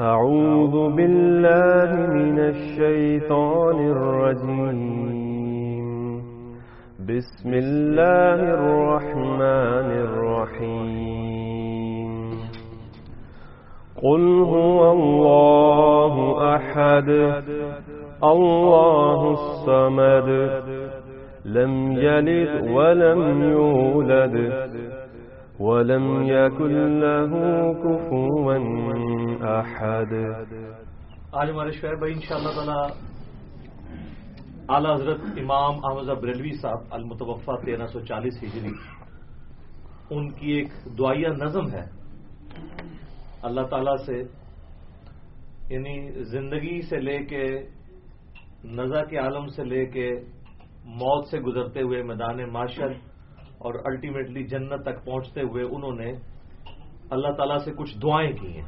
أعوذ بالله من الشيطان الرجيم. بسم الله الرحمن الرحيم. قل هو الله أحد الله الصمد لم يلد ولم يولد. ولم يكن له كفوا أحد. آج ہمارے شعر بھائی ان شاء اللہ تعالی اعلی حضرت امام احمد بریلوی صاحب المتوفا تیرہ سو چالیس ہجری۔ ان کی ایک دعائیہ نظم ہے۔ اللہ تعالی سے یعنی زندگی سے لے کے نزا کے عالم سے لے کے موت سے گزرتے ہوئے میدان معاشر اور الٹیمیٹلی جنت تک پہنچتے ہوئے انہوں نے اللہ تعالیٰ سے کچھ دعائیں کی ہیں۔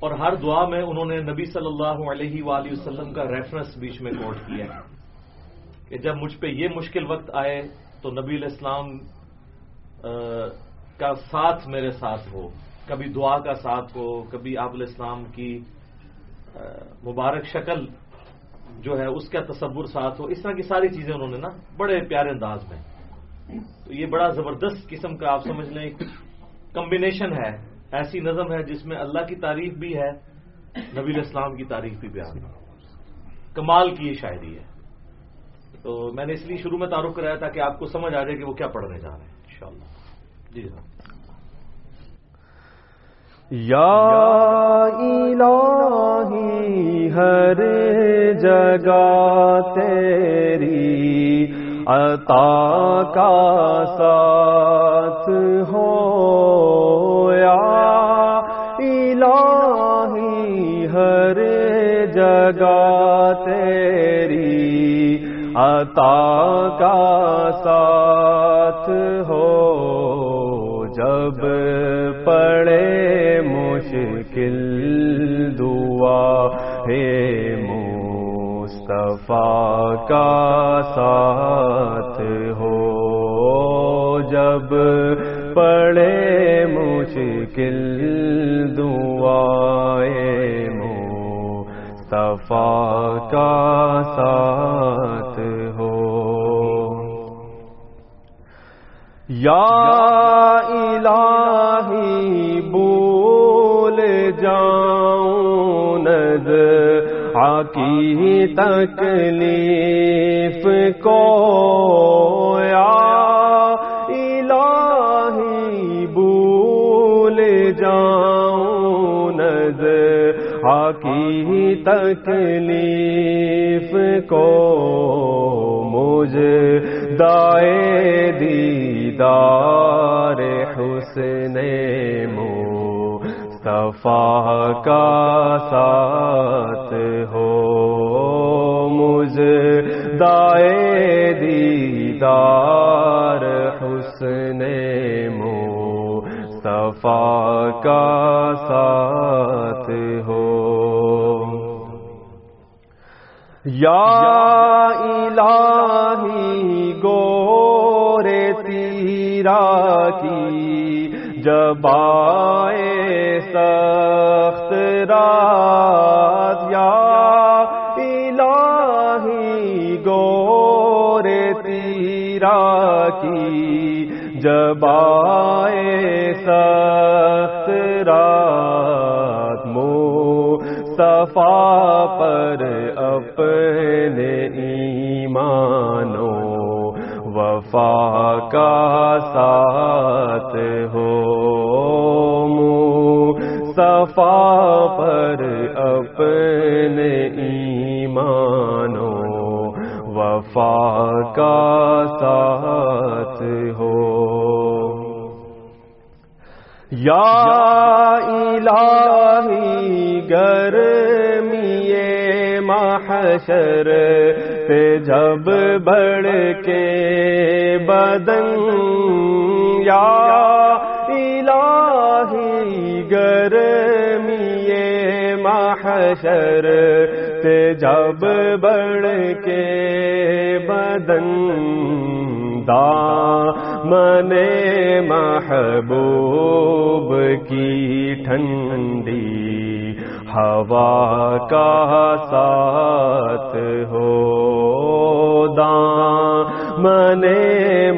اور ہر دعا میں انہوں نے نبی صلی اللہ علیہ وآلہ وسلم کا ریفرنس بیچ میں کوٹ کیا ہے کہ جب مجھ پہ یہ مشکل وقت آئے تو نبی علیہ السلام کا ساتھ میرے ساتھ ہو۔ کبھی دعا کا ساتھ ہو، کبھی آپ علیہ السلام کی مبارک شکل جو ہے اس کا تصور ساتھ ہو، اس طرح کی ساری چیزیں انہوں نے نا بڑے پیارے انداز میں۔ تو یہ بڑا زبردست قسم کا آپ سمجھ لیں کمبینیشن ہے، ایسی نظم ہے جس میں اللہ کی تعریف بھی ہے، نبی الاسلام کی تعریف بھی بیان کمال کی یہ شاعری ہے۔ تو میں نے اس لیے شروع میں تعارف کرایا تھا کہ آپ کو سمجھ آ جائے کہ وہ کیا پڑھنے جا رہے ہیں۔ انشاءاللہ۔ جی جناب۔ یا الہی ہر جگہ تیری عطا کا ساتھ ہو، یا الہی ہر جگہ تیری عطا کا ساتھ ہو۔ جب پڑے مشکل دعا ہے مصطفیٰ کا ساتھ ہو۔ جب پڑے مشکل دعا ہے مصطفیٰ کا ساتھ ہو۔ یا آکی تکلیف کو یا الہی بول جاؤں نز آکی تکلیف کو مجھے دائے دیدار حسن مصطفیٰ کا ساتھ ہو مجھے دائے دیدار حسن مصطفیٰ کا ساتھ ہو۔ یا الہی گورے تیرا کی جب آئے سخت رات یا تیرا کی جب آئے سخت رات مصطفیٰ پر اپنے ایمانو وفا کا ساتھ ہو مصطفیٰ پر اپنے ایمانو وفا کا ساتھ ہو۔ یا الہی گرمی محشر پہ جب بڑھ کے بدن۔ یا الہی گرمی محشر پہ جب بڑھ کے بدن دامن محبوب کی ٹھنڈی ہوا کا ساتھ ہو دامن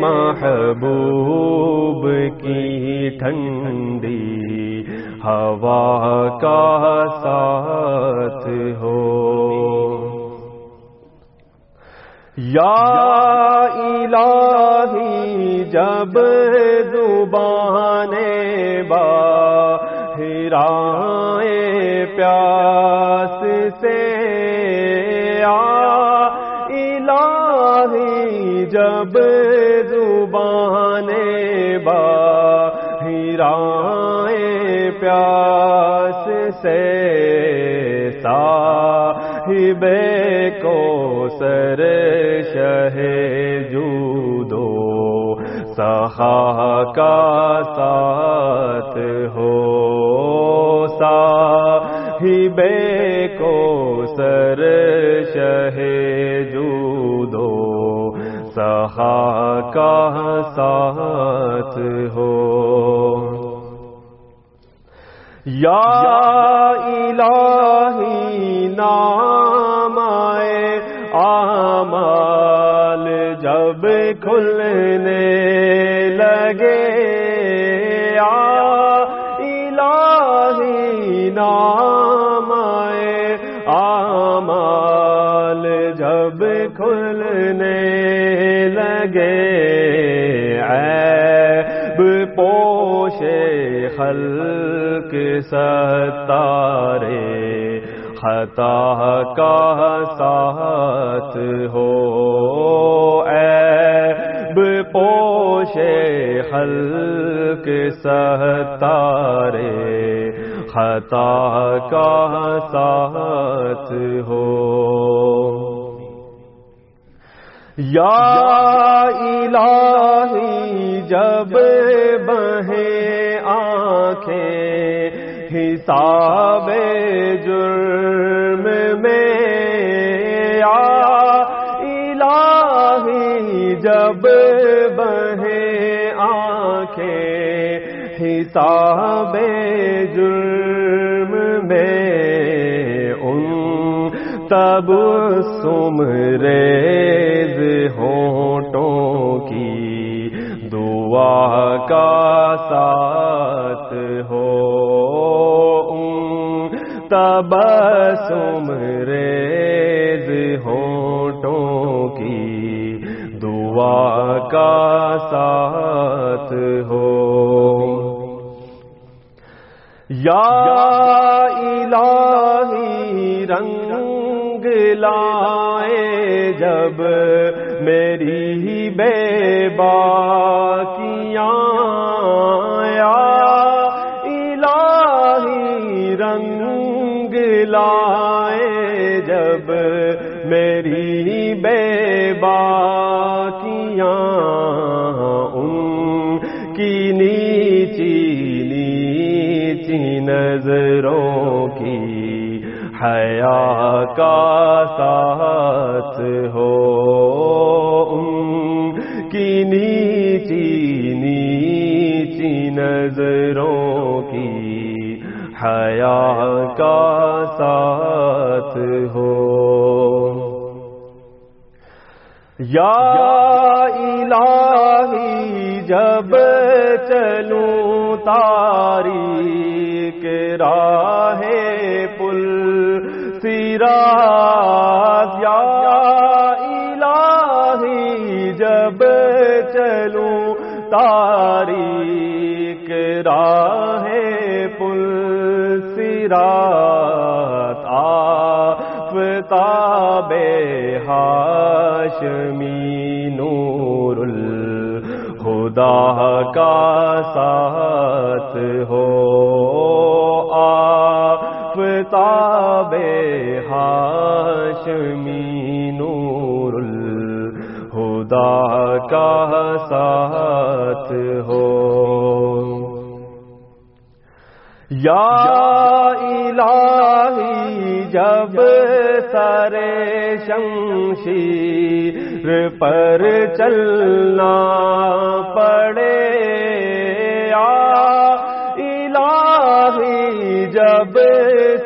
محبوب کی ٹھنڈی ہوا کا ساتھ ہو۔ یا الہی، جب زبانے با ہرائے پیاس سے آ، الہی، جب زبانے با ہرائے پیاس سے صاحب کو سر شہ جودو سخا کا ساتھ ہو۔ صاحب کو سر شہ جودو سخا کا ساتھ ہو۔ یا الہی نام آمال جب کھلنے لگے۔ یا الہی نام آمال جب کھلنے لگے۔ عیب پوشے خلق ستارے، خطا کا ساتھ ہو۔ عیب پوشے خلق ستارے، خطا کا ساتھ ہو۔ یا الہی، جب بہیں آنکھیں، حساب جرم میں یا الہی جب بہیں آنکھیں، حساب جرم میں ان تب سم ریز ہونٹوں کی۔ دعا کا ساتھ ہو۔ تب سم ریز ہونٹوں کی دعا کا ساتھ ہو۔ یا الہی رنگ لائے جب میری بے باکیاں یا الہی رنگ لائے جب میری بے باکیاں، ان کی نیچی نیچی نظروں کی حیا کا ساتھ ہو، ان کی نیچی نظروں کی حیا کا ساتھ ہو۔ یا الہی، جب چلوں تاریک راہ پل سیراز یا الہی، جب چلوں تاریک راہ پل سیرات آفتاب ہاشمی نور الہدا کا ساتھ ہو آفتاب ہاشمی نور الہدا کا ساتھ ہو یا الہی جب سر شمشیر پر چلنا پڑے الہی جب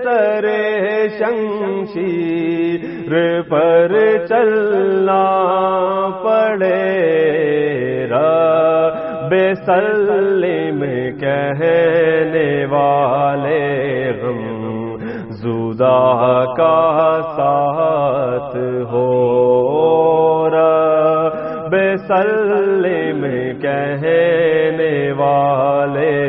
سر شمشیر پر چلنا پڑے رب سلم کہنے والے غم زودہ کا ساتھ ہو۔ رب سلم کہنے والے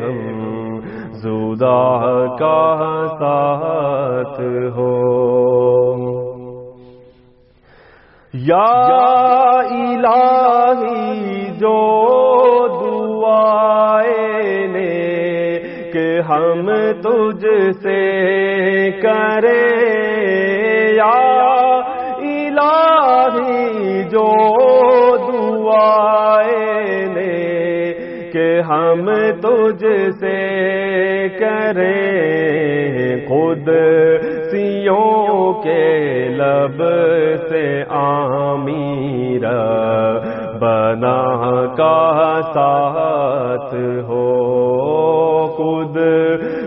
غم زودہ کا ساتھ ہو۔ یا الہی جو ہم تجھ سے کریں، یا الہی جو دعائیں نے کہ ہم تجھ سے کریں۔ خود سیوں کے لب سے آمیر بنا کا ساتھ ہو خود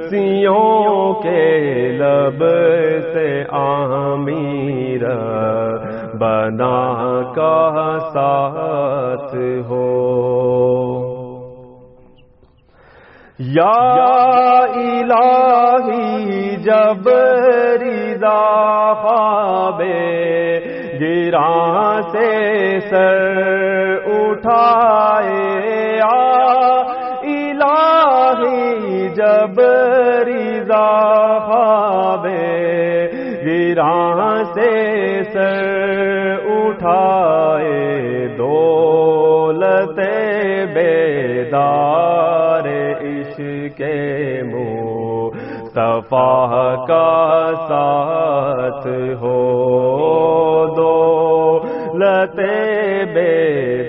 سیوں کے لب سے آمیر بنا کا ساتھ ہو یا الہی جب رضا خوابے گرا سے سر اٹھائے الہی جب رضا خوابے گرا سے سر اٹھائے دولت بیدار عشق منہ صفا کا ساتھ۔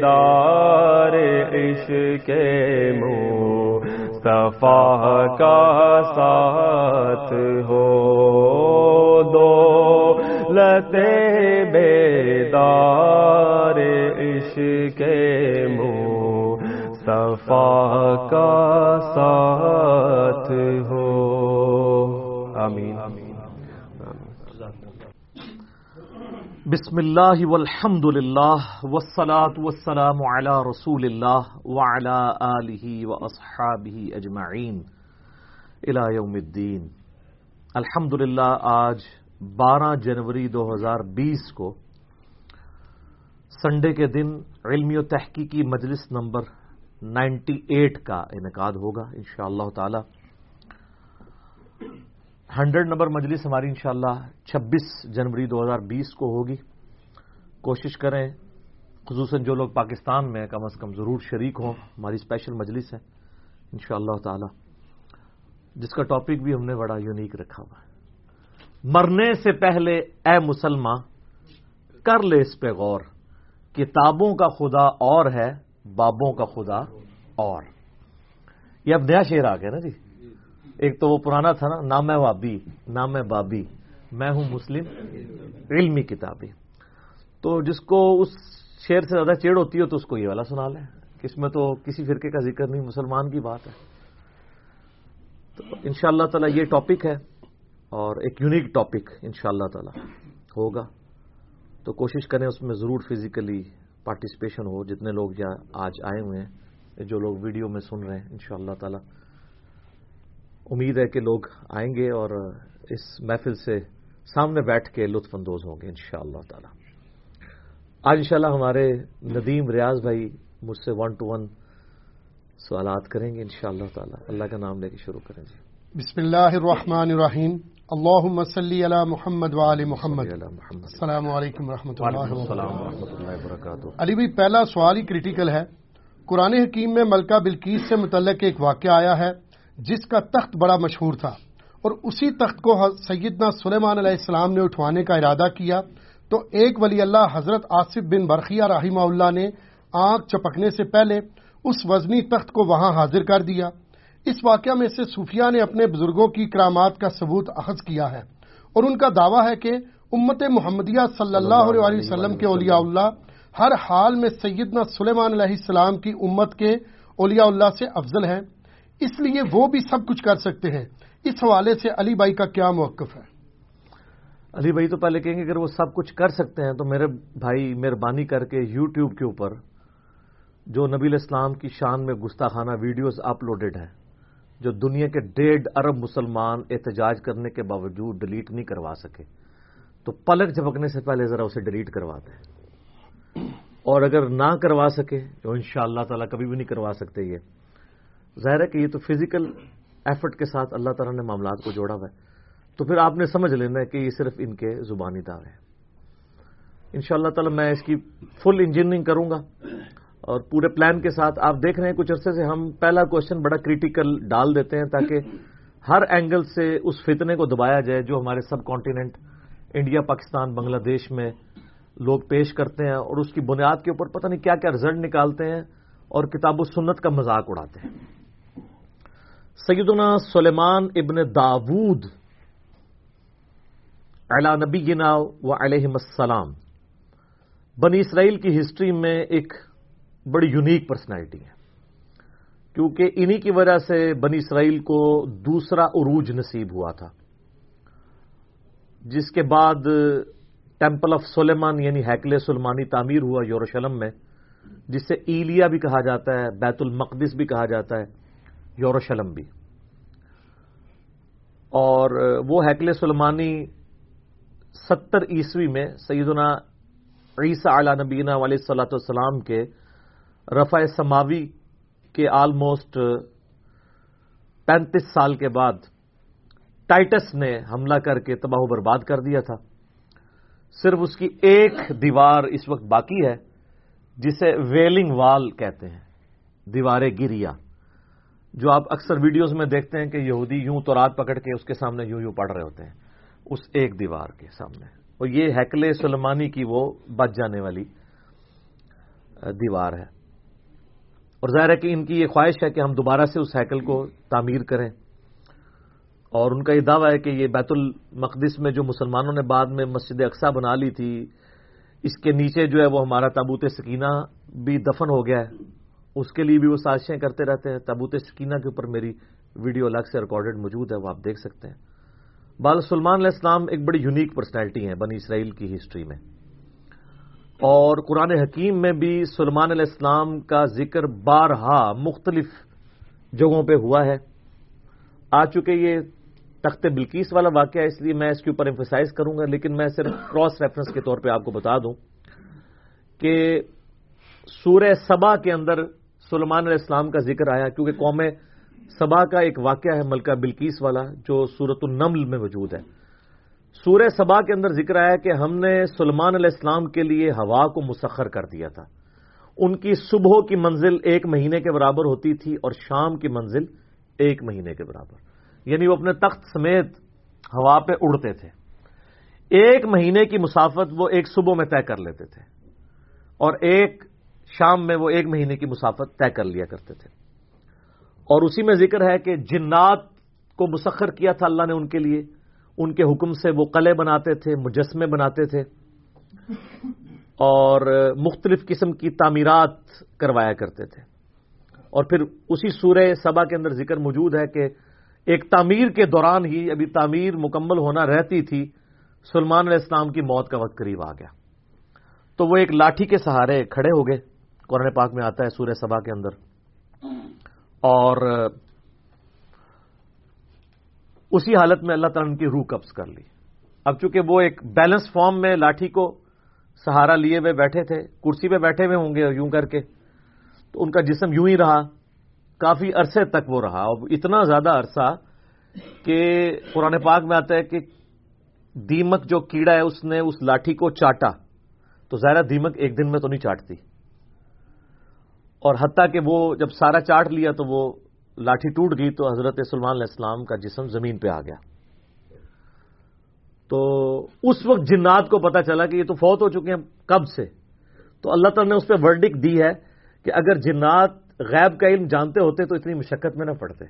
بیدار عشق منہ صفا کا سا بسم اللہ والحمد للہ والصلاة والسلام علی رسول اللہ وعلی آلہ واصحابہ اجمعین الى یوم الدین. الحمد للہ آج بارہ جنوری دو ہزار بیس کو سنڈے کے دن علمی و تحقیقی مجلس نمبر نائنٹی ایٹ کا انعقاد ہوگا انشاءاللہ تعالی. ہنڈریڈ نمبر مجلس ہماری انشاءاللہ چھبیس جنوری دو ہزار بیس کو ہوگی۔ کوشش کریں خصوصاً جو لوگ پاکستان میں کم از کم ضرور شریک ہوں۔ ہماری اسپیشل مجلس ہے۔ انشاءاللہ تعالی۔ جس کا ٹاپک بھی ہم نے بڑا یونیک رکھا ہوا ہے۔ مرنے سے پہلے اے مسلمان کر لے اس پہ غور۔ کتابوں کا خدا اور ہے، بابوں کا خدا اور۔ یہ اب نیا شعر آ گیا نا جی؟ ایک تو وہ پرانا تھا نا نام ہے وابی نام ہے بابی، میں ہوں مسلم، علمی کتابی تو جس کو اس شعر سے زیادہ چیڑ ہوتی ہے تو اس کو یہ والا سنا لیں۔ اس میں تو کسی فرقے کا ذکر نہیں، مسلمان کی بات ہے۔ تو ان شاء اللہ تعالیٰ یہ ٹاپک ہے اور ایک یونیک ٹاپک ان شاء اللہ تعالی ہوگا۔ تو کوشش کریں اس میں ضرور فزیکلی پارٹیسپیشن ہو، جتنے لوگ آج آئے ہوئے ہیں، جو لوگ ویڈیو میں سن رہے ہیں ان شاء اللہ تعالی۔ امید ہے کہ لوگ آئیں گے اور اس محفل سے سامنے بیٹھ کے لطف اندوز ہوں گے ان شاء اللہ تعالی۔ آج انشاءاللہ ہمارے ندیم ریاض بھائی مجھ سے ون ٹو ون سوالات کریں گے ان شاء اللہ تعالی۔ اللہ کا نام لے کے شروع کریں جی۔ بسم اللہ الرحمن الرحیم۔ اللہم صلی علی محمد وآل محمد۔ محمد۔ السلام علیکم اللہ ورحمۃ اللہ وبرکاتہ۔ علی بھائی پہلا سوال ہی کریٹیکل ہے۔ قرآن حکیم میں ملکہ بلکیس سے متعلق ایک واقعہ آیا ہے۔ جس کا تخت بڑا مشہور تھا۔ اور اسی تخت کو سیدنا سلیمان علیہ السلام نے اٹھوانے کا ارادہ کیا۔ تو ایک ولی اللہ حضرت آصف بن برقیہ رحمہ اللہ نے آنکھ چپکنے سے پہلے اس وزنی تخت کو وہاں حاضر کر دیا۔ اس واقعہ میں سے صوفیہ نے اپنے بزرگوں کی کرامات کا ثبوت اخذ کیا ہے۔ اور ان کا دعویٰ ہے کہ امت محمدیہ صلی اللہ علیہ وسلم کے اولیاء اللہ ہر حال میں سیدنا سلیمان علیہ السلام کی امت کے اولیاء اللہ سے افضل ہیں۔ اس لیے وہ بھی سب کچھ کر سکتے ہیں۔ اس حوالے سے علی بھائی کا کیا موقف ہے؟ علی بھائی تو پہلے کہیں گے اگر وہ سب کچھ کر سکتے ہیں تو میرے بھائی مہربانی کر کے یو ٹیوب کے اوپر جو نبی الاسلام کی شان میں گستاخانہ ویڈیوز اپلوڈڈ ہیں، جو دنیا کے ڈیڑھ ارب مسلمان احتجاج کرنے کے باوجود ڈیلیٹ نہیں کروا سکے۔ تو پلک جھپکنے سے پہلے ذرا اسے ڈیلیٹ کرواتے ہیں اور اگر نہ کروا سکے جو ان شاء اللہ تعالیٰ کبھی بھی نہیں کروا سکتے یہ۔ ظاہر ہے کہ یہ تو فزیکل ایفرٹ کے ساتھ اللہ تعالیٰ نے معاملات کو جوڑا ہوا ہے۔ تو پھر آپ نے سمجھ لینا ہے کہ یہ صرف ان کے زبانی دعوے ہیں۔ ان شاء اللہ تعالیٰ میں اس کی فل انجینئرنگ کروں گا اور پورے پلان کے ساتھ آپ دیکھ رہے ہیں کچھ عرصے سے ہم پہلا کوشچن بڑا کریٹیکل ڈال دیتے ہیں تاکہ ہر اینگل سے اس فتنے کو دبایا جائے جو ہمارے subcontinent India Pakistan Bangladesh میں لوگ پیش کرتے ہیں اور اس کی بنیاد کے اوپر پتہ نہیں کیا کیا رزلٹ نکالتے ہیں اور کتاب و سنت کا مذاق اڑاتے ہیں۔ سیدنا سلیمان ابن داود علا نبینا و علیہ السلام۔ بنی اسرائیل کی ہسٹری میں ایک بڑی یونیک پرسنالٹی ہے۔ کیونکہ انہی کی وجہ سے بنی اسرائیل کو دوسرا عروج نصیب ہوا تھا۔ جس کے بعد ٹیمپل آف سلیمان یعنی ہیکل سلمانی تعمیر ہوا یوروشلم میں، جسے ایلیا بھی کہا جاتا ہے، بیت المقدس بھی کہا جاتا ہے۔ یوروشلم بھی۔ اور وہ ہیکل سلمانی ستر عیسوی میں سیدنا عیسیٰ علی نبینا علیہ صلاۃ والسلام کے رفع سماوی کے آلموسٹ پینتیس سال کے بعد ٹائٹس نے حملہ کر کے تباہ و برباد کر دیا تھا۔ صرف اس کی ایک دیوار اس وقت باقی ہے جسے ویلنگ وال کہتے ہیں، دیوار گریا۔ جو آپ اکثر ویڈیوز میں دیکھتے ہیں کہ یہودی یوں تو رات پکڑ کے اس کے سامنے یوں یوں پڑھ رہے ہوتے ہیں، اس ایک دیوار کے سامنے۔ اور یہ ہیکل سلمانی کی وہ بچ جانے والی دیوار ہے۔ اور ظاہر ہے کہ ان کی یہ خواہش ہے کہ ہم دوبارہ سے اس ہیکل کو تعمیر کریں۔ اور ان کا یہ دعویٰ ہے کہ یہ بیت المقدس میں جو مسلمانوں نے بعد میں مسجد اقسا بنا لی تھی، اس کے نیچے جو ہے وہ ہمارا تابوت سکینہ بھی دفن ہو گیا ہے۔ اس کے لیے بھی وہ سازشیں کرتے رہتے ہیں۔ تابوت سکینہ کے اوپر میری ویڈیو الگ سے ریکارڈڈ موجود ہے، وہ آپ دیکھ سکتے ہیں۔ بال سلمان علیہ السلام ایک بڑی یونیک پرسنالٹی ہے بنی اسرائیل کی ہسٹری میں۔ اور قرآن حکیم میں بھی سلمان علیہ السلام کا ذکر بارہا مختلف جگہوں پہ ہوا ہے۔ آ چکے یہ تخت بلکیس والا واقعہ ہے اس لیے میں اس کے اوپر امفسائز کروں گا، لیکن میں صرف کراس ریفرنس کے طور پہ آپ کو بتا دوں کہ سورہ سبا کے اندر سلمان علیہ السلام کا ذکر آیا کیونکہ قوم سبا کا ایک واقعہ ہے ملکہ بلکیس والا جو سورت النمل میں موجود ہے۔ سورہ سبا کے اندر ذکر آیا کہ ہم نے سلمان علیہ السلام کے لیے ہوا کو مسخر کر دیا تھا۔ ان کی صبح کی منزل ایک مہینے کے برابر ہوتی تھی اور شام کی منزل ایک مہینے کے برابر۔ یعنی وہ اپنے تخت سمیت ہوا پہ اڑتے تھے۔ ایک مہینے کی مسافت وہ ایک صبح میں طے کر لیتے تھے۔ اور ایک شام میں وہ ایک مہینے کی مسافت طے کر لیا کرتے تھے۔ اور اسی میں ذکر ہے کہ جنات کو مسخر کیا تھا اللہ نے ان کے لیے۔ ان کے حکم سے وہ قلعے بناتے تھے، مجسمے بناتے تھے۔ اور مختلف قسم کی تعمیرات کروایا کرتے تھے۔ اور پھر اسی سورہ سبا کے اندر ذکر موجود ہے کہ ایک تعمیر کے دوران ہی ابھی تعمیر مکمل ہونا رہتی تھی، سلمان علیہ السلام کی موت کا وقت قریب آ گیا۔ تو وہ ایک لاٹھی کے سہارے کھڑے ہو گئے۔ قرآن پاک میں آتا ہے سورہ سبا کے اندر۔ اور اسی حالت میں اللہ تعالیٰ نے کی روح قبض کر لی۔ اب چونکہ وہ ایک بیلنس فارم میں لاٹھی کو سہارا لیے ہوئے بیٹھے تھے کرسی پہ بیٹھے ہوئے ہوں گے یوں کر کے تو ان کا جسم یوں ہی رہا۔ کافی عرصے تک وہ رہا۔ اور اتنا زیادہ عرصہ کہ قرآن پاک میں آتا ہے کہ دیمک جو کیڑا ہے اس نے اس لاٹھی کو چاٹا۔ تو ظاہرہ دیمک ایک دن میں تو نہیں چاٹتی۔ اور حتیٰ کہ وہ جب سارا چاٹ لیا تو وہ لاٹھی ٹوٹ گئی تو حضرت سلمان علیہ السلام کا جسم زمین پہ آ گیا۔ تو اس وقت جنات کو پتا چلا کہ یہ تو فوت ہو چکے ہیں، کب سے؟ تو اللہ تعالیٰ نے اس پہ ورڈک دی ہے کہ اگر جنات غیب کا علم جانتے ہوتے تو اتنی مشقت میں نہ پڑتے۔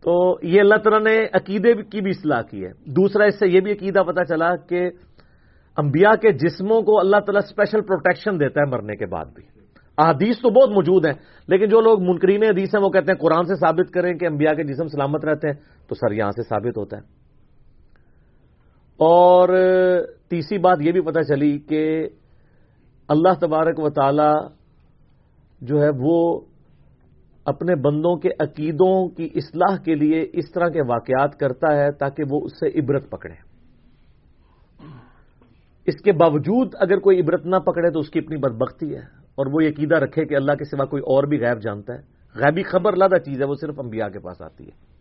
تو یہ اللہ تعالیٰ نے عقیدے کی بھی اصلاح کی ہے۔ دوسرا اس سے یہ بھی عقیدہ پتا چلا کہ انبیاء کے جسموں کو اللہ تعالیٰ اسپیشل پروٹیکشن دیتا ہے مرنے کے بعد بھی۔ احادیث تو بہت موجود ہیں، لیکن جو لوگ منکرین حدیث ہیں، وہ کہتے ہیں قرآن سے ثابت کریں کہ انبیاء کے جسم سلامت رہتے ہیں، تو سر یہاں سے ثابت ہوتا ہے۔ اور تیسری بات یہ بھی پتہ چلی کہ اللہ تبارک و تعالی جو ہے وہ اپنے بندوں کے عقیدوں کی اصلاح کے لیے اس طرح کے واقعات کرتا ہے تاکہ وہ اس سے عبرت پکڑے اس کے باوجود اگر کوئی عبرت نہ پکڑے تو اس کی اپنی بدبختی ہے اور وہ عقیدہ رکھے کہ اللہ کے سوا کوئی اور بھی غیب جانتا ہے۔ غیبی خبر لادہ چیز ہے، وہ صرف انبیاء کے پاس آتی ہے۔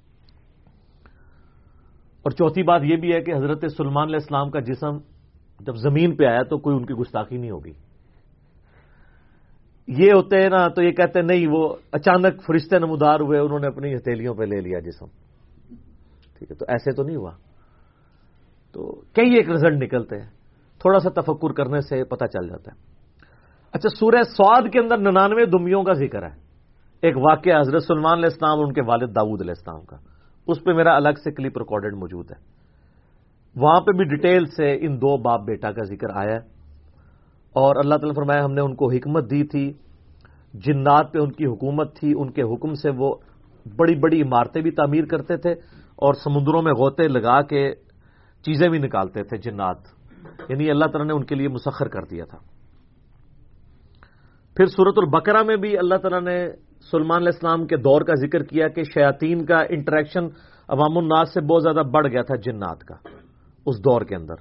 اور چوتھی بات یہ بھی ہے کہ حضرت سلمان علیہ السلام کا جسم جب زمین پہ آیا تو کوئی ان کی گستاخی نہیں ہوگی۔ یہ ہوتے ہیں نا، تو یہ کہتے ہیں، نہیں، وہ اچانک فرشتے نمودار ہوئے، انہوں نے اپنی ہتھیلیوں پہ لے لیا جسم۔ ٹھیک ہے، تو ایسے تو نہیں ہوا۔ تو کئی ایک رزلٹ نکلتے ہیں۔ تھوڑا سا تفکر کرنے سے پتہ چل جاتا ہے۔ اچھا سورہ سواد کے اندر ننانوے دمیوں کا ذکر ہے۔ ایک واقعہ حضرت سلمان علیہ السلام اور ان کے والد داود علیہ السلام کا۔ اس پہ میرا الگ سے کلپ ریکارڈڈ موجود ہے۔ وہاں پہ بھی ڈیٹیل سے ان دو باپ بیٹا کا ذکر آیا ہے۔ اور اللہ تعالیٰ فرمایا، ہم نے ان کو حکمت دی تھی۔ جنات پہ ان کی حکومت تھی۔ ان کے حکم سے وہ بڑی بڑی عمارتیں بھی تعمیر کرتے تھے اور سمندروں میں غوطے لگا کے چیزیں بھی نکالتے تھے جنات۔ یعنی اللہ تعالیٰ نے ان کے لیے مسخر کر دیا تھا۔ پھر صورت البقرہ میں بھی اللہ تعالیٰ نے سلمان علیہ السلام کے دور کا ذکر کیا کہ شیاطین کا انٹریکشن عوام الناس سے بہت زیادہ بڑھ گیا تھا جنات کا اس دور کے اندر۔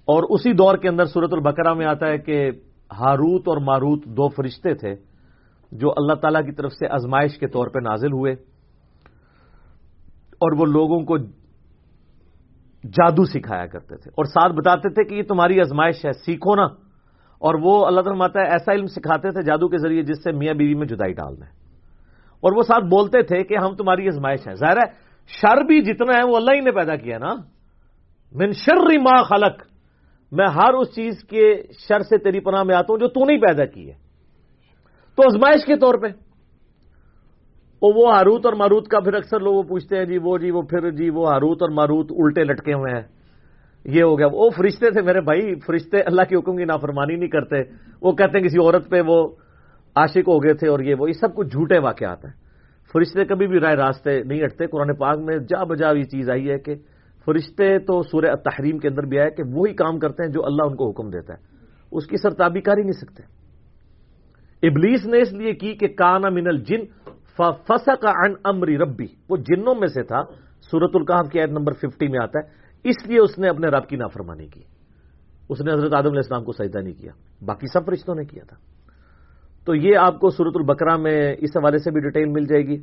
اور اسی دور کے اندر صورت البقرہ میں آتا ہے کہ ہاروت اور ماروت دو فرشتے تھے جو اللہ تعالی کی طرف سے ازمائش کے طور پہ نازل ہوئے اور وہ لوگوں کو جادو سکھایا کرتے تھے اور ساتھ بتاتے تھے کہ یہ تمہاری ازمائش ہے، سیکھو نا۔ اور وہ اللہ تعالیٰ ماتا ہے، ایسا علم سکھاتے تھے جادو کے ذریعے جس سے میاں بیوی میں جدائی ڈالنا ہے اور وہ ساتھ بولتے تھے کہ ہم تمہاری ازمائش ہیں۔ ظاہر ہے، شر بھی جتنا ہے وہ اللہ ہی نے پیدا کیا نا۔ من شر ما خلق، میں ہر اس چیز کے شر سے تیری پناہ میں آتا ہوں جو تو نہیں پیدا کی ہے۔ تو ازمائش کے طور پہ وہ ہاروت اور ماروت کا پھر اکثر لوگ پوچھتے ہیں جی وہ جی وہ پھر جی وہ ہاروت اور ماروت الٹے لٹکے ہوئے ہیں۔ یہ ہو گیا۔ وہ فرشتے تھے میرے بھائی، فرشتے اللہ کے حکم کی نافرمانی نہیں کرتے۔ وہ کہتے ہیں کسی عورت پہ وہ عاشق ہو گئے تھے اور یہ وہ، یہ سب کچھ جھوٹے واقعات ہیں۔ فرشتے کبھی بھی رائے راستے نہیں ہٹتے۔ قرآن پاک میں جا بجا یہ چیز آئی ہے کہ فرشتے تو سورہ تحریم کے اندر بھی آئے کہ وہی کام کرتے ہیں جو اللہ ان کو حکم دیتا ہے۔ اس کی سرتابی کر ہی نہیں سکتے۔ ابلیس نے اس لیے کی کہ کانا من الجن فسق عن امری ربی، وہ جنوں میں سے تھا۔ سورت القاف کی عید نمبر ففٹی میں آتا ہے۔ اس لیے اس نے اپنے رب کی نافرمانی کی۔ اس نے حضرت آدم علیہ السلام کو سجدہ نہیں کیا۔ باقی سب فرشتوں نے کیا تھا۔ تو یہ آپ کو سورت البکرا میں اس حوالے سے بھی ڈیٹیل مل جائے گی۔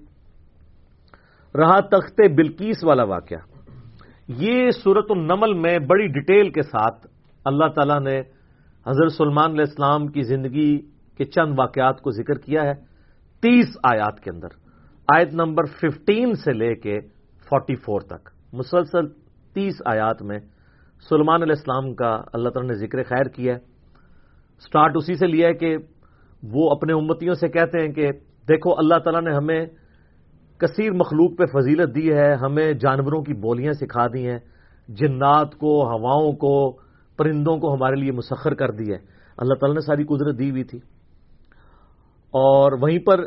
رہا تخت بلکیس والا واقعہ۔ یہ سورت النمل میں بڑی ڈیٹیل کے ساتھ اللہ تعالی نے حضرت سلمان علیہ السلام کی زندگی کے چند واقعات کو ذکر کیا ہے۔ تیس آیات کے اندر، آیت نمبر ففٹین سے لے کے فورٹی فور تک۔ مسلسل تیس آیات میں سلمان علیہ السلام کا اللہ تعالی نے ذکر خیر کیا ہے۔ سٹارٹ اسی سے لیا ہے کہ وہ اپنے امتیوں سے کہتے ہیں کہ دیکھو، اللہ تعالیٰ نے ہمیں کثیر مخلوق پہ فضیلت دی ہے، ہمیں جانوروں کی بولیاں سکھا دی ہیں، جنات کو، ہواؤں کو، پرندوں کو ہمارے لیے مسخر کر دی ہے۔ اللہ تعالیٰ نے ساری قدرت دی ہوئی تھی۔ اور وہیں پر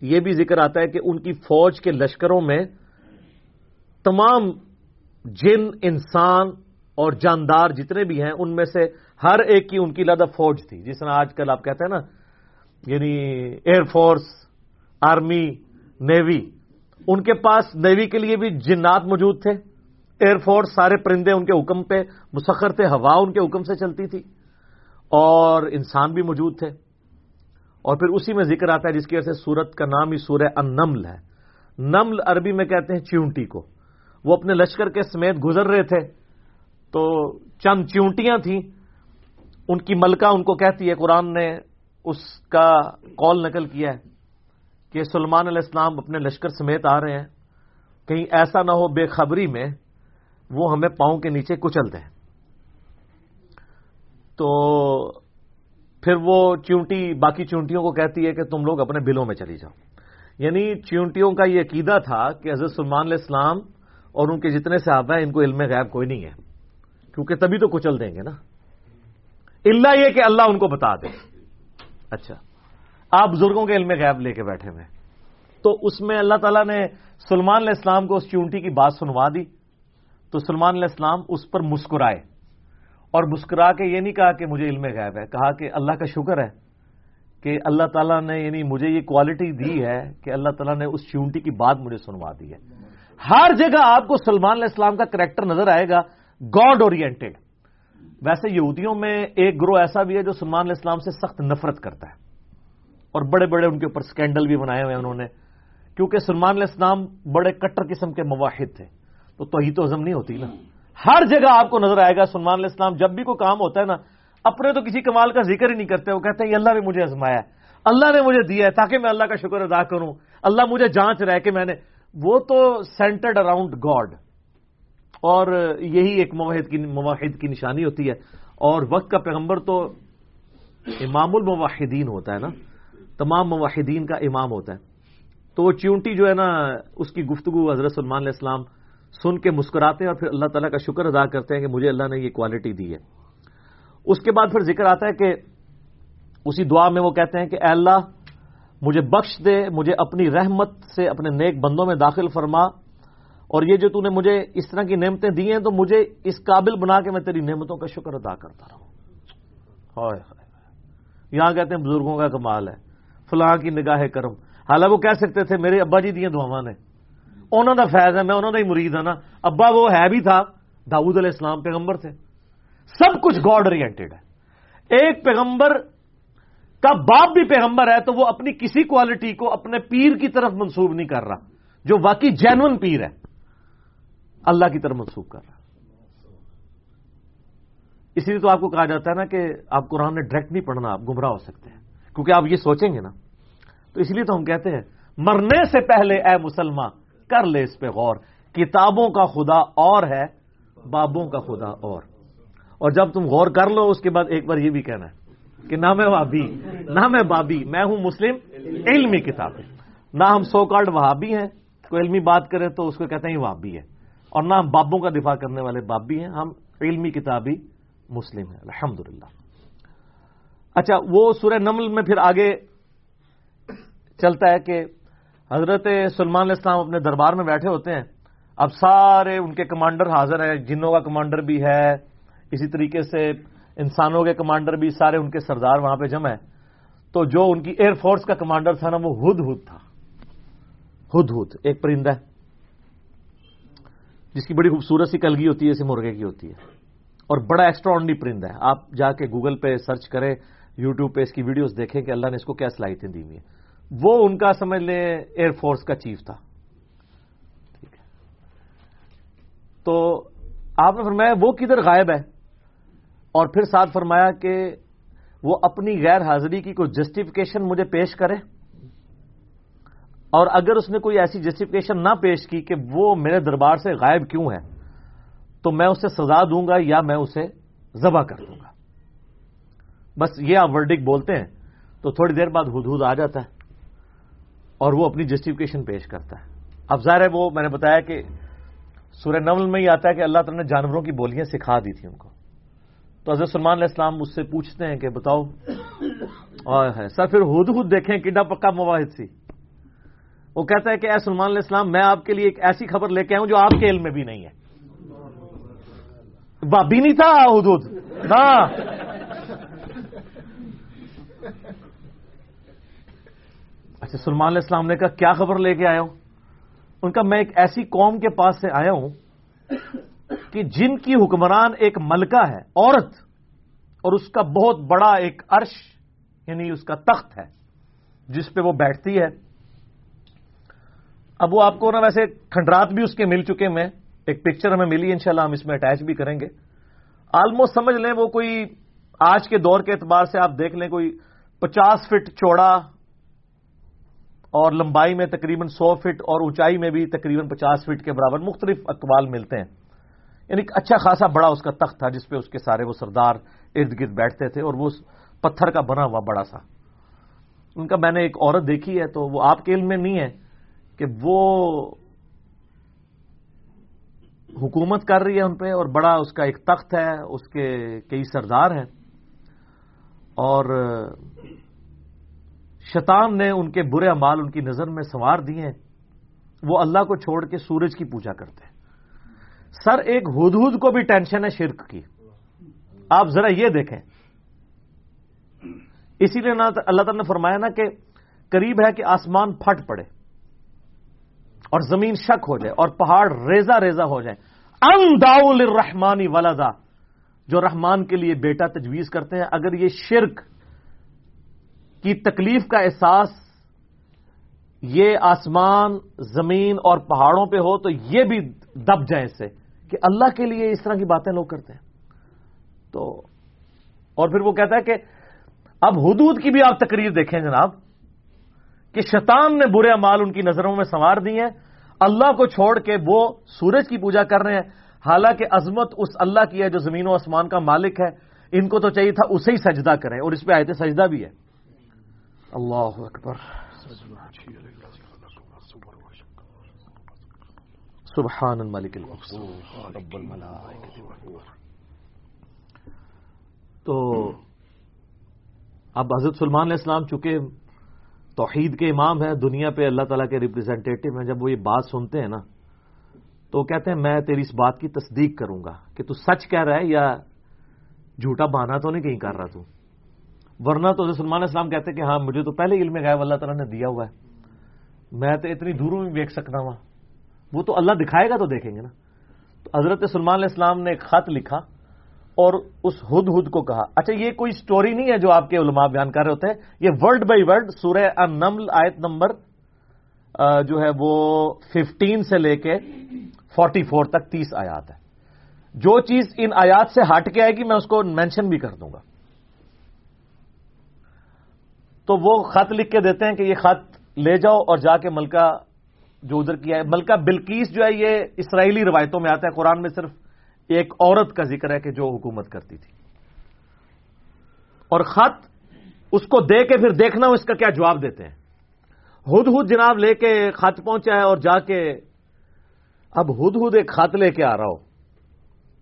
یہ بھی ذکر آتا ہے کہ ان کی فوج کے لشکروں میں تمام جن، انسان اور جاندار جتنے بھی ہیں، ان میں سے ہر ایک کی ان کی لادہ فوج تھی۔ جس طرح آج کل آپ کہتے ہیں نا یعنی ایئر فورس آرمی نیوی ان کے پاس نیوی کے لیے بھی جنات موجود تھے۔ ایئر فورس سارے پرندے ان کے حکم پہ، مسخر تھے، ہوا ان کے حکم سے چلتی تھی۔ اور انسان بھی موجود تھے۔ اور پھر اسی میں ذکر آتا ہے جس کی وجہ سے سورت کا نام ہی سورہ النمل ہے۔ نمل عربی میں کہتے ہیں چیونٹی کو۔ وہ اپنے لشکر کے سمیت گزر رہے تھے۔ تو چند چیونٹیاں تھیں۔ ان کی ملکہ ان کو کہتی ہے، قرآن نے اس کا کال نقل کیا ہے کہ سلمان علیہ السلام اپنے لشکر سمیت آ رہے ہیں۔ کہیں ایسا نہ ہو بے خبری میں وہ ہمیں پاؤں کے نیچے کچل دیں۔ تو پھر وہ چونٹی باقی چونٹیوں کو کہتی ہے کہ تم لوگ اپنے بلوں میں چلی جاؤ۔ یعنی چونٹیوں کا یہ عقیدہ تھا کہ حضرت سلمان علیہ السلام اور ان کے جتنے صحابہ ہیں، ان کو علم غیب کوئی نہیں ہے۔ کیونکہ تبھی تو کچل دیں گے نا۔ اللہ یہ کہ اللہ ان کو بتا دے۔ اچھا۔ آپ بزرگوں کے علم غیب لے کے بیٹھے ہوئے تو اس میں اللہ تعالیٰ نے سلمان علیہ السلام کو اس چونٹی کی بات سنوا دی۔ تو سلمان علیہ السلام اس پر مسکرائے۔ اور مسکرا کے یہ نہیں کہا کہ مجھے علم غیب ہے، کہا کہ اللہ کا شکر ہے کہ اللہ تعالیٰ نے یعنی مجھے یہ کوالٹی دی ہے کہ اللہ تعالیٰ نے اس چونٹی کی بات مجھے سنوا دی ہے۔ ہر جگہ آپ کو سلمان علیہ السلام کا کریکٹر نظر آئے گا گاڈ اورینٹیڈ ویسے یہودیوں میں ایک گروہ ایسا بھی ہے جو سلمان علیہ السلام سے سخت نفرت کرتا ہے۔ اور بڑے بڑے ان کے اوپر سکینڈل بھی بنائے ہوئے ہیں انہوں نے۔ کیونکہ سلمان علیہ السلام بڑے کٹر قسم کے مواحد تھے، تو توحید تو ہزم نہیں ہوتی نا۔ ہر جگہ آپ کو نظر آئے گا، سلمان علیہ السلام جب بھی کوئی کام ہوتا ہے نا، اپنے تو کسی کمال کا ذکر ہی نہیں کرتے، وہ کہتے ہیں، یہ اللہ نے مجھے ازمایا ہے، اللہ نے مجھے دیا ہے تاکہ میں اللہ کا شکر ادا کروں، اللہ مجھے جانچ رہے کہ میں نے وہ تو سینٹرڈ اراؤنڈ گاڈ اور یہی ایک مواحد کی مواحد کی نشانی ہوتی ہے، اور وقت کا پیغمبر تو امام المواحدین ہوتا ہے نا، تمام مواحدین کا امام ہوتا ہے۔ تو وہ چیونٹی جو ہے نا، اس کی گفتگو حضرت سلمان علیہ السلام سن کے مسکراتے ہیں اور پھر اللہ تعالیٰ کا شکر ادا کرتے ہیں کہ مجھے اللہ نے یہ کوالٹی دی ہے۔ اس کے بعد پھر ذکر آتا ہے کہ اسی دعا میں وہ کہتے ہیں کہ اے اللہ، مجھے بخش دے، مجھے اپنی رحمت سے اپنے نیک بندوں میں داخل فرما۔ اور یہ جو تو نے مجھے اس طرح کی نعمتیں دی ہیں، تو مجھے اس قابل بنا کے میں تیری نعمتوں کا شکر ادا کرتا رہوں۔ یہاں کہتے ہیں بزرگوں کا کمال ہے، فلاں کی نگاہ کرم۔ حالانکہ وہ کہہ سکتے تھے، میرے ابا جی دیا دعوا نے۔ انہوں کا فیض ہے، میں انہوں کا ہی مرید ہوں نا۔ ابا وہ ہے بھی تھا داود علیہ السلام پیغمبر تھے۔ سب کچھ گاڈ اورینٹیڈ ہے۔ ایک پیغمبر کا باپ بھی پیغمبر ہے، تو وہ اپنی کسی کوالٹی کو اپنے پیر کی طرف منسوب نہیں کر رہا، جو واقعی جینون پیر ہے۔ اللہ کی طرف منسوب کر رہا۔ اسی لیے تو آپ کو کہا جاتا ہے نا کہ آپ قرآن نے ڈائریکٹ نہیں پڑھنا، آپ گمراہ ہو سکتے ہیں۔ کیونکہ آپ یہ سوچیں گے نا۔ تو اس لیے تو ہم کہتے ہیں، مرنے سے پہلے اے مسلمان کر لے اس پہ غور۔ کتابوں کا خدا اور ہے، بابوں کا خدا اور۔ اور جب تم غور کر لو، اس کے بعد ایک بار یہ بھی کہنا ہے کہ نہ میں وابی نہ میں بابی، میں ہوں مسلم، علمی کتاب نہ ہم سو کارڈ وہابی ہیں، کوئی علمی بات کرے تو اس کو کہتے ہیں وہابی ہے۔ اور نہ ہم بابوں کا دفاع کرنے والے بابی ہیں، ہم علمی کتابی مسلم ہیں۔ الحمد اچھا وہ سورہ نمل میں پھر آگے چلتا ہے کہ حضرت سلمان علیہ السلام اپنے دربار میں بیٹھے ہوتے ہیں۔ اب سارے ان کے کمانڈر حاضر ہیں، جنوں کا کمانڈر بھی ہے، اسی طریقے سے انسانوں کے کمانڈر بھی سارے ان کے سردار وہاں پہ جمع ہے تو جو ان کی ایئر فورس کا کمانڈر تھا نا، وہ ہد ہد تھا۔ ہد ہد، ایک پرندہ ہے۔ جس کی بڑی خوبصورت سی کلگی ہوتی ہے اسے مرغے کی ہوتی ہے۔ اور بڑا ایکسٹرا پرندہ ہے۔ آپ جا کے گوگل پہ سرچ کریں یوٹیوب پہ اس کی ویڈیوز دیکھیں کہ اللہ نے اس کو کیا صلاحیتیں دی ہوئی ہیں۔ وہ ان کا سمجھ لیں ایئر فورس کا چیف تھا۔ ٹھیک ہے۔ تو آپ نے فرمایا وہ کدھر غائب ہے؟ اور پھر ساتھ فرمایا کہ وہ اپنی غیر حاضری کی کوئی جسٹیفکیشن مجھے پیش کرے۔ اور اگر اس نے کوئی ایسی جسٹیفکیشن نہ پیش کی کہ وہ میرے دربار سے غائب کیوں ہے، تو میں اسے سزا دوں گا یا میں اسے ذبح کر دوں گا۔ بس یہ آپ ورڈک بولتے ہیں، تو تھوڑی دیر بعد حدود آ جاتا ہے۔ اور وہ اپنی جسٹیفکیشن پیش کرتا ہے۔ اب ظاہر ہے وہ میں نے بتایا کہ سورہ نمل میں ہی آتا ہے کہ اللہ تعالیٰ نے جانوروں کی بولیاں سکھا دی تھی ان کو۔ تو حضرت سلمان علیہ السلام مجھ سے پوچھتے ہیں کہ بتاؤ اور سر پھر ہد ہد دیکھیں کڈا پکا مواحد سی۔ وہ کہتا ہے کہ اے سلمان علیہ السلام، میں آپ کے لیے ایک ایسی خبر لے کے آؤں جو آپ کے علم میں بھی نہیں ہے۔ بابی نہیں تھا ہد ہد۔ ہاں۔ اچھا سلمان علیہ السلام نے کہا، کیا خبر لے کے آیا ہوں ان کا، میں ایک ایسی قوم کے پاس سے آیا ہوں کہ جن کی حکمران ایک ملکہ ہے، عورت، اور اس کا بہت بڑا ایک عرش یعنی اس کا تخت ہے، جس پہ وہ بیٹھتی ہے۔ اب وہ آپ کو نا ویسے کھنڈرات بھی اس کے مل چکے میں ایک پکچر ہمیں ملی، انشاءاللہ ہم اس میں اٹیچ بھی کریں گے۔ آلموسٹ سمجھ لیں، وہ کوئی آج کے دور کے اعتبار سے آپ دیکھ لیں، کوئی پچاس فٹ چوڑا اور لمبائی میں تقریباً سو فٹ اور اونچائی میں بھی تقریباً پچاس فٹ کے برابر مختلف اقوال ملتے ہیں۔ یعنی اچھا خاصا بڑا اس کا تخت تھا جس پہ اس کے سارے وہ سردار ارد گرد بیٹھتے تھے اور وہ پتھر کا بنا ہوا بڑا سا۔ ان کا میں نے ایک عورت دیکھی ہے تو وہ آپ کے علم میں نہیں ہے کہ وہ حکومت کر رہی ہے ان پہ اور بڑا اس کا ایک تخت ہے، اس کے کئی سردار ہیں۔ اور شیطان نے ان کے برے امال ان کی نظر میں سنوار دیے، وہ اللہ کو چھوڑ کے سورج کی پوجا کرتے۔ ہیں سر ایک ہدہد کو بھی ٹینشن ہے شرک کی۔ آپ ذرا یہ دیکھیں۔ اسی لیے اللہ تعالیٰ نے فرمایا نا کہ قریب ہے کہ آسمان پھٹ پڑے اور زمین شک ہو جائے اور پہاڑ ریزا ریزا ہو جائے ان الرحمانی ولدا، جو رحمان کے لیے بیٹا تجویز کرتے ہیں، اگر یہ شرک کی تکلیف کا احساس یہ آسمان، زمین اور پہاڑوں پہ ہو تو یہ بھی دب جائیں اس سے کہ اللہ کے لیے اس طرح کی باتیں لوگ کرتے ہیں۔ تو اور پھر وہ کہتا ہے کہ اب حدود کی بھی آپ تقریر دیکھیں جناب، کہ شیطان نے برے امال ان کی نظروں میں سنوار دی ہیں۔ اللہ کو چھوڑ کے وہ سورج کی پوجا کر رہے ہیں۔ حالانکہ عظمت اس اللہ کی ہے جو زمین و آسمان کا مالک ہے۔ ان کو تو چاہیے تھا اسے ہی سجدہ کریں اور اس پہ آئے تھے سجدہ بھی ہے۔ اللہ اکبر سبحان الملک تو اب حضرت سلمان علیہ السلام چونکہ توحید کے امام ہیں دنیا پہ اللہ تعالیٰ کے ریپرزینٹیٹو ہیں جب وہ یہ بات سنتے ہیں نا تو کہتے ہیں میں تیری اس بات کی تصدیق کروں گا کہ تو سچ کہہ رہا ہے یا جھوٹا بہانا تو نہیں کہیں کر رہا تو؟ ورنہ تو سلمان السلام کہتے ہیں کہ ہاں مجھے تو پہلے علم غائب اللہ تعالیٰ نے دیا ہوا ہے۔ میں تو اتنی دوروں میں دیکھ سکتا ہوں۔ وہ تو اللہ دکھائے گا تو دیکھیں گے نا۔ تو حضرت سلمان علیہ السلام نے ایک خط لکھا اور اس ہد ہد کو کہا۔ اچھا یہ کوئی سٹوری نہیں ہے جو آپ کے علماء بیان کر رہے ہوتے ہیں۔ یہ ورڈ بائی ورڈ سورہ نمل آیت نمبر جو ہے وہ ففٹین سے لے کے فورٹی فور تک تیس آیات ہے جو چیز ان آیات سے ہٹ کے آئے گی، میں اس کو مینشن بھی کر دوں گا۔ تو وہ خط لکھ کے دیتے ہیں کہ یہ خط لے جاؤ اور جا کے ملکہ جو ادھر کیا ہے، ملکہ بلکیس جو ہے، یہ اسرائیلی روایتوں میں آتا ہے۔ قرآن میں صرف ایک عورت کا ذکر ہے کہ جو حکومت کرتی تھی۔ اور خط اس کو دے کے پھر دیکھنا ہو اس کا کیا جواب دیتے ہیں؟ ہد ہد جناب لے کے خط پہنچا ہے اور جا کے اب ہد ہد ایک خط لے کے آ رہا ہو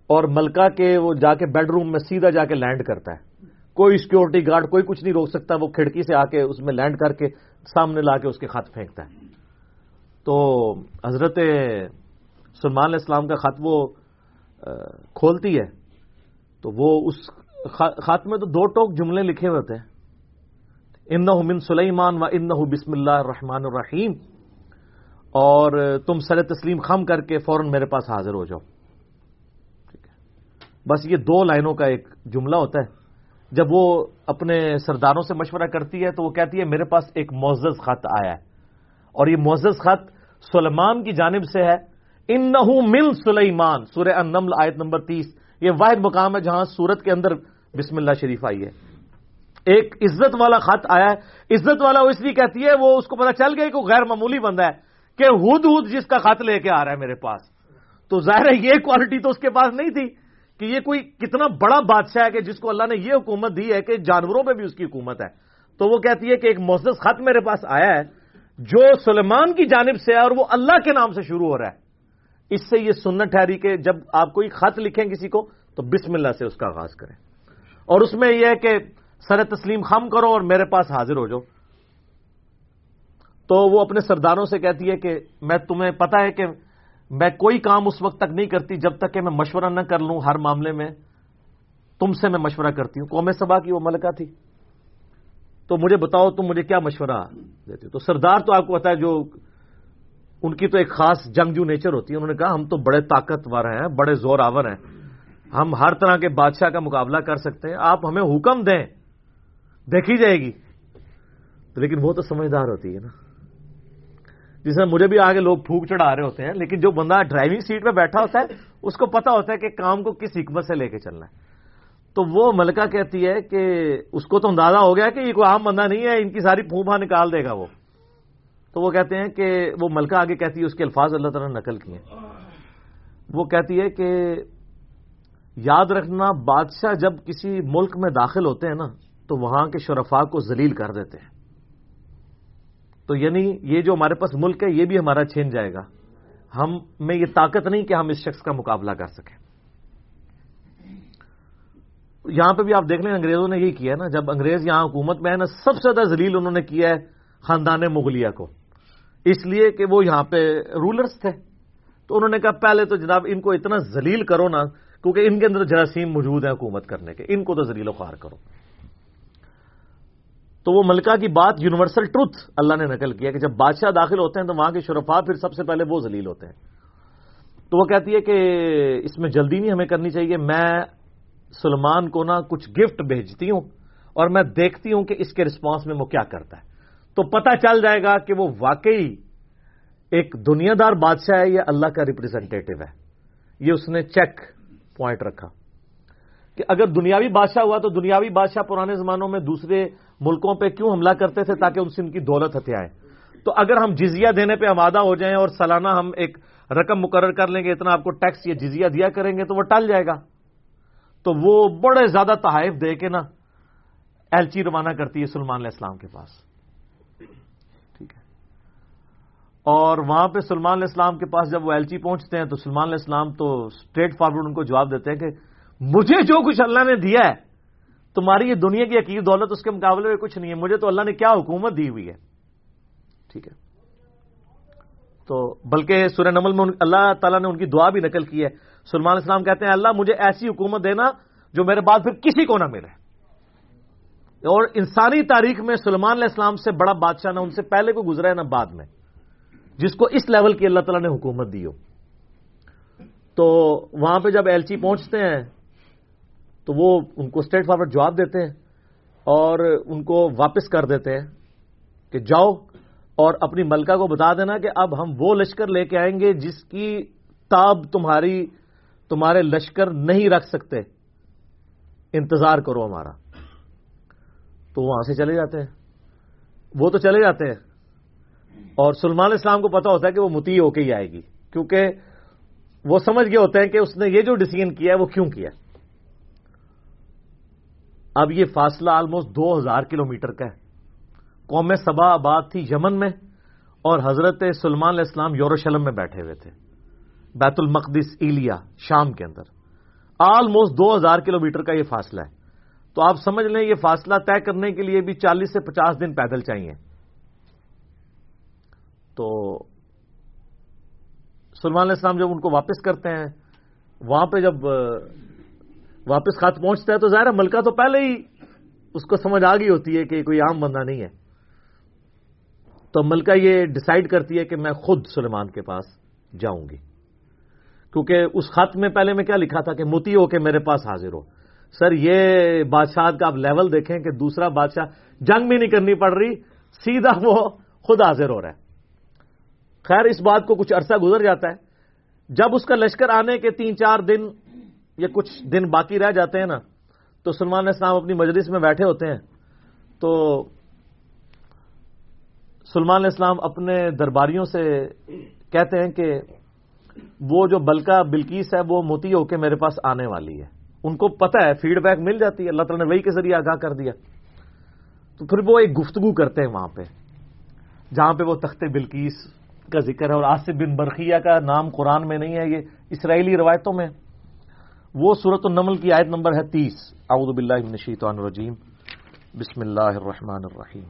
اور ملکہ کے وہ جا کے بیڈ روم میں سیدھا جا کے لینڈ کرتا ہے۔ کوئی سیکورٹی گارڈ کوئی کچھ نہیں روک سکتا، وہ کھڑکی سے آ کے اس میں لینڈ کر کے سامنے لا کے اس کے خط پھینکتا ہے۔ تو حضرت سلمان علیہ السلام کا خط وہ کھولتی ہے۔ تو وہ اس خط میں تو دو ٹوک جملے لکھے ہوئے تھے ان من سلیمان و ان بسم اللہ الرحمن الرحیم۔ اور تم سر تسلیم خم کر کے فوراً میرے پاس حاضر ہو جاؤ۔ ٹھیک ہے۔ بس یہ دو لائنوں کا ایک جملہ ہوتا ہے۔ جب وہ اپنے سرداروں سے مشورہ کرتی ہے تو وہ کہتی ہے، میرے پاس ایک معزز خط آیا ہے۔ اور یہ معزز خط سلمان کی جانب سے ہے۔ ان من سلیمان، سورہ النمل آیت نمبر تیس۔ یہ واحد مقام ہے جہاں سورت کے اندر بسم اللہ شریف آئی ہے۔ ایک عزت والا خط آیا ہے۔ عزت والا وہ اس لیے کہتی ہے، وہ اس کو پتا چل گیا کہ وہ غیر معمولی بندہ ہے کہ ہد ہد جس کا خط لے کے آ رہا ہے میرے پاس۔ تو ظاہر ہے یہ کوالٹی تو اس کے پاس نہیں تھی۔ کہ یہ کوئی کتنا بڑا بادشاہ ہے کہ جس کو اللہ نے یہ حکومت دی ہے کہ جانوروں پہ بھی اس کی حکومت ہے۔ تو وہ کہتی ہے کہ ایک معزز خط میرے پاس آیا ہے، جو سلمان کی جانب سے ہے اور وہ اللہ کے نام سے شروع ہو رہا ہے۔ اس سے یہ سنت ٹھہری کہ جب آپ کوئی خط لکھیں کسی کو، تو بسم اللہ سے اس کا آغاز کریں۔ اور اس میں یہ ہے کہ سر تسلیم خم کرو اور میرے پاس حاضر ہو جاؤ۔ تو وہ اپنے سرداروں سے کہتی ہے کہ میں تمہیں پتا ہے کہ میں کوئی کام اس وقت تک نہیں کرتی جب تک کہ میں مشورہ نہ کر لوں ہر معاملے میں تم سے میں مشورہ کرتی ہوں۔ قوم سبا کی وہ ملکہ تھی۔ تو مجھے بتاؤ تم مجھے کیا مشورہ دیتے ہو؟ تو سردار تو آپ کو پتا ہے جو ان کی تو ایک خاص جنگجو نیچر ہوتی ہے۔ انہوں نے کہا، ہم تو بڑے طاقتور ہیں، بڑے زور آور ہیں۔ ہم ہر طرح کے بادشاہ کا مقابلہ کر سکتے ہیں۔ آپ ہمیں حکم دیں، دیکھی جائے گی۔ لیکن وہ تو سمجھدار ہوتی ہے نا۔ جس میں مجھے بھی آگے لوگ پھوک چڑھا رہے ہوتے ہیں، لیکن جو بندہ ڈرائیونگ سیٹ پہ بیٹھا ہوتا ہے، اس کو پتا ہوتا ہے کہ کام کو کس حکمت سے لے کے چلنا ہے۔ تو وہ ملکہ کہتی ہے کہ اس کو تو اندازہ ہو گیا کہ یہ کوئی عام بندہ نہیں ہے، ان کی ساری پھوپا نکال دے گا وہ۔ تو وہ کہتے ہیں کہ وہ ملکہ آگے کہتی ہے، اس کے الفاظ اللہ تعالیٰ نے نقل کیے۔ وہ کہتی ہے کہ یاد رکھنا، بادشاہ جب کسی ملک میں داخل ہوتے ہیں نا، تو وہاں کے شرفا کو ذلیل کر دیتے ہیں۔ تو یعنی یہ جو ہمارے پاس ملک ہے، یہ بھی ہمارا چھین جائے گا۔ ہم میں یہ طاقت نہیں کہ ہم اس شخص کا مقابلہ کر سکیں۔ یہاں پہ بھی آپ دیکھ لیں، انگریزوں نے یہی کیا ہے نا، جب انگریز یہاں حکومت میں ہے نا، سب سے زیادہ ذلیل انہوں نے کیا ہے خاندان مغلیہ کو۔ اس لیے کہ وہ یہاں پہ رولرز تھے۔ تو انہوں نے کہا، پہلے تو جناب ان کو اتنا ذلیل کرو نا، کیونکہ ان کے اندر جراثیم موجود ہیں حکومت کرنے کے۔ ان کو تو ذلیل و خوار کرو۔ تو وہ ملکہ کی بات یونیورسل ٹروتھ اللہ نے نقل کیا کہ جب بادشاہ داخل ہوتے ہیں تو وہاں کے شرفا پھر سب سے پہلے وہ ذلیل ہوتے ہیں۔ تو وہ کہتی ہے کہ اس میں جلدی نہیں ہمیں کرنی چاہیے، میں سلمان کو نا کچھ گفٹ بھیجتی ہوں اور میں دیکھتی ہوں کہ اس کے رسپانس میں وہ کیا کرتا ہے۔ تو پتہ چل جائے گا کہ وہ واقعی ایک دنیا دار بادشاہ ہے یا اللہ کا ریپرزینٹیو ہے۔ یہ اس نے چیک پوائنٹ رکھا کہ اگر دنیاوی بادشاہ ہوا تو دنیاوی بادشاہ پرانے زمانوں میں دوسرے ملکوں پہ کیوں حملہ کرتے تھے تاکہ ان سے ان کی دولت ہتھیائیں تو اگر ہم جزیہ دینے پہ آمادہ ہو جائیں اور سالانہ ہم ایک رقم مقرر کر لیں گے، اتنا آپ کو ٹیکس یا جزیہ دیا کریں گے، تو وہ ٹل جائے گا۔ تو وہ بڑے زیادہ تحائف دے کے نا ایلچی روانہ کرتی ہے سلمان علیہ السلام کے پاس۔ ٹھیک ہے۔ اور وہاں پہ سلمان علیہ السلام کے پاس جب وہ ایلچی پہنچتے ہیں تو سلمان علیہ السلام تو اسٹریٹ فارورڈ ان کو جواب دیتے ہیں کہ مجھے جو کچھ اللہ نے دیا ہے تمہاری یہ دنیا کی عقید دولت اس کے مقابلے میں کچھ نہیں ہے۔ مجھے تو اللہ نے کیا حکومت دی ہوئی ہے؟ ٹھیک ہے۔ تو بلکہ سورہ نمل میں اللہ تعالیٰ نے ان کی دعا بھی نقل کی ہے۔ سلمان اسلام کہتے ہیں، اللہ مجھے ایسی حکومت دینا جو میرے بعد پھر کسی کو نہ ملے۔ اور انسانی تاریخ میں سلمان علیہ السلام سے بڑا بادشاہ نہ ان سے پہلے کو گزرا ہے نہ بعد میں، جس کو اس لیول کی اللہ تعالیٰ نے حکومت دی ہو۔ تو وہاں پہ جب ایل چی پہنچتے ہیں تو وہ ان کو اسٹریٹ فارورڈ جواب دیتے ہیں اور ان کو واپس کر دیتے ہیں کہ جاؤ اور اپنی ملکہ کو بتا دینا کہ اب ہم وہ لشکر لے کے آئیں گے جس کی تاب تمہاری، تمہارے لشکر نہیں رکھ سکتے۔ انتظار کرو ہمارا۔ تو وہاں سے چلے جاتے ہیں۔ وہ تو چلے جاتے ہیں۔ اور سلمان اسلام کو پتا ہوتا ہے کہ وہ متی ہو کے ہی آئے گی، کیونکہ وہ سمجھ گئے ہوتے ہیں کہ اس نے یہ جو ڈسیزن کیا ہے وہ کیوں کیا ہے۔ اب یہ فاصلہ آلموسٹ دو ہزار کلو میٹر کا ہے۔ قوم سبا آباد تھی یمن میں اور حضرت سلمان علیہ السلام یوروشلم میں بیٹھے ہوئے تھے۔ بیت المقدس ایلیا شام کے اندر۔ آلموسٹ دو ہزار کلو میٹر کا یہ فاصلہ ہے۔ تو آپ سمجھ لیں یہ فاصلہ طے کرنے کے لیے بھی چالیس سے پچاس دن پیدل چاہیے۔ تو سلمان علیہ السلام جب ان کو واپس کرتے ہیں، وہاں پہ جب واپس خط پہنچتا ہے تو ظاہر ملکہ تو پہلے ہی اس کو سمجھ آ گئی ہوتی ہے کہ کوئی عام بندہ نہیں ہے۔ تو ملکہ یہ ڈسائڈ کرتی ہے کہ میں خود سلیمان کے پاس جاؤں گی۔ کیونکہ اس خط میں پہلے میں کیا لکھا تھا کہ موتی ہو کے میرے پاس حاضر ہو۔ سر، یہ بادشاہ کا آپ لیول دیکھیں کہ دوسرا بادشاہ جنگ بھی نہیں کرنی پڑ رہی، سیدھا وہ خود حاضر ہو رہا ہے۔ خیر، اس بات کو کچھ عرصہ گزر جاتا ہے۔ جب اس کا لشکر آنے کے تین چار دن یا کچھ دن باقی رہ جاتے ہیں نا، تو سلمان اسلام اپنی مجلس میں بیٹھے ہوتے ہیں۔ تو سلمان اسلام اپنے درباریوں سے کہتے ہیں کہ وہ جو بلکہ بلکیس ہے، وہ موتی ہو کے میرے پاس آنے والی ہے۔ ان کو پتا ہے فیڈ بیک مل جاتی ہے۔ اللہ تعالیٰ نے وہی کے ذریعے آگاہ کر دیا۔ تو پھر وہ ایک گفتگو کرتے ہیں وہاں پہ، جہاں پہ وہ تخت بلکیس کا ذکر ہے۔ اور آصف بن برقیہ کا نام قرآن میں نہیں ہے، یہ اسرائیلی روایتوں میں۔ وہ صورت النمل کی آیت نمبر ہے تیس۔ اعوذ باللہ من الشیطان الرجیم۔ بسم اللہ الرحمن الرحیم۔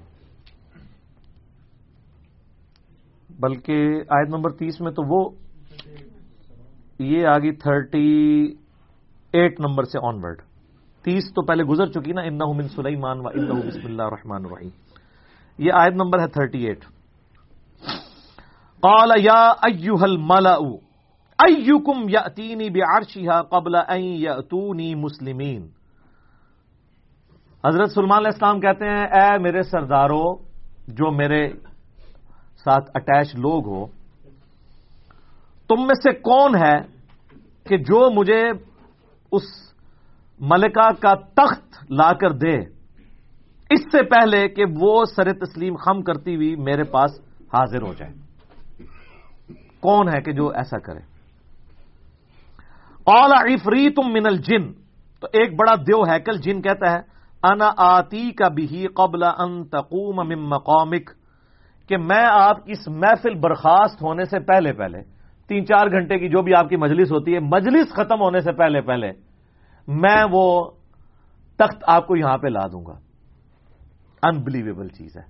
بلکہ آیت نمبر تیس میں تو وہ یہ آگی تھرٹی ایٹ نمبر سے آن ورڈ تیس تو پہلے گزر چکی نا ان من سلیمان و ان بسم اللہ الرحمن الرحیم۔ یہ آیت نمبر ہے تھرٹی ایٹ۔ قال یا ایوہ الملأ ایوکم یأتینی بعرشها قبل ان یأتونی مسلمین۔ حضرت سلمان علیہ السلام کہتے ہیں، اے میرے سرداروں جو میرے ساتھ اٹیچ لوگ ہو، تم میں سے کون ہے کہ جو مجھے اس ملکہ کا تخت لا کر دے؟ اس سے پہلے کہ وہ سر تسلیم خم کرتی ہوئی میرے پاس حاضر ہو جائے۔ کون ہے کہ جو ایسا کرے؟ اولا عفری تم من الجن. تو ایک بڑا دیو ہیکل جن کہتا ہے، انا آتی کا بھی قبل ان تقوم من مقامک. کہ میں آپ کی اس محفل برخاست ہونے سے پہلے پہلے، تین چار گھنٹے کی جو بھی آپ کی مجلس ہوتی ہے، مجلس ختم ہونے سے پہلے پہلے، میں وہ تخت آپ کو یہاں پہ لا دوں گا۔ انبلیویبل چیز ہے۔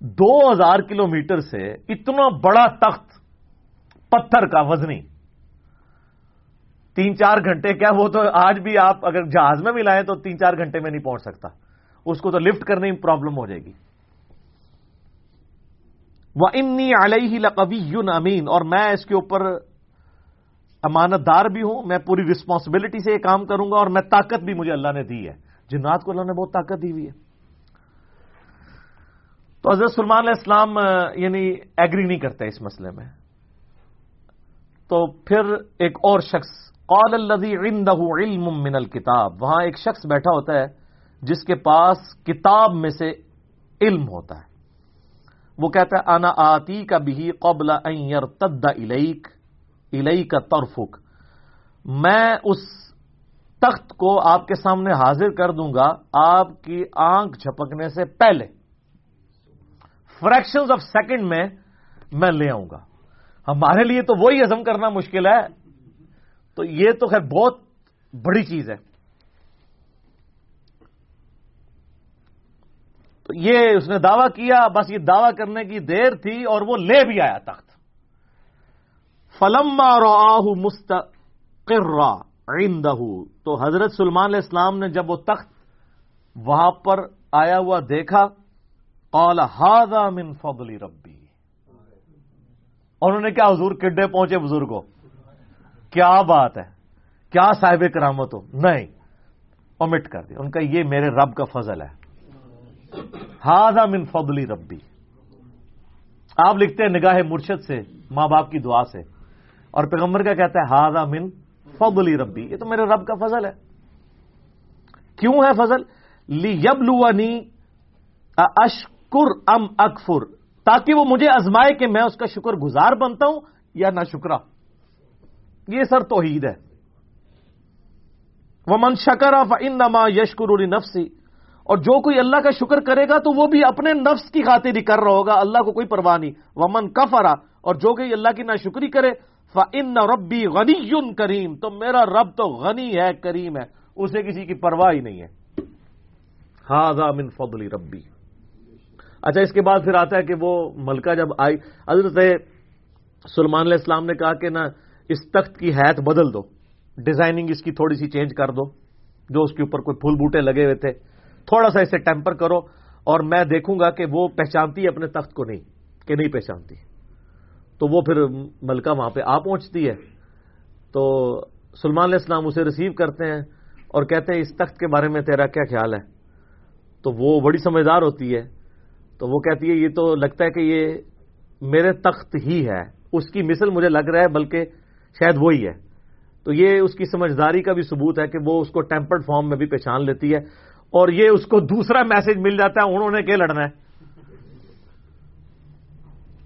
دو ہزار کلو میٹر سے اتنا بڑا تخت، پتھر کا وزنی۔ تین چار گھنٹے کیا وہ تو آج بھی آپ اگر جہاز میں بھی لائیں تو تین چار گھنٹے میں نہیں پہنچ سکتا۔ اس کو تو لفٹ کرنے میں پرابلم ہو جائے گی۔ وہ انی علیہ لقوی یون امین اور میں اس کے اوپر امانت دار بھی ہوں، میں پوری رسپانسبلٹی سے یہ کام کروں گا اور میں طاقت بھی مجھے اللہ نے دی ہے۔ جنات کو اللہ نے بہت طاقت دی ہوئی ہے۔ تو حضرت سلمان علیہ السلام یعنی ایگری نہیں کرتے اس مسئلے میں۔ تو پھر ایک اور شخص قال الذي عنده علم من الكتاب. وہاں ایک شخص بیٹھا ہوتا ہے جس کے پاس کتاب میں سے علم ہوتا ہے. وہ کہتا ہے، انا آتی کا بھی قبل تد الیک الئی کا ترفک میں اس تخت کو آپ کے سامنے حاضر کر دوں گا، آپ کی آنکھ جھپکنے سے پہلے. فریکشن آف سیکنڈ میں میں لے آؤں گا۔ ہمارے لیے تو وہی ہزم کرنا مشکل ہے۔ تو یہ تو ہے بہت بڑی چیز ہے۔ تو یہ اس نے دعویٰ کیا، بس یہ دعویٰ کرنے کی دیر تھی اور وہ لے بھی آیا تخت۔ فلما راہ مستقر تو حضرت سلمان علیہ السلام نے جب وہ تخت وہاں پر آیا ہوا دیکھا، قال هذا من فضل ربی۔ اور انہوں نے کیا حضور کڈے پہنچے بزرگوں۔ کیا بات ہے؟ کیا صاحب کرامت ہو؟ نہیں۔ اومٹ کر دیا۔ ان کا یہ میرے رب کا فضل ہے۔ ہاضا من فضلی ربی۔ آپ لکھتے ہیں نگاہ مرشد سے، ماں باپ کی دعا سے۔ اور پیغمبر کیا کہتا ہے ہاضا من فضلی ربی۔ یہ تو میرے رب کا فضل ہے۔ کیوں ہے فضل؟ لی یب اشکر ام اکفر۔ تاکہ وہ مجھے ازمائے کہ میں اس کا شکر گزار بنتا ہوں یا نہ شکرا یہ سر توحید ہے۔ وہ من شکر ان نما یشکر نفسی اور جو کوئی اللہ کا شکر کرے گا تو وہ بھی اپنے نفس کی خاطر ہی کر رہا ہوگا، اللہ کو کوئی پرواہ نہیں۔ وہ من کفرا اور جو کوئی اللہ کی نہ شکری کرے ان ربی غنی کریم تو میرا رب تو غنی ہے، کریم ہے، اسے کسی کی پرواہ ہی نہیں ہے۔ ہاضا من فضلی ربی اچھا اس کے بعد پھر آتا ہے کہ وہ ملکہ جب آئی، حضرت سلمان علیہ السلام نے کہا کہ نا اس تخت کی حیت بدل دو۔ ڈیزائننگ اس کی تھوڑی سی چینج کر دو۔ جو اس کے اوپر کوئی پھول بوٹے لگے ہوئے تھے۔ تھوڑا سا اسے ٹیمپر کرو اور میں دیکھوں گا کہ وہ پہچانتی ہے اپنے تخت کو نہیں، کہ نہیں پہچانتی۔ تو وہ پھر ملکہ وہاں پہ آ پہنچتی ہے۔ تو سلمان علیہ السلام اسے ریسیو کرتے ہیں اور کہتے ہیں، اس تخت کے بارے میں تیرا کیا خیال ہے؟ تو وہ بڑی سمجھدار ہوتی ہے۔ تو وہ کہتی ہے، یہ تو لگتا ہے کہ یہ میرے تخت ہی ہے۔ اس کی مثل مجھے لگ رہا ہے، بلکہ شاید وہی ہے۔ تو یہ اس کی سمجھداری کا بھی ثبوت ہے کہ وہ اس کو ٹیمپرڈ فارم میں بھی پہچان لیتی ہے اور یہ اس کو دوسرا میسج مل جاتا ہے، انہوں نے کیا لڑنا ہے۔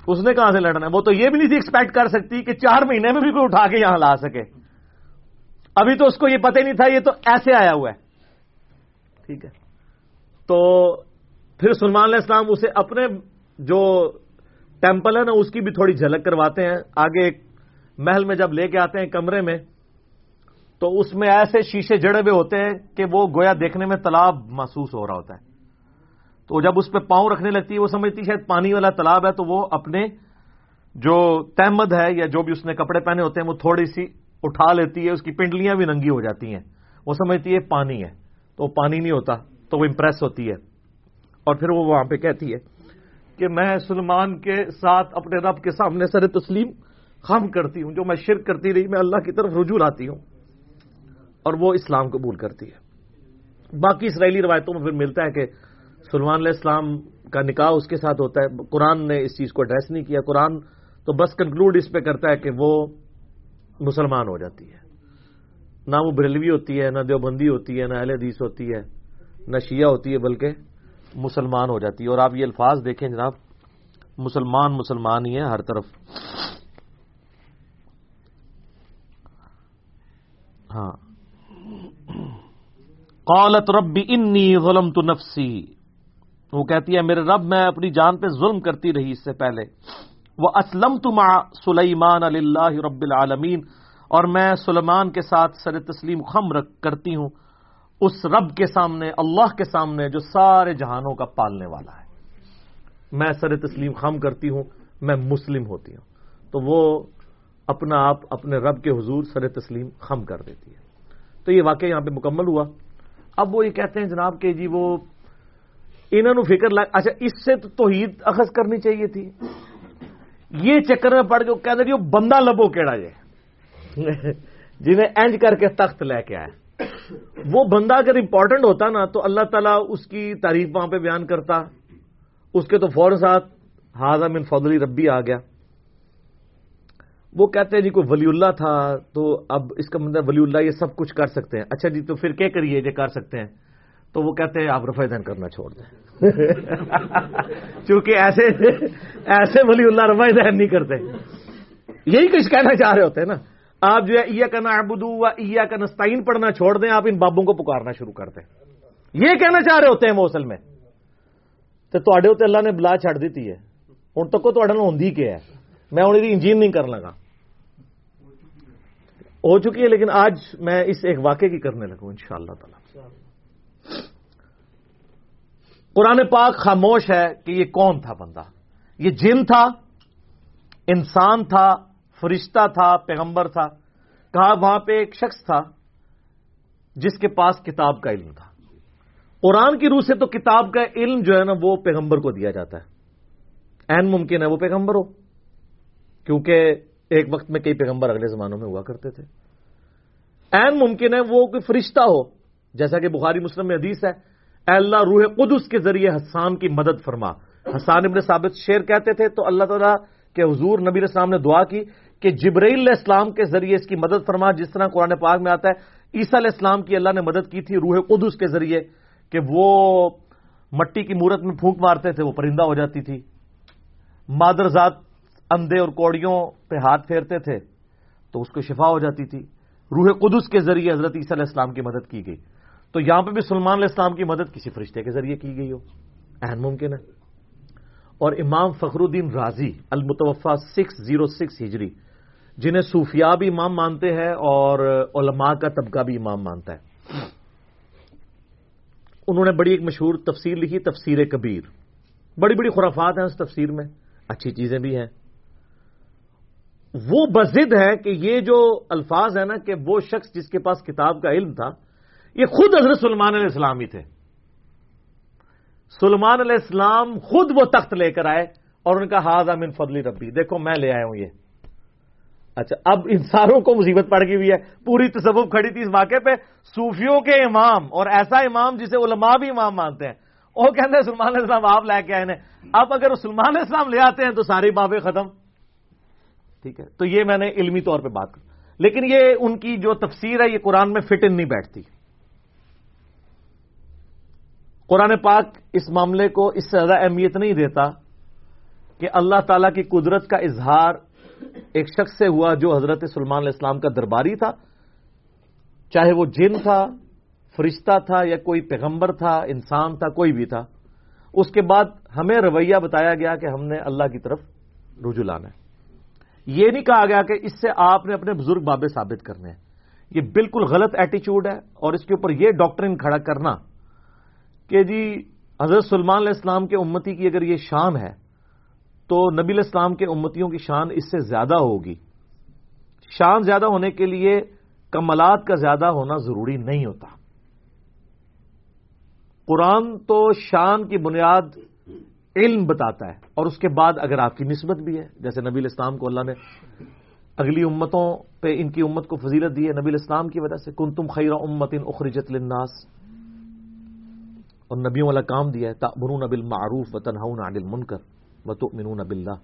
اس نے کہاں سے لڑنا ہے؟ وہ تو یہ بھی نہیں تھی ایکسپیکٹ کر سکتی کہ چار مہینے میں بھی کوئی اٹھا کے یہاں لا سکے۔ ابھی تو اس کو یہ پتہ نہیں تھا، یہ تو ایسے آیا ہوا ہے۔ ٹھیک ہے۔ تو پھر سلمان علیہ السلام اسے اپنے جو ٹیمپل ہے نا، اس کی بھی تھوڑی جھلک کرواتے ہیں۔ آگے ایک محل میں جب لے کے آتے ہیں کمرے میں، تو اس میں ایسے شیشے جڑے ہوئے ہوتے ہیں کہ وہ گویا دیکھنے میں تالاب محسوس ہو رہا ہوتا ہے۔ تو جب اس پہ پاؤں رکھنے لگتی ہے، وہ سمجھتی شاید پانی والا تالاب ہے، تو وہ اپنے جو تحمد ہے یا جو بھی اس نے کپڑے پہنے ہوتے ہیں، وہ تھوڑی سی اٹھا لیتی ہے، اس کی پنڈلیاں بھی ننگی ہو جاتی ہیں۔ وہ سمجھتی ہے پانی ہے، تو پانی نہیں ہوتا، تو وہ امپریس ہوتی ہے۔ اور پھر وہ وہاں پہ کہتی ہے کہ میں سلمان کے ساتھ اپنے رب کے سامنے سر تسلیم خم کرتی ہوں، جو میں شرک کرتی رہی، میں اللہ کی طرف رجوع لاتی ہوں، اور وہ اسلام قبول کرتی ہے۔ باقی اسرائیلی روایتوں میں پھر ملتا ہے کہ سلمان علیہ السلام کا نکاح اس کے ساتھ ہوتا ہے۔ قرآن نے اس چیز کو ایڈریس نہیں کیا۔ قرآن تو بس کنکلوڈ اس پہ کرتا ہے کہ وہ مسلمان ہو جاتی ہے۔ نہ وہ بریلوی ہوتی ہے، نہ دیوبندی ہوتی ہے، نہ اہل حدیث ہوتی ہے، نہ شیعہ ہوتی ہے، بلکہ مسلمان ہو جاتی ہے۔ اور آپ یہ الفاظ دیکھیں جناب، مسلمان مسلمان ہی ہے ہر طرف۔ ہاں۔ قالت ربی انی ظلم تو نفسی۔ وہ کہتی ہے، میرے رب، میں اپنی جان پہ ظلم کرتی رہی اس سے پہلے۔ وہ اسلم تو سلیمان اللہ رب العالمین۔ اور میں سلمان کے ساتھ سر تسلیم خم رکھ کرتی ہوں۔ اس رب کے سامنے، اللہ کے سامنے جو سارے جہانوں کا پالنے والا ہے۔ میں سر تسلیم خام کرتی ہوں، میں مسلم ہوتی ہوں۔ تو وہ اپنا آپ اپنے رب کے حضور سر تسلیم خم کر دیتی ہے۔ تو یہ واقعہ یہاں پہ مکمل ہوا۔ اب وہ یہ کہتے ہیں جناب کہ جی وہ انہوں نے فکر لگ اچھا اس سے تو توحید اخذ کرنی چاہیے تھی۔ یہ چکر میں پڑ جو کہتے وہ بندہ لبو کیڑا یہ جنہیں جی اینج کر کے تخت لے کے آئے وہ بندہ اگر امپورٹنٹ ہوتا نا، تو اللہ تعالیٰ اس کی تعریف وہاں پہ بیان کرتا۔ اس کے تو فوراً ساتھ ہاضا من فضلی ربی آ گیا۔ وہ کہتے ہیں جی کوئی ولی اللہ تھا تو اب اس کا مطلب ولی اللہ یہ سب کچھ کر سکتے ہیں۔ اچھا جی تو پھر کیا کریے جو کر سکتے ہیں؟ تو وہ کہتے ہیں آپ رفع دین کرنا چھوڑ دیں۔ چونکہ ایسے ایسے ولی اللہ رفع دین نہیں کرتے۔ یہی کچھ کہنا چاہ رہے ہوتے ہیں نا۔ آپ جو ہے ایا کا نابدو و ایا کا نستعین پڑھنا چھوڑ دیں، آپ ان بابوں کو پکارنا شروع کر دیں۔ یہ کہنا چاہ رہے ہوتے ہیں وہ اصل میں۔ تو تے اتنے اللہ نے بلا چڑ دیتی ہے۔ ہوں تک تو ہوندی کیا ہے؟ میں ہوں انجین نہیں کر لگا۔ ہو چکی ہے، لیکن آج میں اس ایک واقعے کی کرنے لگوں ان شاء اللہ تعالی۔ قرآن پاک خاموش ہے کہ یہ کون تھا بندہ؟ یہ جن تھا، انسان تھا، فرشتہ تھا، پیغمبر تھا۔ کہا، وہاں پہ ایک شخص تھا جس کے پاس کتاب کا علم تھا۔ قرآن کی روح سے تو کتاب کا علم جو ہے نا، وہ پیغمبر کو دیا جاتا ہے۔ این ممکن ہے وہ پیغمبر ہو، کیونکہ ایک وقت میں کئی پیغمبر اگلے زمانوں میں ہوا کرتے تھے۔ این ممکن ہے وہ کوئی فرشتہ ہو، جیسا کہ بخاری مسلم میں حدیث ہے، اے اللہ روح قدس کے ذریعے حسان کی مدد فرما۔ حسان ابن ثابت شیر کہتے تھے، تو اللہ تعالیٰ کے حضور نبی السلام نے دعا کی کہ جبرائیل علیہ السلام کے ذریعے اس کی مدد فرما۔ جس طرح قرآن پاک میں آتا ہے، عیسیٰ علیہ السلام کی اللہ نے مدد کی تھی روح قدس کے ذریعے کہ وہ مٹی کی مورت میں پھونک مارتے تھے، وہ پرندہ ہو جاتی تھی۔ مادر ذات اندھے اور کوڑیوں پہ ہاتھ پھیرتے تھے تو اس کو شفا ہو جاتی تھی۔ روح قدس کے ذریعے حضرت عیسیٰ علیہ السلام کی مدد کی گئی۔ تو یہاں پہ بھی سلمان علیہ السلام کی مدد کسی فرشتے کے ذریعے کی گئی ہو۔ اہم ممکن ہے۔ اور امام فخر الدین راضی المتوفا سکس زیرو سکس ہجری، جنہیں صوفیاء بھی امام مانتے ہیں اور علماء کا طبقہ بھی امام مانتا ہے۔ انہوں نے بڑی ایک مشہور تفسیر لکھی، تفسیر کبیر۔ بڑی بڑی خرافات ہیں اس تفسیر میں۔ اچھی چیزیں بھی ہیں۔ وہ بزد ہے کہ یہ جو الفاظ ہے نا کہ وہ شخص جس کے پاس کتاب کا علم تھا، یہ خود حضرت سلمان علیہ السلام ہی تھے۔ سلمان علیہ السلام خود وہ تخت لے کر آئے اور ان کا ہاض امن فضلی ربی، دیکھو میں لے آیا ہوں یہ۔ اچھا اب انسانوں کو مصیبت پڑ گئی ہوئی ہے۔ پوری تصوف کھڑی تھی اس موقع پہ۔ صوفیوں کے امام، اور ایسا امام جسے علماء بھی امام مانتے ہیں۔ وہ کہتے ہیں سلمان علیہ السلام، آپ لے کے آئے اب اگر سلمان علیہ السلام لے آتے ہیں تو ساری بابیں ختم۔ ٹھیک ہے؟ تو یہ میں نے علمی طور پہ بات کر لیکن یہ ان کی جو تفسیر ہے، یہ قرآن میں فٹ ان نہیں بیٹھتی۔ قرآن پاک اس معاملے کو اس سے زیادہ اہمیت نہیں دیتا کہ اللہ تعالی کی قدرت کا اظہار ایک شخص سے ہوا جو حضرت سلمان علیہ السلام کا درباری تھا۔ چاہے وہ جن تھا، فرشتہ تھا یا کوئی پیغمبر تھا، انسان تھا، کوئی بھی تھا۔ اس کے بعد ہمیں رویہ بتایا گیا کہ ہم نے اللہ کی طرف رجوع لانا ہے۔ یہ نہیں کہا گیا کہ اس سے آپ نے اپنے بزرگ بابے ثابت کرنے ہیں۔ یہ بالکل غلط ایٹیچیوڈ ہے اور اس کے اوپر یہ ڈاکٹرن کھڑا کرنا کہ جی حضرت سلمان علیہ السلام کے امتی کی اگر یہ شان ہے، تو نبی علیہ السلام کے امتیوں کی شان اس سے زیادہ ہوگی۔ شان زیادہ ہونے کے لیے کملات کا زیادہ ہونا ضروری نہیں ہوتا۔ قرآن تو شان کی بنیاد علم بتاتا ہے اور اس کے بعد اگر آپ کی نسبت بھی ہے، جیسے نبی الاسلام کو اللہ نے اگلی امتوں پہ ان کی امت کو فضیلت دی ہے نبی الاسلام کی وجہ سے کن تم خیر امت ان اخرجت للناس۔ اور نبیوں والا کام دیا ہے، تأمرون بالمعروف و تنہون عن المنکر و تؤمنون باللہ۔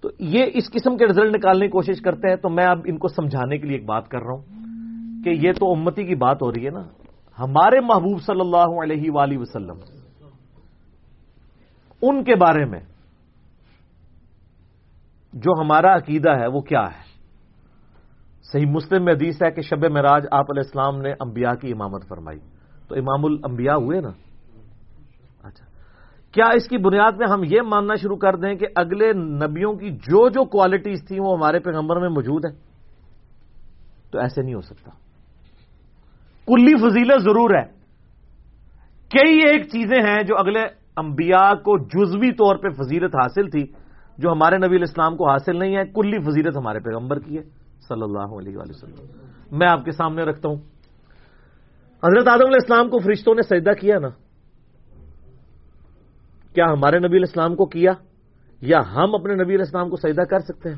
تو یہ اس قسم کے رزلٹ نکالنے کی کوشش کرتے ہیں، تو میں اب ان کو سمجھانے کے لیے ایک بات کر رہا ہوں کہ یہ تو امتی کی بات ہو رہی ہے نا۔ ہمارے محبوب صلی اللہ علیہ وآلہ وسلم، ان کے بارے میں جو ہمارا عقیدہ ہے وہ کیا ہے؟ صحیح مسلم میں حدیث ہے کہ شب معراج آپ علیہ السلام نے انبیاء کی امامت فرمائی۔ تو امام الانبیاء ہوئے نا؟ اچھا۔ کیا اس کی بنیاد میں ہم یہ ماننا شروع کر دیں کہ اگلے نبیوں کی جو جو کوالٹیز تھیں وہ ہمارے پیغمبر میں موجود ہیں؟ تو ایسے نہیں ہو سکتا۔ کلی فضیلت ضرور ہے۔ کئی ایک چیزیں ہیں جو اگلے انبیاء کو جزوی طور پہ فضیلت حاصل تھی، جو ہمارے نبی الاسلام کو حاصل نہیں ہے، کلی فضیلت ہمارے پیغمبر کی ہے، صلی اللہ علیہ وسلم۔ میں آپ کے سامنے رکھتا ہوں۔ حضرت آدم علیہ السلام کو فرشتوں نے سجدہ کیا نا؟ کیا ہمارے نبی الاسلام کو کیا؟ یا ہم اپنے نبی الاسلام کو سجدہ کر سکتے ہیں؟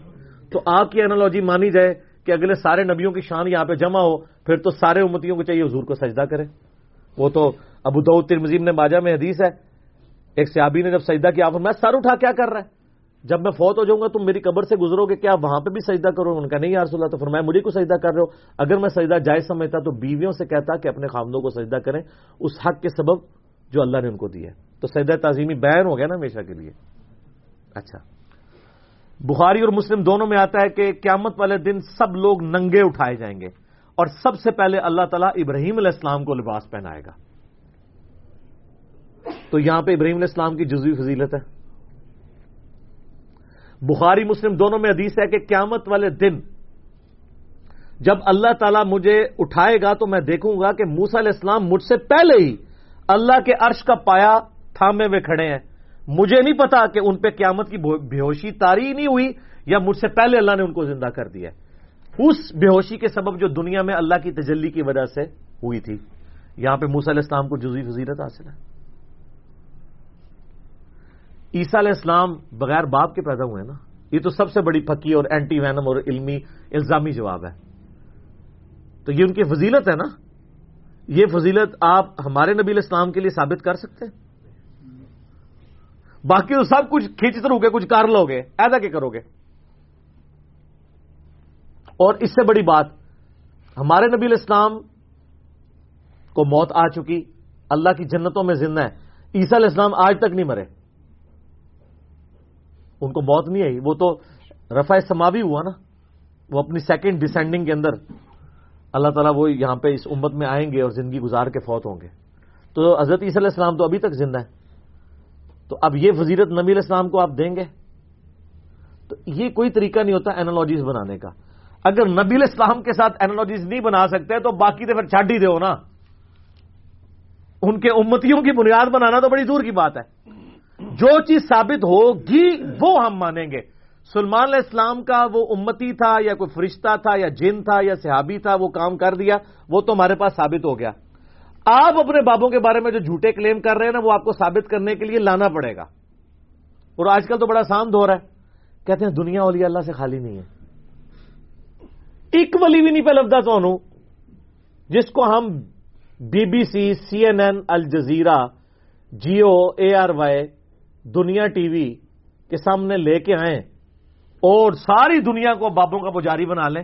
تو آپ کی انالوجی مانی جائے کہ اگلے سارے نبیوں کی شان یہاں پہ جمع ہو، پھر تو سارے امتیوں کو چاہیے حضور کو سجدہ کرے۔ وہ تو ابو دعود ترمزیم نے باجا میں حدیث ہے۔ ایک سیابی نے جب سجدہ کیا میں سر اٹھا کیا کر رہا ہے؟ جب میں فوت ہو جاؤں گا، تم میری قبر سے گزرو گے، کیا وہاں پہ بھی سجدہ کرو؟ ان کا نہیں یار اللہ، تو فرمایا، مجھے کو سجدہ کر رہے ہو؟ اگر میں سجدہ جائز سمجھتا تو بیویوں سے کہتا کہ اپنے خامدوں کو سجدہ کریں۔ اس حق کے سبب جو اللہ نے ان کو دیا تو سجدہ تعظیمی بیان ہو گیا نا ہمیشہ کے لیے۔ اچھا۔ بخاری اور مسلم دونوں میں آتا ہے کہ قیامت والے دن سب لوگ ننگے اٹھائے جائیں گے اور سب سے پہلے اللہ تعالیٰ ابراہیم علیہ السلام کو لباس پہنائے گا۔ تو یہاں پہ ابراہیم علیہ السلام کی جزوی فضیلت ہے۔ بخاری مسلم دونوں میں حدیث ہے کہ قیامت والے دن جب اللہ تعالیٰ مجھے اٹھائے گا تو میں دیکھوں گا کہ موسا علیہ السلام مجھ سے پہلے ہی اللہ کے عرش کا پایا تھامے ہوئے کھڑے ہیں۔ مجھے نہیں پتا کہ ان پہ قیامت کی بے ہوشی تاری نہیں ہوئی یا مجھ سے پہلے اللہ نے ان کو زندہ کر دیا اس بےہوشی کے سبب جو دنیا میں اللہ کی تجلی کی وجہ سے ہوئی تھی، یہاں پہ موسیٰ علیہ السلام کو جزوی فضیلت حاصل ہے۔ عیسیٰ علیہ السلام بغیر باپ کے پیدا ہوئے نا۔ یہ تو سب سے بڑی پھکی اور اینٹی وینم اور علمی الزامی جواب ہے۔ تو یہ ان کی فضیلت ہے نا۔ یہ فضیلت آپ ہمارے نبی الاسلام کے لیے ثابت کر سکتے ہیں۔ باقی تو سب کچھ کھینچتے رو گے کچھ کر لو گے۔ ایسا کہ کرو گے؟ اور اس سے بڑی بات، ہمارے نبی الاسلام کو موت آ چکی، اللہ کی جنتوں میں زندہ ہے عیسیٰ علیہ السلام آج تک نہیں مرے۔ ان کو موت نہیں آئی۔ وہ تو رفع سماوی ہوا نا۔ وہ اپنی سیکنڈ ڈسینڈنگ کے اندر۔ اللہ تعالیٰ وہ یہاں پہ اس امت میں آئیں گے اور زندگی گزار کے فوت ہوں گے۔ تو حضرت عیسی علیہ السلام تو ابھی تک زندہ ہے تو اب یہ فضیرت نبی علیہ السلام کو آپ دیں گے؟ تو یہ کوئی طریقہ نہیں ہوتا اینالوجیز بنانے کا۔ اگر نبی علیہ السلام کے ساتھ اینالوجیز نہیں بنا سکتے، تو باقی تو پھر چھڈ ہی دو نا۔ ان کے امتیوں کی بنیاد بنانا تو بڑی دور کی بات ہے۔ جو چیز ثابت ہوگی، وہ ہم مانیں گے۔ سلمان علیہ السلام کا وہ امتی تھا، یا کوئی فرشتہ تھا، یا جن تھا، یا صحابی تھا، وہ کام کر دیا، وہ تو ہمارے پاس ثابت ہو گیا۔ آپ اپنے بابوں کے بارے میں جو جھوٹے کلیم کر رہے ہیں نا، وہ آپ کو ثابت کرنے کے لیے لانا پڑے گا۔ اور آج کل تو بڑا آسان دور ہے۔ کہتے ہیں، دنیا والی اللہ سے خالی نہیں ہے۔ ایک ولی بھی نہیں پہ لفظ تو جس کو ہم B B C C N N Al Jazeera Geo A R Y, Dunya T V کے سامنے لے کے آئیں اور ساری دنیا کو بابوں کا پجاری بنا لیں،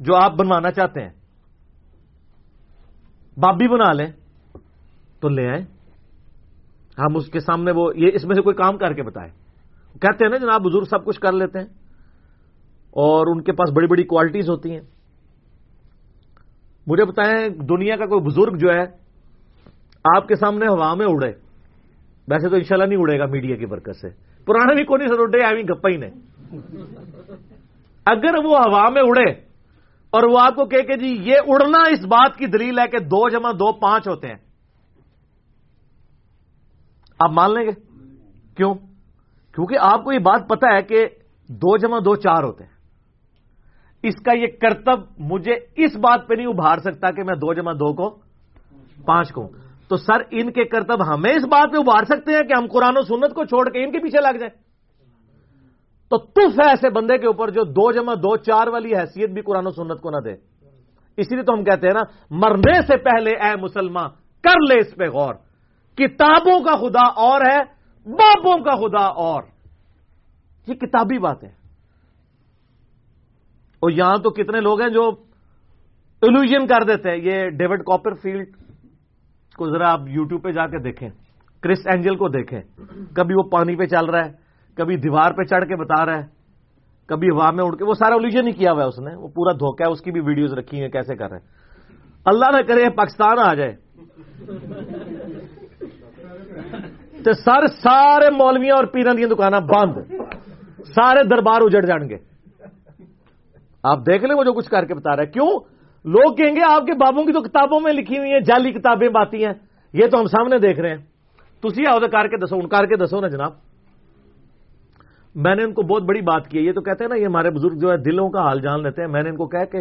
جو آپ بنوانا چاہتے ہیں۔ بابی بنا لیں تو لے آئیں۔ ہم اس کے سامنے وہ یہ اس میں سے کوئی کام کر کے بتائیں۔ کہتے ہیں نا جناب بزرگ سب کچھ کر لیتے ہیں اور ان کے پاس بڑی بڑی کوالٹیز ہوتی ہیں۔ مجھے بتائیں دنیا کا کوئی بزرگ جو ہے آپ کے سامنے ہوا میں اڑے۔ ویسے تو انشاءاللہ نہیں اڑے گا میڈیا کی برکت سے۔ پرانے بھی کون سر اڈے آئی گپا ہی نے اگر وہ ہوا میں اڑے اور وہ آپ کو کہ جی یہ اڑنا اس بات کی دلیل ہے کہ دو جمع دو پانچ ہوتے ہیں۔ آپ مان لیں گے؟ کیوں؟ کیونکہ آپ کو یہ بات پتا ہے کہ دو جمع دو چار ہوتے ہیں۔ اس کا یہ کرتب مجھے اس بات پہ نہیں ابھار سکتا کہ میں دو جمع دو کو پانچ کو تو سر، ان کے کرتب ہمیں اس بات پہ ابھار سکتے ہیں کہ ہم قرآن و سنت کو چھوڑ کے ان کے پیچھے لگ جائیں۔ تو تف ہے ایسے بندے کے اوپر جو دو جمع دو چار والی حیثیت بھی قرآن و سنت کو نہ دے۔ اسی لیے تو ہم کہتے ہیں نا، مرنے سے پہلے اے مسلمان، کر لے اس پہ غور۔ کتابوں کا خدا اور ہے، بابوں کا خدا اور۔ یہ کتابی بات ہے اور یہاں تو کتنے لوگ ہیں جو الوژن کر دیتے ہیں۔ یہ ڈیوڈ کاپر فیلڈ کو ذرا آپ یوٹیوب پہ جا کے دیکھیں۔ کرس اینجل کو دیکھیں۔ کبھی وہ پانی پہ چل رہا ہے۔ کبھی دیوار پہ چڑھ کے بتا رہا ہے، کبھی ہوا میں اڑ کے، وہ سارا الوجن ہی کیا ہوا ہے اس نے، وہ پورا دھوکا ہے، اس کی بھی ویڈیوز رکھی ہیں، کیسے کر رہے ہیں؟ اللہ نہ کرے پاکستان آ جائے۔ تو سر سارے مولویاں اور پیران دیا دکانیں بند۔ سارے دربار اجڑ جان گے۔ آپ دیکھ لیں وہ جو کچھ کر کے بتا رہے کیوں؟ لوگ کہیں گے آپ کے بابوں کی تو کتابوں میں لکھی ہوئی ہیں، جعلی کتابیں باتی ہیں۔ یہ تو ہم سامنے دیکھ رہے ہیں۔ تھی آؤ کر کے دسو ان کر کے دسو نا جناب۔ میں نے ان کو بہت بڑی بات کی ہے۔ یہ تو کہتے ہیں نا، یہ ہمارے بزرگ جو ہے دلوں کا حال جان لیتے ہیں۔ میں نے ان کو کہا کہ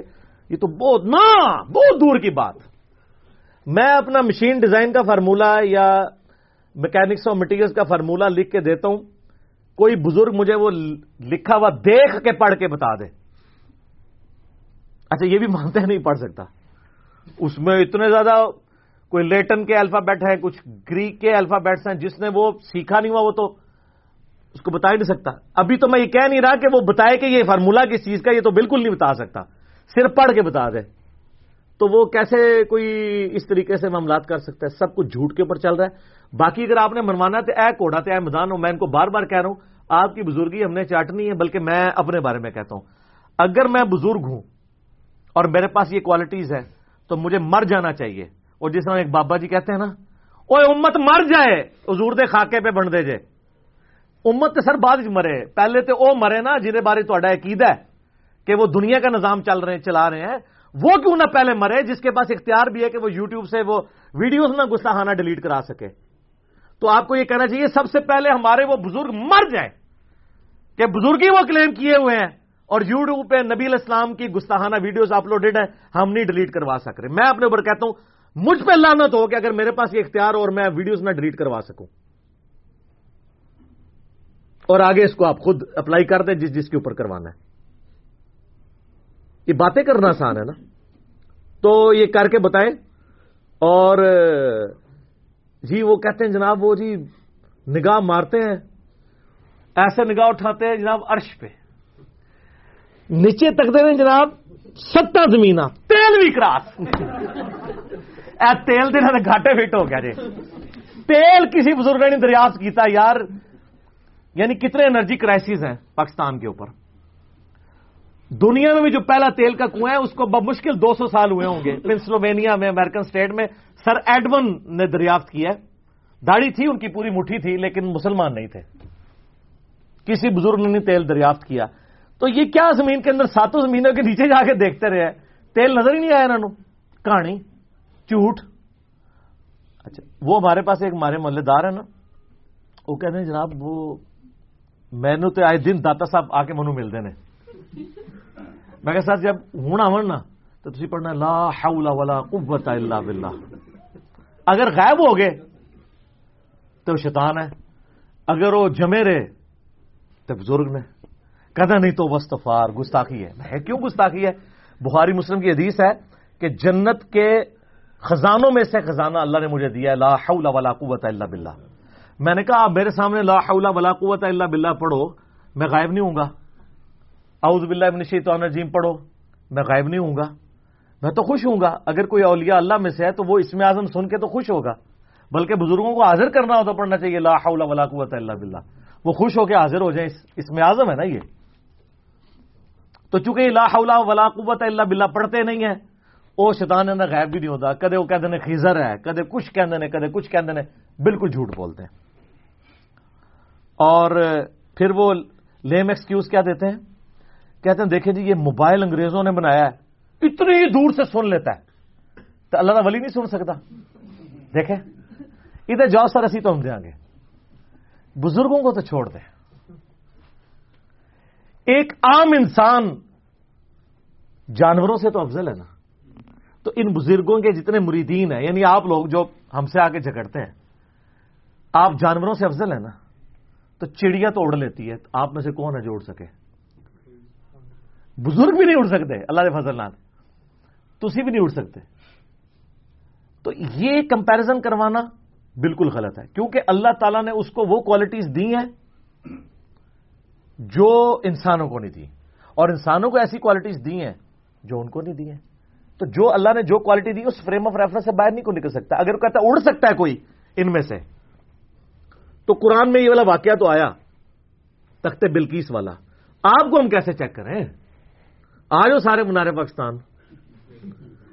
یہ تو بہت، نا، بہت دور کی بات۔ میں اپنا مشین ڈیزائن کا فارمولا یا میکینکس اور مٹیریل کا فارمولا لکھ کے دیتا ہوں۔ کوئی بزرگ مجھے وہ لکھا ہوا دیکھ کے پڑھ کے بتا دے۔ اچھا یہ بھی مانتے ہیں نہیں پڑھ سکتا۔ اس میں اتنے زیادہ کوئی لیٹن کے الفابیٹ ہیں، کچھ گریک کے الفابیٹس ہیں، جس نے وہ سیکھا نہیں ہوا، وہ تو اس کو بتا ہی نہیں سکتا۔ ابھی تو میں یہ کہہ نہیں رہا کہ وہ بتائے کہ یہ فارمولا کس چیز کا یہ تو بالکل نہیں بتا سکتا۔ صرف پڑھ کے بتا دے۔ تو وہ کیسے کوئی اس طریقے سے معاملات کر سکتا ہے؟ سب کچھ جھوٹ کے اوپر چل رہا ہے۔ باقی اگر آپ نے منوانا تو اے کوڑا تو اے میدان ہو، میں ان کو بار بار کہہ رہا ہوں۔ آپ کی بزرگی ہم نے چاٹنی ہے، بلکہ میں اپنے بارے میں کہتا ہوں۔ اگر میں بزرگ ہوں اور میرے پاس یہ کوالٹیز ہے تو مجھے مر جانا چاہیے۔ اور جس طرح ایک بابا جی کہتے ہیں نا وہ امت مر جائے، حضور دے خاکے پہ بن دے جے امت سر بعد مرے۔ پہلے تو وہ مرے نا جہد بارے تا عقید ہے کہ وہ دنیا کا نظام چل رہے چلا رہے ہیں۔ وہ کیوں نہ پہلے مرے جس کے پاس اختیار بھی ہے کہ وہ یوٹیوب سے وہ ویڈیوز نہ گستاخانہ ڈیلیٹ کرا سکے۔ تو آپ کو یہ کہنا چاہیے، سب سے پہلے ہمارے وہ بزرگ مر جائیں۔ کہ بزرگ ہی وہ کلیم کیے ہوئے ہیں۔ اور یوٹیوب پہ نبی الاسلام کی گستاحانہ ویڈیوز اپلوڈیڈ ہیں، ہم نہیں ڈیلیٹ کروا سک رہے میں اپنے اوپر کہتا ہوں، مجھ پہ لانت ہو کہ اگر میرے پاس یہ اختیار اور میں ویڈیوز نہ ڈیلیٹ کروا سکوں۔ اور آگے اس کو آپ خود اپلائی کر دیں جس جس کے اوپر کروانا ہے۔ یہ باتیں کرنا آسان ہے نا۔ تو یہ کر کے بتائیں۔ اور جی وہ کہتے ہیں جناب، وہ جی نگاہ مارتے ہیں۔ ایسے نگاہ اٹھاتے ہیں جناب عرش پہ۔ نیچے تک دے جناب ستر زمین تیل بھی کراس۔ اے تیل دن گھاٹے فٹ ہو گیا جی۔ تیل کسی بزرگ نے دریافت کیتا، یار یعنی کتنے انرجی کرائسز ہیں پاکستان کے اوپر۔ دنیا میں بھی جو پہلا تیل کا کنواں ہے، اس کو بمشکل دو سو سال ہوئے ہوں گے۔ پنسلوینیا میں، امریکن اسٹیٹ میں سر ایڈون نے دریافت کیا داڑھی تھی، ان کی پوری مٹھی تھی، لیکن مسلمان نہیں تھے۔ کسی بزرگ نے تیل دریافت کیا۔ تو یہ کیا زمین کے اندر ساتوں زمینوں کے نیچے جا کے دیکھتے رہے؟ تیل نظر ہی نہیں آیا انہوں کہانی جھوٹ اچھا وہ ہمارے پاس ایک ہمارے محلے دار ہے نا۔ وہ کہتے ہیں جناب، وہ مینو تو آئے دن داتا صاحب آ کے منو ملتے ہیں۔ میں ساتھ جب ہوں آن نا تو تھی پڑھنا لا حول ولا قوت الا باللہ۔ اگر غائب ہو گئے، تو شیطان ہے۔ اگر وہ جمے رہے، تو بزرگ نے۔ کہنا نہیں تو وسطفار گستاخی ہے۔ کیوں گستاخی ہے؟ بخاری مسلم کی حدیث ہے کہ جنت کے خزانوں میں سے خزانہ اللہ نے مجھے دیا لا حول ولا قوت الا باللہ۔ میں نے کہا، آپ میرے سامنے لا حول ولا قوت الا باللہ پڑھو. میں غائب نہیں ہوں گا۔ اعوذ باللہ ابن الشیطان الرجیم، پڑھو۔ میں غائب نہیں ہوں گا۔ میں تو خوش ہوں گا۔ اگر کوئی اولیاء اللہ میں سے ہے تو وہ اسم اعظم سن کے تو خوش ہوگا۔ بلکہ بزرگوں کو حاضر کرنا ہو تو پڑھنا چاہیے لا حول ولا قوت الا باللہ۔ وہ خوش ہو کے حاضر ہو جائیں۔ اس میں اعظم ہے نا یہ۔ تو چونکہ لا حول ولا قوت الا باللہ پڑھتے نہیں ہیں، وہ شیطان غائب بھی نہیں ہوتا۔ کدے وہ کہتے ہیں خیزر ہے، کدے کچھ کہتے ہیں کدے کچھ کہتے ہیں بالکل جھوٹ بولتے ہیں۔ اور پھر وہ لیم ایکسکیوز کیا دیتے ہیں؟ کہتے ہیں، دیکھیں جی یہ موبائل انگریزوں نے بنایا ہے۔ اتنی دور سے سن لیتا ہے۔ تو اللہ کا ولی نہیں سن سکتا۔ دیکھیں۔ ادھر جاؤ، سر، اسی تو ہم دیں گے۔ بزرگوں کو تو چھوڑ دیں۔ ایک عام انسان جانوروں سے تو افضل ہے نا۔ تو ان بزرگوں کے جتنے مریدین ہیں یعنی آپ لوگ جو ہم سے آگے جھگڑتے ہیں، آپ جانوروں سے افضل ہیں نا۔ تو چڑیا تو اڑ لیتی ہے آپ میں سے کون ہے جو اڑ سکے؟ بزرگ بھی نہیں اڑ سکتے، اللہ کے فضل نات تھی بھی نہیں اڑ سکتے۔ تو یہ کمپیرزن کروانا بالکل غلط ہے، کیونکہ اللہ تعالیٰ نے اس کو وہ کوالٹیز دی ہیں جو انسانوں کو نہیں دی۔ اور انسانوں کو ایسی کوالٹیز دی ہیں جو ان کو نہیں دی ہیں۔ تو جو اللہ نے جو کوالٹی دی، اس فریم آف ریفرنس سے باہر نہیں کو نکل سکتا۔ اگر وہ کہتا اڑ سکتا ہے کوئی ان میں سے تو قرآن میں یہ والا واقعہ تو آیا، تخت بلکیس والا۔ آپ کو ہم کیسے چیک کریں؟ آ جاؤ سارے منارے پاکستان۔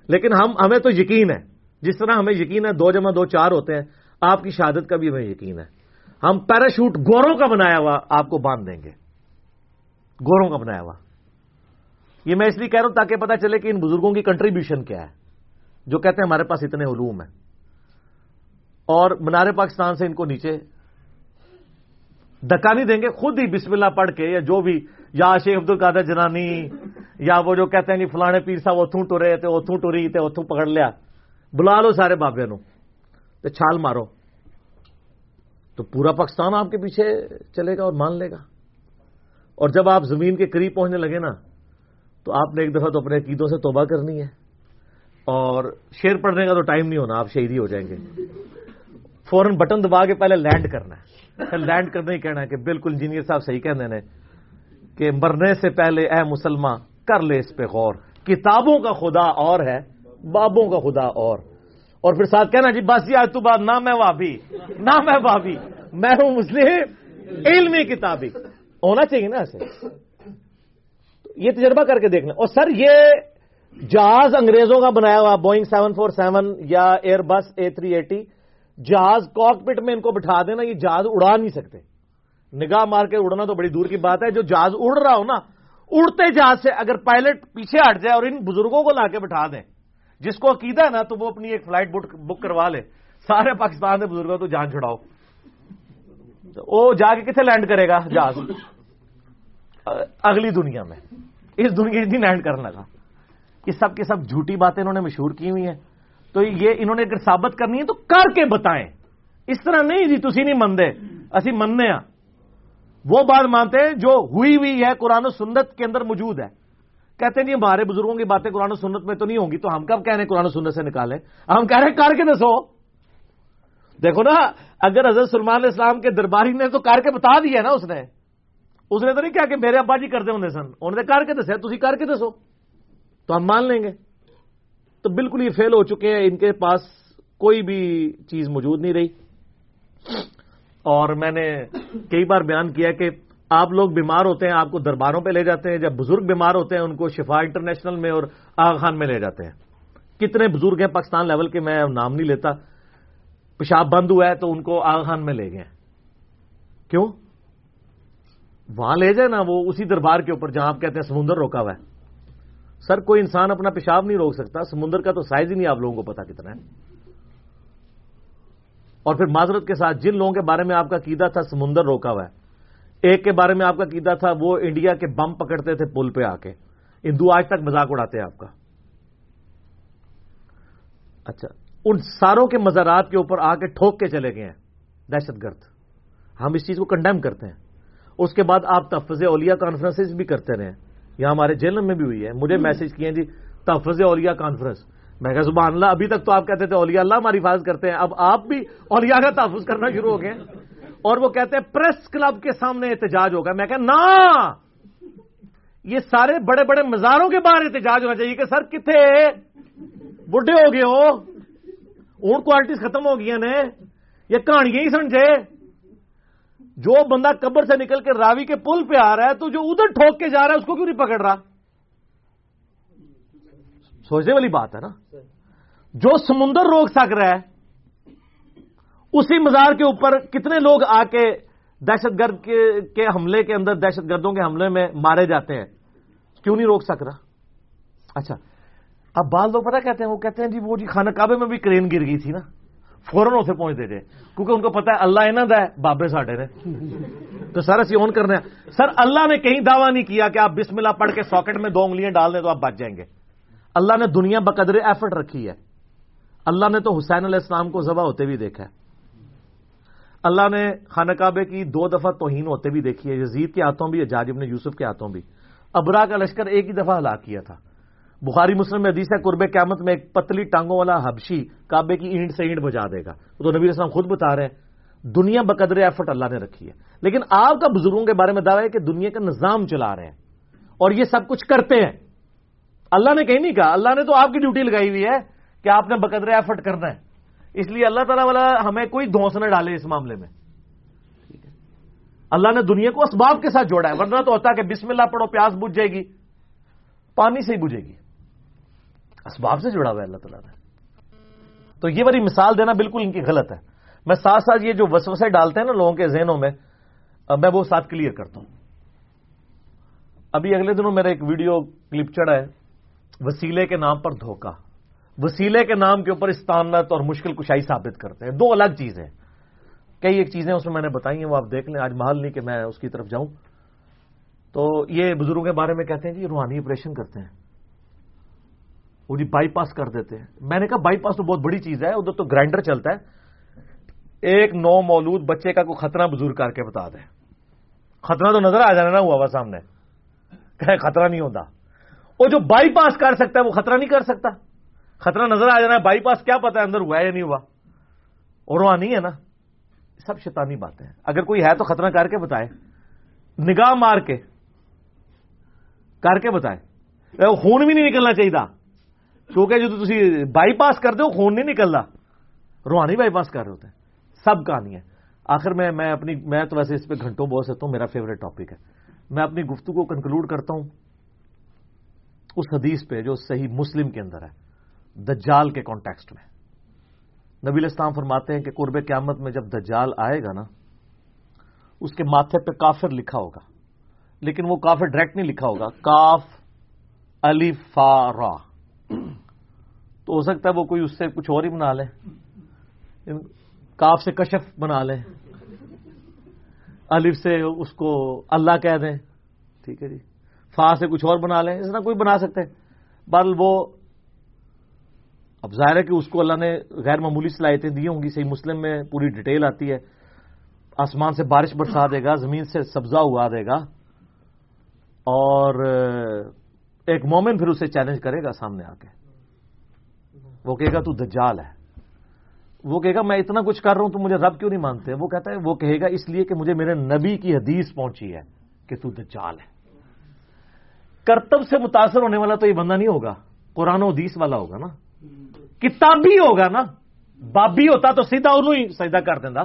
لیکن ہم، ہمیں تو یقین ہے۔ جس طرح ہمیں یقین ہے، دو جمع دو چار ہوتے ہیں، آپ کی شہادت کا بھی ہمیں یقین ہے۔ ہم پیراشوٹ گوروں کا بنایا ہوا آپ کو باندھ دیں گے۔ گوروں کا بنایا ہوا۔ یہ میں اس لیے کہہ رہا ہوں تاکہ پتا چلے کہ ان بزرگوں کی کنٹریبیوشن کیا ہے، جو کہتے ہیں ہمارے پاس اتنے علوم ہیں۔ اور منارے پاکستان سے ان کو نیچے دکا نہیں دیں گے، خود ہی بسم اللہ پڑھ کے، یا جو بھی، یا شیخ عبد القادر جنانی، یا وہ جو کہتے ہیں کہ فلانے پیر صاحب اتوں ٹرے تھے اتوں ٹری تھے اتوں پکڑ لیا۔ بلا لو سارے بابے نو۔ تو چھال مارو۔ تو پورا پاکستان آپ کے پیچھے چلے گا اور مان لے گا۔ اور جب آپ زمین کے قریب پہنچنے لگے نا، تو آپ نے ایک دفعہ تو اپنے عقیدوں سے توبہ کرنی ہے۔ اور شیر پڑھنے کا تو ٹائم نہیں ہونا، آپ شہیدی ہو جائیں گے۔ فوراً بٹن دبا کے پہلے لینڈ کرنا ہے۔ لینڈ کرنا ہی کہنا ہے کہ بالکل انجینئر صاحب صحیح کہنے نے کہ مرنے سے پہلے اے مسلمان کر لے اس پہ غور۔ کتابوں کا خدا اور ہے، بابوں کا خدا اور۔ اور پھر ساتھ کہنا جی بس جی، یہ تو بات نہ میں وابی، نہ میں وابی، میں ہوں مسلم، علمی کتابی۔ ہونا چاہیے نا ایسے۔ یہ تجربہ کر کے دیکھنا۔ اور سر، یہ جہاز انگریزوں کا بنایا ہوا، بوئنگ سیون فور سیون یا Airbus A three eighty جہاز کاک پٹ میں ان کو بٹھا دینا، یہ جہاز اڑا نہیں سکتے۔ نگاہ مار کے اڑنا تو بڑی دور کی بات ہے، جو جہاز اڑ رہا ہو نا، اڑتے جہاز سے اگر پائلٹ پیچھے ہٹ جائے اور ان بزرگوں کو لا کے بٹھا دیں، جس کو عقیدہ ہے نا، تو وہ اپنی ایک فلائٹ بک کروا لے۔ سارے پاکستان کے بزرگوں تو جان چھڑاؤ۔ وہ جا کے کتنے لینڈ کرے گا جہاز؟ اگلی دنیا میں۔ اس دنیا نہیں لینڈ کرنے لگا یہ سب کے سب جھوٹی باتیں انہوں نے مشہور کی ہوئی ہیں۔ تو یہ انہوں نے اگر ثابت کرنی ہے تو کر کے بتائیں۔ اس طرح نہیں جی تھی نہیں منتے اسی مننے ہاں۔ وہ بات مانتے ہیں جو ہوئی ہوئی ہے قرآن و سنت کے اندر موجود ہے۔ کہتے ہیں جی ہمارے بزرگوں کی باتیں قرآن و سنت میں تو نہیں ہوں گی، تو ہم کب کہہ رہے ہیں قرآن و سنت سے نکالیں؟ ہم کہہ رہے ہیں کر کے دسو۔ دیکھو نا، اگر حضرت سلمان اسلام کے درباری نے تو کر کے بتا دیا نا اس نے۔ اس نے تو نہیں کہا کہ میرے ابا جی کرتے ہوں سن، انہوں نے کر کے دسیا تھی کر کے دسو۔ تو ہم مان لیں گے۔ تو بالکل یہ فیل ہو چکے ہیں، ان کے پاس کوئی بھی چیز موجود نہیں رہی۔ اور میں نے کئی بار بیان کیا کہ آپ لوگ بیمار ہوتے ہیں، آپ کو درباروں پہ لے جاتے ہیں، جب بزرگ بیمار ہوتے ہیں، ان کو شفا انٹرنیشنل میں اور آغا خان میں لے جاتے ہیں۔ کتنے بزرگ ہیں پاکستان لیول کے، میں نام نہیں لیتا۔ پیشاب بند ہوا ہے تو ان کو آغا خان میں لے گئے۔ کیوں؟ وہاں لے جائے نا، وہ اسی دربار کے اوپر جہاں آپ کہتے ہیں سمندر روکا ہوا ہے۔ سر کوئی انسان اپنا پیشاب نہیں روک سکتا، سمندر کا تو سائز ہی نہیں، آپ لوگوں کو پتا کتنا ہے۔ اور پھر معذرت کے ساتھ، جن لوگوں کے بارے میں آپ کا قیدا تھا، سمندر روکا ہوا ہے۔ ایک کے بارے میں آپ کا قیدا تھا، وہ انڈیا کے بم پکڑتے تھے پل پہ آ کے۔ ہندو آج تک مذاق اڑاتے ہیں آپ کا۔ اچھا ان ساروں کے مزارات کے اوپر آ کے ٹھوک کے چلے گئے ہیں۔ دہشت گرد۔ ہم اس چیز کو کنڈیم کرتے ہیں۔ اس کے بعد آپ تفظ اولیا کانفرنس بھی کرتے رہے ہیں۔ یہاں ہمارے جیل میں بھی ہوئی ہے۔ مجھے میسج کیے جی تفظ اولیا کانفرنس میں کہا سبحان اللہ ابھی تک تو آپ کہتے تھے اولیا اللہ ہماری حفاظت کرتے ہیں اب آپ بھی اولیا کا تحفظ کرنا شروع ہو گئے اور وہ کہتے ہیں پریس کلب کے سامنے احتجاج ہوگا. میں کہ نا یہ سارے بڑے بڑے مزاروں کے باہر احتجاج ہونا چاہیے کہ سر کتنے بڈھے ہو گئے ہو۔ اون کوالٹیز ختم ہو گئی نے یہ کہانیاں ہی سمجھے۔ جو بندہ قبر سے نکل کے راوی کے پل پہ آ رہا ہے تو جو ادھر ٹھوک کے جا رہا ہے، اس کو کیوں نہیں پکڑ رہا؟ سوچنے والی بات ہے نا؟ جو سمندر روک سک رہا ہے، اسی مزار کے اوپر کتنے لوگ آ کے دہشت گرد کے حملے کے اندر دہشت گردوں کے حملے میں مارے جاتے ہیں، کیوں نہیں روک سک رہا؟ اچھا اب بال لوگ پتا کہتے ہیں، وہ کہتے ہیں جی وہ جی خانہ کعبے میں بھی کرین گر گئی تھی نا۔ فوراً اسے پہنچتے تھے۔ کیونکہ ان کو پتا ہے اللہ انہوں ہے، بابے ساڈے نے۔ تو سر، اسی اون کرنے سر، اللہ نے کہیں دعویٰ نہیں کیا کہ آپ بسم اللہ پڑھ کے ساکٹ میں دو انگلیاں ڈال دیں تو آپ بچ جائیں گے۔ اللہ نے دنیا بقدر ایفرٹ رکھی ہے۔ اللہ نے تو حسین علیہ السلام کو ذبح ہوتے بھی دیکھا ہے۔ اللہ نے خانہ کعبے کی دو دفعہ توہین ہوتے بھی دیکھی ہے۔ یزید کے ہاتھوں بھی جاجب نے یوسف کے ہاتھوں بھی۔ ابرا کا لشکر ایک ہی دفعہ ہلاک کیا تھا۔ بخاری مسلم میں حدیث ہے، قرب قیامت میں ایک پتلی ٹانگوں والا حبشی کعبے کی اینٹ سے اینٹ بجا دے گا۔ تو نبی اسلام خود بتا رہے ہیں۔ دنیا بقدر ایفٹ اللہ نے رکھی ہے۔ لیکن آپ کا بزرگوں کے بارے میں دعویٰ ہے کہ دنیا کا نظام چلا رہے ہیں اور یہ سب کچھ کرتے ہیں۔ اللہ نے کہیں نہیں کہا۔ اللہ نے تو آپ کی ڈیوٹی لگائی ہوئی ہے کہ آپ نے بقدر ایفٹ کرنا ہے۔ اس لیے اللہ تعالیٰ والا ہمیں کوئی دھوس نہ ڈالے اس معاملے میں۔ اللہ نے دنیا کو اسباب کے ساتھ جوڑا ہے۔ ورنہ تو ہوتا کہ بسم اللہ پڑھو، پیاس بجھ جائے گی، پانی سے ہی بجھے گی۔ اسباب سے جڑا ہوا ہے اللہ تعالیٰ نے۔ تو یہ بڑی مثال دینا بالکل ان کی غلط ہے۔ میں ساتھ ساتھ یہ جو وسوسے ڈالتے ہیں نا لوگوں کے ذہنوں میں میں وہ ساتھ کلیئر کرتا ہوں۔ ابھی اگلے دنوں میرا ایک ویڈیو کلپ چڑھا ہے، وسیلے کے نام پر دھوکہ۔ وسیلے کے نام کے اوپر استانت اور مشکل کشائی ثابت کرتے ہیں۔ دو الگ چیزیں کئی ایک چیزیں اس میں میں نے بتائی ہیں، وہ آپ دیکھ لیں۔ آج محل نہیں کہ میں اس کی طرف جاؤں۔ تو یہ بزرگوں کے بارے میں کہتے ہیں جی روحانی آپریشن کرتے ہیں۔ وہ جی بائی پاس کر دیتے ہیں۔ میں نے کہا بائی پاس تو بہت بڑی چیز ہے، ادھر تو گرائنڈر چلتا ہے۔ ایک نو مولود بچے کا کوئی خطرہ بزرگ کر کے بتا دیں خطرہ تو نظر آ جانا نا ہوا ہوا سامنے۔ کہ خطرہ نہیں ہوتا۔ وہ جو بائی پاس کر سکتا ہے، وہ خطرہ نہیں کر سکتا۔ خطرہ نظر آ جانا ہے بائی پاس کیا پتا ہے اندر ہوا ہے یا نہیں ہوا۔ اور وہاں نہیں ہے نا۔ سب شیطانی باتیں ہیں۔ اگر کوئی ہے تو خطرہ کر کے بتائے۔ نگاہ مار کے، کر کے بتائے۔ خون بھی نہیں نکلنا چاہیے کیونکہ جو تھی بائی پاس کرتے ہو، خون نہیں نکلتا روحانی بائی پاس کر رہے ہوتے ہیں۔ سب کہانی ہے۔ آخر میں میں اپنی میں تو ویسے اس پہ گھنٹوں بول سکتا ہوں، میرا فیوریٹ ٹاپک ہے۔ میں اپنی گفتگو کو کنکلوڈ کرتا ہوں۔ اس حدیث پہ جو صحیح مسلم کے اندر ہے، دجال کے کانٹیکسٹ میں۔ نبی اسلام فرماتے ہیں کہ قرب قیامت میں جب دجال آئے گا نا، اس کے ماتھے پہ کافر لکھا ہوگا۔ لیکن وہ کافر ڈائریکٹ نہیں لکھا ہوگا۔ کاف علی فا را تو ہو سکتا ہے وہ کوئی اس سے کچھ اور ہی بنا لے۔ کاف سے کشف بنا لے۔ الف سے اس کو اللہ کہہ دیں۔ ٹھیک ہے جی۔ فا سے کچھ اور بنا لیں۔ اس طرح کوئی بنا سکتے۔ بل وہ اب ظاہر ہے کہ اس کو اللہ نے غیر معمولی صلاحیتیں دی ہوں گی۔ صحیح مسلم میں پوری ڈیٹیل آتی ہے۔ آسمان سے بارش برسا دے گا، زمین سے سبزہ اگا دے گا۔ اور ایک مومن پھر اسے چیلنج کرے گا سامنے آ کے۔ وہ کہے گا، تو دجال ہے۔ وہ کہے گا، میں اتنا کچھ کر رہا ہوں، تو مجھے رب کیوں نہیں مانتے؟ وہ کہتا ہے، وہ کہے گا اس لیے کہ مجھے میرے نبی کی حدیث پہنچی ہے کہ تو دجال ہے۔ کرتب سے متاثر ہونے والا تو یہ بندہ نہیں ہوگا، قرآن و حدیث والا ہوگا نا۔ کتابی ہوگا نا۔ بابی ہوتا تو سیدھا انہوں ہی سجدہ کر دینا۔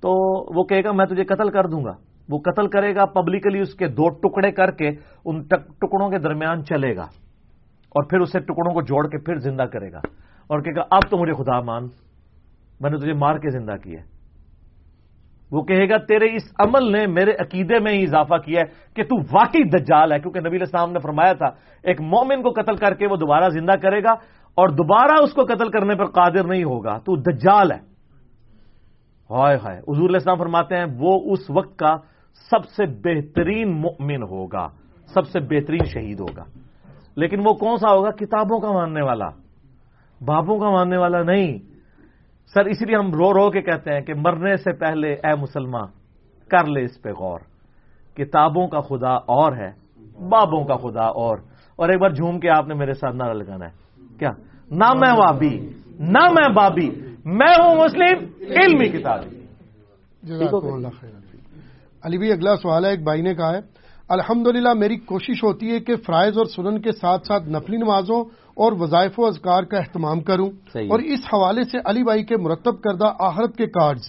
تو وہ کہے گا، میں تجھے قتل کر دوں گا۔ وہ قتل کرے گا پبلکلی اس کے دو ٹکڑے کر کے، ان ٹکڑوں کے درمیان چلے گا۔ اور پھر اسے ٹکڑوں کو جوڑ کے پھر زندہ کرے گا۔ اور کہے گا، اب تو مجھے خدا مان، میں نے تجھے مار کے زندہ کیا وہ کہے گا، تیرے اس عمل نے میرے عقیدے میں ہی اضافہ کیا ہے کہ تو واقعی دجال ہے، کیونکہ نبی السلام نے فرمایا تھا، ایک مومن کو قتل کر کے وہ دوبارہ زندہ کرے گا اور دوبارہ اس کو قتل کرنے پر قادر نہیں ہوگا۔ تو دجال ہے۔ ہائے ہائے، حضور السلام فرماتے ہیں، وہ اس وقت کا سب سے بہترین مؤمن ہوگا، سب سے بہترین شہید ہوگا۔ لیکن وہ کون سا ہوگا؟ کتابوں کا ماننے والا۔ بابوں کا ماننے والا نہیں۔ سر اس لیے ہم رو رو کے کہتے ہیں کہ مرنے سے پہلے اے مسلمان، کر لے اس پہ غور۔ کتابوں کا خدا اور ہے، بابوں کا خدا اور۔ اور ایک بار جھوم کے آپ نے میرے ساتھ نعرہ لگانا ہے۔ کیا؟ نہ میں وابی، نہ میں بابی، میں ہوں مسلم، علمی کتاب علی بھی اگلا سوال ہے ایک بھائی نے کہا ہے الحمد میری کوشش ہوتی ہے کہ فرائض اور سنن کے ساتھ ساتھ نفلی نمازوں اور وظائف و اذکار کا اہتمام کروں۔ اور اس حوالے سے علی بھائی کے مرتب کردہ آہرت کے کارڈز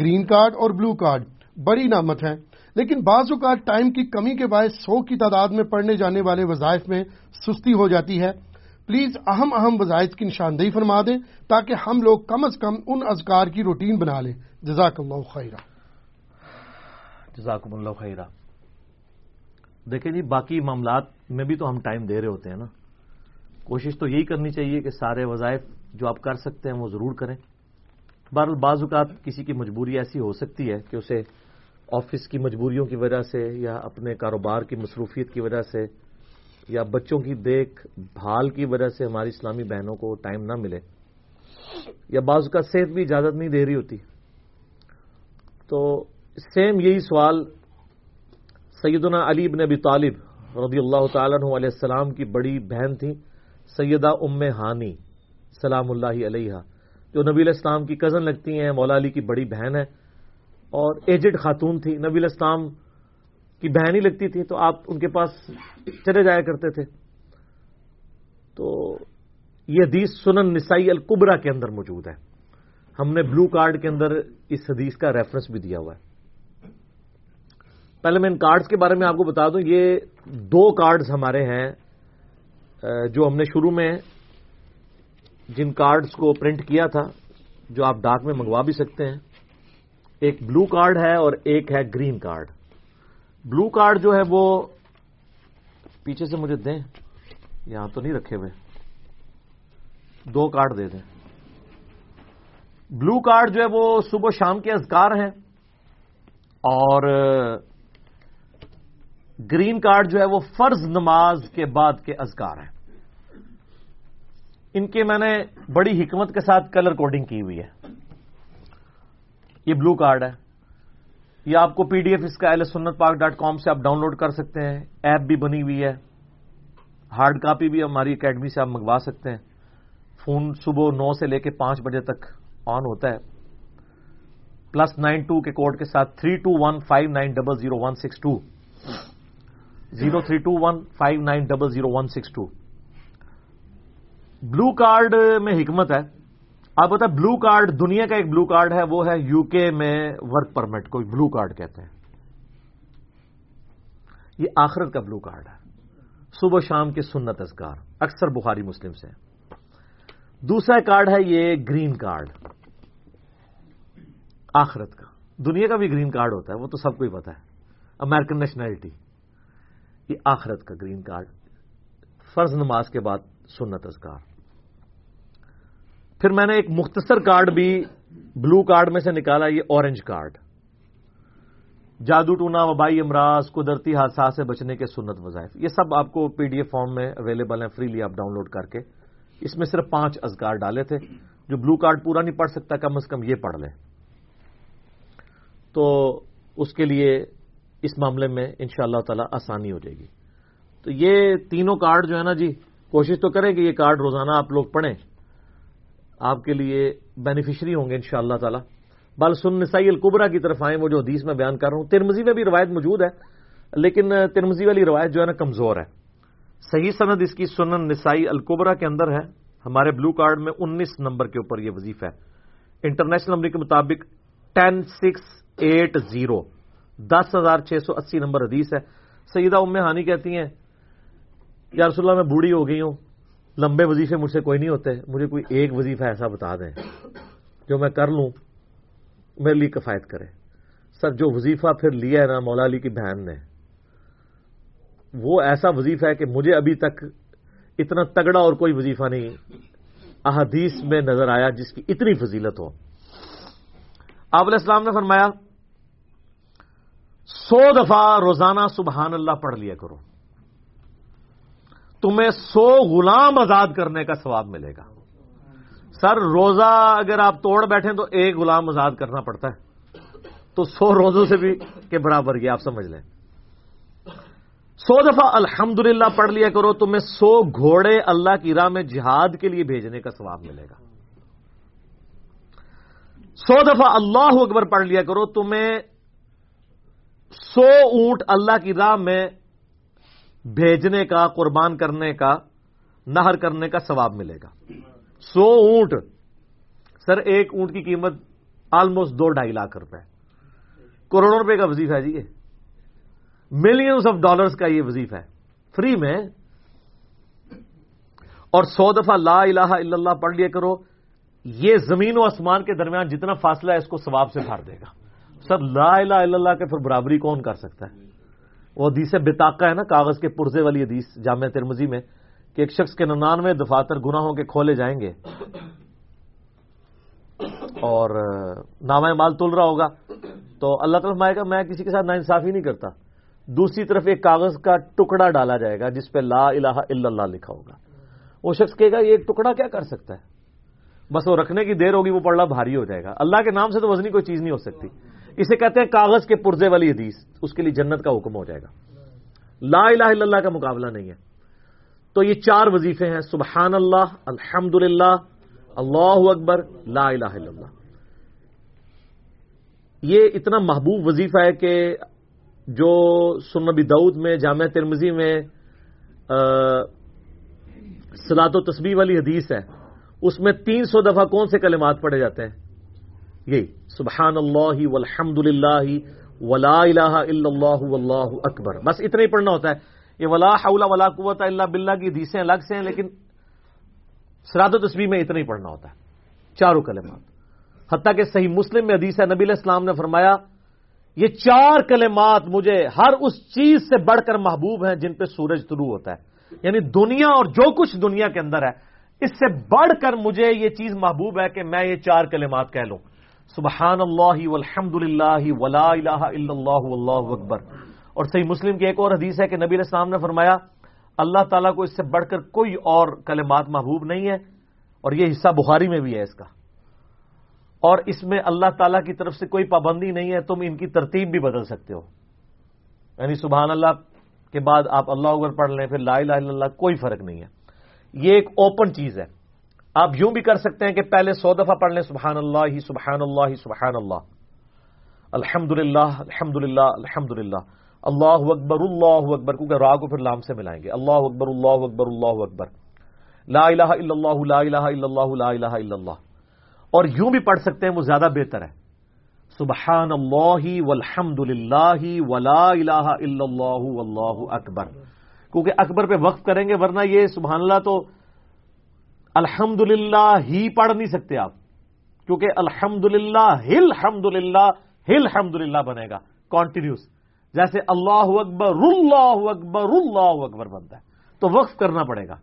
گرین کارڈ اور بلو کارڈ بڑی نامت ہیں۔ لیکن بعض اوقات ٹائم کی کمی کے باعث سو کی تعداد میں پڑھنے جانے والے وظائف میں سستی ہو جاتی ہے۔ پلیز اہم اہم وظائف کی نشاندہی فرما دیں تاکہ ہم لوگ کم از کم ان اذکار کی روٹین بنا لیں۔ جزاک اللہ خیرہ جزاک اللہ خیرہ دیکھیں جی باقی معاملات میں بھی تو ہم ٹائم دے رہے ہوتے ہیں نا۔ کوشش تو یہی کرنی چاہیے کہ سارے وظائف جو آپ کر سکتے ہیں وہ ضرور کریں۔ بہرحال، بعض اوقات کسی کی مجبوری ایسی ہو سکتی ہے کہ اسے آفس کی مجبوریوں کی وجہ سے یا اپنے کاروبار کی مصروفیت کی وجہ سے یا بچوں کی دیکھ بھال کی وجہ سے ہماری اسلامی بہنوں کو ٹائم نہ ملے۔ یا بعض کا صحت بھی اجازت نہیں دے رہی ہوتی۔ تو سیم یہی سوال سیدنا علی بن ابی طالب رضی اللہ تعالیٰ علیہ السلام کی بڑی بہن تھیں، سیدہ ام ہانی، سلام اللہ علیہ جو نبی الاسلام کی کزن لگتی ہیں، مولا علی کی بڑی بہن ہے اور ایجڈ خاتون تھی نبی الاسلام کی بہن ہی لگتی تھی تو آپ ان کے پاس چلے جایا کرتے تھے۔ تو یہ حدیث سنن نسائی القبرا کے اندر موجود ہے۔ ہم نے بلو کارڈ کے اندر اس حدیث کا ریفرنس بھی دیا ہوا ہے۔ پہلے میں ان کارڈز کے بارے میں آپ کو بتا دوں، یہ دو کارڈز ہمارے ہیں جو ہم نے شروع میں جن کارڈز کو پرنٹ کیا تھا، جو آپ ڈاک میں منگوا بھی سکتے ہیں۔ ایک بلو کارڈ ہے اور ایک ہے گرین کارڈ بلو کارڈ جو ہے وہ پیچھے سے مجھے دیں، یہاں تو نہیں رکھے ہوئے۔ دو کارڈ دے دیں۔ بلو کارڈ جو ہے وہ صبح شام کے اذکار ہیں اور گرین کارڈ جو ہے وہ فرض نماز کے بعد کے اذکار ہیں۔ ان کے میں نے بڑی حکمت کے ساتھ کلر کوڈنگ کی ہوئی ہے۔ یہ بلو کارڈ ہے۔ یہ آپ کو پی ڈی ایف اس کا ایل سنت پاک ڈاٹ کام سے آپ ڈاؤن لوڈ کر سکتے ہیں۔ ایپ بھی بنی ہوئی ہے۔ ہارڈ کاپی بھی ہماری اکیڈمی سے آپ منگوا سکتے ہیں۔ فون صبح نو سے لے کے پانچ بجے تک آن ہوتا ہے۔ پلس نائن ٹو کے کوڈ کے ساتھ three two one five nine double zero one six two. Zero three two one five nine double zero one six two. Blue card میں حکمت ہے۔ آپ بتا بلو کارڈ دنیا کا ایک بلو کارڈ ہے، وہ ہے یو کے میں ورک پرمٹ کو بلو کارڈ کہتے ہیں۔ یہ آخرت کا بلو کارڈ ہے۔ صبح شام کے سنت ازکار اکثر بخاری مسلم سے۔ دوسرا کارڈ ہے یہ گرین کارڈ۔ آخرت کا۔ دنیا کا بھی گرین کارڈ ہوتا ہے، وہ تو سب کو ہی پتا ہے۔ امیرکن نیشنلٹی یہ آخرت کا گرین کارڈ، فرض نماز کے بعد سنت ازکار پھر میں نے ایک مختصر کارڈ بھی بلو کارڈ میں سے نکالا، یہ اورنج کارڈ۔ جادو ٹونا، وبائی امراض، قدرتی حادثات سے بچنے کے سنت وظائف۔ یہ سب آپ کو پی ڈی ایف فارم میں اویلیبل ہیں، فریلی آپ ڈاؤن لوڈ کر کے۔ اس میں صرف پانچ ازکار ڈالے تھے، جو بلو کارڈ پورا نہیں پڑھ سکتا، کم از کم یہ پڑھ لے تو اس کے لیے اس معاملے میں ان شاء اللہ تعالی آسانی ہو جائے گی۔ تو یہ تینوں کارڈ جو ہے نا جی کوشش تو کریں کہ یہ کارڈ روزانہ آپ لوگ پڑھیں۔ آپ کے لیے بینیفیشری ہوں گے ان شاء اللہ تعالی۔ بال سن نسائی القبرا کی طرف آئیں، وہ جو حدیث میں بیان کر رہا ہوں۔ ترمزی میں بھی روایت موجود ہے، لیکن ترمزی والی روایت جو ہے نا کمزور ہے۔ صحیح سند اس کی سنن نسائی القبرا کے اندر ہے۔ ہمارے بلو کارڈ میں انیس نمبر کے اوپر یہ وظیفہ ہے۔ انٹرنیشنل نمبر کے مطابق ٹین سکس ایٹ زیرو دس ہزار چھ سو اسی نمبر حدیث ہے۔ سیدہ ام ہانی کہتی ہیں، یا رسول اللہ، میں بوڑھی ہو گئی ہوں، لمبے وظیفے مجھ سے کوئی نہیں ہوتے، مجھے کوئی ایک وظیفہ ایسا بتا دیں جو میں کر لوں، میرے لیے کفایت کرے۔ سر، جو وظیفہ پھر لیا ہے نا مولا علی کی بہن نے، وہ ایسا وظیفہ ہے کہ مجھے ابھی تک اتنا تگڑا اور کوئی وظیفہ نہیں احادیث میں نظر آیا جس کی اتنی فضیلت ہو۔ آپ علیہ السلام نے فرمایا سو دفعہ روزانہ سبحان اللہ پڑھ لیا کرو۔ تمہیں سو غلام آزاد کرنے کا ثواب ملے گا۔ سر، روزہ اگر آپ توڑ بیٹھیں تو ایک غلام آزاد کرنا پڑتا ہے۔ تو سو روزوں سے بھی کے برابر یہ آپ سمجھ لیں۔ سو دفعہ الحمد پڑھ لیا کرو، تمہیں سو گھوڑے اللہ کی راہ میں جہاد کے لیے بھیجنے کا ثواب ملے گا۔ سو دفعہ اللہ اکبر پڑھ لیا کرو، تمہیں سو اونٹ اللہ کی راہ میں بھیجنے کا، قربان کرنے کا، نہر کرنے کا ثواب ملے گا۔ سو اونٹ، سر ایک اونٹ کی قیمت آلموسٹ دو ڈھائی لاکھ روپے۔ کروڑوں روپے کا وظیفہ ہے جی یہ۔ ملینز آف ڈالرز کا یہ وظیفہ ہے۔ فری میں۔ اور سو دفعہ لا الہ الا اللہ پڑھ لیا کرو۔ یہ زمین و آسمان کے درمیان جتنا فاصلہ ہے اس کو ثواب سے بھر دے گا۔ سر لا الہ الا اللہ کے پھر برابری کون کر سکتا ہے؟ وہ حدیث بتاقا ہے نا، کاغذ کے پرزے والی حدیث جامع ترمزی میں، کہ ایک شخص کے ننانوے دفاتر گناہوں کے کھولے جائیں گے۔ اور نامہ مال تل رہا ہوگا۔ تو اللہ تعالیٰ مائے گا، میں کسی کے ساتھ ناانصافی نہیں کرتا۔ دوسری طرف ایک کاغذ کا ٹکڑا ڈالا جائے گا، جس پہ لا الہ الا اللہ لکھا ہوگا۔ وہ شخص کہے گا، یہ ایک ٹکڑا کیا کر سکتا ہے؟ بس وہ رکھنے کی دیر ہوگی، وہ پڑھنا بھاری ہو جائے گا۔ اللہ کے نام سے تو وزنی کوئی چیز نہیں ہو سکتی۔ اسے کہتے ہیں کاغذ کے پرزے والی حدیث، اس کے لیے جنت کا حکم ہو جائے گا۔ لا الہ الا اللہ کا مقابلہ نہیں ہے۔ تو یہ چار وظیفے ہیں سبحان اللہ الحمد اللہ اکبر، لا الہ الا اللہ۔ یہ اتنا محبوب وظیفہ ہے کہ جو سنبی دعود میں جامع ترمزی میں سلاد و تصبیح والی حدیث ہے، اس میں تین سو دفعہ کون سے کلمات پڑھے جاتے ہیں؟ یہی سبحان اللہ والحمد للہ ولا الہ الا اللہ واللہ اکبر۔ بس اتنا ہی پڑھنا ہوتا ہے یہ ولا حول ولا قوت الا باللہ کی حدیثیں الگ سے ہیں، لیکن سراد و تصویر میں اتنا ہی پڑھنا ہوتا ہے۔ چاروں کلمات۔ حتیٰ کہ صحیح مسلم میں حدیث ہے، نبی علیہ السلام نے فرمایا، یہ چار کلمات مجھے ہر اس چیز سے بڑھ کر محبوب ہیں جن پہ سورج طلوع ہوتا ہے۔ یعنی دنیا اور جو کچھ دنیا کے اندر ہے، اس سے بڑھ کر مجھے یہ چیز محبوب ہے کہ میں یہ چار کلمات کہہ لوں۔ سبحان اللہ والحمد للہ ولا الہ الا اللہ واللہ اکبر۔ اور صحیح مسلم کی ایک اور حدیث ہے کہ نبی علیہ السلام نے فرمایا، اللہ تعالیٰ کو اس سے بڑھ کر کوئی اور کلمات محبوب نہیں ہے، اور یہ حصہ بخاری میں بھی ہے اس کا۔ اور اس میں اللہ تعالیٰ کی طرف سے کوئی پابندی نہیں ہے، تم ان کی ترتیب بھی بدل سکتے ہو۔ یعنی سبحان اللہ کے بعد آپ اللہ اکبر پڑھ لیں، پھر لا الہ الا اللہ، کوئی فرق نہیں ہے۔ یہ ایک اوپن چیز ہے۔ آپ یوں بھی کر سکتے ہیں کہ پہلے سو دفعہ پڑھ لیں سبحان اللہ ہی سبحان اللہ ہی سبحان اللہ الحمد للہ الحمد للہ الحمد للہ اللہ اکبر اللہ اکبر، کیونکہ راہ کو پھر لام سے ملائیں گے۔ اللہ اکبر اللہ اکبر اللہ اکبر۔ لا الہ الا اللہ، لا الہ الا اللہ، لا الہ الا اللہ۔ اور یوں بھی پڑھ سکتے ہیں، وہ زیادہ بہتر ہے۔ سبحان اللہ والحمد للہ ولا الہ الا اللہ، واللہ اکبر۔ کیونکہ اکبر پہ وقف کریں گے، ورنہ یہ سبحان اللہ تو الحمد للہ ہی پڑھ نہیں سکتے آپ، کیونکہ الحمد للہ ہل حمد للہ ہل حمد للہ بنے گا کانٹینیوس جیسے اللہ اکبر اللہ اکبر اللہ اکبر بنتا ہے، تو وقف کرنا پڑے گا۔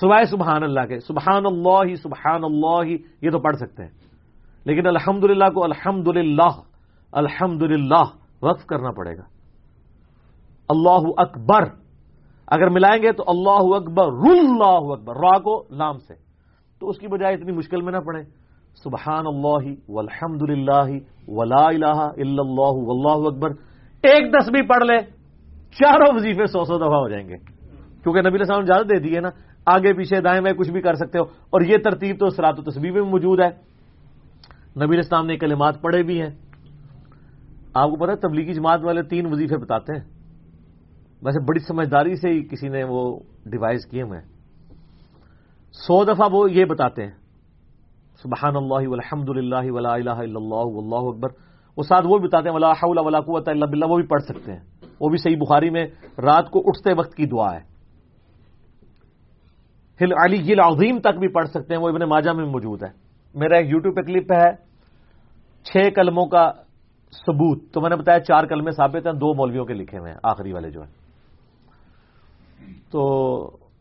سوائے سبحان اللہ کے، سبحان اللہ سبحان اللہ، یہ تو پڑھ سکتے ہیں۔ لیکن الحمد کو الحمد للہ الحمد للہ وقف کرنا پڑے گا۔ اللہ اکبر۔ اگر ملائیں گے تو اللہ اکبر اللہ اکبر، را کو لام سے۔ تو اس کی بجائے اتنی مشکل میں نہ پڑے سبحان اللہ والحمد للہ ولا الہ الا اللہ واللہ اکبر۔ ایک دس بھی پڑھ لے، چاروں وظیفے سو سو دفعہ ہو جائیں گے۔ کیونکہ نبی السلام نے اجازت دے دی ہے نا، آگے پیچھے دائیں میں کچھ بھی کر سکتے ہو۔ اور یہ ترتیب تو سرات و تصویر میں موجود ہے۔ نبی اسلام نے کلمات پڑھے بھی ہیں۔ آپ کو پتا تبلیغی جماعت والے تین وظیفے بتاتے ہیں۔ ویسے بڑی سمجھداری سے ہی کسی نے وہ ڈیوائز کیے ہوئے سو دفعہ وہ یہ بتاتے ہیں، سبحان اللہ الحمد للہ ولا الہ الا اللہ واللہ اکبر۔ وہ ساتھ وہ بھی بتاتے ہیں، ولا حول ولا قوت الا باللہ، وہ بھی پڑھ سکتے ہیں۔ وہ بھی صحیح بخاری میں رات کو اٹھتے وقت کی دعا ہے۔ ہل علی گل عظیم تک بھی پڑھ سکتے ہیں، وہ ابن ماجہ میں موجود ہے۔ میرا ایک یوٹیوب پہ کلپ ہے، چھ کلموں کا ثبوت۔ تو میں نے بتایا چار کلمے ثابت ہیں، دو مولویوں کے لکھے ہوئے ہیں، آخری والے جو ہیں۔ تو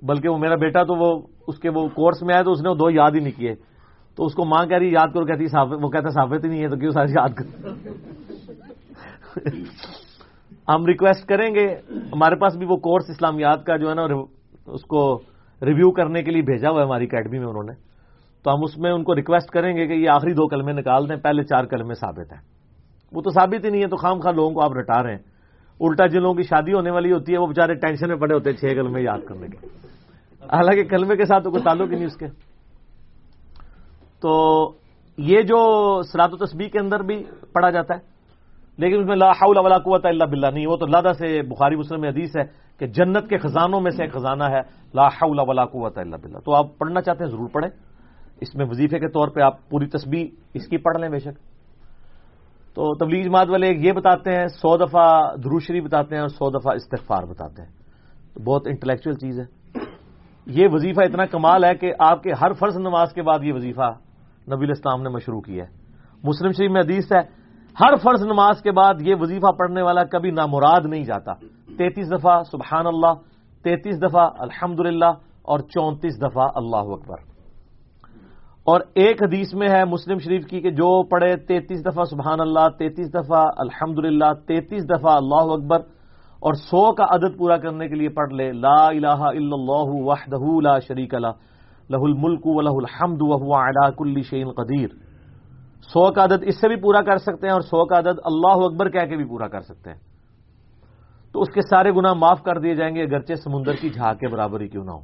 بلکہ وہ میرا بیٹا تو وہ اس کے وہ کورس میں آیا تو اس نے وہ دو یاد ہی نہیں کیے۔ تو اس کو ماں کہہ رہی یاد کرو، کہتی وہ کہتا ثابت ہی نہیں ہے، تو کیوں ساری یاد کر ہم ریکویسٹ کریں گے۔ ہمارے پاس بھی وہ کورس اسلامیات کا جو ہے نا اس کو ریویو کرنے کے لیے بھیجا ہوا ہے ہماری اکیڈمی میں انہوں نے۔ تو ہم اس میں ان کو ریکویسٹ کریں گے کہ یہ آخری دو کلمے نکال دیں، پہلے چار کلمے ثابت ہیں۔ وہ تو ثابت ہی نہیں ہے، تو خام خواہ لوگوں کو آپ رٹا رہے ہیں۔ الٹا جن لوگوں کی شادی ہونے والی ہوتی ہے، وہ بےچارے ٹینشن میں پڑے ہوتے ہیں، چھ کلمے یاد کرنے کے۔ حالانکہ کلمے کے ساتھ تو کوئی تعلق ہی نہیں اس کے۔ تو یہ جو سرات و تسبیح کے اندر بھی پڑھا جاتا ہے، لیکن اس میں لا حول ولا قوت الا باللہ نہیں، وہ تو لادہ سے بخاری مسلم میں حدیث ہے کہ جنت کے خزانوں میں سے ایک خزانہ ہے، لا حول ولا قوت الا باللہ۔ تو آپ پڑھنا چاہتے ہیں، ضرور پڑھیں۔ اس میں وظیفے کے طور پہ آپ پوری تسبیح اس کی پڑھ لیں بے شک۔ تو تبلیغ جماعت والے یہ بتاتے ہیں، سو دفعہ دروشری بتاتے ہیں اور سو دفعہ استغفار بتاتے ہیں۔ تو بہت انٹلیکچوئل چیز ہے۔ یہ وظیفہ اتنا کمال ہے کہ آپ کے ہر فرض نماز کے بعد یہ وظیفہ نبی الاسلام نے مشروع کیا ہے۔ مسلم شریف میں حدیث ہے، ہر فرض نماز کے بعد یہ وظیفہ پڑھنے والا کبھی نامراد نہیں جاتا۔ تینتیس دفعہ سبحان اللہ، تینتیس دفعہ الحمد اور چونتیس دفعہ اللہ اکبر۔ اور ایک حدیث میں ہے مسلم شریف کی کہ جو پڑھے تینتیس دفعہ سبحان اللہ، تینتیس دفعہ الحمد للہ تینتیس دفعہ اللہ اکبر اور سو کا عدد پورا کرنے کے لیے پڑھ لے، لا الہ الا اللہ وحدہ لا شریک لہ لہ الملک و لہ الحمد وهو على كل شيء قدیر۔ سو کا عدد اس سے بھی پورا کر سکتے ہیں اور سو کا عدد اللہ اکبر کہہ کے بھی پورا کر سکتے ہیں۔ تو اس کے سارے گنا معاف کر دیے جائیں گے اگرچہ سمندر کی جھاگ کے برابر ہی کیوں نہ ہو،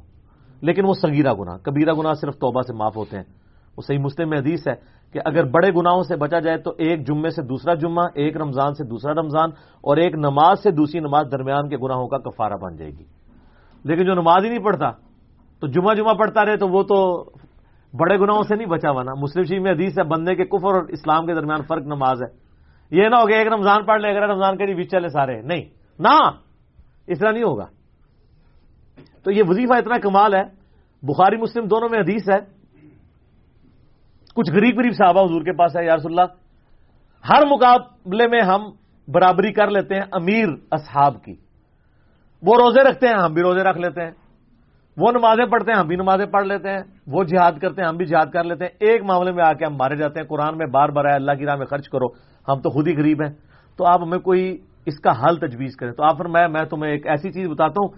لیکن وہ سگیرہ گنا کبیرہ گنا صرف توبہ سے معاف ہوتے ہیں۔ وہ صحیح مسلم میں حدیث ہے کہ اگر بڑے گناہوں سے بچا جائے تو ایک جمعے سے دوسرا جمعہ، ایک رمضان سے دوسرا رمضان اور ایک نماز سے دوسری نماز درمیان کے گناہوں کا کفارہ بن جائے گی۔ لیکن جو نماز ہی نہیں پڑھتا، تو جمعہ جمعہ پڑھتا رہے تو وہ تو بڑے گناہوں سے نہیں بچا ہوا نا۔ مسلم شریف میں حدیث ہے، بندے کے کفر اور اسلام کے درمیان فرق نماز ہے۔ یہ نہ ہوگا ایک رمضان پڑھ لے اگر رمضان کے لیے چلے سارے۔ نہیں، نہ، اس طرح نہیں ہوگا۔ تو یہ وظیفہ اتنا کمال ہے۔ بخاری مسلم دونوں میں حدیث ہے کچھ غریب غریب صحابہ حضور کے پاس ہے یارس اللہ۔ ہر مقابلے میں ہم برابری کر لیتے ہیں امیر اصحاب کی۔ وہ روزے رکھتے ہیں، ہم بھی روزے رکھ لیتے ہیں۔ وہ نمازیں پڑھتے ہیں، ہم بھی نمازیں پڑھ لیتے ہیں۔ وہ جہاد کرتے ہیں، ہم بھی جہاد کر لیتے ہیں۔ ایک معاملے میں آ کے ہم مارے جاتے ہیں۔ قرآن میں بار بار آئے اللہ کی راہ میں خرچ کرو، ہم تو خود ہی غریب ہیں۔ تو آپ ہمیں کوئی اس کا حل تجویز کریں۔ تو آپ میں میں تمہیں ایک ایسی چیز بتاتا ہوں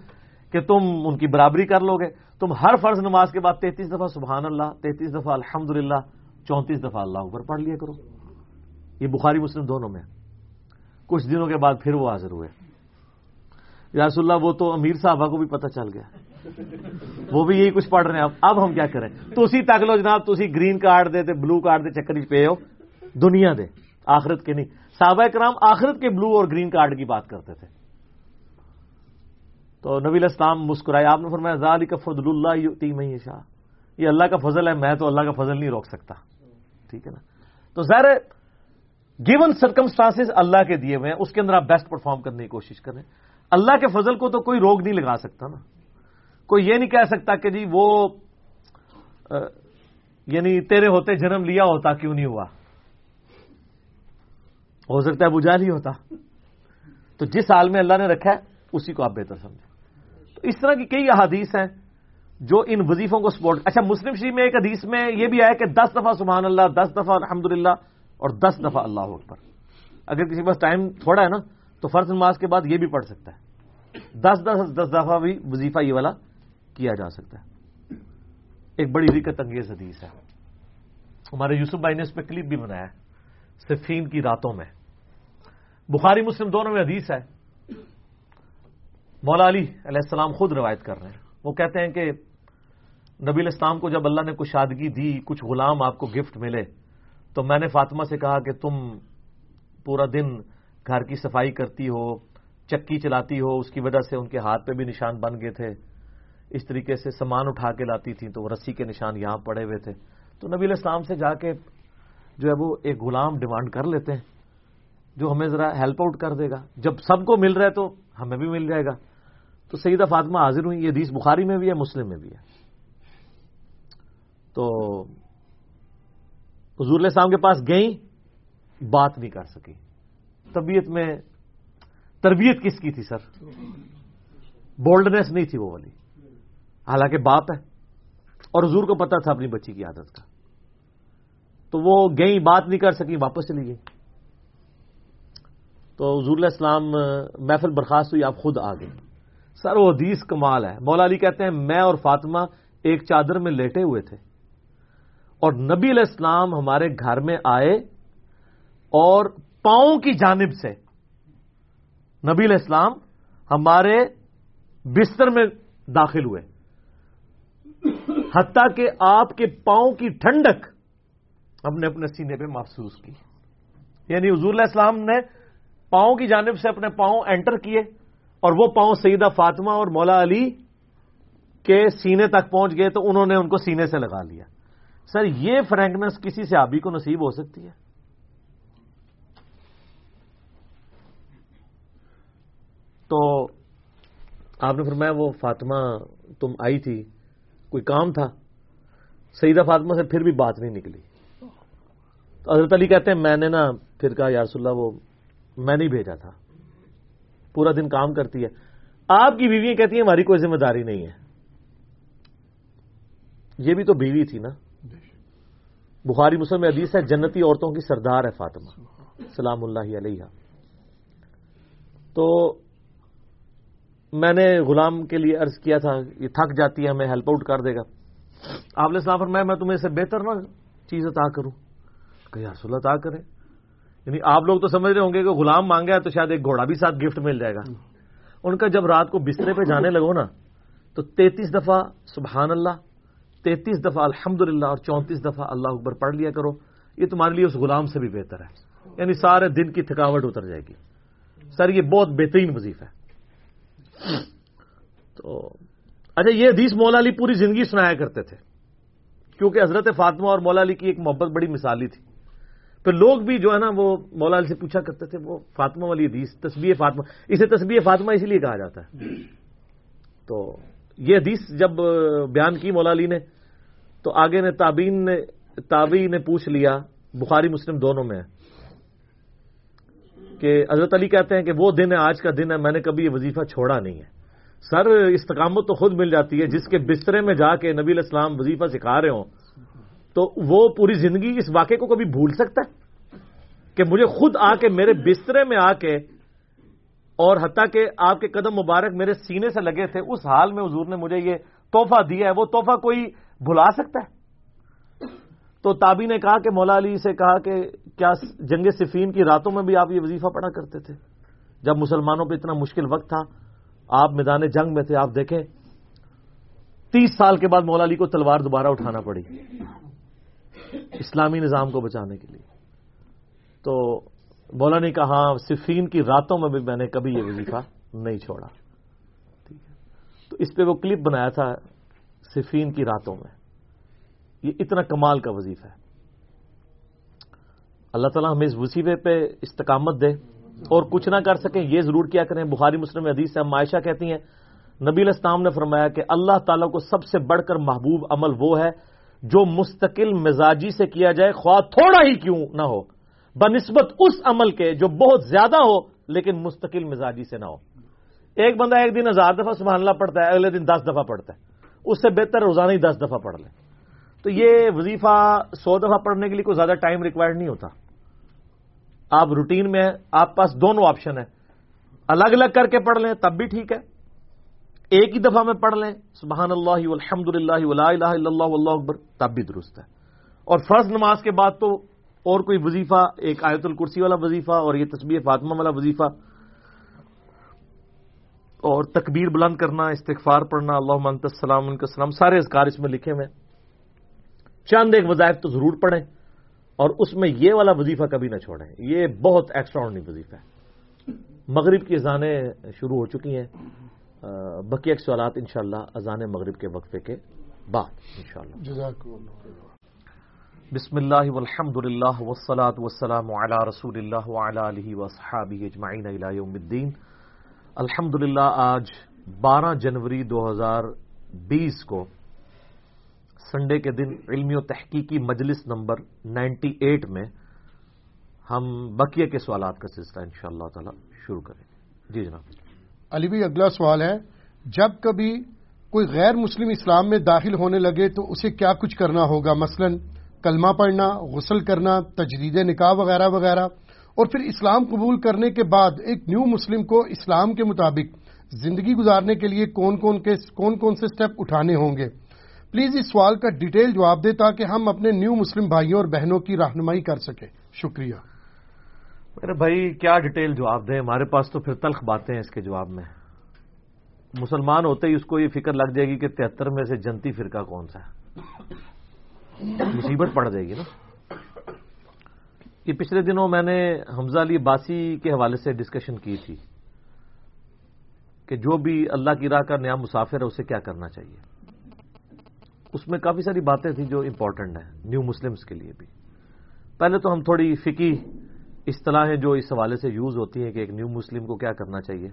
کہ تم ان کی برابری کر لو گے۔ تم ہر فرض نماز کے بعد تینتیس دفعہ سبحان اللہ، تینتیس دفعہ الحمد للہ چونتیس دفعہ اللہ اوپر پڑھ لیا کرو۔ یہ بخاری مسلم دونوں میں کچھ دنوں کے بعد پھر وہ حاضر ہوئے۔ یاس اللہ، وہ تو امیر صاحبہ کو بھی پتہ چل گیا۔ وہ بھی یہی کچھ پڑھ رہے ہیں۔ اب اب ہم کیا کریں؟ تو اسی تک لو جناب تو اسی گرین کارڈ دے بلو کارڈ دے چکر پہ ہو۔ دنیا دے، آخرت کے نہیں۔ صحابہ کرام آخرت کے بلو اور گرین کارڈ کی بات کرتے تھے۔ تو نبی الاسلام مسکرائے۔ آپ نے فرمایا ذالی کا فضل اللہ تی شاہ یہ اللہ کا فضل ہے، میں تو اللہ کا فضل نہیں روک سکتا۔ ٹھیک ہے نا؟ تو ظاہر گیون سرکمسٹانس اللہ کے دیے ہوئے ہیں، اس کے اندر آپ بیسٹ پرفارم کرنے کی کوشش کریں۔ اللہ کے فضل کو تو کوئی روک نہیں لگا سکتا نا۔ کوئی یہ نہیں کہہ سکتا کہ جی وہ یعنی تیرے ہوتے جنم لیا ہوتا، کیوں نہیں ہوا؟ ہو سکتا ہے بجا نہیں ہوتا۔ تو جس حال میں اللہ نے رکھا ہے، اسی کو آپ بہتر سمجھیں۔ تو اس طرح کی کئی احادیث ہیں۔ جو ان وظیفوں کو سپورٹ اچھا مسلم شریف میں ایک حدیث میں یہ بھی آیا کہ دس دفعہ سبحان اللہ، دس دفعہ الحمد اور دس دفعہ اللہ اکبر۔ اگر کسی پاس ٹائم تھوڑا ہے نا، تو فرض نماز کے بعد یہ بھی پڑھ سکتا ہے۔ دس دس دس دفعہ بھی وظیفہ یہ والا کیا جا سکتا ہے۔ ایک بڑی رکت انگیز حدیث ہے۔ ہمارے یوسف بھائی نے اس پہ کلپ بھی بنایا صفین کی راتوں میں۔ بخاری مسلم دونوں میں حدیث ہے۔ مولا علی علیہ السلام خود روایت کر رہے ہیں۔ وہ کہتے ہیں کہ نبی الاسلام کو جب اللہ نے کچھ شادگی دی، کچھ غلام آپ کو گفٹ ملے، تو میں نے فاطمہ سے کہا کہ تم پورا دن گھر کی صفائی کرتی ہو، چکی چلاتی ہو، اس کی وجہ سے ان کے ہاتھ پہ بھی نشان بن گئے تھے۔ اس طریقے سے سامان اٹھا کے لاتی تھیں، تو وہ رسی کے نشان یہاں پڑے ہوئے تھے۔ تو نبی الاسلام سے جا کے جو ہے وہ ایک غلام ڈیمانڈ کر لیتے ہیں، جو ہمیں ذرا ہیلپ آؤٹ کر دے گا۔ جب سب کو مل رہا ہے تو ہمیں بھی مل جائے گا۔ تو سیدہ فاطمہ حاضر ہوئی، یہ حدیث بخاری میں بھی ہے، مسلم میں بھی ہے۔ تو حضور علیہ السلام کے پاس گئیں، بات نہیں کر سکی طبیعت میں، تربیت کس کی تھی سر؟ بولڈنیس نہیں تھی وہ والی۔ حالانکہ باپ ہے، اور حضور کو پتا تھا اپنی بچی کی عادت کا۔ تو وہ گئیں، بات نہیں کر سکی واپس چلی گئی تو حضور علیہ السلام محفل برخاست ہوئی، آپ خود آ گئے سر وہ حدیث کمال ہے۔ مولا علی کہتے ہیں، میں اور فاطمہ ایک چادر میں لیٹے ہوئے تھے۔ اور نبی علیہ السلام ہمارے گھر میں آئے اور پاؤں کی جانب سے نبی علیہ السلام ہمارے بستر میں داخل ہوئے۔ حتیٰ کہ آپ کے پاؤں کی ٹھنڈک ہم نے اپنے سینے پہ محسوس کی۔ یعنی حضور علیہ السلام نے پاؤں کی جانب سے اپنے پاؤں انٹر کیے۔ اور وہ پاؤں سیدہ فاطمہ اور مولا علی کے سینے تک پہنچ گئے تو انہوں نے ان کو سینے سے لگا لیا۔ سر، یہ فرینکنس کسی سے آبی کو نصیب ہو سکتی ہے تو آپ نے فرمایا وہ فاطمہ تم آئی تھی، کوئی کام تھا؟ سیدہ فاطمہ سے پھر بھی بات نہیں نکلی۔ تو حضرت علی کہتے ہیں، میں نے نا پھر کہا یارس اللہ، وہ میں نہیں بھیجا تھا۔ پورا دن کام کرتی ہے۔ آپ کی بیویاں کہتی ہیں، ہماری کوئی ذمہ داری نہیں ہے۔ یہ بھی تو بیوی تھی نا۔ بخاری مسلم حدیث ہے، جنتی عورتوں کی سردار ہے فاطمہ۔ سلام اللہ علیہ تو میں نے غلام کے لیے عرض کیا تھا، یہ تھک جاتی ہے، ہمیں ہیلپ آؤٹ کر دے گا۔ آپ نے سلام فرمایا، میں تمہیں سے بہتر نا چیز عطا کروں۔ کہ یا رسول عطا کرے یعنی آپ لوگ تو سمجھ رہے ہوں گے کہ غلام مانگا ہے تو شاید ایک گھوڑا بھی ساتھ گفٹ مل جائے گا۔ ان کا جب رات کو بسترے پہ جانے لگو نا، تو تینتیس دفعہ سبحان اللہ، تینتیس دفعہ الحمد اور چونتیس دفعہ اللہ اکبر پڑھ لیا کرو۔ یہ تمہارے لیے اس غلام سے بھی بہتر ہے۔ یعنی سارے دن کی تھکاوٹ اتر جائے گی۔ سر، یہ بہت بہترین وظیف ہے۔ تو اچھا یہ حدیث مولا علی پوری زندگی سنایا کرتے تھے۔ کیونکہ حضرت فاطمہ اور مولا علی کی ایک محبت بڑی مثالی تھی۔ پھر لوگ بھی جو ہے نا وہ مولا علی سے پوچھا کرتے تھے، وہ فاطمہ والی حدیث، تسبیح فاطمہ، اسے تسبیح فاطمہ اسی لیے کہا جاتا ہے۔ تو یہ حدیث جب بیان کی مولا علی نے، تو آگے نے تابین نے تابی نے پوچھ لیا، بخاری مسلم دونوں میں کہ حضرت علی کہتے ہیں کہ وہ دن ہے، آج کا دن ہے، میں نے کبھی یہ وظیفہ چھوڑا نہیں ہے۔ سر، استقامت تو خود مل جاتی ہے، جس کے بسترے میں جا کے نبی الاسلام وظیفہ سکھا رہے ہوں تو وہ پوری زندگی اس واقعے کو کبھی بھول سکتا ہے؟ کہ مجھے خود آ کے میرے بسترے میں آ کے اور حتیٰ کہ آپ کے قدم مبارک میرے سینے سے لگے تھے، اس حال میں حضور نے مجھے یہ تحفہ دیا ہے۔ وہ تحفہ کوئی بھلا سکتا ہے؟ تو تابی نے کہا کہ مولا علی سے کہا کہ کیا جنگ صفین کی راتوں میں بھی آپ یہ وظیفہ پڑھا کرتے تھے؟ جب مسلمانوں پہ اتنا مشکل وقت تھا، آپ میدان جنگ میں تھے، آپ دیکھیں، تیس سال کے بعد مولا علی کو تلوار دوبارہ اٹھانا پڑی۔ اسلامی نظام کو بچانے کے لیے۔ تو مولا نے کہا، صفین کی راتوں میں بھی میں نے کبھی یہ وظیفہ نہیں چھوڑا۔ ٹھیک ہے۔ تو اس پہ وہ کلپ بنایا تھا صفین کی راتوں میں۔ یہ اتنا کمال کا وظیفہ ہے۔ اللہ تعالیٰ ہمیں اس وظیفے پہ استقامت دے اور کچھ نہ کر سکیں، یہ ضرور کیا کریں۔ بخاری مسلم حدیث سے ہم عائشہ کہتی ہیں، نبی الاسلام نے فرمایا کہ اللہ تعالیٰ کو سب سے بڑھ کر محبوب عمل وہ ہے جو مستقل مزاجی سے کیا جائے، خواہ تھوڑا ہی کیوں نہ ہو، بنسبت اس عمل کے جو بہت زیادہ ہو، لیکن مستقل مزاجی سے نہ ہو۔ ایک بندہ ایک دن ہزار دفعہ سبحان اللہ پڑھتا ہے، اگلے دن دس دفعہ پڑھتا ہے۔ اس سے بہتر روزانہ ہی دس دفعہ پڑھ لے۔ تو یہ وظیفہ سو دفعہ پڑھنے کے لیے کوئی زیادہ ٹائم ریکوائرڈ نہیں ہوتا۔ آپ روٹین میں آپ پاس دونوں آپشن ہیں۔ الگ الگ کر کے پڑھ لیں، تب بھی ٹھیک ہے۔ ایک ہی دفعہ میں پڑھ لیں۔ سبحان اللہ الحمد للہ ولا الہ الا اللہ واللہ اکبر، تب بھی درست ہے۔ اور فرض نماز کے بعد تو اور کوئی وظیفہ، ایک آیت الکرسی والا وظیفہ اور یہ تسبیح فاطمہ والا وظیفہ۔ اور تکبیر بلند کرنا، استغفار پڑھنا اللہ منت السلام، ان کا سلام، سارے اذکار اس میں لکھے ہوئے چند ایک وظائف تو ضرور پڑھیں اور اس میں یہ والا وظیفہ کبھی نہ چھوڑیں۔ یہ بہت ایکسٹرا وظیفہ ہے۔ مغرب کی اذانیں شروع ہو چکی ہیں۔ بقیہ سوالات انشاءاللہ اذان مغرب کے وقفے کے بعد انشاءاللہ۔ بسم اللہ والحمد للہ والصلاة والسلام علی رسول اللہ وعلی آلہ واصحابہ اجمعین الى یوم الدین۔ الحمد للہ آج بارہ جنوری دو ہزار بیس کو سنڈے کے دن علمی و تحقیقی مجلس نمبر نائنٹی ایٹ میں ہم بقیہ کے سوالات کا سلسلہ انشاءاللہ تعالی شروع کریں۔ جی جناب۔ علی بھی اگلا سوال ہے، جب کبھی کوئی غیر مسلم اسلام میں داخل ہونے لگے تو اسے کیا کچھ کرنا ہوگا؟ مثلا کلمہ پڑھنا، غسل کرنا، تجدید نکاح وغیرہ وغیرہ۔ اور پھر اسلام قبول کرنے کے بعد ایک نیو مسلم کو اسلام کے مطابق زندگی گزارنے کے لیے کون کون کے، کون کون سے سٹیپ اٹھانے ہوں گے؟ پلیز اس سوال کا ڈیٹیل جواب دے تاکہ ہم اپنے نیو مسلم بھائیوں اور بہنوں کی رہنمائی کر سکیں۔ شکریہ۔ میرے بھائی، کیا ڈیٹیل جواب دیں؟ ہمارے پاس تو پھر تلخ باتیں ہیں اس کے جواب میں۔ مسلمان ہوتے ہی اس کو یہ فکر لگ جائے گی کہ تہتر میں سے جنتی فرقہ کون سا ہے۔ مصیبت پڑ جائے گی نا۔ یہ پچھلے دنوں میں نے حمزہ علی باسی کے حوالے سے ڈسکشن کی تھی کہ جو بھی اللہ کی راہ کا نیا مسافر ہے، اسے کیا کرنا چاہیے۔ اس میں کافی ساری باتیں تھیں جو امپورٹنٹ ہیں نیو مسلمس کے لیے بھی۔ پہلے تو ہم تھوڑی فکی اصطلاحیں جو اس حوالے سے یوز ہوتی ہیں کہ ایک نیو مسلم کو کیا کرنا چاہیے۔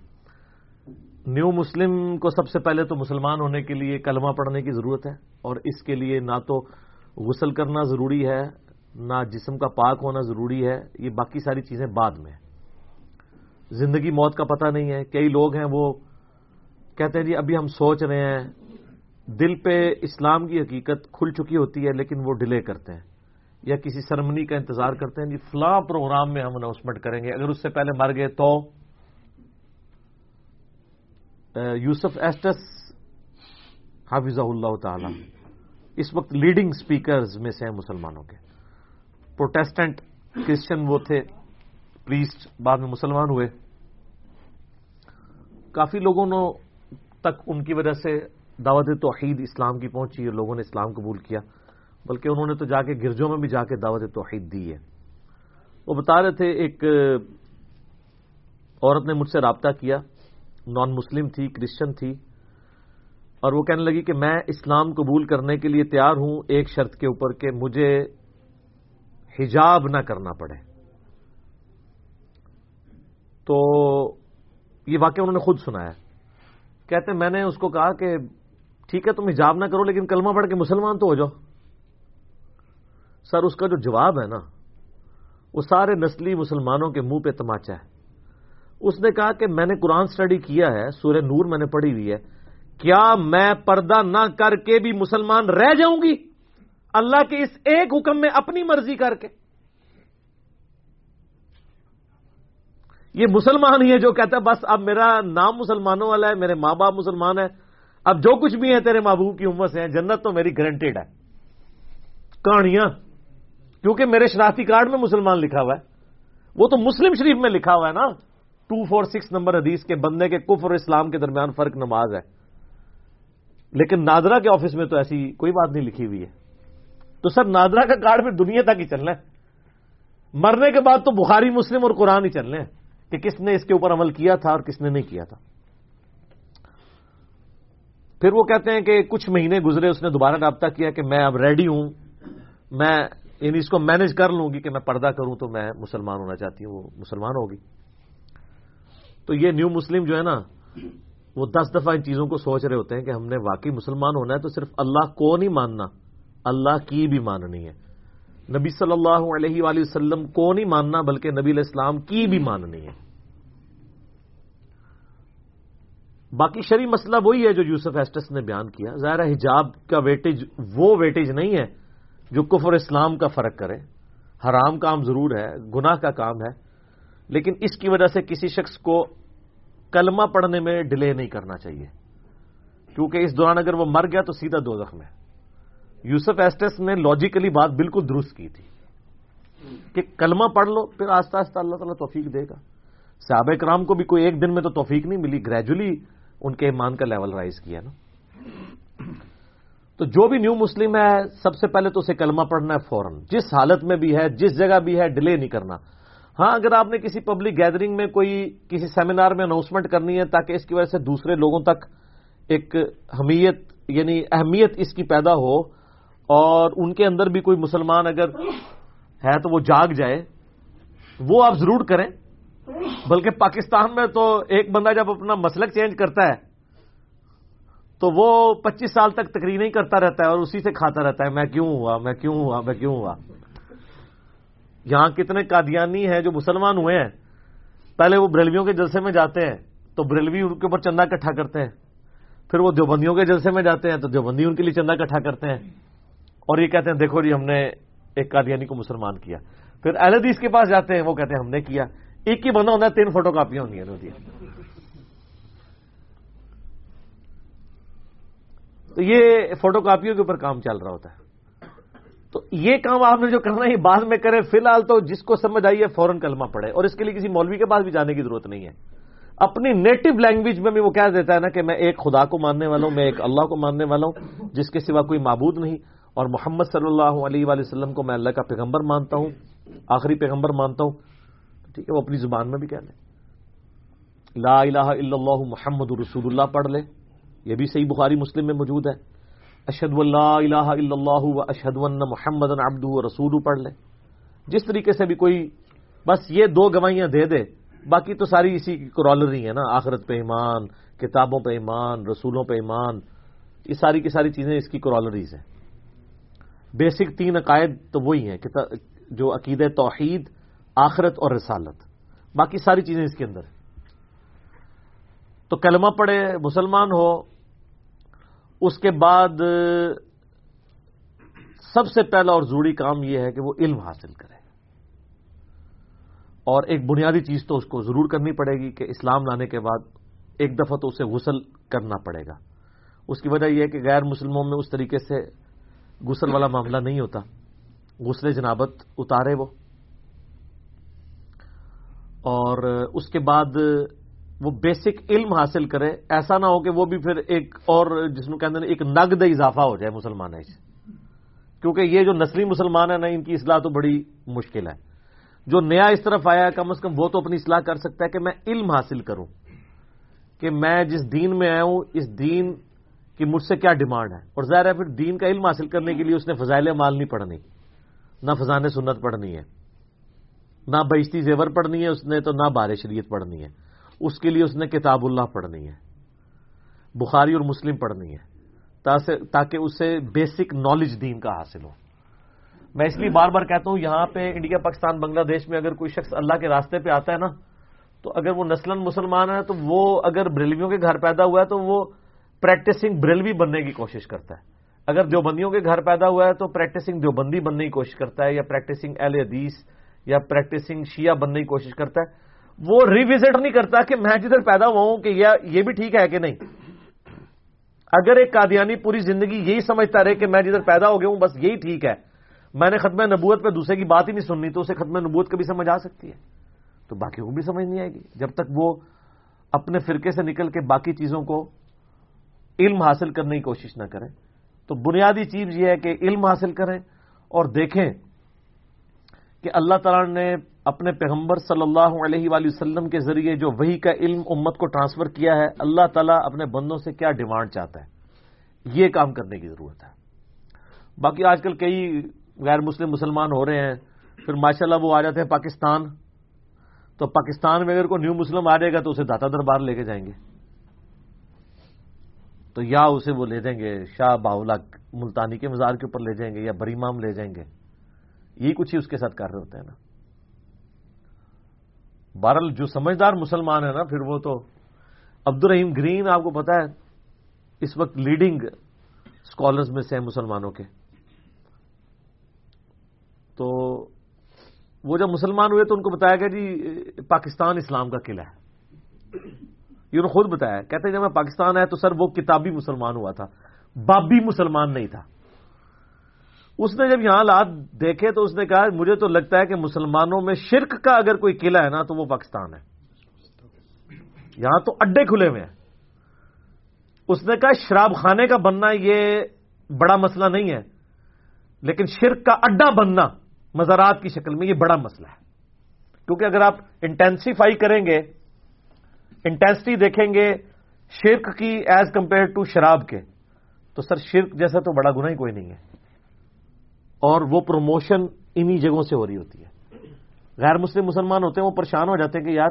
نیو مسلم کو سب سے پہلے تو مسلمان ہونے کے لیے کلمہ پڑھنے کی ضرورت ہے اور اس کے لیے نہ تو غسل کرنا ضروری ہے، نہ جسم کا پاک ہونا ضروری ہے، یہ باقی ساری چیزیں بعد میں۔ زندگی موت کا پتہ نہیں ہے، کئی لوگ ہیں وہ کہتے ہیں جی ابھی ہم سوچ رہے ہیں، دل پہ اسلام کی حقیقت کھل چکی ہوتی ہے لیکن وہ ڈیلے کرتے ہیں۔ یا کسی سرمنی کا انتظار کرتے ہیں جی فلاں پروگرام میں ہم اناؤنسمنٹ کریں گے۔ اگر اس سے پہلے مر گئے تو یوسف ایسٹس حافظ اللہ تعالی۔ اس وقت لیڈنگ سپیکرز میں سے ہیں مسلمانوں کے۔ پروٹیسٹنٹ کرسچن وہ تھے پریسٹ بعد میں مسلمان ہوئے۔ کافی لوگوں نے تک ان کی وجہ سے دعوت توحید اسلام کی پہنچی اور لوگوں نے اسلام قبول کیا۔ بلکہ انہوں نے تو جا کے گرجوں میں بھی جا کے دعوت توحید دی ہے۔ وہ بتا رہے تھے ایک عورت نے مجھ سے رابطہ کیا، نان مسلم تھی، کرسچن تھی، اور وہ کہنے لگی کہ میں اسلام قبول کرنے کے لیے تیار ہوں، ایک شرط کے اوپر کہ مجھے حجاب نہ کرنا پڑے۔ تو یہ واقعہ انہوں نے خود سنایا۔ کہتے میں نے اس کو کہا کہ ٹھیک ہے، تم حجاب نہ کرو، لیکن کلمہ پڑھ کے مسلمان تو ہو جاؤ۔ سر، اس کا جو جواب ہے نا، وہ سارے نسلی مسلمانوں کے منہ پہ تماچا ہے۔ اس نے کہا کہ میں نے قرآن سٹڈی کیا ہے، سورہ نور میں نے پڑھی ہوئی ہے۔ کیا میں پردہ نہ کر کے بھی مسلمان رہ جاؤں گی؟ اللہ کے اس ایک حکم میں اپنی مرضی کر کے۔ یہ مسلمان ہی ہے جو کہتا ہے، بس اب میرا نام مسلمانوں والا ہے، میرے ماں باپ مسلمان ہیں۔ اب جو کچھ بھی ہے تیرے محبوب کی امت سے ہیں، جنت تو میری گارنٹیڈ ہے۔ کہانیاں کیونکہ میرے شناختی کارڈ میں مسلمان لکھا ہوا ہے۔ وہ تو مسلم شریف میں لکھا ہوا ہے نا۔ ٹو فور سکس نمبر حدیث کے بندے کے کفر اور اسلام کے درمیان فرق نماز ہے۔ لیکن نادرا کے آفس میں تو ایسی کوئی بات نہیں لکھی ہوئی ہے۔ تو سر نادرا کا کارڈ پھر دنیا تک ہی چلنا ہے۔ مرنے کے بعد تو بخاری، مسلم اور قرآن ہی چلنے ہیں کہ کس نے اس کے اوپر عمل کیا تھا اور کس نے نہیں کیا تھا۔ پھر وہ کہتے ہیں کہ کچھ مہینے گزرے، اس نے دوبارہ رابطہ کیا کہ میں اب ریڈی ہوں، میں یعنی اس کو مینج کر لوں گی کہ میں پردہ کروں تو میں مسلمان ہونا چاہتی ہوں، وہ مسلمان ہوگی۔ تو یہ نیو مسلم جو ہے نا، وہ دس دفعہ ان چیزوں کو سوچ رہے ہوتے ہیں کہ ہم نے واقعی مسلمان ہونا ہے تو صرف اللہ کو نہیں ماننا، اللہ کی بھی ماننی ہے۔ نبی صلی اللہ علیہ وآلہ وسلم کو نہیں ماننا، بلکہ نبی علیہ السلام کی بھی ماننی ہے۔ باقی شری مسئلہ وہی ہے جو یوسف ایسٹس نے بیان کیا۔ ظاہر حجاب کا ویٹیج وہ ویٹیج نہیں ہے۔ جو کفر اسلام کا فرق کرے، حرام کام ضرور ہے، گناہ کا کام ہے، لیکن اس کی وجہ سے کسی شخص کو کلمہ پڑھنے میں ڈیلے نہیں کرنا چاہیے۔ کیونکہ اس دوران اگر وہ مر گیا تو سیدھا دو زخم ہے۔ یوسف ایسٹس نے لاجیکلی بات بالکل درست کی تھی کہ کلمہ پڑھ لو، پھر آہستہ آہستہ اللہ تعالیٰ توفیق دے گا۔ صحابہ کرام کو بھی کوئی ایک دن میں تو توفیق نہیں ملی گریجولی ان کے ایمان کا لیول رائز کیا نا۔ تو جو بھی نیو مسلم ہے، سب سے پہلے تو اسے کلمہ پڑھنا ہے فوراً۔ جس حالت میں بھی ہے، جس جگہ بھی ہے ڈیلے نہیں کرنا۔ ہاں اگر آپ نے کسی پبلک گیدرنگ میں کوئی، کسی سیمینار میں اناؤنسمنٹ کرنی ہے تاکہ اس کی وجہ سے دوسرے لوگوں تک ایک حمیت یعنی اہمیت اس کی پیدا ہو اور ان کے اندر بھی کوئی مسلمان اگر ہے تو وہ جاگ جائے۔ وہ آپ ضرور کریں۔ بلکہ پاکستان میں تو ایک بندہ جب اپنا مسلک چینج کرتا ہے تو وہ پچیس سال تک تقریر نہیں کرتا رہتا ہے اور اسی سے کھاتا رہتا ہے، میں کیوں ہوا، میں کیوں ہوا، میں کیوں ہوا؟ یہاں کتنے قادیانی ہیں جو مسلمان ہوئے ہیں؟ پہلے وہ بریلویوں کے جلسے میں جاتے ہیں، تو بریلوی ان کے اوپر چندہ اکٹھا کرتے ہیں۔ پھر وہ دیوبندیوں کے جلسے میں جاتے ہیں، تو دیوبندی ان کے لیے چندہ اکٹھا کرتے ہیں۔ اور یہ کہتے ہیں، دیکھو جی ہم نے ایک قادیانی کو مسلمان کیا۔ پھر اہل حدیث کے پاس جاتے ہیں، وہ کہتے ہیں، ہم نے کیا۔ ایک ہی بندہ ہوتا ہے، تین فوٹو کاپیاں ہوں گی تو یہ فوٹو کاپیوں کے اوپر کام چل رہا ہوتا ہے۔ تو یہ کام آپ نے جو کرنا ہے بعد میں کرے فی الحال تو جس کو سمجھ آئیے فوراً کلمہ پڑے اور اس کے لیے کسی مولوی کے پاس بھی جانے کی ضرورت نہیں ہے۔ اپنی نیٹو لینگویج میں بھی وہ کہہ دیتا ہے نا کہ میں ایک خدا کو ماننے والا ہوں، میں ایک اللہ کو ماننے والا ہوں، جس کے سوا کوئی معبود نہیں۔ اور محمد صلی اللہ علیہ وآلہ وسلم کو میں اللہ کا پیغمبر مانتا ہوں، آخری پیغمبر مانتا ہوں۔ ٹھیک ہے، وہ اپنی زبان میں بھی کہہ لیں لا الہ الا اللہ، محمد رسول اللہ پڑھ لے یہ بھی صحیح بخاری مسلم میں موجود ہے۔ اشد اللہ الہ الا اللہ و اشد محمد ابد رسول پڑھ لے جس طریقے سے بھی کوئی بس یہ دو گواہیاں دے دے، باقی تو ساری اسی کی کرالری ہے نا۔ آخرت پہ ایمان، کتابوں پہ ایمان، رسولوں پہ ایمان، یہ ساری کی ساری چیزیں اس کی کرالریز ہیں۔ بیسک تین عقائد تو وہی ہیں جو عقید توحید، آخرت اور رسالت۔ باقی ساری چیزیں اس کے اندر تو کلمہ پڑھے، مسلمان ہو اس کے بعد سب سے پہلا اور ضروری کام یہ ہے کہ وہ علم حاصل کرے۔ اور ایک بنیادی چیز تو اس کو ضرور کرنی پڑے گی کہ اسلام لانے کے بعد ایک دفعہ تو اسے غسل کرنا پڑے گا۔ اس کی وجہ یہ ہے کہ غیر مسلموں میں اس طریقے سے غسل والا معاملہ نہیں ہوتا۔ غسل جنابت اتارے وہ۔ اور اس کے بعد وہ بیسک علم حاصل کرے ایسا نہ ہو کہ وہ بھی پھر ایک اور جس میں کہتے ہیں ایک نقد اضافہ ہو جائے مسلمان ہے کیونکہ یہ جو نسلی مسلمان ہیں نا ان کی اصلاح تو بڑی مشکل ہے۔ جو نیا اس طرف آیا ہے کم از کم وہ تو اپنی اصلاح کر سکتا ہے کہ میں علم حاصل کروں۔ کہ میں جس دین میں آیا ہوں، اس دین کی مجھ سے کیا ڈیمانڈ ہے؟ اور ظاہر ہے پھر دین کا علم حاصل کرنے کے لیے اس نے فضائل مال نہیں پڑھنی، نہ فضان سنت پڑھنی ہے، نہ بہشتی زیور پڑھنی ہے اس نے تو، نہ بار شریعت پڑھنی ہے۔ اس کے لیے اس نے کتاب اللہ پڑھنی ہے۔ بخاری اور مسلم پڑھنی ہے۔ تاکہ اسے بیسک نالج دین کا حاصل ہو۔ میں اس لیے بار بار کہتا ہوں، یہاں پہ انڈیا پاکستان بنگلہ دیش میں اگر کوئی شخص اللہ کے راستے پہ آتا ہے نا، تو اگر وہ نسل مسلمان ہے، تو وہ اگر بریلویوں کے گھر پیدا ہوا ہے، تو وہ پریکٹسنگ بریلوی بننے کی کوشش کرتا ہے۔ اگر دیوبندیوں کے گھر پیدا ہوا ہے، تو پریکٹسنگ دیوبندی بننے کی کوشش کرتا ہے، یا پریکٹسنگ اہل حدیث، یا پریکٹسنگ شیعہ بننے کی کوشش کرتا ہے۔ وہ ریوزٹ نہیں کرتا کہ میں جدھر پیدا ہوا ہوں کہ یہ بھی ٹھیک ہے کہ نہیں۔ اگر ایک قادیانی پوری زندگی یہی سمجھتا رہے کہ میں جدھر پیدا ہو گیا ہوں، بس یہی ٹھیک ہے۔ میں نے ختم نبوت پہ دوسرے کی بات ہی نہیں سننی، تو اسے ختم نبوت کبھی سمجھ آ سکتی ہے؟ تو باقی کو بھی سمجھ نہیں آئے گی۔ جب تک وہ اپنے فرقے سے نکل کے باقی چیزوں کو علم حاصل کرنے کی کوشش نہ کریں، تو بنیادی چیز یہ ہے کہ علم حاصل کریں اور دیکھیں کہ اللہ تعالیٰ نے اپنے پیغمبر صلی اللہ علیہ وآلہ وسلم کے ذریعے جو وہی کا علم امت کو ٹرانسفر کیا ہے، اللہ تعالیٰ اپنے بندوں سے کیا ڈیمانڈ چاہتا ہے؟ یہ کام کرنے کی ضرورت ہے۔ باقی آج کل کئی غیر مسلم مسلمان ہو رہے ہیں، پھر ماشاء اللہ وہ آ جاتے ہیں پاکستان۔ تو پاکستان میں اگر کوئی نیو مسلم آ جائے گا تو اسے داتا دربار لے کے جائیں گے۔ تو یا اسے وہ لے دیں گے، شاہ باولا ملتانی کے مزار کے اوپر لے جائیں گے یا بریمام لے جائیں گے۔ یہی کچھ ہی اس کے ساتھ کر رہے ہوتے ہیں نا۔ بہرحال جو سمجھدار مسلمان ہے نا، پھر وہ تو عبد الرحیم گرین، آپ کو پتا ہے، اس وقت لیڈنگ اسکالرز میں سے ہیں مسلمانوں کے۔ تو وہ جب مسلمان ہوئے تو ان کو بتایا گیا جی پاکستان اسلام کا قلعہ ہے۔ یہ انہوں نے خود بتایا، کہتے ہیں جب میں پاکستان آیا تو سر وہ کتابی مسلمان ہوا تھا، بابی مسلمان نہیں تھا۔ اس نے جب یہاں حالات دیکھے تو اس نے کہا، مجھے تو لگتا ہے کہ مسلمانوں میں شرک کا اگر کوئی قلعہ ہے نا، تو وہ پاکستان ہے۔ یہاں تو اڈے کھلے ہوئے ہیں۔ اس نے کہا، شراب خانے کا بننا یہ بڑا مسئلہ نہیں ہے، لیکن شرک کا اڈا بننا مزارات کی شکل میں یہ بڑا مسئلہ ہے۔ کیونکہ اگر آپ انٹینسیفائی کریں گے انٹینسٹی دیکھیں گے شرک کی ایز کمپیئر ٹو شراب کے، تو سر شرک جیسا تو بڑا گنا ہی کوئی نہیں ہے۔ اور وہ پروموشن انہی جگہوں سے ہو رہی ہوتی ہے۔ غیر مسلم مسلمان ہوتے ہیں، وہ پریشان ہو جاتے ہیں کہ یار،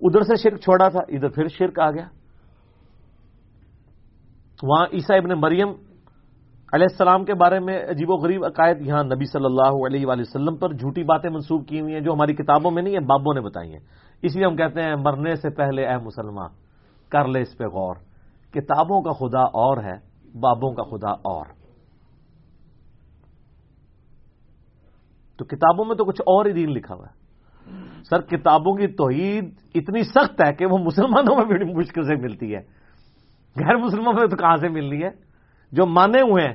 ادھر سے شرک چھوڑا تھا، ادھر پھر شرک آ گیا۔ وہاں عیسا ابن مریم علیہ السلام کے بارے میں عجیب و غریب عقائد یہاں نبی صلی اللہ علیہ وآلہ وسلم پر جھوٹی باتیں منسوخ کی ہوئی ہیں، جو ہماری کتابوں میں نہیں ہے بابوں نے بتائی ہیں۔ اس لیے ہم کہتے ہیں، مرنے سے پہلے اے مسلمان، کر لے اس پہ غور۔ کتابوں کا خدا اور ہے، بابوں کا خدا اور۔ تو کتابوں میں تو کچھ اور ہی دین لکھا ہوا ہے۔ سر، کتابوں کی توحید اتنی سخت ہے کہ وہ مسلمانوں میں بڑی مشکل سے ملتی ہے۔ غیر مسلمانوں میں تو کہاں سے مل رہی ہے؟ جو مانے ہوئے ہیں،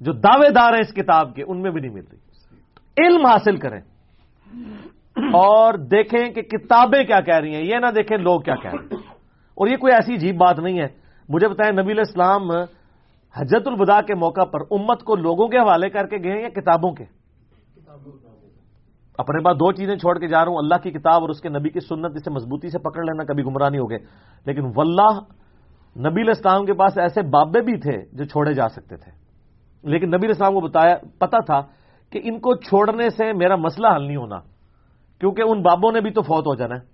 جو دعوے دار ہیں اس کتاب کے، ان میں بھی نہیں مل رہی۔ علم حاصل کریں۔ اور دیکھیں کہ کتابیں کیا کہہ رہی ہیں۔ یہ نہ دیکھیں لوگ کیا کہہ رہے ہیں۔ اور یہ کوئی ایسی عجیب بات نہیں ہے۔ مجھے بتائیں، نبی الاسلام حجت البدا کے موقع پر امت کو لوگوں کے حوالے کر کے گئے یا کتابوں کے؟ اپنے پاس دو چیزیں چھوڑ کے جا رہا ہوں، اللہ کی کتاب اور اس کے نبی کی سنت اسے مضبوطی سے پکڑ لینا کبھی گمراہ نہیں ہو گئے لیکن واللہ، نبی الاسلام کے پاس ایسے بابے بھی تھے جو چھوڑے جا سکتے تھے۔ لیکن نبی الاسلام کو بتایا، پتا تھا کہ ان کو چھوڑنے سے میرا مسئلہ حل نہیں ہونا، کیونکہ ان بابوں نے بھی تو فوت ہو جانا ہے۔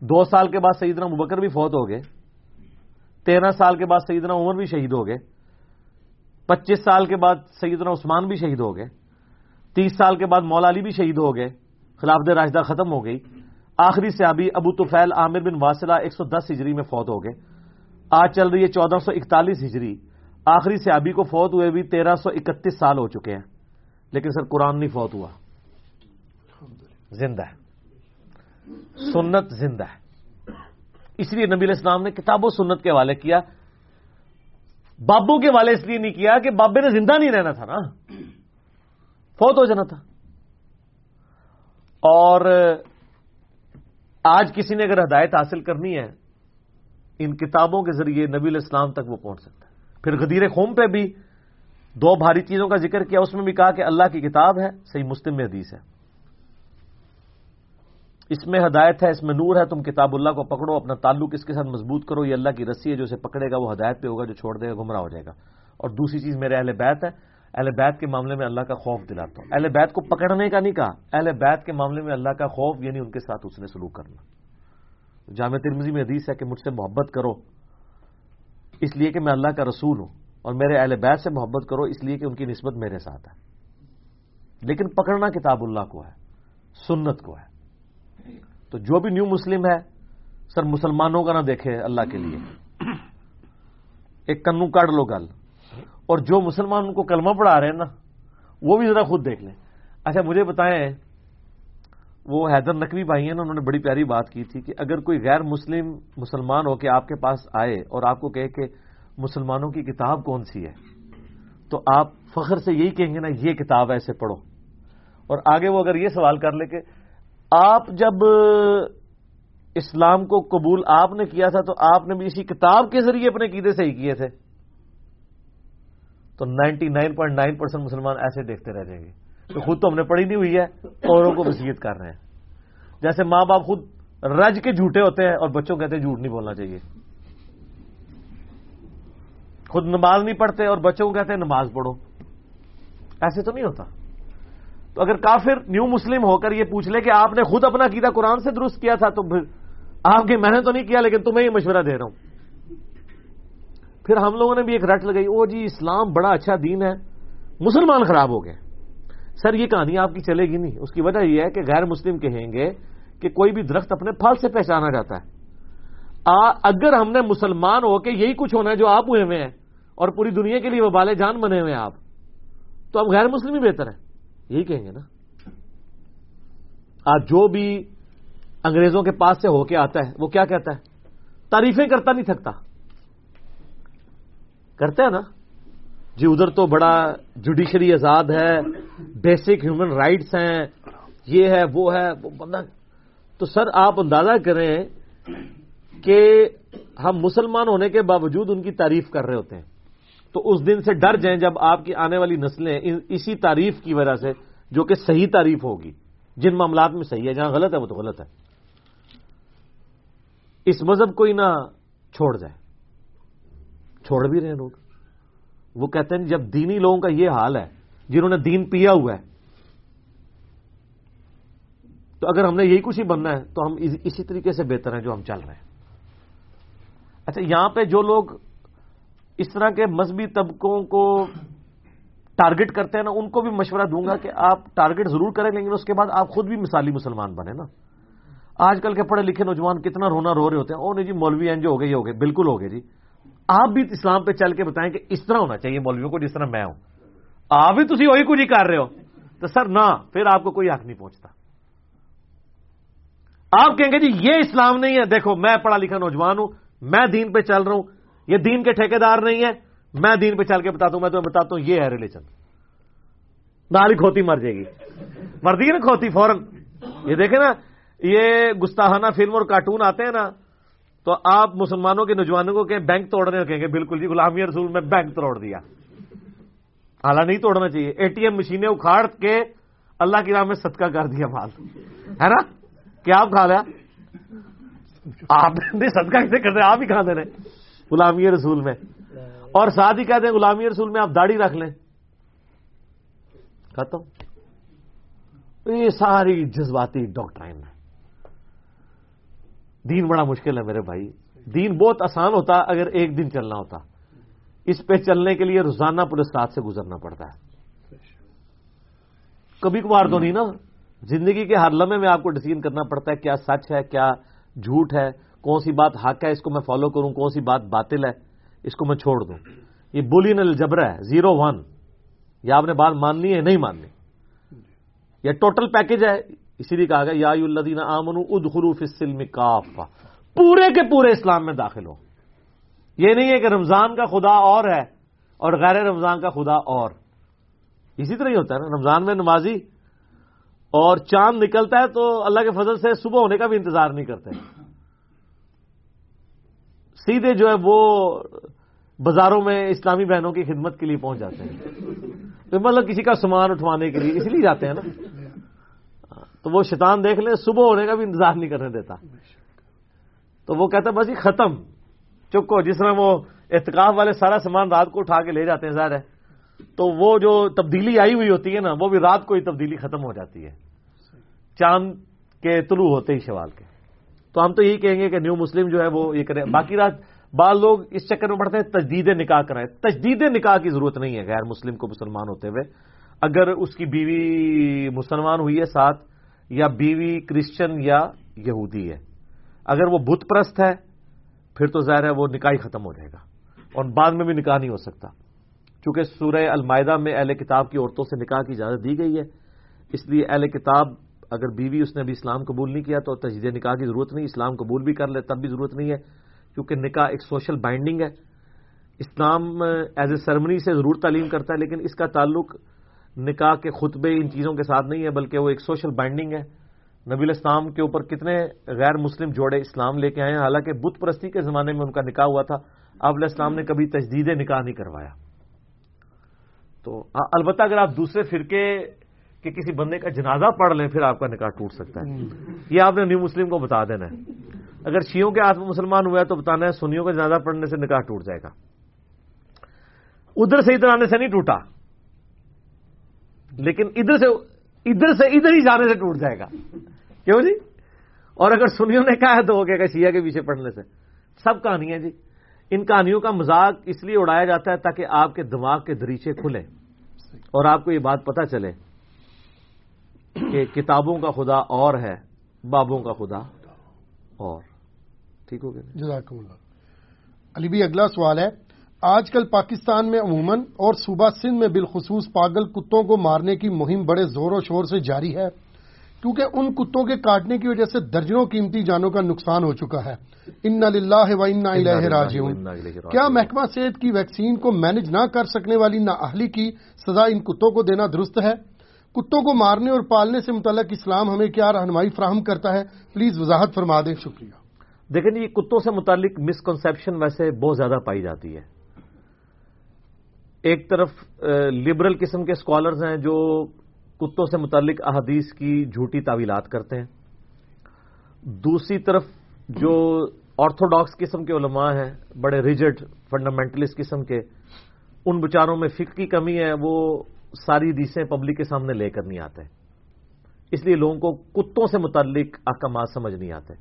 دو سال کے بعد سیدنا مبکر بھی فوت ہو گئے، تیرہ سال کے بعد سیدنا عمر بھی شہید ہو گئے، پچیس سال کے بعد سیدنا عثمان بھی شہید ہو گئے۔ تیس سال کے بعد مولا علی بھی شہید ہو گئے، خلاف راشدہ ختم ہو گئی۔ آخری سیابی ابو توفیل عامر بن واسلہ ایک سو دس ہجری میں فوت ہو گئے۔ آج چل رہی ہے چودہ سو اکتالیس ہجری۔ آخری سیابی کو فوت ہوئے بھی تیرہ سو اکتیس سال ہو چکے ہیں۔ لیکن سر قرآن نہیں فوت ہوا۔ زندہ ہے۔ سنت زندہ ہے۔ اس لیے نبی الاسلام نے کتاب و سنت کے حوالے کیا۔ بابوں کے والے اس لیے نہیں کیا کہ بابے نے زندہ نہیں رہنا تھا نا۔ فوت ہو جانا تھا۔ اور آج کسی نے اگر ہدایت حاصل کرنی ہے، ان کتابوں کے ذریعے نبی الاسلام تک وہ پہنچ سکتا ہے۔ پھر غدیر خوم پہ بھی دو بھاری چیزوں کا ذکر کیا، اس میں بھی کہا کہ اللہ کی کتاب ہے، صحیح مسلم میں حدیث ہے۔ اس میں ہدایت ہے، اس میں نور ہے، تم کتاب اللہ کو پکڑو، اپنا تعلق اس کے ساتھ مضبوط کرو، یہ اللہ کی رسی ہے، جو اسے پکڑے گا، وہ ہدایت پہ ہوگا، جو چھوڑ دے گا، گمراہ ہو جائے گا۔ اور دوسری چیز میرے اہل بیت ہے اہل بیت کے معاملے میں اللہ کا خوف دلاتا ہوں۔ اہل بیت کو پکڑنے کا نہیں کہا۔ اہل بیت کے معاملے میں اللہ کا خوف یعنی ان کے ساتھ اس نے سلوک کرنا۔ جامع ترمزی میں حدیث ہے کہ مجھ سے محبت کرو، اس لیے کہ میں اللہ کا رسول ہوں، اور میرے اہل بیت سے محبت کرو، اس لیے کہ ان کی نسبت میرے ساتھ ہے۔ لیکن پکڑنا کتاب اللہ کو ہے، سنت کو ہے۔ تو جو بھی نیو مسلم ہے، سر مسلمانوں کا نہ دیکھے اللہ کے لیے۔ ایک کنو کاٹ لو گل۔ اور جو مسلمان ان کو کلمہ پڑھا رہے ہیں نا، وہ بھی ذرا خود دیکھ لیں۔ اچھا مجھے بتائیں، وہ حیدر نقوی بھائی ہیں نا، انہوں نے بڑی پیاری بات کی تھی کہ اگر کوئی غیر مسلم مسلمان ہو کے آپ کے پاس آئے اور آپ کو کہے کہ مسلمانوں کی کتاب کون سی ہے، تو آپ فخر سے یہی کہیں گے نا، یہ کتاب ہے، اسے پڑھو۔ اور آگے وہ اگر یہ سوال کر لے کہ آپ جب اسلام کو قبول آپ نے کیا تھا، تو آپ نے بھی اسی کتاب کے ذریعے اپنے قیدے صحیح کیے تھے۔ تو ninety nine point nine percent مسلمان ایسے دیکھتے رہ جائیں گے۔ تو خود تو ہم نے پڑھی نہیں ہوئی ہے، اوروں کو وسیعت کر رہے ہیں۔ جیسے ماں باپ خود رج کے جھوٹے ہوتے ہیں اور بچوں کہتے ہیں جھوٹ نہیں بولنا چاہیے۔ خود نماز نہیں پڑھتے اور بچوں کو کہتے ہیں نماز پڑھو۔ ایسے تو نہیں ہوتا۔ تو اگر کافر نیو مسلم ہو کر یہ پوچھ لے کہ آپ نے خود اپنا کیتا قرآن سے درست کیا تھا، تو آپ کے میں نے تو نہیں کیا، لیکن تمہیں یہ مشورہ دے رہا ہوں۔ پھر ہم لوگوں نے بھی ایک رٹ لگائی او جی اسلام بڑا اچھا دین ہے۔ مسلمان خراب ہو گئے۔ سر، یہ کہانی آپ کی چلے گی نہیں۔ اس کی وجہ یہ ہے کہ غیر مسلم کہیں گے کہ کوئی بھی درخت اپنے پھل سے پہچانا جاتا ہے۔ اگر ہم نے مسلمان ہو کے یہی کچھ ہونا ہے جو آپ ہوئے ہوئے ہیں اور پوری دنیا کے لیے وہ بالے جان بنے ہوئے ہیں آپ، تو اب غیر مسلم ہی بہتر ہے یہی کہیں گے نا۔ آج جو بھی انگریزوں کے پاس سے ہو کے آتا ہے، وہ کیا کہتا ہے؟ تعریفیں کرتا نہیں تھکتا۔ کرتا ہے نا؟ جی ادھر تو بڑا جوڈیشری آزاد ہے، بیسک ہیومن رائٹس ہیں، یہ ہے، وہ ہے، وہ بندہ۔ تو سر، آپ اندازہ کریں کہ ہم مسلمان ہونے کے باوجود ان کی تعریف کر رہے ہوتے ہیں۔ تو اس دن سے ڈر جائیں جب آپ کی آنے والی نسلیں اسی تعریف کی وجہ سے، جو کہ صحیح تعریف ہوگی۔ جن معاملات میں صحیح ہے، جہاں غلط ہے، وہ تو غلط ہے۔ اس مذہب کو ہی نہ چھوڑ جائے چھوڑ بھی رہے ہیں لوگ۔ وہ کہتے ہیں جب دینی لوگوں کا یہ حال ہے، جنہوں نے دین پیا ہوا ہے، تو اگر ہم نے یہی کچھ ہی بننا ہے، تو ہم اسی طریقے سے بہتر ہیں جو ہم چل رہے ہیں۔ اچھا یہاں پہ جو لوگ اس طرح کے مذہبی طبقوں کو ٹارگٹ کرتے ہیں نا، ان کو بھی مشورہ دوں گا کہ آپ ٹارگٹ ضرور کریں، لیکن اس کے بعد آپ خود بھی مثالی مسلمان بنے نا۔ آج کل کے پڑھے لکھے نوجوان کتنا رونا رو رہے ہوتے ہیں، او نہیں جی مولوی این جو ہو گئے یہ ہو گئے بالکل ہو گئے جی۔ آپ بھی اسلام پہ چل کے بتائیں کہ اس طرح ہونا چاہیے مولویوں کو، جس طرح میں ہوں۔ آپ بھی تھی وہی کچھ ہی کر رہے ہو۔ تو سر، نہ، پھر آپ کو کوئی حق نہیں پہنچتا۔ آپ کہیں گے جی یہ اسلام نہیں ہے۔ دیکھو، میں پڑھا لکھا نوجوان ہوں، میں دین پہ چل رہا ہوں۔ یہ دین کے ٹھیکے نہیں ہے میں دین پہ چل کے بتاتا ہوں، میں تمہیں بتاتا ہوں، یہ ہے ریلیشن نالی کھوتی مر جائے گی۔ مرتی ہے نا کھوتی فوراً۔ یہ دیکھیں نا، یہ گستاحانہ فلم اور کارٹون آتے ہیں نا تو آپ مسلمانوں کے نوجوانوں کو کہیں بینک توڑنے کہیں گے بالکل جی غلامی رسول، میں بینک توڑ دیا۔ حالانکہ نہیں توڑنا چاہیے۔ اے ٹی ایم مشینیں اکھاڑ کے اللہ کی راہ میں صدقہ کر دیا مال۔ ہے نا؟ کیا آپ کھا لیا؟ آپ نے صدقہ کیسے کرتے آپ ہی کھا دے رہے غلامی رسول میں۔ اور ساتھ ہی کہتے ہیں غلامی رسول میں آپ داڑھی رکھ لیں۔ ختم یہ ساری جذباتی ڈاکٹرائن ہے۔ دین بڑا مشکل ہے میرے بھائی۔ دین بہت آسان ہوتا اگر ایک دن چلنا ہوتا۔ اس پہ چلنے کے لیے روزانہ پورے ساتھ سے گزرنا پڑتا ہے۔ کبھی کبھار تو نہیں نا۔ زندگی کے ہر لمحے میں آپ کو ڈسیزن کرنا پڑتا ہے، کیا سچ ہے، کیا جھوٹ ہے، کون سی بات حق ہے، اس کو میں فالو کروں، کون سی بات باطل ہے، اس کو میں چھوڑ دوں۔ یہ بولین الجبر ہے، زیرو ون۔ یا آپ نے بات ماننی ہے، نہیں ماننی۔ یہ ٹوٹل پیکج ہے اسی لیے کہا گیا، یا الدین آمن اد خروف اسلم پورے کے پورے اسلام میں داخل ہو۔ یہ نہیں ہے کہ رمضان کا خدا اور ہے اور غیر رمضان کا خدا اور۔ اسی طرح ہی ہوتا ہے نا، رمضان میں نمازی اور چاند نکلتا ہے تو اللہ کے فضل سے صبح ہونے کا بھی انتظار نہیں کرتے۔ سیدھے جو ہے وہ بازاروں میں اسلامی بہنوں کی خدمت کے لیے پہنچ جاتے ہیں۔ مطلب کسی کا سامان اٹھوانے کے لیے اس لیے جاتے ہیں نا۔ تو وہ شیطان دیکھ لیں صبح ہونے کا بھی انتظار نہیں کرنے دیتا۔ تو وہ کہتا بس یہ ختم۔ چپ جس طرح وہ احتکاف والے سارا سامان رات کو اٹھا کے لے جاتے ہیں، ظاہر ہے۔ تو وہ جو تبدیلی آئی ہوئی ہوتی ہے نا، وہ بھی رات کو ہی تبدیلی ختم ہو جاتی ہے۔ چاند کے طلوع ہوتے ہی شوال کے۔ تو ہم تو یہی کہیں گے کہ نیو مسلم جو ہے وہ یہ کرے۔ باقی رات بعض لوگ اس چکر میں پڑھتے ہیں، تجدید نکاح کرائے۔ تجدید نکاح کی ضرورت نہیں ہے غیر مسلم کو مسلمان ہوتے ہوئے۔ اگر اس کی بیوی مسلمان ہوئی ہے ساتھ یا بیوی کرسچن یا یہودی ہے۔ اگر وہ بت پرست ہے، پھر تو ظاہر ہے وہ نکاح ہی ختم ہو جائے گا۔ اور بعد میں بھی نکاح نہیں ہو سکتا۔ چونکہ سورہ المائدہ میں اہل کتاب کی عورتوں سے نکاح کی اجازت دی گئی ہے۔ اس لیے اہل کتاب اگر بیوی اس نے ابھی اسلام قبول نہیں کیا تو تجدید نکاح کی ضرورت نہیں، اسلام قبول بھی کر لے، تب بھی ضرورت نہیں ہے۔ کیونکہ نکاح ایک سوشل بائنڈنگ ہے۔ اسلام ایز اے سرمنی سے ضرور تعلیم کرتا ہے، لیکن اس کا تعلق نکاح کے خطبے ان چیزوں کے ساتھ نہیں ہے بلکہ وہ ایک سوشل بائنڈنگ ہے۔ نبی الاسلام کے اوپر کتنے غیر مسلم جوڑے اسلام لے کے آئے ہیں۔ حالانکہ بت پرستی کے زمانے میں ان کا نکاح ہوا تھا۔ اب علیہ السلام نے کبھی تجدید نکاح نہیں کروایا۔ تو البتہ اگر آپ دوسرے فرقے کے کسی بندے کا جنازہ پڑھ لیں، پھر آپ کا نکاح ٹوٹ سکتا ہے۔ یہ آپ نے نیو مسلم کو بتا دینا ہے۔ اگر شیوں کے ہاتھ میں مسلمان ہوا ہے تو بتانا ہے، سنیوں کا جنازہ پڑھنے سے نکاح ٹوٹ جائے گا۔ ادھر سے ادھر آنے سے نہیں ٹوٹا۔ لیکن ادھر سے ادھر سے ادھر ہی جانے سے ٹوٹ جائے گا۔ کیوں جی؟ اور اگر سنیوں نے کہا ہے تو ہو گیا کہ شیعہ کے پیچھے پڑھنے سے۔ سب کہانیاں جی۔ ان کہانیوں کا مزاق اس لیے اڑایا جاتا ہے تاکہ آپ کے دماغ کے دریچے کھلیں اور آپ کو یہ بات پتہ چلے کہ کتابوں کا خدا اور ہے، بابوں کا خدا اور۔ ٹھیک ہو گیا۔ جزاکم اللہ۔ علی بھی اگلا سوال ہے۔ آج کل پاکستان میں عموماً اور صوبہ سندھ میں بالخصوص پاگل کتوں کو مارنے کی مہم بڑے زور و شور سے جاری ہے کیونکہ ان کتوں کے کاٹنے کی وجہ سے درجنوں قیمتی جانوں کا نقصان ہو چکا ہے۔ ان للہ و انا الہ راجعون۔ کیا محکمہ صحت کی ویکسین کو مینج نہ کر سکنے والی نااہلی کی سزا ان کتوں کو دینا درست ہے؟ کتوں کو مارنے اور پالنے سے متعلق اسلام ہمیں کیا رہنمائی فراہم کرتا ہے؟ پلیز وضاحت فرما دیں شکریہ۔ دیکھیں یہ کتوں سے متعلق مسکنسپشن ویسے بہت زیادہ پائی جاتی ہے۔ ایک طرف لبرل قسم کے اسکالرز ہیں جو کتوں سے متعلق احادیث کی جھوٹی تعویلات کرتے ہیں۔ دوسری طرف، جو آرتھوڈاکس قسم کے علماء ہیں، بڑے ریجڈ فنڈامنٹلسٹ قسم کے، ان بچاروں میں فکر کی کمی ہے، وہ ساری دیسیں پبلک کے سامنے لے کر نہیں آتے۔ اس لیے لوگوں کو کتوں سے متعلق احکامات سمجھ نہیں آتے۔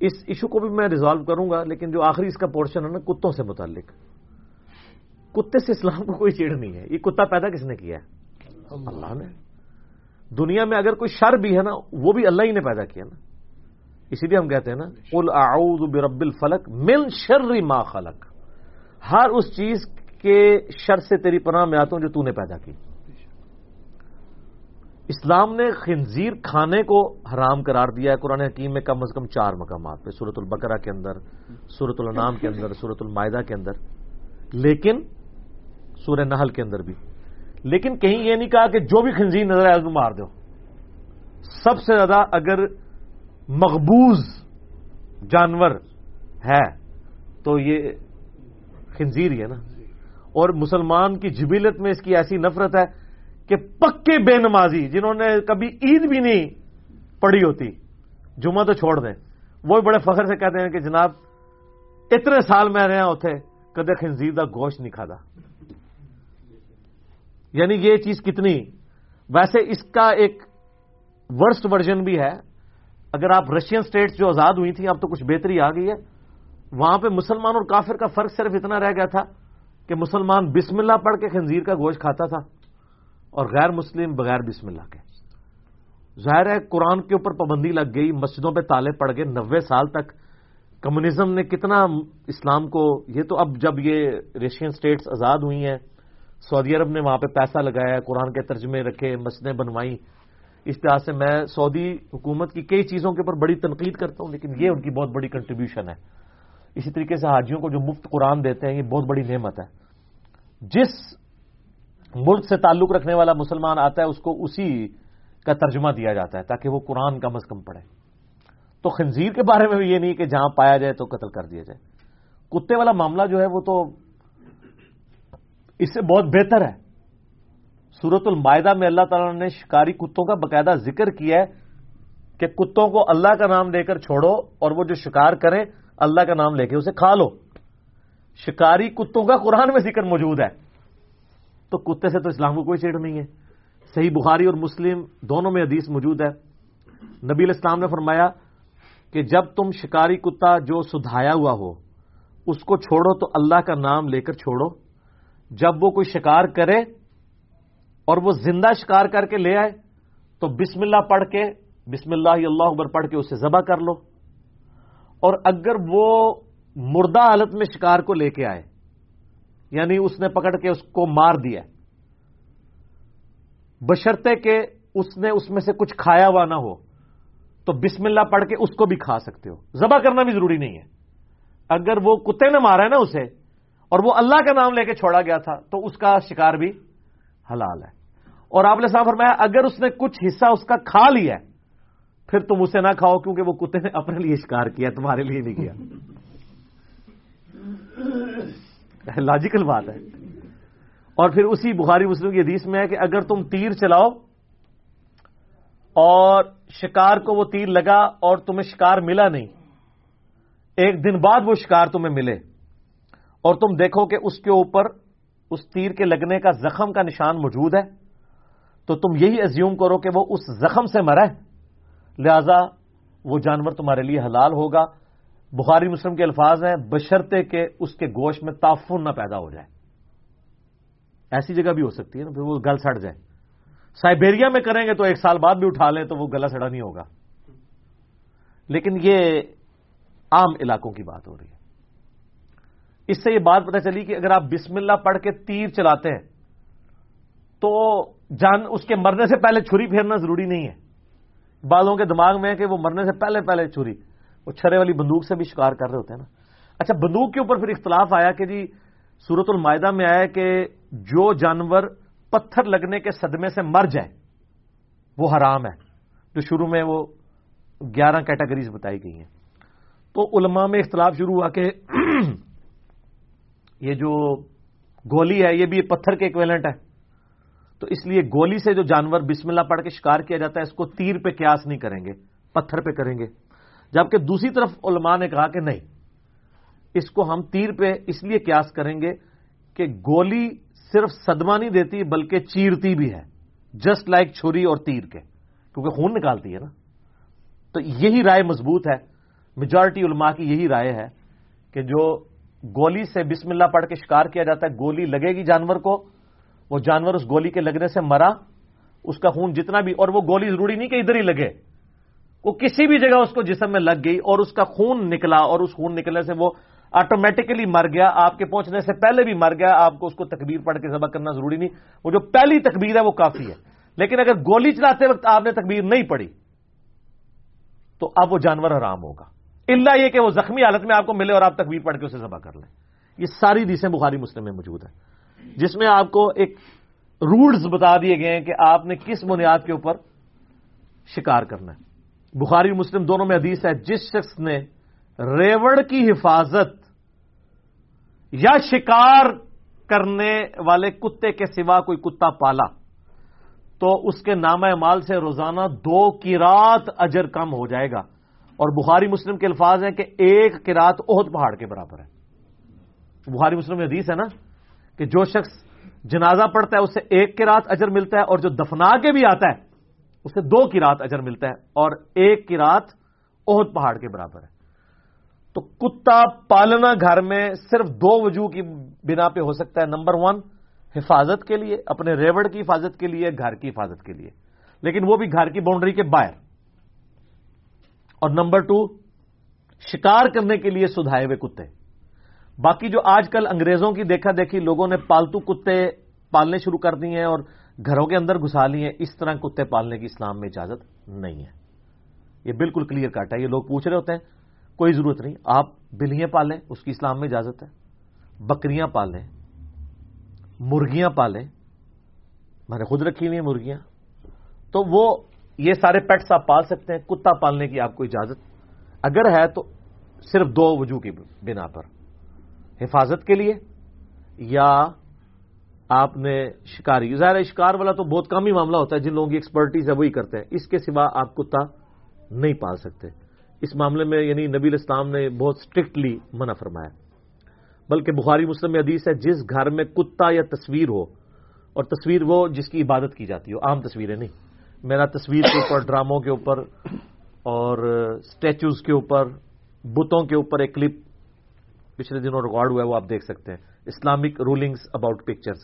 اس ایشو کو بھی میں ریزالو کروں گا، لیکن جو آخری اس کا پورشن ہے نا، کتوں سے متعلق۔ کتے سے اسلام کو کوئی چیڑ نہیں ہے۔ یہ کتا پیدا کس نے کیا؟ ہے اللہ نے۔ دنیا میں اگر کوئی شر بھی ہے نا وہ بھی اللہ ہی نے پیدا کیا نا۔ اسی لیے ہم کہتے ہیں نا قل اعوذ برب الفلق من شر ما خلق۔ ہر اس چیز کے شر سے تیری پناہ میں آتا ہوں جو تو نے پیدا کی۔ اسلام نے خنزیر کھانے کو حرام قرار دیا ہے۔ قرآن حکیم میں کم از کم چار مقامات پہ سورت البقرہ کے اندر سورت النام کے اندر سورت المائدہ کے اندر۔ لیکن سورہ نحل کے اندر بھی۔ لیکن کہیں یہ نہیں کہا کہ جو بھی خنزیر نظر آئے اس کو مار دو۔ سب سے زیادہ اگر مقبوض جانور ہے، تو یہ خنزیر ہی ہے نا۔ اور مسلمان کی جبیلت میں اس کی ایسی نفرت ہے کہ پکے بے نمازی، جنہوں نے کبھی عید بھی نہیں پڑھی ہوتی، جمعہ تو چھوڑ دیں۔ وہ بڑے فخر سے کہتے ہیں کہ جناب، اتنے سال میں رہا ہوتے کدے خنزیر کا گوشت نہیں کھادا یعنی یہ چیز کتنی؟ ویسے اس کا ایک ورسٹ ورژن بھی ہے۔ اگر آپ رشین سٹیٹس جو آزاد ہوئی تھیں، اب تو کچھ بہتری آ گئی ہے۔ وہاں پہ مسلمان اور کافر کا فرق صرف اتنا رہ گیا تھا کہ مسلمان بسم اللہ پڑھ کے خنزیر کا گوشت کھاتا تھا اور غیر مسلم بغیر بسم اللہ کے۔ ظاہر ہے، قرآن کے اوپر پابندی لگ گئی، مسجدوں پہ تالے پڑ گئے۔ نوے سال تک کمیونزم نے کتنا اسلام کو، یہ تو اب جب یہ ریشین سٹیٹس آزاد ہوئی ہیں سعودی عرب نے وہاں پہ پیسہ لگایا، قرآن کے ترجمے رکھے، مسجدیں بنوائی اس لحاظ سے میں سعودی حکومت کی کئی چیزوں کے اوپر بڑی تنقید کرتا ہوں، لیکن یہ ان کی بہت بڑی کنٹریبیوشن ہے۔ اسی طریقے سے حاجیوں کو جو مفت قرآن دیتے ہیں، یہ بہت بڑی نعمت ہے۔ جس ملک سے تعلق رکھنے والا مسلمان آتا ہے، اس کو اسی کا ترجمہ دیا جاتا ہے تاکہ وہ قرآن کم از کم پڑھے۔ تو خنزیر کے بارے میں بھی یہ نہیں کہ جہاں پایا جائے تو قتل کر دیا جائے۔ کتے والا معاملہ جو ہے وہ تو اس سے بہت بہتر ہے۔ سورت المائدہ میں اللہ تعالیٰ نے شکاری کتوں کا باقاعدہ ذکر کیا ہے کہ کتوں کو اللہ کا نام لے کر چھوڑو اور وہ جو شکار کریں، اللہ کا نام لے کے اسے کھا لو۔ شکاری کتوں کا قرآن میں ذکر موجود ہے۔ تو کتے سے تو اسلام کو کوئی چیڑ نہیں ہے۔ صحیح بخاری اور مسلم دونوں میں حدیث موجود ہے۔ نبی الاسلام نے فرمایا کہ جب تم شکاری کتا جو سدھایا ہوا ہو، اس کو چھوڑو تو اللہ کا نام لے کر چھوڑو۔ جب وہ کوئی شکار کرے اور وہ زندہ شکار کر کے لے آئے تو بسم اللہ پڑھ کے، بسم اللہ اللہ اکبر پڑھ کے اسے ذبح کر لو۔ اور اگر وہ مردہ حالت میں شکار کو لے کے آئے یعنی اس نے پکڑ کے اس کو مار دیا بشرتے کہ اس نے اس میں سے کچھ کھایا ہوا نہ ہو، تو بسم اللہ پڑھ کے اس کو بھی کھا سکتے ہو۔ ذبح کرنا بھی ضروری نہیں ہے۔ اگر وہ کتے نے مارا ہے نا اسے اور وہ اللہ کا نام لے کے چھوڑا گیا تھا، تو اس کا شکار بھی حلال ہے۔ اور آپ نے صاحب فرمایا، اگر اس نے کچھ حصہ اس کا کھا لیا ہے، پھر تم اسے نہ کھاؤ کیونکہ وہ کتے نے اپنے لیے شکار کیا، تمہارے لیے نہیں کیا۔ لاجیکل بات ہے۔ اور پھر اسی بخاری مسلم کی حدیث میں ہے کہ اگر تم تیر چلاؤ اور شکار کو وہ تیر لگا اور تمہیں شکار ملا نہیں، ایک دن بعد وہ شکار تمہیں ملے۔ اور تم دیکھو کہ اس کے اوپر اس تیر کے لگنے کا زخم کا نشان موجود ہے، تو تم یہی ازیوم کرو کہ وہ اس زخم سے مرا ہے۔ لہذا وہ جانور تمہارے لیے حلال ہوگا۔ بخاری مسلم کے الفاظ ہیں، بشرتے کہ اس کے گوشت میں تعفن نہ پیدا ہو جائے۔ ایسی جگہ بھی ہو سکتی ہے نا، پھر وہ گل سڑ جائے۔ سائبیریا میں کریں گے تو ایک سال بعد بھی اٹھا لیں تو وہ گلا سڑا نہیں ہوگا۔ لیکن یہ عام علاقوں کی بات ہو رہی ہے۔ اس سے یہ بات پتہ چلی کہ اگر آپ بسم اللہ پڑھ کے تیر چلاتے ہیں، تو جان اس کے مرنے سے پہلے چھری پھیرنا ضروری نہیں ہے۔ بالوں کے دماغ میں ہے کہ وہ مرنے سے پہلے پہلے چھری، وہ چھرے والی بندوق سے بھی شکار کر رہے ہوتے ہیں نا۔ اچھا بندوق کے اوپر پھر اختلاف آیا کہ جی سورت المائدہ میں آیا کہ جو جانور پتھر لگنے کے صدمے سے مر جائے وہ حرام ہے۔ جو شروع میں وہ گیارہ کیٹیگریز بتائی گئی ہیں۔ تو علماء میں اختلاف شروع ہوا کہ یہ جو گولی ہے، یہ بھی پتھر کے ایکویلنٹ ہے۔ تو اس لیے گولی سے جو جانور بسم اللہ پڑھ کے شکار کیا جاتا ہے، اس کو تیر پہ قیاس نہیں کریں گے، پتھر پہ کریں گے۔ جبکہ دوسری طرف علماء نے کہا کہ نہیں، اس کو ہم تیر پہ اس لیے قیاس کریں گے کہ گولی صرف صدمہ نہیں دیتی، بلکہ چیرتی بھی ہے۔ جسٹ لائک چھری اور تیر کے، کیونکہ خون نکالتی ہے نا۔ تو یہی رائے مضبوط ہے۔ میجورٹی علماء کی یہی رائے ہے کہ جو گولی سے بسم اللہ پڑھ کے شکار کیا جاتا ہے، گولی لگے گی جانور کو، وہ جانور اس گولی کے لگنے سے مرا، اس کا خون جتنا بھی، اور وہ گولی ضروری نہیں کہ ادھر ہی لگے، وہ کسی بھی جگہ اس کو جسم میں لگ گئی اور اس کا خون نکلا، اور اس خون نکلنے سے وہ آٹومیٹکلی مر گیا، آپ کے پہنچنے سے پہلے بھی مر گیا، آپ کو اس کو تکبیر پڑھ کے ذبح کرنا ضروری نہیں، وہ جو پہلی تکبیر ہے وہ کافی ہے۔ لیکن اگر گولی چلاتے وقت آپ نے تکبیر نہیں پڑھی، تو اب وہ جانور حرام ہوگا۔ اللہ یہ کہ وہ زخمی حالت میں آپ کو ملے اور آپ تکبیر پڑھ کے اسے ذبح کر لیں۔ یہ ساری دیسیں بخاری مسلم میں موجود ہیں۔ جس میں آپ کو ایک رولز بتا دیے گئے ہیں کہ آپ نے کس بنیاد کے اوپر شکار کرنا ہے۔ بخاری مسلم دونوں میں حدیث ہے، جس شخص نے ریوڑ کی حفاظت یا شکار کرنے والے کتے کے سوا کوئی کتا پالا، تو اس کے نام مال سے روزانہ دو کی رات اجر کم ہو جائے گا۔ اور بخاری مسلم کے الفاظ ہیں کہ ایک کی رات عہد پہاڑ کے برابر ہے۔ بخاری مسلم میں حدیث ہے نا کہ جو شخص جنازہ پڑتا ہے، اسے ایک کی رات اجر ملتا ہے اور جو دفنا کے بھی آتا ہے، اسے دو کی رات اجر ملتا ہے اور ایک کی رات عہد پہاڑ کے برابر ہے۔ تو کتا پالنا گھر میں صرف دو وجوہ کی بنا پہ ہو سکتا ہے۔ نمبر ون، حفاظت کے لیے، اپنے ریوڑ کی حفاظت کے لیے، گھر کی حفاظت کے لیے۔ لیکن وہ بھی گھر کی باؤنڈری کے باہر۔ اور نمبر ٹو، شکار کرنے کے لیے سدھائے ہوئے کتے۔ باقی جو آج کل انگریزوں کی دیکھا دیکھی لوگوں نے پالتو کتے پالنے شروع کر دی ہیں اور گھروں کے اندر گھسا لی ہیں، اس طرح کتے پالنے کی اسلام میں اجازت نہیں ہے۔ یہ بالکل کلیئر کٹ ہے، یہ لوگ پوچھ رہے ہوتے ہیں، کوئی ضرورت نہیں، آپ بلیاں پالیں، اس کی اسلام میں اجازت ہے۔ بکریاں پالیں، مرغیاں پالیں، میں نے خود رکھی ہوئی ہیں مرغیاں۔ تو وہ یہ سارے پیٹس آپ پال سکتے ہیں، کتا پالنے کی آپ کو اجازت۔ اگر ہے تو صرف دو وجوہ کی بنا پر۔ حفاظت کے لیے یا آپ نے شکاری ظاہر شکار والا تو بہت کم ہی معاملہ ہوتا ہے، جن لوگوں کی ایکسپرٹیز ہے، وہی کرتے ہیں۔ اس کے سوا آپ کتا نہیں پال سکتے۔ اس معاملے میں یعنی نبی الاسلام نے بہت اسٹرکٹلی منع فرمایا۔ بلکہ بخاری مسلم میں حدیث ہے، جس گھر میں کتا یا تصویر ہو، اور تصویر وہ جس کی عبادت کی جاتی ہو، عام تصویریں نہیں۔ میرا تصویر کے اوپر، ڈراموں کے اوپر اور اسٹیچوز کے اوپر، بتوں کے اوپر ایک کلپ پچھلے دنوں ریکارڈ ہوا ہے، وہ آپ دیکھ سکتے ہیں۔ Islamic rulings about pictures.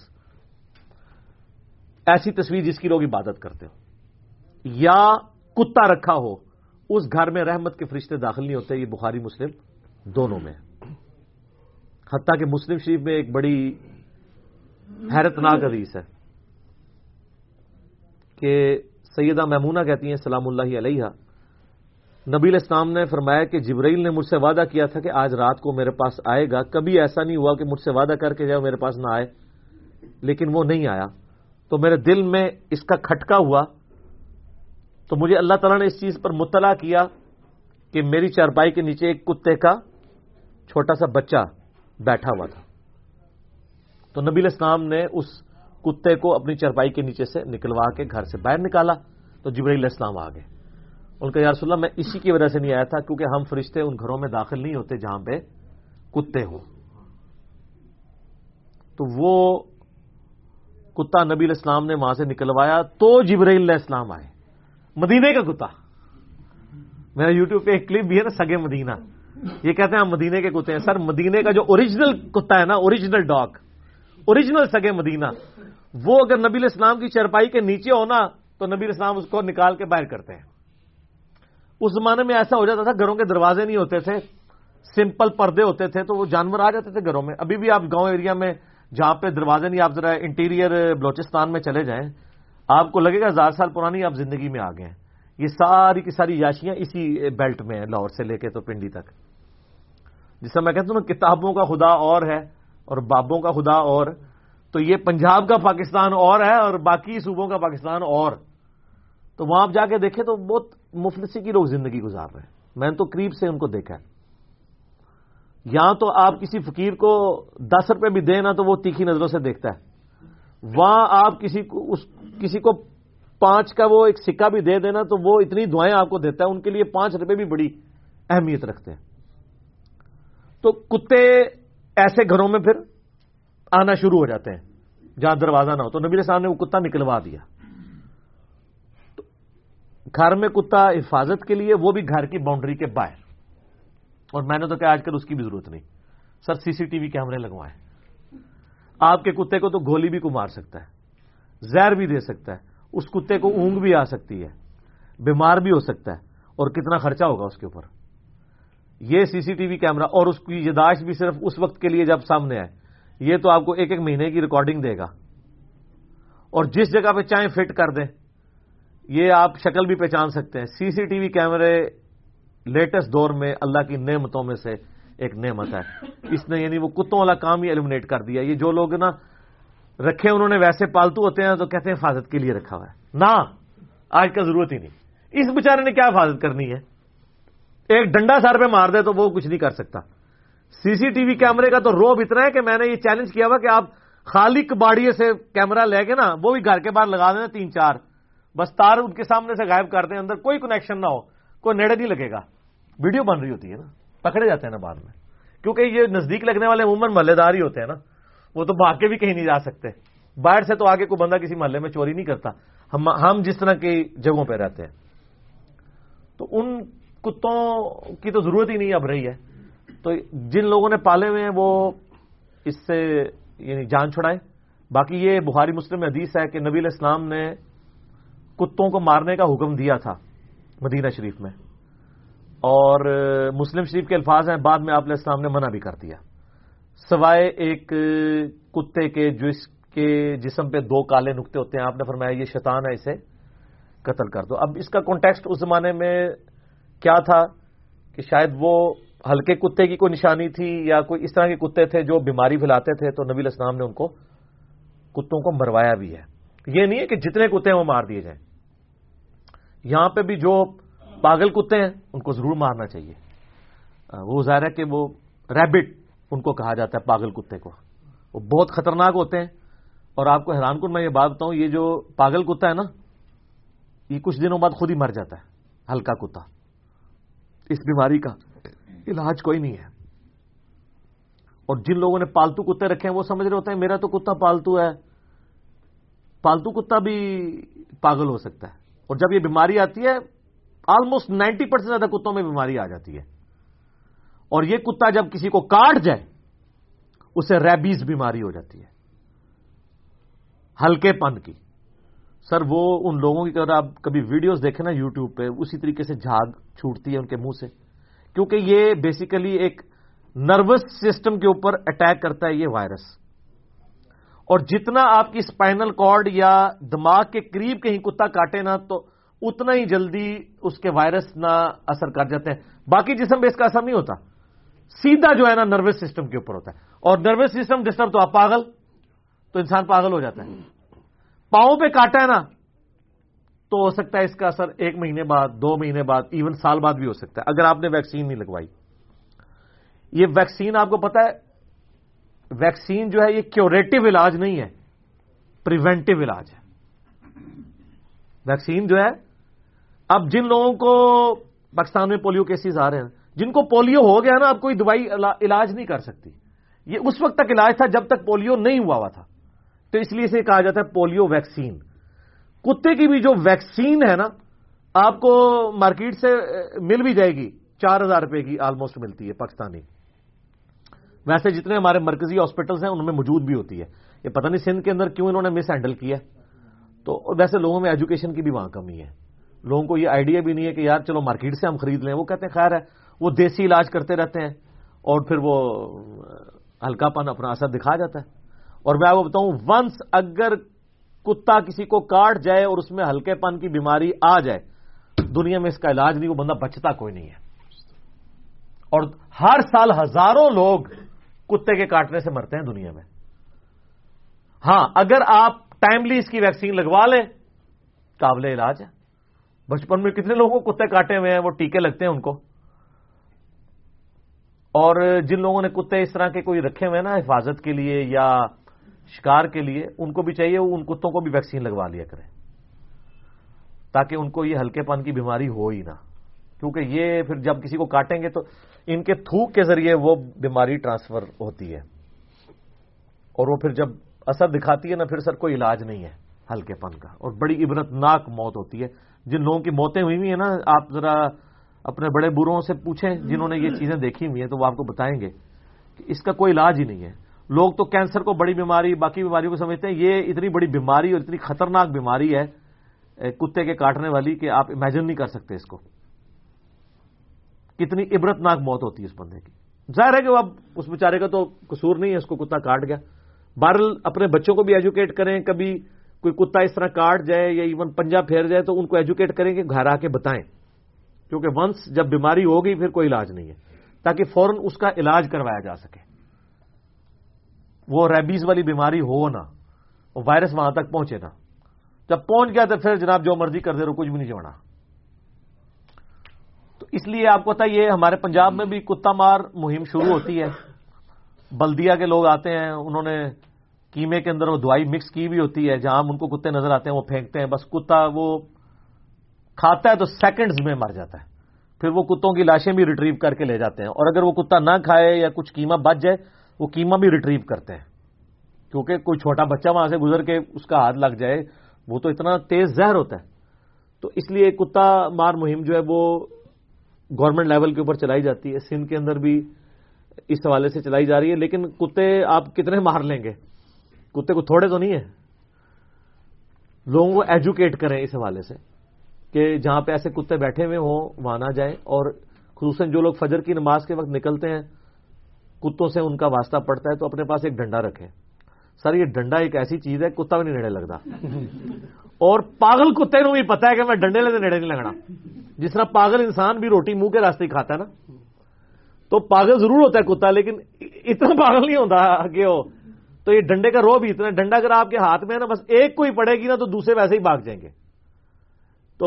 ایسی تصویر جس کی لوگ عبادت کرتے ہو یا کتا رکھا ہو، اس گھر میں رحمت کے فرشتے داخل نہیں ہوتے، یہ بخاری، مسلم دونوں میں۔ حتیٰ کہ مسلم شریف میں ایک بڑی حیرت ناک حدیث ہے کہ سیدہ میمونہ کہتی ہیں سلام اللہ علیہ نبی اسلام نے فرمایا کہ جبرائیل نے مجھ سے وعدہ کیا تھا کہ آج رات کو میرے پاس آئے گا۔ کبھی ایسا نہیں ہوا کہ مجھ سے وعدہ کر کے جائے میرے پاس نہ آئے، لیکن وہ نہیں آیا۔ تو میرے دل میں اس کا کھٹکا ہوا۔ تو مجھے اللہ تعالیٰ نے اس چیز پر مطلع کیا کہ میری چارپائی کے نیچے ایک کتے کا چھوٹا سا بچہ بیٹھا ہوا تھا۔ تو نبی اسلام نے اس کتے کو اپنی چرپائی کے نیچے سے نکلوا کے گھر سے باہر نکالا تو جبریل اسلام آ گئے ان کا یارس اللہ میں اسی کی وجہ سے نہیں آیا تھا کیونکہ ہم فرشتے ان گھروں میں داخل نہیں ہوتے جہاں پہ کتے ہوں۔ تو وہ کتا نبی اسلام نے وہاں سے نکلوایا تو جبریل علیہ السلام آئے۔ مدینے کا کتا۔ میرا یوٹیوب پہ ایک کلپ بھی ہے نا، سگے مدینہ۔ یہ کہتے ہیں ہم مدینے کے کتے ہیں۔ سر مدینے کا جو اوریجنل کتا ہے نا اوریجنل ڈاگ اوریجنل سگے مدینہ۔ وہ اگر نبی اسلام کی چرپائی کے نیچے ہونا تو نبی اسلام اس کو نکال کے باہر کرتے ہیں۔ اس زمانے میں ایسا ہو جاتا تھا گھروں کے دروازے نہیں ہوتے تھے، سمپل پردے ہوتے تھے، تو وہ جانور آ جاتے تھے گھروں میں۔ ابھی بھی آپ گاؤں ایریا میں جہاں پہ دروازے نہیں، آپ ذرا انٹیریئر بلوچستان میں چلے جائیں، آپ کو لگے گا ہزار سال پرانی آپ زندگی میں آ گئے ہیں۔ یہ ساری کی ساری یاشیاں اسی بیلٹ میں ہیں لاہور سے لے کے تو پنڈی تک۔ جس سے میں کہتا ہوں کتابوں کا خدا اور ہے اور بابوں کا خدا اور تو یہ پنجاب کا پاکستان اور ہے اور باقی صوبوں کا پاکستان اور۔ تو وہاں آپ جا کے دیکھیں تو بہت مفلسی کی لوگ زندگی گزار رہے ہیں۔ میں نے تو قریب سے ان کو دیکھا ہے۔ یہاں تو آپ کسی فقیر کو دس روپے بھی دیں نا تو وہ تیکھی نظروں سے دیکھتا ہے۔ وہاں آپ کسی کو، اس کسی کو پانچ کا وہ ایک سکہ بھی دے دینا تو وہ اتنی دعائیں آپ کو دیتا ہے۔ ان کے لیے پانچ روپے بھی بڑی اہمیت رکھتے ہیں۔ تو کتے ایسے گھروں میں پھر آنا شروع ہو جاتے ہیں۔ جہاں دروازہ نہ ہو۔ تو نبی صاحب نے وہ کتا نکلوا دیا۔ گھر میں کتا حفاظت کے لیے وہ بھی گھر کی باؤنڈری کے باہر۔ اور میں نے تو کہا آج کل اس کی بھی ضرورت نہیں۔ سر سی سی ٹی وی کیمرے لگوائے آپ کے کتے کو تو گولی بھی کو مار سکتا ہے۔ زہر بھی دے سکتا ہے۔ اس کتے کو اونگ بھی آ سکتی ہے۔ بیمار بھی ہو سکتا ہے۔ اور کتنا خرچہ ہوگا اس کے اوپر۔ یہ سی سی ٹی وی کیمرہ اور اس کی یاداشت بھی صرف اس وقت کے لیے جب سامنے آئے۔ یہ تو آپ کو ایک ایک مہینے کی ریکارڈنگ دے گا۔ اور جس جگہ پہ چاہیں فٹ کر دیں، یہ آپ شکل بھی پہچان سکتے ہیں۔ سی سی ٹی وی کیمرے لیٹسٹ دور میں اللہ کی نعمتوں میں سے ایک نعمت ہے۔ اس نے یعنی وہ کتوں والا کام ہی ایلیمنیٹ کر دیا۔ یہ جو لوگ نا رکھے، انہوں نے ویسے پالتو ہوتے ہیں، تو کہتے ہیں حفاظت کے لیے رکھا ہوا ہے۔ نہ، آج کا ضرورت ہی نہیں۔ اس بیچارے نے کیا حفاظت کرنی ہے؟ ایک ڈنڈا سر پہ مار دے تو وہ کچھ نہیں کر سکتا۔ سی سی ٹی وی کیمرے کا تو روب اتنا ہے کہ میں نے یہ چیلنج کیا ہوا کہ آپ خالی کباڑی سے کیمرہ لے کے نا، وہ بھی گھر کے باہر لگا دینا تین چار۔ بس تار ان کے سامنے سے غائب کر دیں، اندر کوئی کنیکشن نہ ہو۔ کوئی نیڑے نہیں لگے گا۔ ویڈیو بن رہی ہوتی ہے نا۔ پکڑے جاتے ہیں نا بعد میں۔ کیونکہ یہ نزدیک لگنے والے عموماً محلے دار ہی ہوتے ہیں نا۔ وہ تو بھاگ کے بھی کہیں نہیں جا سکتے۔ باہر سے تو آگے کوئی بندہ کسی محلے میں چوری نہیں کرتا۔ ہم ہم جس طرح کی جگہوں پہ رہتے ہیں۔ تو ان کتوں کی تو ضرورت ہی نہیں اب رہی ہے۔ تو جن لوگوں نے پالے ہوئے ہیں وہ اس سے یعنی جان چھڑائیں۔ باقی یہ بخاری مسلم حدیث ہے کہ نبی الاسلام نے کتوں کو مارنے کا حکم دیا تھا مدینہ شریف میں۔ اور مسلم شریف کے الفاظ ہیں، بعد میں آپ علیہ السلام نے منع بھی کر دیا۔ سوائے ایک کتے کے جو اس کے جسم پہ دو کالے نقطے ہوتے ہیں، آپ نے فرمایا یہ شیطان ہے، اسے قتل کر دو۔ اب اس کا کانٹیکسٹ اس زمانے میں کیا تھا کہ شاید وہ ہلکے کتے کی کوئی نشانی تھی یا کوئی اس طرح کے کتے تھے جو بیماری پھیلاتے تھے تو نبی الاسلام نے ان کو کتوں کو مروایا بھی ہے۔ یہ نہیں ہے کہ جتنے کتے ہیں وہ مار دیے جائیں۔ یہاں پہ بھی جو پاگل کتے ہیں، ان کو ضرور مارنا چاہیے۔ وہ ظاہر ہے کہ وہ ریبٹ ان کو کہا جاتا ہے، پاگل کتے کو۔ وہ بہت خطرناک ہوتے ہیں۔ اور آپ کو حیران کن میں یہ بات بتاؤں، یہ جو پاگل کتا ہے نا، یہ کچھ دنوں بعد خود ہی مر جاتا ہے، ہلکا کتا۔ اس بیماری کا۔ علاج کوئی نہیں ہے۔ اور جن لوگوں نے پالتو کتے رکھے ہیں، وہ سمجھ رہے ہوتے ہیں، میرا تو کتا پالتو ہے۔ پالتو کتا بھی پاگل ہو سکتا ہے۔ اور جب یہ بیماری آتی ہے آلموسٹ نائنٹی پرسینٹ زیادہ کتوں میں بیماری آ جاتی ہے۔ اور یہ کتا جب کسی کو کاٹ جائے، اسے ریبیز بیماری ہو جاتی ہے۔ ہلکے پن کی۔ سر، وہ ان لوگوں کی اگر آپ کبھی ویڈیوز دیکھیں نا یوٹیوب پہ، اسی طریقے سے جھاگ چھوٹتی ہے ان کے منہ سے۔ کیونکہ یہ بیسیکلی ایک نروس سسٹم کے اوپر اٹیک کرتا ہے یہ وائرس اور جتنا آپ کی اسپائنل کارڈ یا دماغ کے قریب کہیں کتا کاٹے نا، تو اتنا ہی جلدی اس کے وائرس نہ اثر کر جاتے ہیں۔ باقی جسم پہ اس کا اثر نہیں ہوتا۔ سیدھا جو ہے نا نروس سسٹم کے اوپر ہوتا ہے۔ اور نروس سسٹم ڈسٹرب تو آپ پاگل، تو انسان پاگل ہو جاتا ہے۔ پاؤں پہ کاٹا ہے نا تو ہو سکتا ہے اس کا اثر ایک مہینے بعد، دو مہینے بعد ایون سال بعد بھی ہو سکتا ہے۔ اگر آپ نے ویکسین نہیں لگوائی۔ یہ ویکسین آپ کو پتا ہے ویکسین جو ہے، یہ کیوریٹو علاج نہیں ہے پریونٹو علاج ہے۔ ویکسین جو ہے، اب جن لوگوں کو پاکستان میں پولیو کیسز آ رہے ہیں، جن کو پولیو ہو گیا نا، اب کوئی دوائی علاج نہیں کر سکتی۔ یہ اس وقت تک علاج تھا جب تک پولیو نہیں ہوا ہوا تھا۔ تو اس لیے اسے کہا جاتا ہے پولیو ویکسین کتے کی بھی جو ویکسین ہے نا، آپ کو مارکیٹ سے مل بھی جائے گی۔ چار ہزار روپے کی آلموسٹ ملتی ہے، پاکستانی۔ ویسے جتنے ہمارے مرکزی ہاسپٹلس ہیں، ان میں موجود بھی ہوتی ہے۔ یہ پتہ نہیں سندھ کے اندر کیوں انہوں نے مس ہینڈل کیا۔ تو ویسے لوگوں میں ایجوکیشن کی بھی وہاں کمی ہے۔ لوگوں کو یہ آئیڈیا بھی نہیں ہے کہ یار، چلو مارکیٹ سے ہم خرید لیں۔ وہ کہتے ہیں، خیر ہے، وہ دیسی علاج کرتے رہتے ہیں۔ اور پھر وہ ہلکا پن اپنا اثر دکھا جاتا ہے۔ اور میں آپ کو بتاؤں ونس اگر کتا کسی کو کاٹ جائے اور اس میں ہلکے پن کی بیماری آ جائے، دنیا میں اس کا علاج نہیں، وہ بندہ بچتا کوئی نہیں ہے۔ اور ہر سال ہزاروں لوگ کتے کے کاٹنے سے مرتے ہیں دنیا میں۔ ہاں اگر آپ ٹائملی اس کی ویکسین لگوا لیں، قابل علاج ہے۔ بچپن میں کتنے لوگوں کو کتے کاٹے ہوئے ہیں، وہ ٹیکے لگتے ہیں ان کو۔ اور جن لوگوں نے کتے اس طرح کے کوئی رکھے ہوئے ہیں نا، حفاظت کے لیے یا شکار کے لیے ان کو بھی چاہیے، ان کتوں کو بھی ویکسین لگوا لیا کریں۔ تاکہ ان کو یہ ہلکے پن کی بیماری ہو ہی نہ۔ کیونکہ یہ پھر جب کسی کو کاٹیں گے تو ان کے تھوک کے ذریعے وہ بیماری ٹرانسفر ہوتی ہے۔ اور وہ پھر جب اثر دکھاتی ہے نا پھر سر کوئی علاج نہیں ہے ہلکے پن کا۔ اور بڑی عبرت ناک موت ہوتی ہے۔ جن لوگوں کی موتیں ہوئی ہوئی ہیں نا، آپ ذرا اپنے بڑے بروں سے پوچھیں، جنہوں نے یہ چیزیں دیکھی ہوئی ہیں تو وہ آپ کو بتائیں گے کہ اس کا کوئی علاج ہی نہیں ہے۔ لوگ تو کینسر کو بڑی بیماری، باقی بیماریوں کو سمجھتے ہیں، یہ اتنی بڑی بیماری اور اتنی خطرناک بیماری ہے کتے کے کاٹنے والی کہ آپ امیجن نہیں کر سکتے اس کو۔ کتنی عبرت ناک موت ہوتی ہے اس بندے کی۔ ظاہر ہے کہ وہ اب اس بیچارے کا تو قصور نہیں ہے، اس کو کتا کاٹ گیا۔ بہرل اپنے بچوں کو بھی ایجوکیٹ کریں، کبھی کوئی کتا اس طرح کاٹ جائے یا ایون پنجا پھیر جائے تو ان کو ایجوکیٹ کریں کہ گھر آ کے بتائیں۔ کیونکہ ونس جب بیماری ہوگی، پھر کوئی علاج نہیں ہے۔ تاکہ فوراً اس کا علاج کروایا جا سکے۔ وہ ریبیز والی بیماری ہو نا وہ وائرس وہاں تک پہنچے نا جب پہنچ گیا تو پھر جناب جو مرضی کر دے رہو کچھ بھی نہیں جوڑا تو اس لیے آپ کو پتا یہ ہمارے پنجاب میں بھی کتا مار مہم شروع ہوتی ہے۔ بلدیا کے لوگ آتے ہیں، انہوں نے کیمے کے اندر وہ دوائی مکس کی بھی ہوتی ہے، جہاں ان کو کتے نظر آتے ہیں، وہ پھینکتے ہیں۔ بس کتا وہ کھاتا ہے تو سیکنڈز میں مر جاتا ہے۔ پھر وہ کتوں کی لاشیں بھی ریٹریو کر کے لے جاتے ہیں۔ اور اگر وہ کتا نہ کھائے یا کچھ کیما بچ جائے وہ کیما بھی ریٹریو کرتے ہیں۔ کیونکہ کوئی چھوٹا بچہ وہاں سے گزر کے اس کا ہاتھ لگ جائے، وہ تو اتنا تیز زہر ہوتا ہے۔ تو اس لیے کتا مار مہم جو ہے وہ گورنمنٹ لیول کے اوپر چلائی جاتی ہے۔ سندھ کے اندر بھی اس حوالے سے چلائی جا رہی ہے، لیکن کتے آپ کتنے مار لیں گے؟ کتے کو تھوڑے تو نہیں ہیں۔ لوگوں کو ایجوکیٹ کریں اس حوالے سے کہ جہاں پہ ایسے کتے بیٹھے ہوئے ہوں، وہاں نہ جائیں۔ اور خصوصاً جو لوگ فجر کی نماز کے وقت نکلتے ہیں کتوں سے ان کا واسطہ پڑتا ہے تو اپنے پاس ایک ڈنڈا رکھیں۔ سر، یہ ڈنڈا ایک ایسی چیز ہے، کتا بھی نہیں نیڑے لگتا۔ اور پاگل کتے نو بھی پتا ہے کہ میں ڈنڈے لے نیڑے نہیں لگنا۔ جس طرح پاگل انسان بھی روٹی منہ کے راستے کھاتا ہے نا۔ تو پاگل ضرور ہوتا ہے کتا، لیکن اتنا پاگل نہیں ہوتا کہ وہ تو یہ ڈنڈے کا رو بھی اتنا ڈنڈا اگر آپ کے ہاتھ میں ہے نا، بس ایک کوئی پڑے گی نا تو دوسرے ویسے ہی بھاگ جائیں گے۔ تو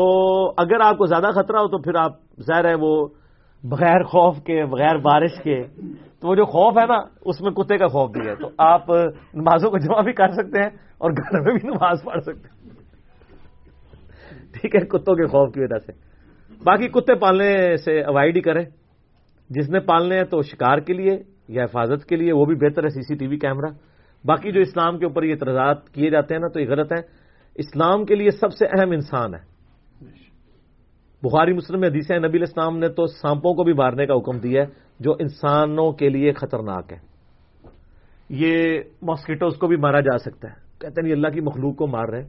اگر آپ کو زیادہ خطرہ ہو تو پھر آپ ظاہر ہے وہ بغیر خوف کے، بغیر بارش کے۔ تو وہ جو خوف ہے نا، اس میں کتے کا خوف بھی ہے۔ تو آپ نمازوں کو جمع بھی کر سکتے ہیں اور گھر میں بھی نماز پڑھ سکتے ہیں۔ ٹھیک ہے، کتوں کے خوف کی وجہ سے۔ باقی کتے پالنے سے اوائڈ ہی کریں۔ جس نے پالنے ہیں تو شکار کے لیے یا حفاظت کے لیے، وہ بھی بہتر ہے سی سی ٹی وی کیمرہ۔ باقی جو اسلام کے اوپر یہ اعتراضات کیے جاتے ہیں نا، تو یہ غلط ہے اسلام کے لیے سب سے اہم انسان ہے۔ بخاری مسلم حدیث نبی الاسلام نے تو سانپوں کو بھی مارنے کا حکم دیا ہے جو انسانوں کے لیے خطرناک ہے۔ یہ ماسکیٹوز کو بھی مارا جا سکتا ہے۔ کہتے ہیں اللہ کی مخلوق کو مار رہے ہیں۔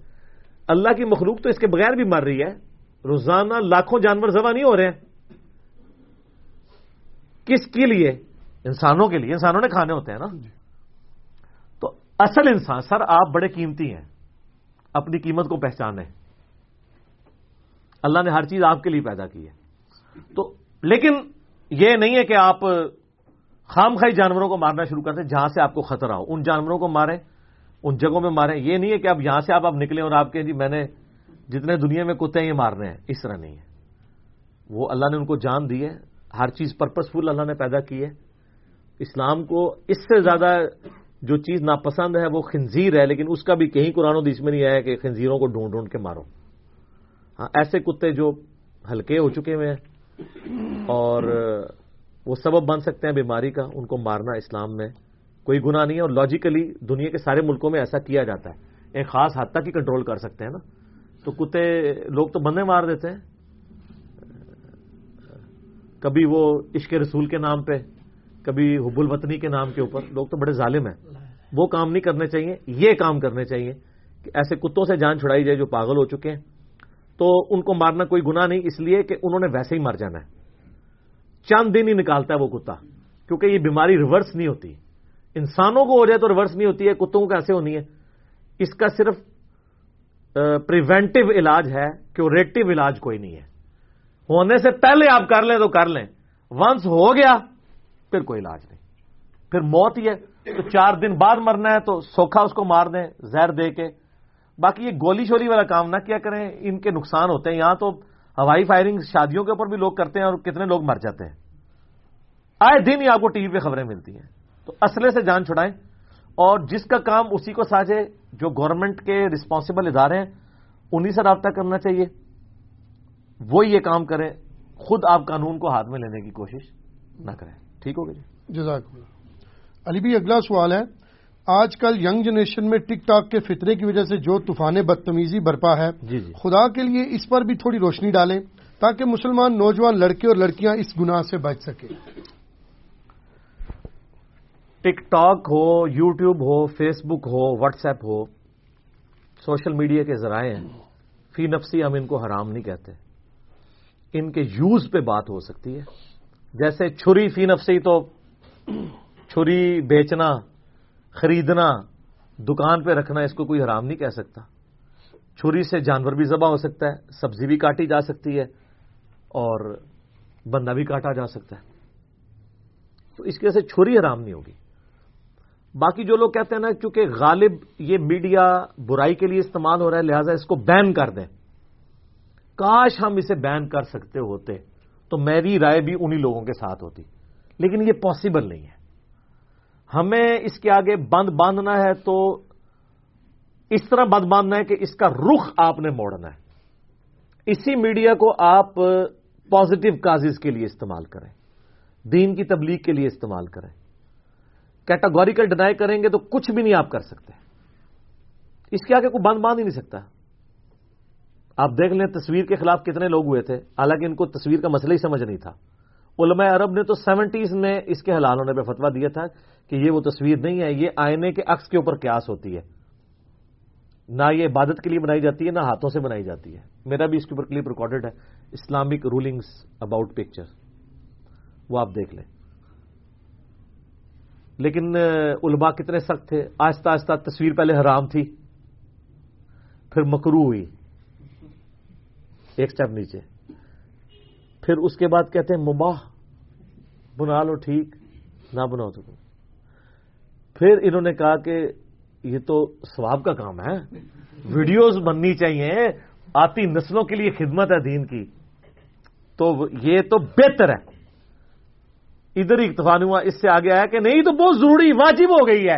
اللہ کی مخلوق تو اس کے بغیر بھی مر رہی ہے۔ روزانہ لاکھوں جانور ذبح نہیں ہو رہے ہیں۔ کس کے لیے؟ انسانوں کے لیے۔ انسانوں نے کھانے ہوتے ہیں نا۔ تو اصل انسان سر آپ بڑے قیمتی ہیں۔ اپنی قیمت کو پہچانے۔ اللہ نے ہر چیز آپ کے لیے پیدا کی ہے۔ تو لیکن یہ نہیں ہے کہ آپ خام خائی جانوروں کو مارنا شروع کرتے جہاں سے آپ کو خطرہ ہو۔ ان جانوروں کو ماریں، ان جگہوں میں ماریں۔ یہ نہیں ہے کہ اب یہاں سے آپ آپ نکلیں اور آپ کے جی میں نے جتنے دنیا میں کتے ہیں، یہ مارنے ہیں۔ اس طرح نہیں ہے۔ وہ اللہ نے ان کو جان دی ہے۔ ہر چیز پرپزفل اللہ نے پیدا کی ہے۔ اسلام کو اس سے زیادہ جو چیز ناپسند ہے وہ خنزیر ہے، لیکن اس کا بھی کہیں قرآن و دیس میں نہیں آیا کہ خنزیروں کو ڈھونڈ ڈھونڈ کے مارو۔ ہاں ایسے کتے جو ہلکے ہو چکے ہوئے ہیں۔ اور وہ سبب بن سکتے ہیں بیماری کا، ان کو مارنا اسلام میں کوئی گناہ نہیں ہے۔ اور لاجیکلی دنیا کے سارے ملکوں میں ایسا کیا جاتا ہے۔ ایک خاص حد تک ہی کنٹرول کر سکتے ہیں نا۔ تو کتے، لوگ تو بندے مار دیتے ہیں۔ کبھی وہ عشق رسول کے نام پہ، کبھی حب الوطنی کے نام کے اوپر۔ لوگ تو بڑے ظالم ہیں۔ وہ کام نہیں کرنے چاہیے، یہ کام کرنے چاہیے کہ ایسے کتوں سے جان چھڑائی جائے جو پاگل ہو چکے ہیں۔ تو ان کو مارنا کوئی گناہ نہیں، اس لیے کہ انہوں نے ویسے ہی مر جانا ہے۔ چند دن ہی نکالتا ہے وہ کتا، کیونکہ یہ بیماری ریورس نہیں ہوتی۔ انسانوں کو ہو جائے تو ریورس نہیں ہوتی ہے، کتوں کو کیسے ہونی ہے۔ اس کا صرف پریونٹو علاج ہے کیوریٹو علاج کوئی نہیں ہے۔ ہونے سے پہلے آپ کر لیں تو کر لیں۔ ونس ہو گیا، پھر کوئی علاج نہیں۔ پھر موت ہی ہے۔ تو چار دن بعد مرنا ہے تو سوکھا اس کو مار دیں، زہر دے کے باقی یہ گولی شولی والا کام نہ کیا کریں، ان کے نقصان ہوتے ہیں۔ یہاں تو ہوائی فائرنگ شادیوں کے اوپر بھی لوگ کرتے ہیں اور کتنے لوگ مر جاتے ہیں۔ آئے دن ہی آپ کو ٹی وی پہ خبریں ملتی ہیں۔ تو اسلحے سے جان چھڑائیں۔ اور جس کا کام اسی کو ساجے جو گورنمنٹ کے رسپانسبل ادارے ہیں انہی سے رابطہ کرنا چاہیے۔ وہ یہ کام کریں۔ خود آپ قانون کو ہاتھ میں لینے کی کوشش نہ کریں۔ ٹھیک ہوگا جی؟ جزاک اللہ۔ علی بھی اگلا سوال ہے۔ آج کل ینگ جنریشن میں ٹک ٹاک کے فطرے کی وجہ سے جو طوفان بدتمیزی برپا ہے جی جی۔ خدا کے لیے اس پر بھی تھوڑی روشنی ڈالیں تاکہ مسلمان نوجوان لڑکے اور لڑکیاں اس گناہ سے بچ سکیں۔ ٹک ٹاک ہو یو ٹیوب ہو فیس بک ہو واٹس ایپ ہو سوشل میڈیا کے ذرائع ہیں فی نفسی ہم ان کو حرام نہیں کہتے۔ ان کے یوز پہ بات ہو سکتی ہے۔ جیسے چھری فی نفسی تو چھری بیچنا خریدنا، دکان پہ رکھنا، اس کو کوئی حرام نہیں کہہ سکتا۔ چھری سے جانور بھی ذبح ہو سکتا ہے، سبزی بھی کاٹی جا سکتی ہے اور بندہ بھی کاٹا جا سکتا ہے۔ تو اس کی وجہ سے چھری حرام نہیں ہوگی۔ باقی جو لوگ کہتے ہیں نا، چونکہ غالب یہ میڈیا برائی کے لیے استعمال ہو رہا ہے، لہذا اس کو بین کر دیں۔ کاش ہم اسے بین کر سکتے ہوتے، تو میری رائے بھی انہی لوگوں کے ساتھ ہوتی۔ لیکن یہ پاسبل نہیں ہے۔ ہمیں اس کے آگے بند باندھنا ہے تو اس طرح بند باندھنا ہے کہ اس کا رخ آپ نے موڑنا ہے۔ اسی میڈیا کو آپ پازیٹو کازز کے لیے استعمال کریں۔ دین کی تبلیغ کے لیے استعمال کریں۔ کیٹاگوریکل ڈینائی کریں گے تو کچھ بھی نہیں آپ کر سکتے۔ اس کے آگے کوئی بند باندھ ہی نہیں سکتا۔ آپ دیکھ لیں تصویر کے خلاف کتنے لوگ ہوئے تھے۔ حالانکہ ان کو تصویر کا مسئلہ ہی سمجھ نہیں تھا۔ علماء عرب نے تو سیونٹیز میں اس کے حلال ہونے پہ فتوا دیا تھا کہ یہ وہ تصویر نہیں ہے، یہ آئینے کے عکس کے اوپر قیاس ہوتی ہے۔ نہ یہ عبادت کے لیے بنائی جاتی ہے، نہ ہاتھوں سے بنائی جاتی ہے۔ میرا بھی اس کے اوپر کلپ ریکارڈڈ ہے۔ اسلامک رولنگس اباؤٹ پکچر وہ آپ دیکھ لیں۔ لیکن علماء کتنے سخت تھے۔ آہستہ آہستہ تصویر پہلے حرام تھی، پھر مکرو ہوئی۔ ایک اسٹیپ نیچے۔ پھر اس کے بعد کہتے ہیں مباح، بنا لو ٹھیک، نہ بناؤ تو پھر انہوں نے کہا کہ یہ تو سواب کا کام ہے۔ ویڈیوز بننی چاہیے، آتی نسلوں کے لیے خدمت ہے دین کی۔ تو یہ تو بہتر ہے۔ ادھر ہی اتفان ہوا، اس سے آگے آیا کہ نہیں تو بہت ضروری، واجب ہو گئی ہے۔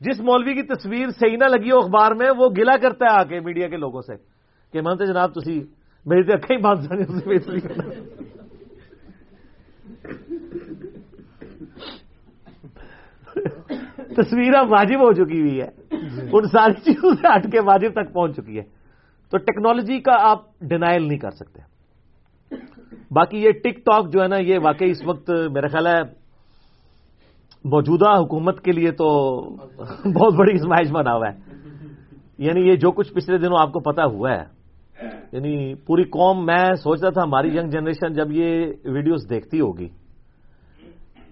جس مولوی کی تصویر صحیح نہ لگی ہو اخبار میں، وہ گلا کرتا ہے آ کے میڈیا کے لوگوں سے کہ مانتے جناب تھی میری تو اکھیں بات جانی تصویر اب واجب ہو چکی ہوئی ہے ان ساری چیزوں سے ہٹ کے واجب تک پہنچ چکی ہے تو ٹیکنالوجی کا آپ ڈینائل نہیں کر سکتے۔ باقی یہ ٹک ٹاک جو ہے نا یہ واقعی اس وقت میرا خیال ہے موجودہ حکومت کے لیے تو بہت بڑی ازمائش بنا ہوا ہے۔ یعنی یہ جو کچھ پچھلے دنوں آپ کو پتا ہوا ہے یعنی پوری قوم میں سوچتا تھا ہماری ینگ جنریشن جب یہ ویڈیوز دیکھتی ہوگی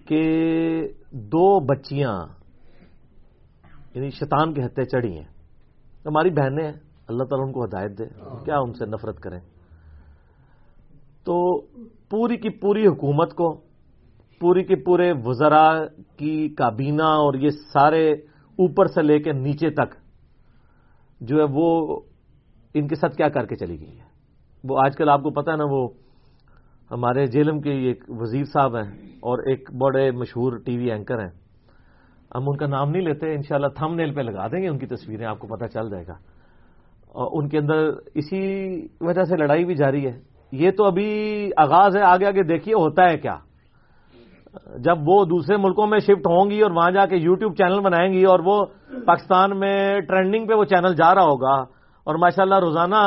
کہ دو بچیاں یعنی شیطان کے ہتھے چڑھی ہیں۔ ہماری بہنیں ہیں اللہ تعالیٰ ان کو ہدایت دے۔ کیا ان سے نفرت کریں؟ تو پوری کی پوری حکومت کو پوری کے پورے وزراء کی کابینہ اور یہ سارے اوپر سے لے کے نیچے تک جو ہے وہ ان کے ساتھ کیا کر کے چلی گئی ہے وہ آج کل آپ کو پتا ہے نا، وہ ہمارے جیلم کے ایک وزیر صاحب ہیں اور ایک بڑے مشہور ٹی وی اینکر ہیں۔ ہم ان کا نام نہیں لیتے، انشاءاللہ تھم نیل پہ لگا دیں گے ان کی تصویریں، آپ کو پتہ چل جائے گا۔ اور ان کے اندر اسی وجہ سے لڑائی بھی جاری ہے۔ یہ تو ابھی آغاز ہے، آگے آگے دیکھیے ہوتا ہے کیا۔ جب وہ دوسرے ملکوں میں شفٹ ہوں گی اور وہاں جا کے یوٹیوب چینل بنائیں گی اور وہ پاکستان میں ٹرینڈنگ پہ وہ چینل جا رہا ہوگا اور ماشاءاللہ روزانہ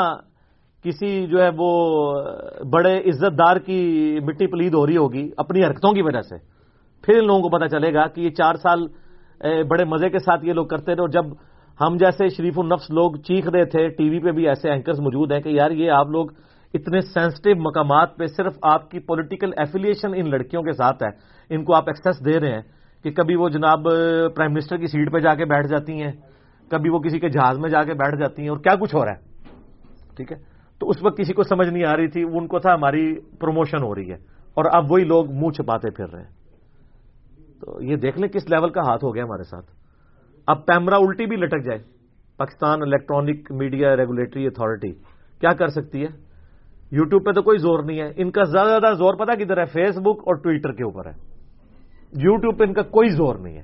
کسی جو ہے وہ بڑے عزت دار کی مٹی پلید ہو رہی ہوگی اپنی حرکتوں کی وجہ سے۔ پھر ان لوگوں کو پتا چلے گا کہ یہ چار سال بڑے مزے کے ساتھ یہ لوگ کرتے رہے اور جب ہم جیسے شریف النفس لوگ چیخ رہے تھے، ٹی وی پہ بھی ایسے اینکرز موجود ہیں کہ یار یہ آپ لوگ اتنے سینسٹیو مقامات پہ صرف آپ کی پولیٹیکل ایفیلیشن ان لڑکیوں کے ساتھ ہے۔ ان کو آپ ایکسس دے رہے ہیں کہ کبھی وہ جناب پرائم منسٹر کی سیٹ پہ جا کے بیٹھ جاتی ہیں۔ کبھی وہ کسی کے جہاز میں جا کے بیٹھ جاتی ہیں اور کیا کچھ ہو رہا ہے؟ ٹھیک ہے؟ تو اس وقت کسی کو سمجھ نہیں آ رہی تھی ان کو تھا ہماری پروموشن ہو رہی ہے اور اب وہی لوگ منہ چھپاتے پھر رہے ہیں۔ تو یہ دیکھ لیں کس لیول کا ہاتھ ہو گیا ہمارے ساتھ۔ اب پیمرا الٹی بھی لٹک جائے۔ Pakistan electronic media regulatory authority کیا کر سکتی ہے؟ یوٹیوب پہ تو کوئی زور نہیں ہے۔ ان کا زیادہ زیادہ زور پتا کدھر ہے؟ فیس بک اور ٹویٹر کے اوپر ہے۔ یوٹیوب پہ ان کا کوئی زور نہیں ہے۔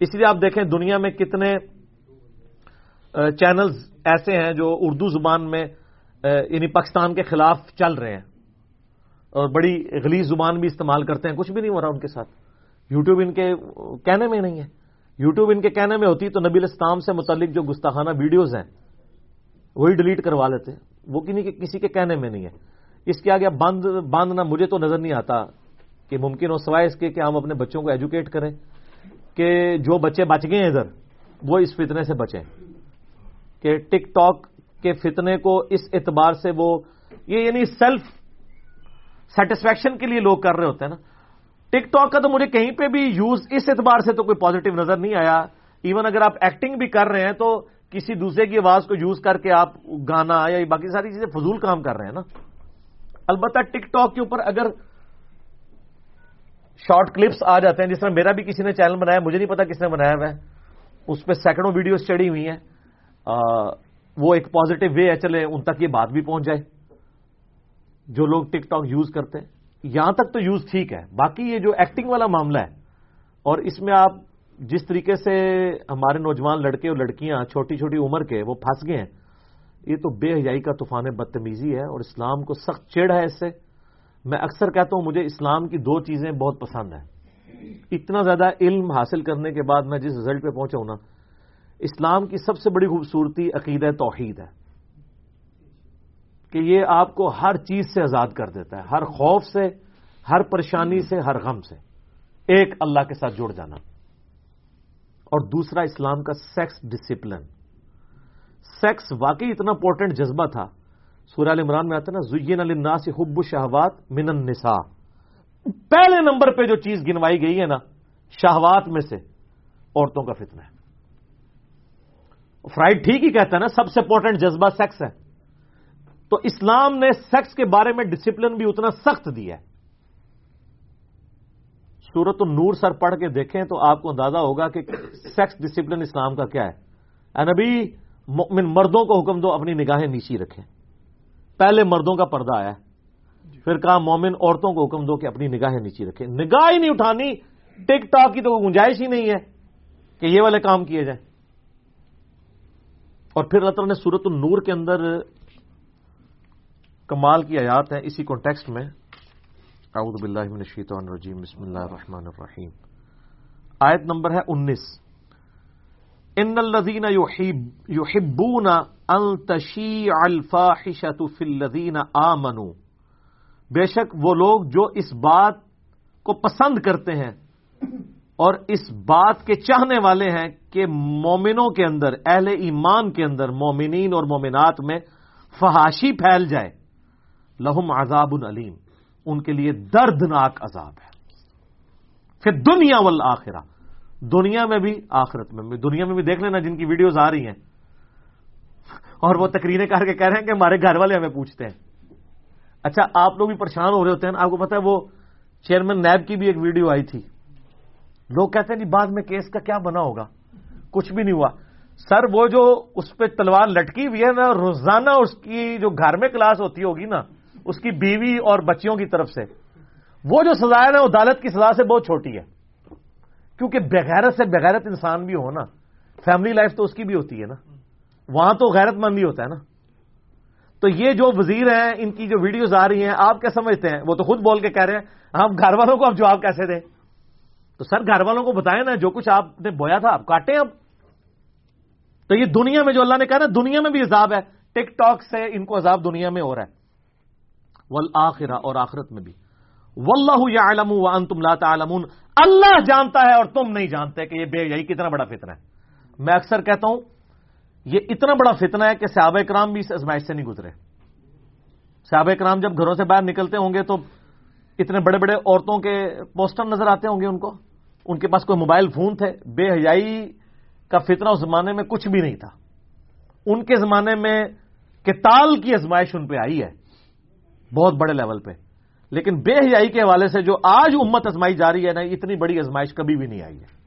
اس لیے آپ دیکھیں دنیا میں کتنے چینلز ایسے ہیں جو اردو زبان میں یعنی پاکستان کے خلاف چل رہے ہیں۔ اور بڑی غلیظ زبان بھی استعمال کرتے ہیں۔ کچھ بھی نہیں ہو رہا ان کے ساتھ۔ یوٹیوب ان کے کہنے میں نہیں ہے۔ یوٹیوب ان کے کہنے میں ہوتی تو نبی اسلام سے متعلق جو گستاخانہ ویڈیوز ہیں، وہی ڈیلیٹ کروا لیتے۔ وہ کسی کے کہنے میں نہیں ہے۔ اس کے آگے بند باندھنا مجھے تو نظر نہیں آتا کہ ممکن ہو، سوائے اس کے کہ ہم اپنے بچوں کو ایجوکیٹ کریں کہ جو بچے بچ گئے ہیں ادھر، وہ اس فتنے سے بچیں۔ کہ ٹک ٹاک کے فتنے کو اس اعتبار سے وہ یہ یعنی سیلف سیٹسفیکشن کے لیے لوگ کر رہے ہوتے ہیں نا۔ ٹک ٹاک کا تو مجھے کہیں پہ بھی یوز اس اعتبار سے تو کوئی پازیٹو نظر نہیں آیا۔ ایون اگر آپ ایکٹنگ بھی کر رہے ہیں تو کسی دوسرے کی آواز کو یوز کر کے آپ گانا یا باقی ساری چیزیں فضول کام کر رہے ہیں نا۔ البتہ ٹک ٹاک کے اوپر اگر شارٹ کلپس آ جاتے ہیں، جس طرح میرا بھی کسی نے چینل بنایا، مجھے نہیں پتا کس نے بنایا ہوا ہے اس پہ سینکڑوں ویڈیوز چڑھی ہوئی ہیں۔ وہ ایک پازیٹو وے ہے، چلے، ان تک یہ بات بھی پہنچ جائے۔ جو لوگ ٹک ٹاک یوز کرتے ہیں، یہاں تک تو یوز ٹھیک ہے۔ باقی یہ جو ایکٹنگ والا معاملہ ہے، اور اس میں آپ جس طریقے سے ہمارے نوجوان لڑکے اور لڑکیاں چھوٹی چھوٹی عمر کے وہ پھنس گئے ہیں، یہ تو بے حیائی کا طوفان بدتمیزی ہے، اور اسلام کو سخت چڑ ہے اس سے۔ میں اکثر کہتا ہوں، مجھے اسلام کی دو چیزیں بہت پسند ہیں۔ اتنا زیادہ علم حاصل کرنے کے بعد میں جس رزلٹ پہ پہنچا ہوں نا اسلام کی سب سے بڑی خوبصورتی عقیدہ توحید ہے کہ یہ آپ کو ہر چیز سے آزاد کر دیتا ہے، ہر خوف سے، ہر پریشانی سے، ہر غم سے۔ ایک اللہ کے ساتھ جڑ جانا۔ اور دوسرا اسلام کا سیکس ڈسپلن۔ سیکس واقعی اتنا امپورٹنٹ جذبہ تھا۔ سورہ عمران میں آتا نا، زین النا سے حب شہوات من النساء۔ پہلے نمبر پہ جو چیز گنوائی گئی ہے نا، شہوات میں سے، عورتوں کا فتنہ ہے۔ فرائڈ ٹھیک ہی کہتا ہے نا، سب سے امپورٹنٹ جذبہ سیکس ہے۔ تو اسلام نے سیکس کے بارے میں ڈسپلن بھی اتنا سخت دیا ہے۔ سورت النور سر پڑھ کے دیکھیں تو آپ کو اندازہ ہوگا کہ سیکس ڈسپلن اسلام کا کیا ہے۔ نبی، مؤمن مردوں کو حکم دو، اپنی نگاہیں نیچی رکھیں۔ پہلے مردوں کا پردہ آیا۔ پھر کہا مومن عورتوں کو حکم دو کہ اپنی نگاہیں نیچی رکھیں۔ نگاہ ہی نہیں اٹھانی۔ ٹک ٹاک کی تو گنجائش ہی نہیں ہے کہ یہ والے کام کیے جائیں۔ اور پھر اللہ تعالیٰ نے سورت النور کے اندر کمال کی آیات ہیں اسی کانٹیکسٹ میں۔ اعوذ باللہ من الشیطان الرجیم، بسم اللہ الرحمن الرحیم۔ آیت نمبر ہے انیس۔ ان الذين يحبون ان تشيع الفاحشه في الذين امنوا بے شک وہ لوگ جو اس بات کو پسند کرتے ہیں اور اس بات کے چاہنے والے ہیں کہ مومنوں کے اندر، اہل ایمان کے اندر، مومنین اور مومنات میں فحاشی پھیل جائے۔ لہم عذاب علیم۔ ان کے لیے دردناک عذاب ہے۔ پھر دنیا والآخرہ۔ دنیا میں بھی، آخرت میں بھی۔ دنیا میں بھی دیکھ لینا جن کی ویڈیوز آ رہی ہیں۔ اور وہ تقریریں کر کے کہہ رہے ہیں کہ ہمارے گھر والے ہمیں پوچھتے ہیں۔ اچھا آپ لوگ بھی پریشان ہو رہے ہوتے ہیں۔ آپ کو پتا ہے وہ چیئرمین نیب کی بھی ایک ویڈیو آئی تھی۔ لوگ کہتے ہیں جی بعد میں کیس کا کیا بنا ہوگا؟ کچھ بھی نہیں ہوا۔ سر، وہ جو اس پہ تلوار لٹکی ہوئی ہے نا، روزانہ اس کی جو گھر میں کلاس ہوتی ہوگی نا، اس کی بیوی اور بچیوں کی طرف سے، وہ جو سزا ہے نا، عدالت کی سزا سے بہت چھوٹی ہے۔ کیونکہ بغیرت سے بغیرت انسان بھی ہو نا فیملی لائف تو اس کی بھی ہوتی ہے نا۔ وہاں تو غیرت مند ہی ہوتا ہے نا۔ تو یہ جو وزیر ہیں، ان کی جو ویڈیوز آ رہی ہیں، آپ کیا سمجھتے ہیں؟ وہ تو خود بول کے کہہ رہے ہیں، ہم گھر والوں کو اب جواب کیسے دیں؟ تو سر گھر والوں کو بتائیں نا، جو کچھ آپ نے بویا تھا، آپ کاٹیں اب۔ تو یہ دنیا میں جو اللہ نے کہا نا، دنیا میں بھی عذاب ہے۔ ٹک ٹاک سے ان کو عذاب دنیا میں ہو رہا ہے۔ ول اور آخرت میں بھی۔ واللہ یعلم وانتم لا تعلمون۔ اللہ جانتا ہے اور تم نہیں جانتے کہ یہ بے یہی کتنا بڑا فتنہ ہے۔ میں اکثر کہتا ہوں، یہ اتنا بڑا فتنہ ہے کہ صحابہ کرام بھی اس ازمائش سے نہیں گزرے۔ صحابہ کرام جب گھروں سے باہر نکلتے ہوں گے تو اتنے بڑے بڑے عورتوں کے پوسٹر نظر آتے ہوں گے ان کو۔ ان کے پاس کوئی موبائل فون تھے، بے حیائی کا فتنہ اس زمانے میں کچھ بھی نہیں تھا۔ ان کے زمانے میں کتال کی ازمائش ان پہ آئی ہے، بہت بڑے لیول پہ۔ لیکن بے حیائی کے حوالے سے جو آج امت ازمائی جا رہی ہے نا، اتنی بڑی ازمائش کبھی بھی نہیں آئی ہے۔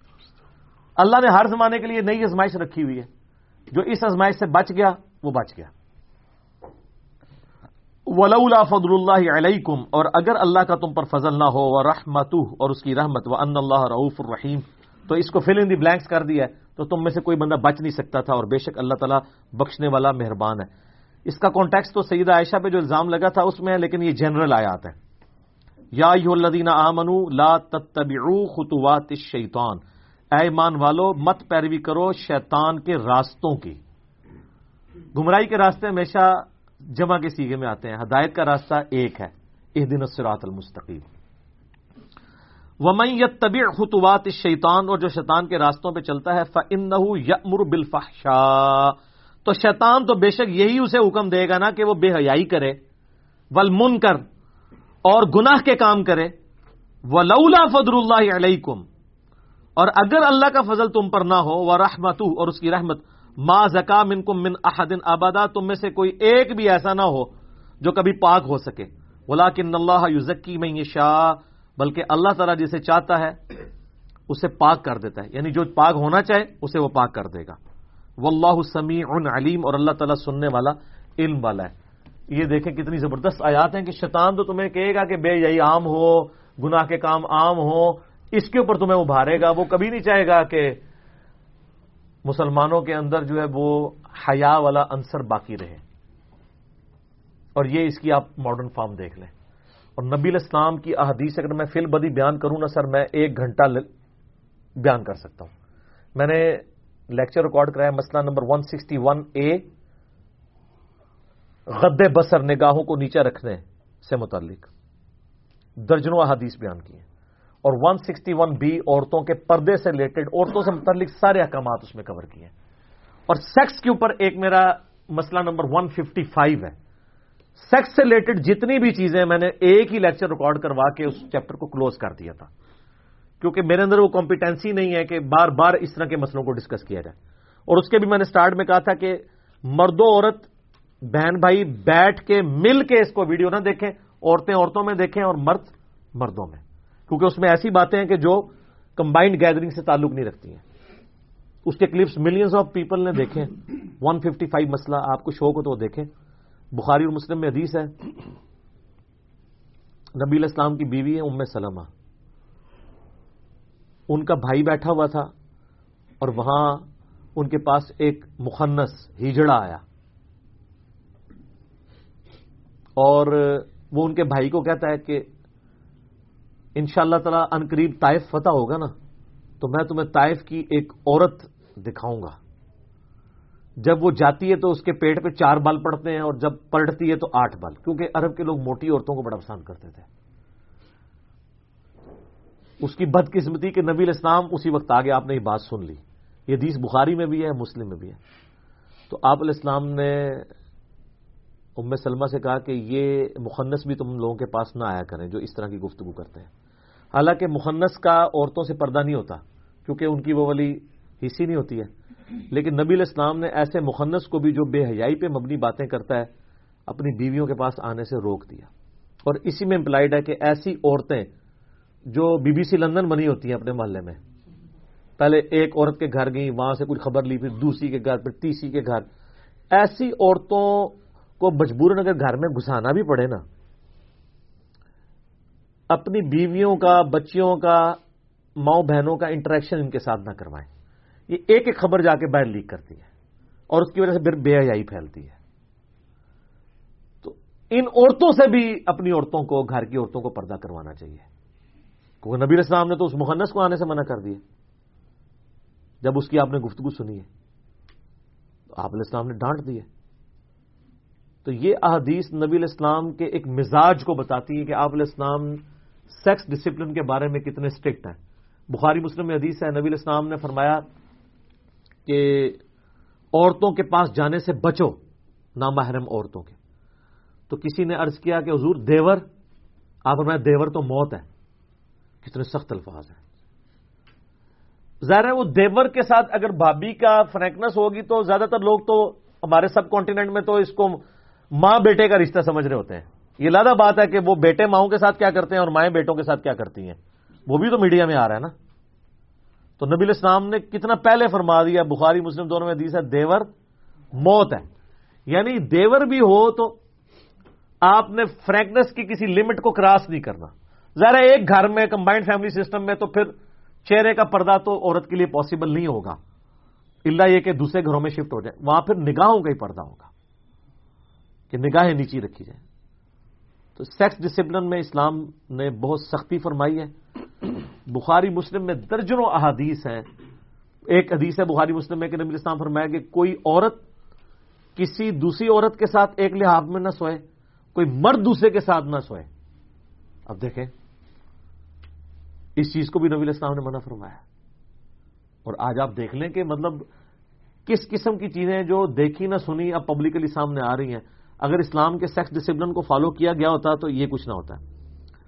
اللہ نے ہر زمانے کے لیے نئی ازمائش رکھی ہوئی ہے۔ جو اس ازمائش سے بچ گیا، وہ بچ گیا۔ ولولا فضل اللہ علیکم، اور اگر اللہ کا تم پر فضل نہ ہو وہ اور اس کی رحمت وہ ان اللہ رعف الرحیم تو اس کو فل ان دی بلینکس کر دیا تو تم میں سے کوئی بندہ بچ نہیں سکتا تھا، اور بے شک اللہ تعالیٰ بخشنے والا مہربان ہے۔ اس کا کانٹیکس تو سیدہ عائشہ پہ جو الزام لگا تھا، اس میں ہے، لیکن یہ جنرل آیات ہے یا الذین آمنو لا تتبعوا خطوات الشیطان۔ اے ایمان والو، مت پیروی کرو شیطان کے راستوں کی۔ گمراہی کے راستے ہمیشہ جمع کے سیگے میں آتے ہیں۔ ہدایت کا راستہ ایک ہے۔ اس دن الصراط المستقیم۔ ومن يتبع خطوات الشیطان اور جو شیطان کے راستوں پہ چلتا ہے فانه یامر بالفحشاء۔ تو شیطان تو بے شک یہی اسے حکم دے گا نا کہ وہ بے حیائی کرے، والمنکر، اور گناہ کے کام کرے۔ ولولا فضل اللہ علیکم اور اگر اللہ کا فضل تم پر نہ ہو وہ رحمت اور اس کی رحمت ما زکا من کم من احدن آبادا تم میں سے کوئی ایک بھی ایسا نہ ہو جو کبھی پاک ہو سکے۔ بولا اللہ یوزکی میں شاہ بلکہ اللہ تعالیٰ جسے چاہتا ہے، اسے پاک کر دیتا ہے۔ یعنی جو پاک ہونا چاہے، اسے وہ پاک کر دے گا۔ وہ اللہ سمیع علیم اور اللہ تعالیٰ سننے والا علم والا ہے۔ یہ دیکھیں کتنی زبردست آیات ہیں کہ شیطان تو تمہیں کہے گا کہ بے یہی عام ہو، گناہ کے کام عام ہو اس کے اوپر تمہیں ابھارے گا، وہ کبھی نہیں چاہے گا کہ مسلمانوں کے اندر جو ہے وہ حیا والا عنصر باقی رہے۔ اور یہ اس کی آپ ماڈرن فارم دیکھ لیں۔ اور نبی الاسلام کی احادیث اگر میں فل بدی بیان کروں نا سر، میں ایک گھنٹہ بیان کر سکتا ہوں۔ میں نے لیکچر ریکارڈ کرایا مسئلہ number one sixty one A غد بسر نگاہوں کو نیچے رکھنے سے متعلق۔ درجنوں احادیث بیان کیے۔ اور 161 بی عورتوں کے پردے سے ریلیٹڈ عورتوں سے متعلق سارے احکامات اس میں کور کیے اور سیکس کے اوپر ایک میرا مسئلہ نمبر 155 ہے۔ سیکس سے ریلیٹڈ جتنی بھی چیزیں میں نے ایک ہی لیکچر ریکارڈ کروا کے اس چیپٹر کو کلوز کر دیا تھا۔ کیونکہ میرے اندر وہ کمپیٹنسی نہیں ہے کہ بار بار اس طرح کے مسئلوں کو ڈسکس کیا جائے۔ اور اس کے بھی میں نے سٹارٹ میں کہا تھا کہ مرد و عورت، بہن بھائی بیٹھ کے مل کے اس کو ویڈیو نہ دیکھیں، عورتیں عورتوں میں دیکھیں اور مرد مردوں میں۔ کیونکہ اس میں ایسی باتیں ہیں کہ جو کمبائنڈ گیدرنگ سے تعلق نہیں رکھتی ہیں۔ اس کے کلپس ملینز آف پیپل نے دیکھے ون ففٹی فائیو مسئلہ آپ کو شوق ہو تو وہ دیکھیں۔ بخاری اور مسلم میں حدیث ہے۔ نبی الاسلام کی بیوی ہے، ام سلمہ۔ ان کا بھائی بیٹھا ہوا تھا اور وہاں ان کے پاس ایک مخنس ہیجڑا آیا۔ اور وہ ان کے بھائی کو کہتا ہے کہ ان شاء اللہ تعالیٰ ان قریب طائف فتح ہوگا نا، تو میں تمہیں طائف کی ایک عورت دکھاؤں گا۔ جب وہ جاتی ہے تو اس کے پیٹ پہ چار بال پڑتے ہیں اور جب پلٹتی ہے تو آٹھ بال، کیونکہ عرب کے لوگ موٹی عورتوں کو بڑا پسند کرتے تھے۔ اس کی بدقسمتی کہ نبی الاسلام اسی وقت آگے آپ نے یہ بات سن لی۔ یہ حدیث بخاری میں بھی ہے، مسلم میں بھی ہے۔ تو آپ علیہ السلام نے ام سلمہ سے کہا کہ یہ مخنص بھی تم لوگوں کے پاس نہ آیا کریں جو اس طرح کی گفتگو کرتے ہیں۔ حالانکہ مخنص کا عورتوں سے پردہ نہیں ہوتا، کیونکہ ان کی وہ والی حصی نہیں ہوتی ہے۔ لیکن نبی الاسلام نے ایسے مخنص کو بھی جو بے حیائی پہ مبنی باتیں کرتا ہے، اپنی بیویوں کے پاس آنے سے روک دیا۔ اور اسی میں امپلائڈ ہے کہ ایسی عورتیں جو بی بی سی لندن بنی ہوتی ہیں اپنے محلے میں۔ پہلے ایک عورت کے گھر گئی وہاں سے کچھ خبر لی، پھر دوسری کے گھر، پھر تیسری کے گھر۔ ایسی عورتوں کو مجبور اگر گھر میں گھسانا بھی پڑے نا اپنی بیویوں کا، بچیوں کا، ماؤں بہنوں کا انٹریکشن ان کے ساتھ نہ کروائیں۔ یہ ایک ایک خبر جا کے باہر لیک کرتی ہے اور اس کی وجہ سے پھر بے حیائی پھیلتی ہے۔ تو ان عورتوں سے بھی اپنی عورتوں کو، گھر کی عورتوں کو پردہ کروانا چاہیے۔ کیونکہ نبی اسلام نے تو اس مخنص کو آنے سے منع کر دیا۔ جب اس کی آپ نے گفتگو سنی ہے، تو آپ علیہ السلام نے ڈانٹ دی ہے۔ تو یہ احادیث نبی الاسلام کے ایک مزاج کو بتاتی ہے کہ آپ علیہ السلام سیکس ڈسپلن کے بارے میں کتنے اسٹرکٹ ہیں؟ بخاری مسلم میں حدیث ہے، نبی الاسلام نے فرمایا کہ عورتوں کے پاس جانے سے بچو، نامحرم عورتوں کے۔ تو کسی نے ارض کیا کہ حضور دیور، آپ فرمایا دیور تو موت ہے۔ کتنے سخت الفاظ ہیں۔ ظاہر ہے وہ دیور کے ساتھ اگر بھابھی کا فرینکنس ہوگی تو زیادہ تر لوگ تو ہمارے سب کانٹیننٹ میں تو اس کو ماں بیٹے کا رشتہ سمجھ رہے ہوتے ہیں۔ یہ لادہ بات ہے کہ وہ بیٹے ماؤں کے ساتھ کیا کرتے ہیں اور مائیں بیٹوں کے ساتھ کیا کرتی ہیں؟ وہ بھی تو میڈیا میں آ رہا ہے نا؟ تو نبی اسلام نے کتنا پہلے فرما دیا، بخاری، مسلم دونوں میں حدیث ہے، دیور موت ہے۔ یعنی دیور بھی ہو تو آپ نے فرینکنس کی کسی لمٹ کو کراس نہیں کرنا۔ ظاہر ایک گھر میں کمبائنڈ فیملی سسٹم میں تو پھر چہرے کا پردہ تو عورت کے لیے پاسبل نہیں ہوگا۔ اللہ یہ کہ دوسرے گھروں میں شفٹ ہو جائے۔ وہاں پھر نگاہوں کا ہی پردہ ہوگا کہ نگاہیں نیچی رکھی جائیں۔ تو سیکس ڈسپلن میں اسلام نے بہت سختی فرمائی ہے۔ بخاری مسلم میں درجنوں احادیث ہیں۔ ایک حدیث ہے بخاری مسلم میں کہ نبی اسلام فرمایا کہ کوئی عورت کسی دوسری عورت کے ساتھ ایک لحاظ میں نہ سوئے، کوئی مرد دوسرے کے ساتھ نہ سوئے۔ اب دیکھیں، اس چیز کو بھی نبی اسلام نے منع فرمایا۔ اور آج آپ دیکھ لیں کہ مطلب کس قسم کی چیزیں جو دیکھی نہ سنی اب پبلکلی سامنے آ رہی ہیں۔ اگر اسلام کے سیکس ڈسپلن کو فالو کیا گیا ہوتا تو یہ کچھ نہ ہوتا۔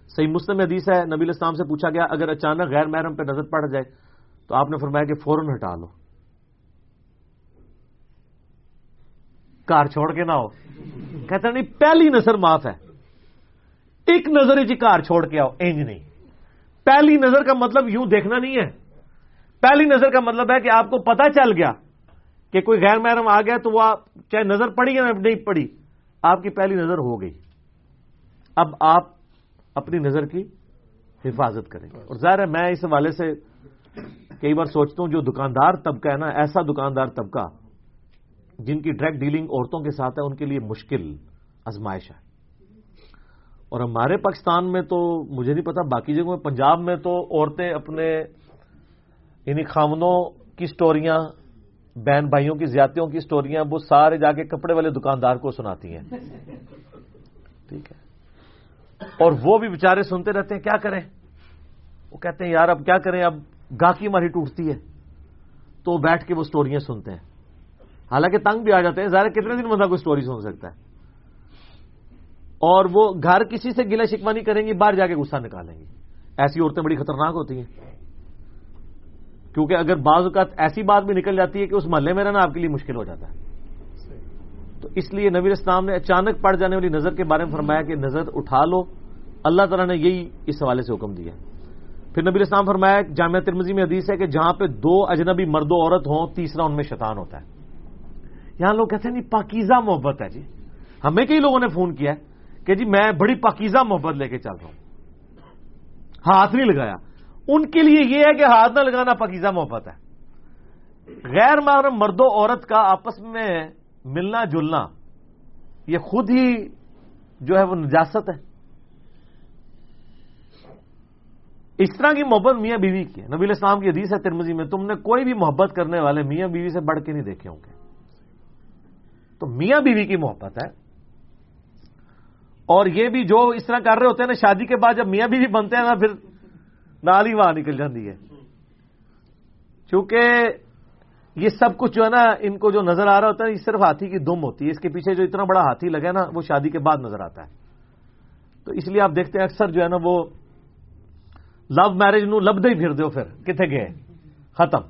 صحیح مسلم حدیث ہے، نبی اسلام سے پوچھا گیا، اگر اچانک غیر محرم پہ نظر پڑ جائے تو آپ نے فرمایا کہ فوراً ہٹا لو۔ کار چھوڑ کے نہ ہو کہتے نہیں، پہلی نظر معاف ہے۔ ایک نظر جی کار چھوڑ کے آؤ، اینج نہیں۔ پہلی نظر کا مطلب یوں دیکھنا نہیں ہے۔ پہلی نظر کا مطلب ہے کہ آپ کو پتا چل گیا کہ کوئی غیر محرم آ گیا تو وہ چاہے نظر پڑی یا نہیں پڑی آپ کی پہلی نظر ہو گئی۔ اب آپ اپنی نظر کی حفاظت کریں۔ گے اور ظاہر ہے میں اس حوالے سے کئی بار سوچتا ہوں، جو دکاندار طبقہ ہے نا، ایسا دکاندار طبقہ جن کی ڈائریکٹ ڈیلنگ عورتوں کے ساتھ ہے، ان کے لیے مشکل ازمائش ہے۔ اور ہمارے پاکستان میں تو مجھے نہیں پتا، باقی جگہوں میں، پنجاب میں تو عورتیں اپنے یعنی خامنوں کی سٹوریاں بہن بھائیوں کی، زیادتیوں کی سٹوریاں وہ سارے جا کے کپڑے والے دکاندار کو سناتی ہیں۔ ٹھیک ہے۔ اور وہ بھی بےچارے سنتے رہتے ہیں، کیا کریں؟ وہ کہتے ہیں، یار اب کیا کریں؟ اب گاہکی ہماری ٹوٹتی ہے۔ تو بیٹھ کے وہ سٹوریاں سنتے ہیں۔ حالانکہ تنگ بھی آ جاتے ہیں۔ ظاہر کتنے دن بندہ کوئی سٹوری سن سکتا ہے۔ اور وہ گھر کسی سے گلا شکوا نہیں کریں گی، باہر جا کے غصہ نکالیں گی۔ ایسی عورتیں بڑی خطرناک ہوتی ہیں۔ کیونکہ اگر بعض اوقات ایسی بات بھی نکل جاتی ہے کہ اس محلے میں رہنا آپ کے لیے مشکل ہو جاتا ہے۔ تو اس لیے نبی اسلام نے اچانک پڑ جانے والی نظر کے بارے میں فرمایا کہ نظر اٹھا لو۔ اللہ تعالیٰ نے یہی اس حوالے سے حکم دیا۔ پھر نبی اسلام فرمایا جامعہ ترمزی میں حدیث ہے کہ جہاں پہ دو اجنبی مرد و عورت ہوں تیسرا ان میں شیطان ہوتا ہے۔ یہاں لوگ کہتے ہیں نہیں پاکیزہ محبت ہے جی۔ ہمیں کئی لوگوں نے فون کیا ہے کہ جی میں بڑی پاکیزہ محبت لے کے چل رہا ہوں۔ ہاتھ نہیں لگایا۔ ان کے لیے یہ ہے کہ ہاتھ نہ لگانا پاکیزہ محبت ہے۔ غیر محرم مرد و عورت کا آپس میں ملنا جلنا، یہ خود ہی جو ہے وہ نجاست ہے۔ اس طرح کی محبت میاں بیوی کی ہے۔ نبی اسلام کی حدیث ہے ترمزی میں، تم نے کوئی بھی محبت کرنے والے میاں بیوی سے بڑھ کے نہیں دیکھے ہوں گے۔ تو میاں بیوی کی محبت ہے۔ اور یہ بھی جو اس طرح کر رہے ہوتے ہیں نا، شادی کے بعد جب میاں بیوی بنتے ہیں نا، پھر نال ہی وہاں نکل جاتی ہے۔ چونکہ یہ سب کچھ جو ہے نا، ان کو جو نظر آ رہا ہوتا ہے، یہ صرف ہاتھی کی دم ہوتی ہے۔ اس کے پیچھے جو اتنا بڑا ہاتھی لگا ہے نا، وہ شادی کے بعد نظر آتا ہے۔ تو اس لیے آپ دیکھتے ہیں اکثر جو ہے نا، وہ لو میرج نو لبدے ہی پھر دو پھر کتنے گئے؟ ختم۔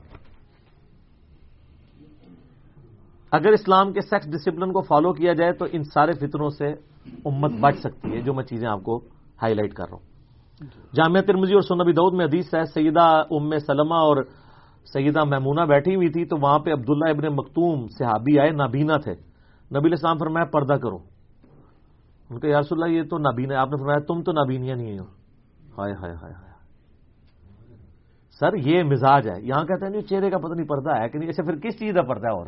اگر اسلام کے سیکس ڈسپلن کو فالو کیا جائے تو ان سارے فطروں سے امت بچ سکتی ہے، جو میں چیزیں آپ کو ہائی لائٹ کر رہا ہوں۔ جامعہ ترمزی اور سنبی دعود میں حدیث ہے، سیدہ ام سلمہ اور سیدہ محمونہ بیٹھی ہوئی تھی، تو وہاں پہ عبداللہ ابن مختوم صحابی آئے، نابینا تھے۔ نبی اسلام فرمایا، پردہ کرو۔ ان کا یارس اللہ، یہ تو نابینا آپ نے فرمایا، تم تو نابینیا نہیں ہو۔ ہائے ہائے ہائے ہائے۔ سر، یہ مزاج ہے۔ یہاں کہتے ہیں نہیں چہرے کا پتہ نہیں، پردہ ہے کہ نہیں۔ اچھا پھر کس چیز کا پردہ ہے اور؟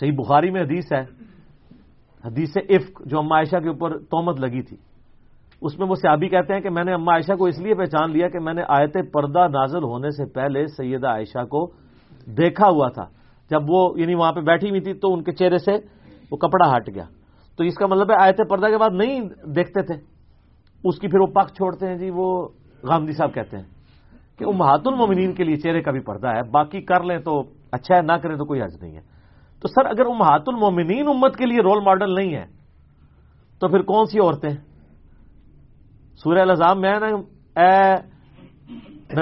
صحیح بخاری میں حدیث ہے۔ حدیث عفق، جو اما عائشہ کے اوپر تومت لگی تھی۔ اس میں وہ سیابی کہتے ہیں کہ میں نے اما عائشہ کو اس لیے پہچان لیا کہ میں نے آیت پردہ نازل ہونے سے پہلے سیدہ عائشہ کو دیکھا ہوا تھا۔ جب وہ یعنی وہاں پہ بیٹھی ہوئی تھی تو ان کے چہرے سے وہ کپڑا ہٹ گیا۔ تو اس کا مطلب ہے آیت پردہ کے بعد نہیں دیکھتے تھے۔ اس کی پھر وہ پک چھوڑتے ہیں جی وہ غامدی صاحب کہتے ہیں کہ وہ مہات المومنین کے لیے چہرے کا بھی پردہ ہے، باقی کر لیں تو اچھا ہے، نہ کریں تو کوئی حج نہیں ہے۔ تو سر، اگر امہات المومنین امت کے لیے رول ماڈل نہیں ہے، تو پھر کون سی عورتیں؟ سورہ الزام میں نا اے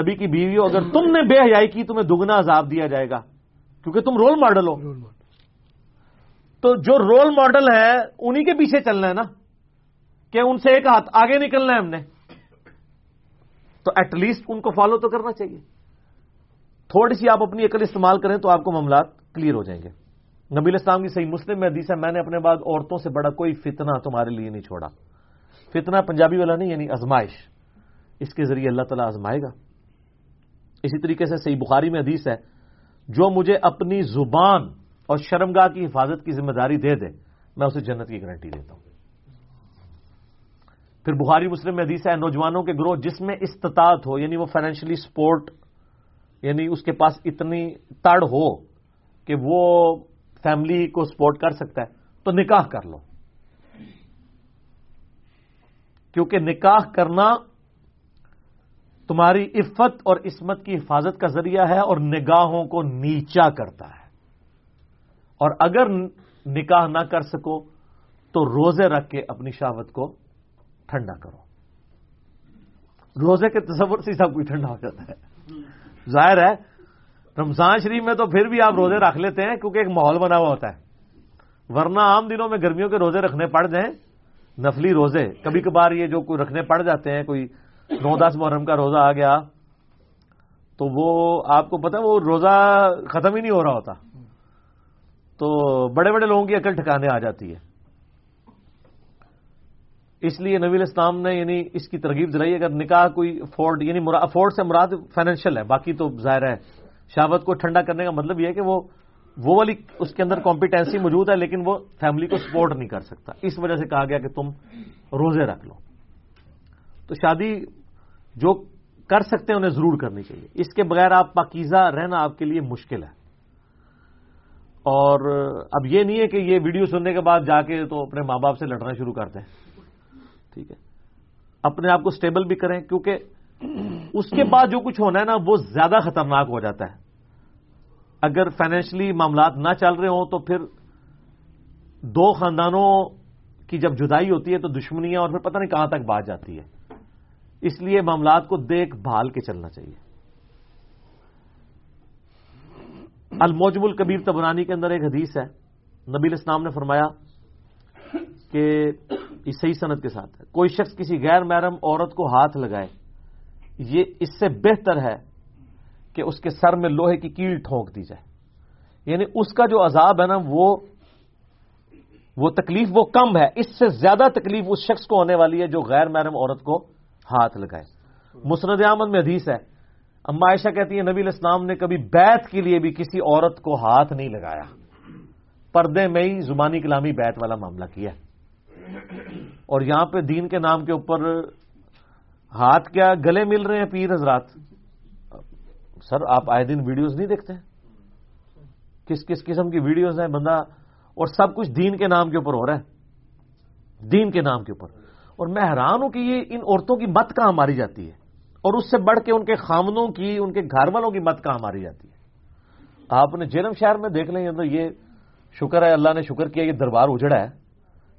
نبی کی بیوی ہو اگر تم نے بے حیائی کی تمہیں دگنا عذاب دیا جائے گا۔ کیونکہ تم رول ماڈل ہو۔ تو جو رول ماڈل ہے انہی کے پیچھے چلنا ہے نا۔ کہ ان سے ایک ہاتھ آگے نکلنا ہے ہم نے۔ تو ایٹ لیسٹ ان کو فالو تو کرنا چاہیے۔ تھوڑی سی آپ اپنی عقل استعمال کریں تو آپ کو معاملات کلیئر ہو جائیں گے۔ نبی اسلام کی صحیح مسلم میں حدیث ہے میں نے اپنے بعد عورتوں سے بڑا کوئی فتنہ تمہارے لیے نہیں چھوڑا۔ فتنہ پنجابی والا نہیں یعنی ازمائش اس کے ذریعے اللہ تعالیٰ آزمائے گا۔ اسی طریقے سے صحیح بخاری میں حدیث ہے، جو مجھے اپنی زبان اور شرمگاہ کی حفاظت کی ذمہ داری دے دے، میں اسے جنت کی گارنٹی دیتا ہوں۔ پھر بخاری مسلم میں حدیث ہے، نوجوانوں کے گروہ جس میں استطاعت ہو یعنی وہ فائنینشلی سپورٹ یعنی اس کے پاس اتنی تڑ ہو کہ وہ فیملی کو سپورٹ کر سکتا ہے، تو نکاح کر لو۔ کیونکہ نکاح کرنا تمہاری عفت اور عصمت کی حفاظت کا ذریعہ ہے اور نگاہوں کو نیچا کرتا ہے۔ اور اگر نکاح نہ کر سکو تو روزے رکھ کے اپنی شہوت کو ٹھنڈا کرو۔ روزے کے تصور سے سب کچھ ٹھنڈا ہو جاتا ہے۔ ظاہر ہے، رمضان شریف میں تو پھر بھی آپ روزے رکھ لیتے ہیں کیونکہ ایک ماحول بنا ہوا ہوتا ہے۔ ورنہ عام دنوں میں گرمیوں کے روزے رکھنے پڑ جائیں۔ نفلی روزے۔ کبھی کبھار یہ جو کوئی رکھنے پڑ جاتے ہیں، کوئی نو دس محرم کا روزہ آ گیا، تو وہ آپ کو پتا وہ روزہ ختم ہی نہیں ہو رہا ہوتا۔ تو بڑے بڑے لوگوں کی عقل ٹھکانے آ جاتی ہے۔ اس لیے نبی اسلام نے یعنی اس کی ترغیب دلائی، اگر نکاح کوئی افورڈ یعنی افورڈ سے مراد فائنینشیل ہے، باقی تو ظاہر ہے، شہوت کو ٹھنڈا کرنے کا مطلب یہ ہے کہ وہ وہ والی اس کے اندر کمپیٹنسی موجود ہے، لیکن وہ فیملی کو سپورٹ نہیں کر سکتا۔ اس وجہ سے کہا گیا کہ تم روزے رکھ لو۔ تو شادی جو کر سکتے ہیں انہیں ضرور کرنی چاہیے۔ اس کے بغیر آپ پاکیزہ رہنا آپ کے لیے مشکل ہے۔ اور اب یہ نہیں ہے کہ یہ ویڈیو سننے کے بعد جا کے تو اپنے ماں باپ سے لڑنا شروع کر دیں۔ ٹھیک ہے۔ اپنے آپ کو سٹیبل بھی کریں، کیونکہ اس کے بعد جو کچھ ہونا ہے نا، وہ زیادہ خطرناک ہو جاتا ہے۔ اگر فائنینشلی معاملات نہ چل رہے ہوں تو پھر دو خاندانوں کی جب جدائی ہوتی ہے تو دشمنیاں اور پھر پتہ نہیں کہاں تک بات جاتی ہے۔ اس لیے معاملات کو دیکھ بھال کے چلنا چاہیے۔ الموجب الکبیر تبرانی کے اندر ایک حدیث ہے۔ نبی اسلام نے فرمایا کہ اس صحیح صنعت کے ساتھ ہے۔ کوئی شخص کسی غیر محرم عورت کو ہاتھ لگائے، یہ اس سے بہتر ہے کہ اس کے سر میں لوہے کی کیل ٹھونک دی جائے۔ یعنی اس کا جو عذاب ہے نا، وہ وہ تکلیف وہ کم ہے۔ اس سے زیادہ تکلیف اس شخص کو ہونے والی ہے جو غیر محرم عورت کو ہاتھ لگائے۔ مسند احمد میں حدیث ہے، اما عائشہ کہتی ہے، نبی الاسلام نے کبھی بیت کے لیے بھی کسی عورت کو ہاتھ نہیں لگایا۔ پردے میں ہی زبانی کلامی بیت والا معاملہ کیا اور یہاں پہ دین کے نام کے اوپر ہاتھ کیا، گلے مل رہے ہیں پیر حضرات۔ سر، آپ آئے دن ویڈیوز نہیں دیکھتے؟ کس کس قسم کی ویڈیوز ہیں بندہ؟ اور سب کچھ دین کے نام کے اوپر ہو رہا ہے۔ دین کے نام کے اوپر۔ اور میں حیران ہوں کہ یہ ان عورتوں کی مت کہاں ماری جاتی ہے؟ اور اس سے بڑھ کے ان کے خامنوں کی، ان کے گھر والوں کی مت کہاں ماری جاتی ہے؟ آپ نے جیلم شہر میں دیکھ لیں اندر یہ شکر ہے، اللہ نے شکر کیا، یہ دربار اجڑا ہے۔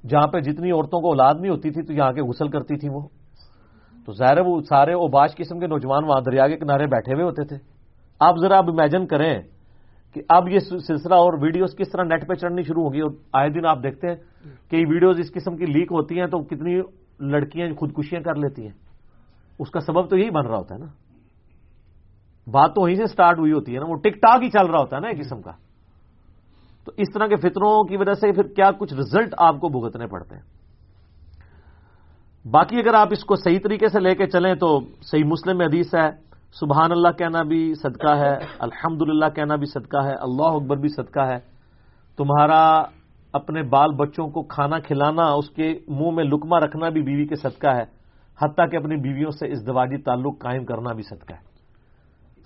جہاں پہ جتنی عورتوں کو اولاد نہیں ہوتی تھی، تو یہاں کے غسل کرتی تھی وہ۔ تو ظاہر ہے وہ سارے اوباش قسم کے نوجوان وہاں دریا کے کنارے بیٹھے ہوئے ہوتے تھے۔ آپ ذرا اب امیجن کریں کہ اب یہ سلسلہ اور ویڈیوز کس طرح نیٹ پہ چڑھنی شروع ہوگی اور آئے دن آپ دیکھتے ہیں کہ یہ ویڈیوز اس قسم کی لیک ہوتی ہیں تو کتنی لڑکیاں خودکشیاں کر لیتی ہیں۔ اس کا سبب تو یہی بن رہا ہوتا ہے نا۔ بات تو وہیں سے سٹارٹ ہوئی ہوتی ہے نا، وہ ٹک ٹاک ہی چل رہا ہوتا ہے نا ایک قسم کا۔ تو اس طرح کے فطروں کی وجہ سے پھر کیا کچھ رزلٹ آپ کو بھگتنے پڑتے ہیں۔ باقی اگر آپ اس کو صحیح طریقے سے لے کے چلیں تو صحیح مسلم میں حدیث ہے۔ سبحان اللہ کہنا بھی صدقہ ہے الحمد کہنا بھی صدقہ ہے، اللہ اکبر بھی صدقہ ہے۔ تمہارا اپنے بال بچوں کو کھانا کھلانا، اس کے منہ میں لکما رکھنا بھی بیوی کے صدقہ ہے۔ حتیٰ کہ اپنی بیویوں سے اس دواجی تعلق قائم کرنا بھی صدقہ ہے۔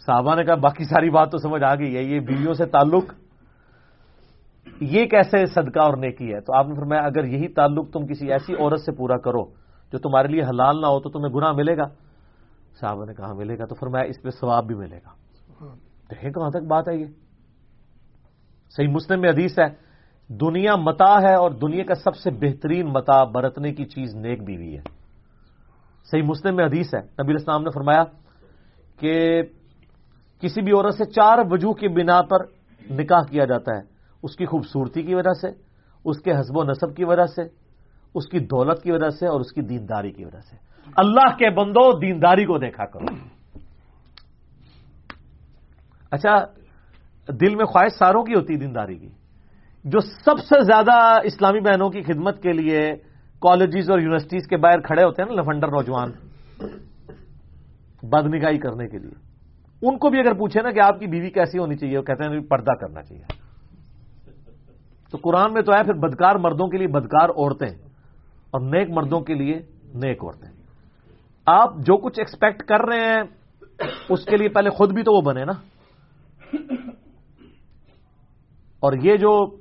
صحابہ نے کہا، باقی ساری بات تو سمجھ آ گئی ہے۔ یہ بیویوں سے تعلق، یہ کیسے صدقہ اور نیکی ہے؟ تو آپ نے فرمایا، اگر یہی تعلق تم کسی ایسی عورت سے پورا کرو جو تمہارے لیے حلال نہ ہو تو تمہیں گناہ ملے گا۔ صحابہ نے کہا ملے گا تو فرمایا اس پہ ثواب بھی ملے گا۔ دیکھیں کہاں تک بات ہے۔ یہ صحیح مسلم میں حدیث ہے دنیا متا ہے اور دنیا کا سب سے بہترین متا برتنے کی چیز نیک بیوی ہے۔ صحیح مسلم میں حدیث ہے نبی السلام نے فرمایا کہ کسی بھی عورت سے چار وجوہ کی بنا پر نکاح کیا جاتا ہے۔ اس کی خوبصورتی کی وجہ سے اس کے حسب و نصب کی وجہ سے اس کی دولت کی وجہ سے اور اس کی دینداری کی وجہ سے۔ اللہ کے بندو دینداری کو دیکھا کرو۔ اچھا دل میں خواہش ساروں کی ہوتی دینداری کی۔ جو سب سے زیادہ اسلامی بہنوں کی خدمت کے لیے کالجز اور یونیورسٹیز کے باہر کھڑے ہوتے ہیں نا، لفنڈر نوجوان بد نگاہی کرنے کے لیے۔ ان کو بھی اگر پوچھے نا کہ آپ کی بیوی کیسی ہونی چاہیے، وہ کہتے ہیں پردہ کرنا چاہیے۔ تو قرآن میں تو ہے، پھر بدکار مردوں کے لیے بدکار عورتیں اور نیک مردوں کے لیے نیک عورتیں۔ آپ جو کچھ ایکسپیکٹ کر رہے ہیں، اس کے لیے پہلے خود بھی تو وہ بنے نا۔ اور یہ جو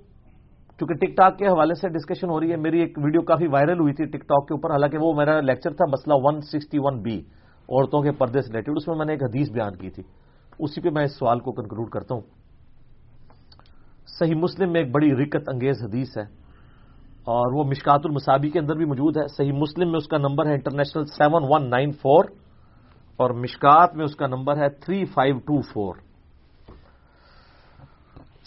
چونکہ ٹک ٹاک کے حوالے سے ڈسکشن ہو رہی ہے، میری ایک ویڈیو کافی وائرل ہوئی تھی ٹک ٹاک کے اوپر، حالانکہ وہ میرا لیکچر تھا مسئلہ ون سکسٹی ون بی عورتوں کے پردے سے ریلیٹڈ اس میں میں نے ایک حدیث بیان کی تھی۔ اسی پہ میں اس سوال کو کنکلوڈ کرتا ہوں۔ صحیح مسلم میں ایک بڑی رکت انگیز حدیث ہے۔ اور وہ مشکات المسابی کے اندر بھی موجود ہے۔ صحیح مسلم میں اس کا نمبر ہے international seven one nine four اور مشکات میں اس کا نمبر ہے تھری فائیو ٹو فور۔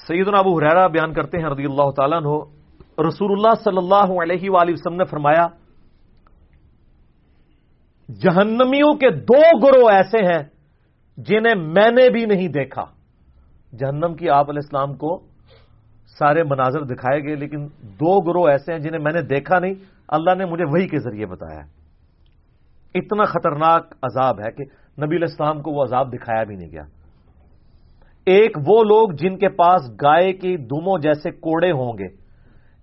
سیدنا ابو حریرا بیان کرتے ہیں رضی اللہ تعالیٰ عنہ رسول اللہ صلی اللہ علیہ وآلہ وسلم نے فرمایا، جہنمیوں کے دو گروہ ایسے ہیں جنہیں میں نے بھی نہیں دیکھا۔ جہنم کی آپ علیہ السلام کو سارے مناظر دکھائے گئے، لیکن دو گروہ ایسے ہیں جنہیں میں نے دیکھا نہیں۔ اللہ نے مجھے وہی کے ذریعے بتایا اتنا خطرناک عذاب ہے کہ نبی علیہ السلام کو وہ عذاب دکھایا بھی نہیں گیا۔ ایک وہ لوگ جن کے پاس گائے کی دموں جیسے کوڑے ہوں گے،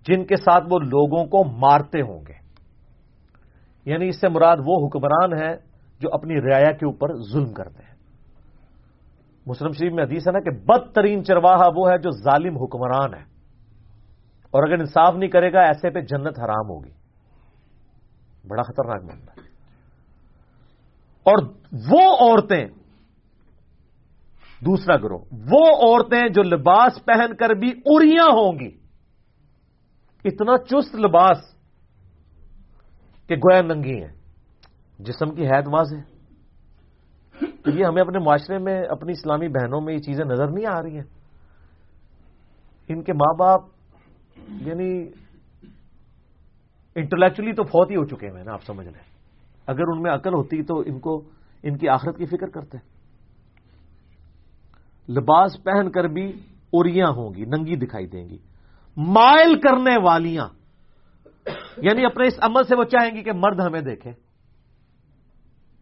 جن کے ساتھ وہ لوگوں کو مارتے ہوں گے۔ یعنی اس سے مراد وہ حکمران ہے جو اپنی رعایا کے اوپر ظلم کرتے ہیں۔ مسلم شریف میں حدیث ہے نا کہ بدترین چرواہا وہ ہے جو ظالم حکمران ہے۔ اور اگر انصاف نہیں کرے گا، ایسے پہ جنت حرام ہوگی۔ بڑا خطرناک معاملہ ہے۔ اور وہ عورتیں، دوسرا گروہ، وہ عورتیں جو لباس پہن کر بھی اڑیاں ہوں گی۔ اتنا چست لباس کہ گویا ننگی ہیں۔ جسم کی حید واضح تو یہ ہمیں اپنے معاشرے میں، اپنی اسلامی بہنوں میں یہ چیزیں نظر نہیں آ رہی ہیں۔ ان کے ماں باپ یعنی انٹلیکچولی تو فوت ہی ہو چکے ہیں نا آپ سمجھ لیں۔ اگر ان میں عقل ہوتی تو ان کو، ان کی آخرت کی فکر کرتے۔ لباس پہن کر بھی اریاں ہوں گی، ننگی دکھائی دیں گی۔ مائل کرنے والیاں یعنی اپنے اس عمل سے وہ چاہیں گی کہ مرد ہمیں دیکھے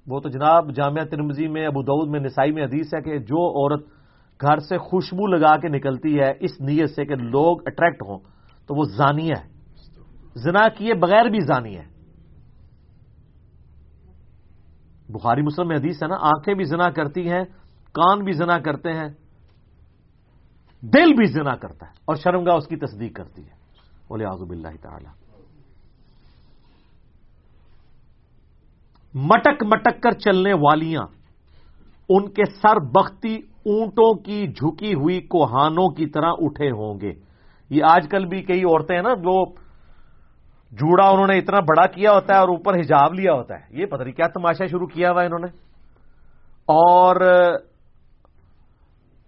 وہ تو جناب جامعہ ترمزی میں، ابو دعود میں، نسائی میں حدیث ہے کہ جو عورت گھر سے خوشبو لگا کے نکلتی ہے، اس نیت سے کہ لوگ اٹریکٹ ہوں، تو وہ زانی ہے۔ زنا کیے بغیر بھی زانی ہے۔ بخاری مسلم میں حدیث ہے نا، آنکھیں بھی زنا کرتی ہیں، کان بھی زنا کرتے ہیں، دل بھی زنا کرتا ہے اور شرمگاہ اس کی تصدیق کرتی ہے۔ بولے آزب اللہ تعالی۔ مٹک مٹک کر چلنے والیاں، ان کے سر بختی اونٹوں کی جھکی ہوئی کوہانوں کی طرح اٹھے ہوں گے۔ یہ آج کل بھی کئی عورتیں ہیں نا، جو جوڑا انہوں نے اتنا بڑا کیا ہوتا ہے اور اوپر حجاب لیا ہوتا ہے۔ یہ پتہ نہیں کیا تماشا شروع کیا ہوا انہوں نے۔ اور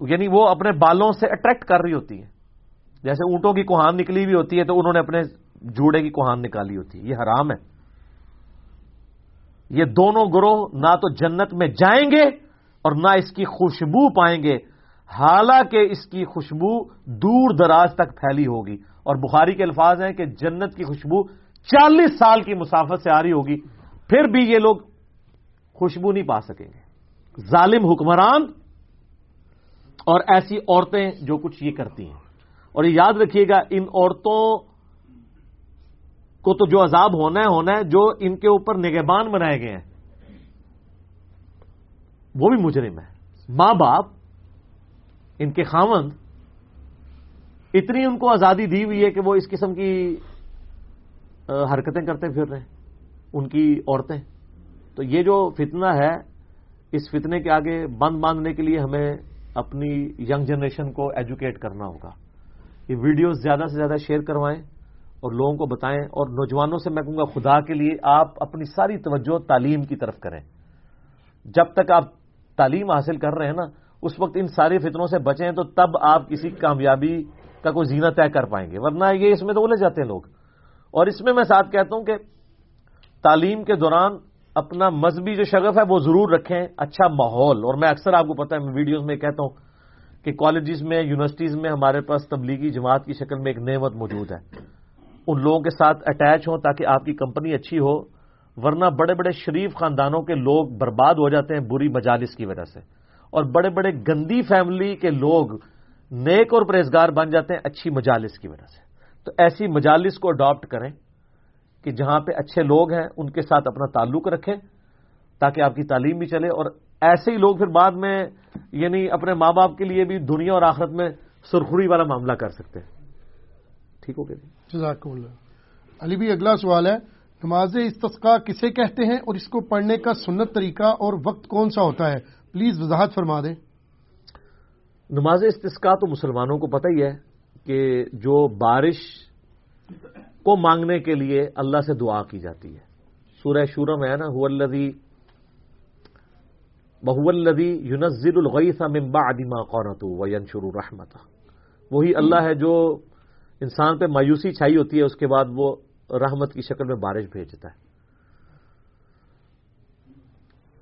یعنی وہ اپنے بالوں سے اٹریکٹ کر رہی ہوتی ہے جیسے اونٹوں کی کوہان نکلی ہوئی ہوتی ہے تو انہوں نے اپنے جوڑے کی کوہان نکالی ہوتی ہے۔ یہ حرام ہے۔ یہ دونوں گروہ نہ تو جنت میں جائیں گے اور نہ اس کی خوشبو پائیں گے۔ حالانکہ اس کی خوشبو دور دراز تک پھیلی ہوگی۔ اور بخاری کے الفاظ ہیں کہ جنت کی خوشبو چالیس سال کی مسافت سے آ رہی ہوگی۔ پھر بھی یہ لوگ خوشبو نہیں پا سکیں گے۔ ظالم حکمران اور ایسی عورتیں جو کچھ یہ کرتی ہیں۔ اور یہ یاد رکھیے گا، ان عورتوں کو تو جو عذاب ہونا ہے ہونا ہے، جو ان کے اوپر نگہبان بنائے گئے ہیں۔ وہ بھی مجرم ہے ماں باپ، ان کے خامند اتنی ان کو آزادی دی ہوئی ہے کہ وہ اس قسم کی حرکتیں کرتے پھر رہے ہیں۔ ان کی عورتیں۔ تو یہ جو فتنہ ہے، اس فتنے کے آگے بند باندھنے کے لیے ہمیں اپنی ینگ جنریشن کو ایجوکیٹ کرنا ہوگا۔ یہ ویڈیوز زیادہ سے زیادہ شیئر کروائیں۔ اور لوگوں کو بتائیں اور نوجوانوں سے میں کہوں گا خدا کے لیے آپ اپنی ساری توجہ تعلیم کی طرف کریں۔ جب تک آپ تعلیم حاصل کر رہے ہیں نا، اس وقت ان ساری فتنوں سے بچیں تو تب آپ کسی کامیابی کا کوئی زینہ طے کر پائیں گے۔ ورنہ یہ اس میں تو بولے جاتے ہیں لوگ۔ اور اس میں میں ساتھ کہتا ہوں کہ تعلیم کے دوران اپنا مذہبی جو شغف ہے وہ ضرور رکھیں اچھا ماحول۔ اور میں اکثر آپ کو پتا ہے، میں ویڈیوز میں کہتا ہوں کہ کالجز میں، یونیورسٹیز میں ہمارے پاس تبلیغی جماعت کی شکل میں ایک نعمت موجود ہے۔ ان لوگوں کے ساتھ اٹیچ ہوں تاکہ آپ کی کمپنی اچھی ہو، ورنہ بڑے بڑے شریف خاندانوں کے لوگ برباد ہو جاتے ہیں بری مجالس کی وجہ سے۔ اور بڑے بڑے گندی فیملی کے لوگ نیک اور پرہیزگار بن جاتے ہیں اچھی مجالس کی وجہ سے۔ تو ایسی مجالس کو اڈاپٹ کریں کہ جہاں پہ اچھے لوگ ہیں، ان کے ساتھ اپنا تعلق رکھیں، تاکہ آپ کی تعلیم بھی چلے۔ اور ایسے ہی لوگ پھر بعد میں یعنی اپنے ماں باپ کے لیے بھی دنیا اور آخرت میں سرخری والا معاملہ کر سکتے ہیں۔ ٹھیک ہو گیا جی؟ علی بھی اگلا سوال ہے، نماز استسقا کسے کہتے ہیں اور اس کو پڑھنے کا سنت طریقہ اور وقت کون سا ہوتا ہے؟ پلیز وضاحت فرما دیں۔ نماز استسقا تو مسلمانوں کو پتہ ہی ہے کہ جو بارش کو مانگنے کے لیے اللہ سے دعا کی جاتی ہے۔ سورہ شورم ہے نا الدی بہو الدی یونزل الغیث من بعد ما قونت و ینشر رحمت وہی اللہ ہے جو انسان پہ مایوسی چھائی ہوتی ہے، اس کے بعد وہ رحمت کی شکل میں بارش بھیجتا ہے۔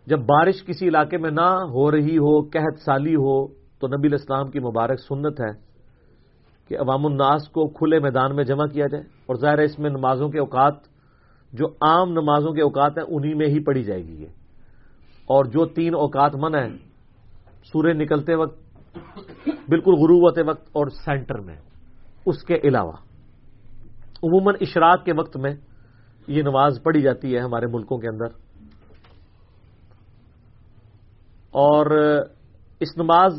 جب بارش کسی علاقے میں نہ ہو رہی ہو، قحط سالی ہو، تو نبی الاسلام کی مبارک سنت ہے کہ عوام الناس کو کھلے میدان میں جمع کیا جائے۔ اور ظاہر ہے، اس میں نمازوں کے اوقات، جو عام نمازوں کے اوقات ہیں، انہی میں ہی پڑھی جائے گی یہ۔ اور جو تین اوقات من ہیں سورج نکلتے وقت، بالکل غروب ہوتے وقت اور سینٹر میں۔ اس کے علاوہ۔ عموماً اشراق کے وقت میں یہ نماز پڑھی جاتی ہے ہمارے ملکوں کے اندر۔ اور اس نماز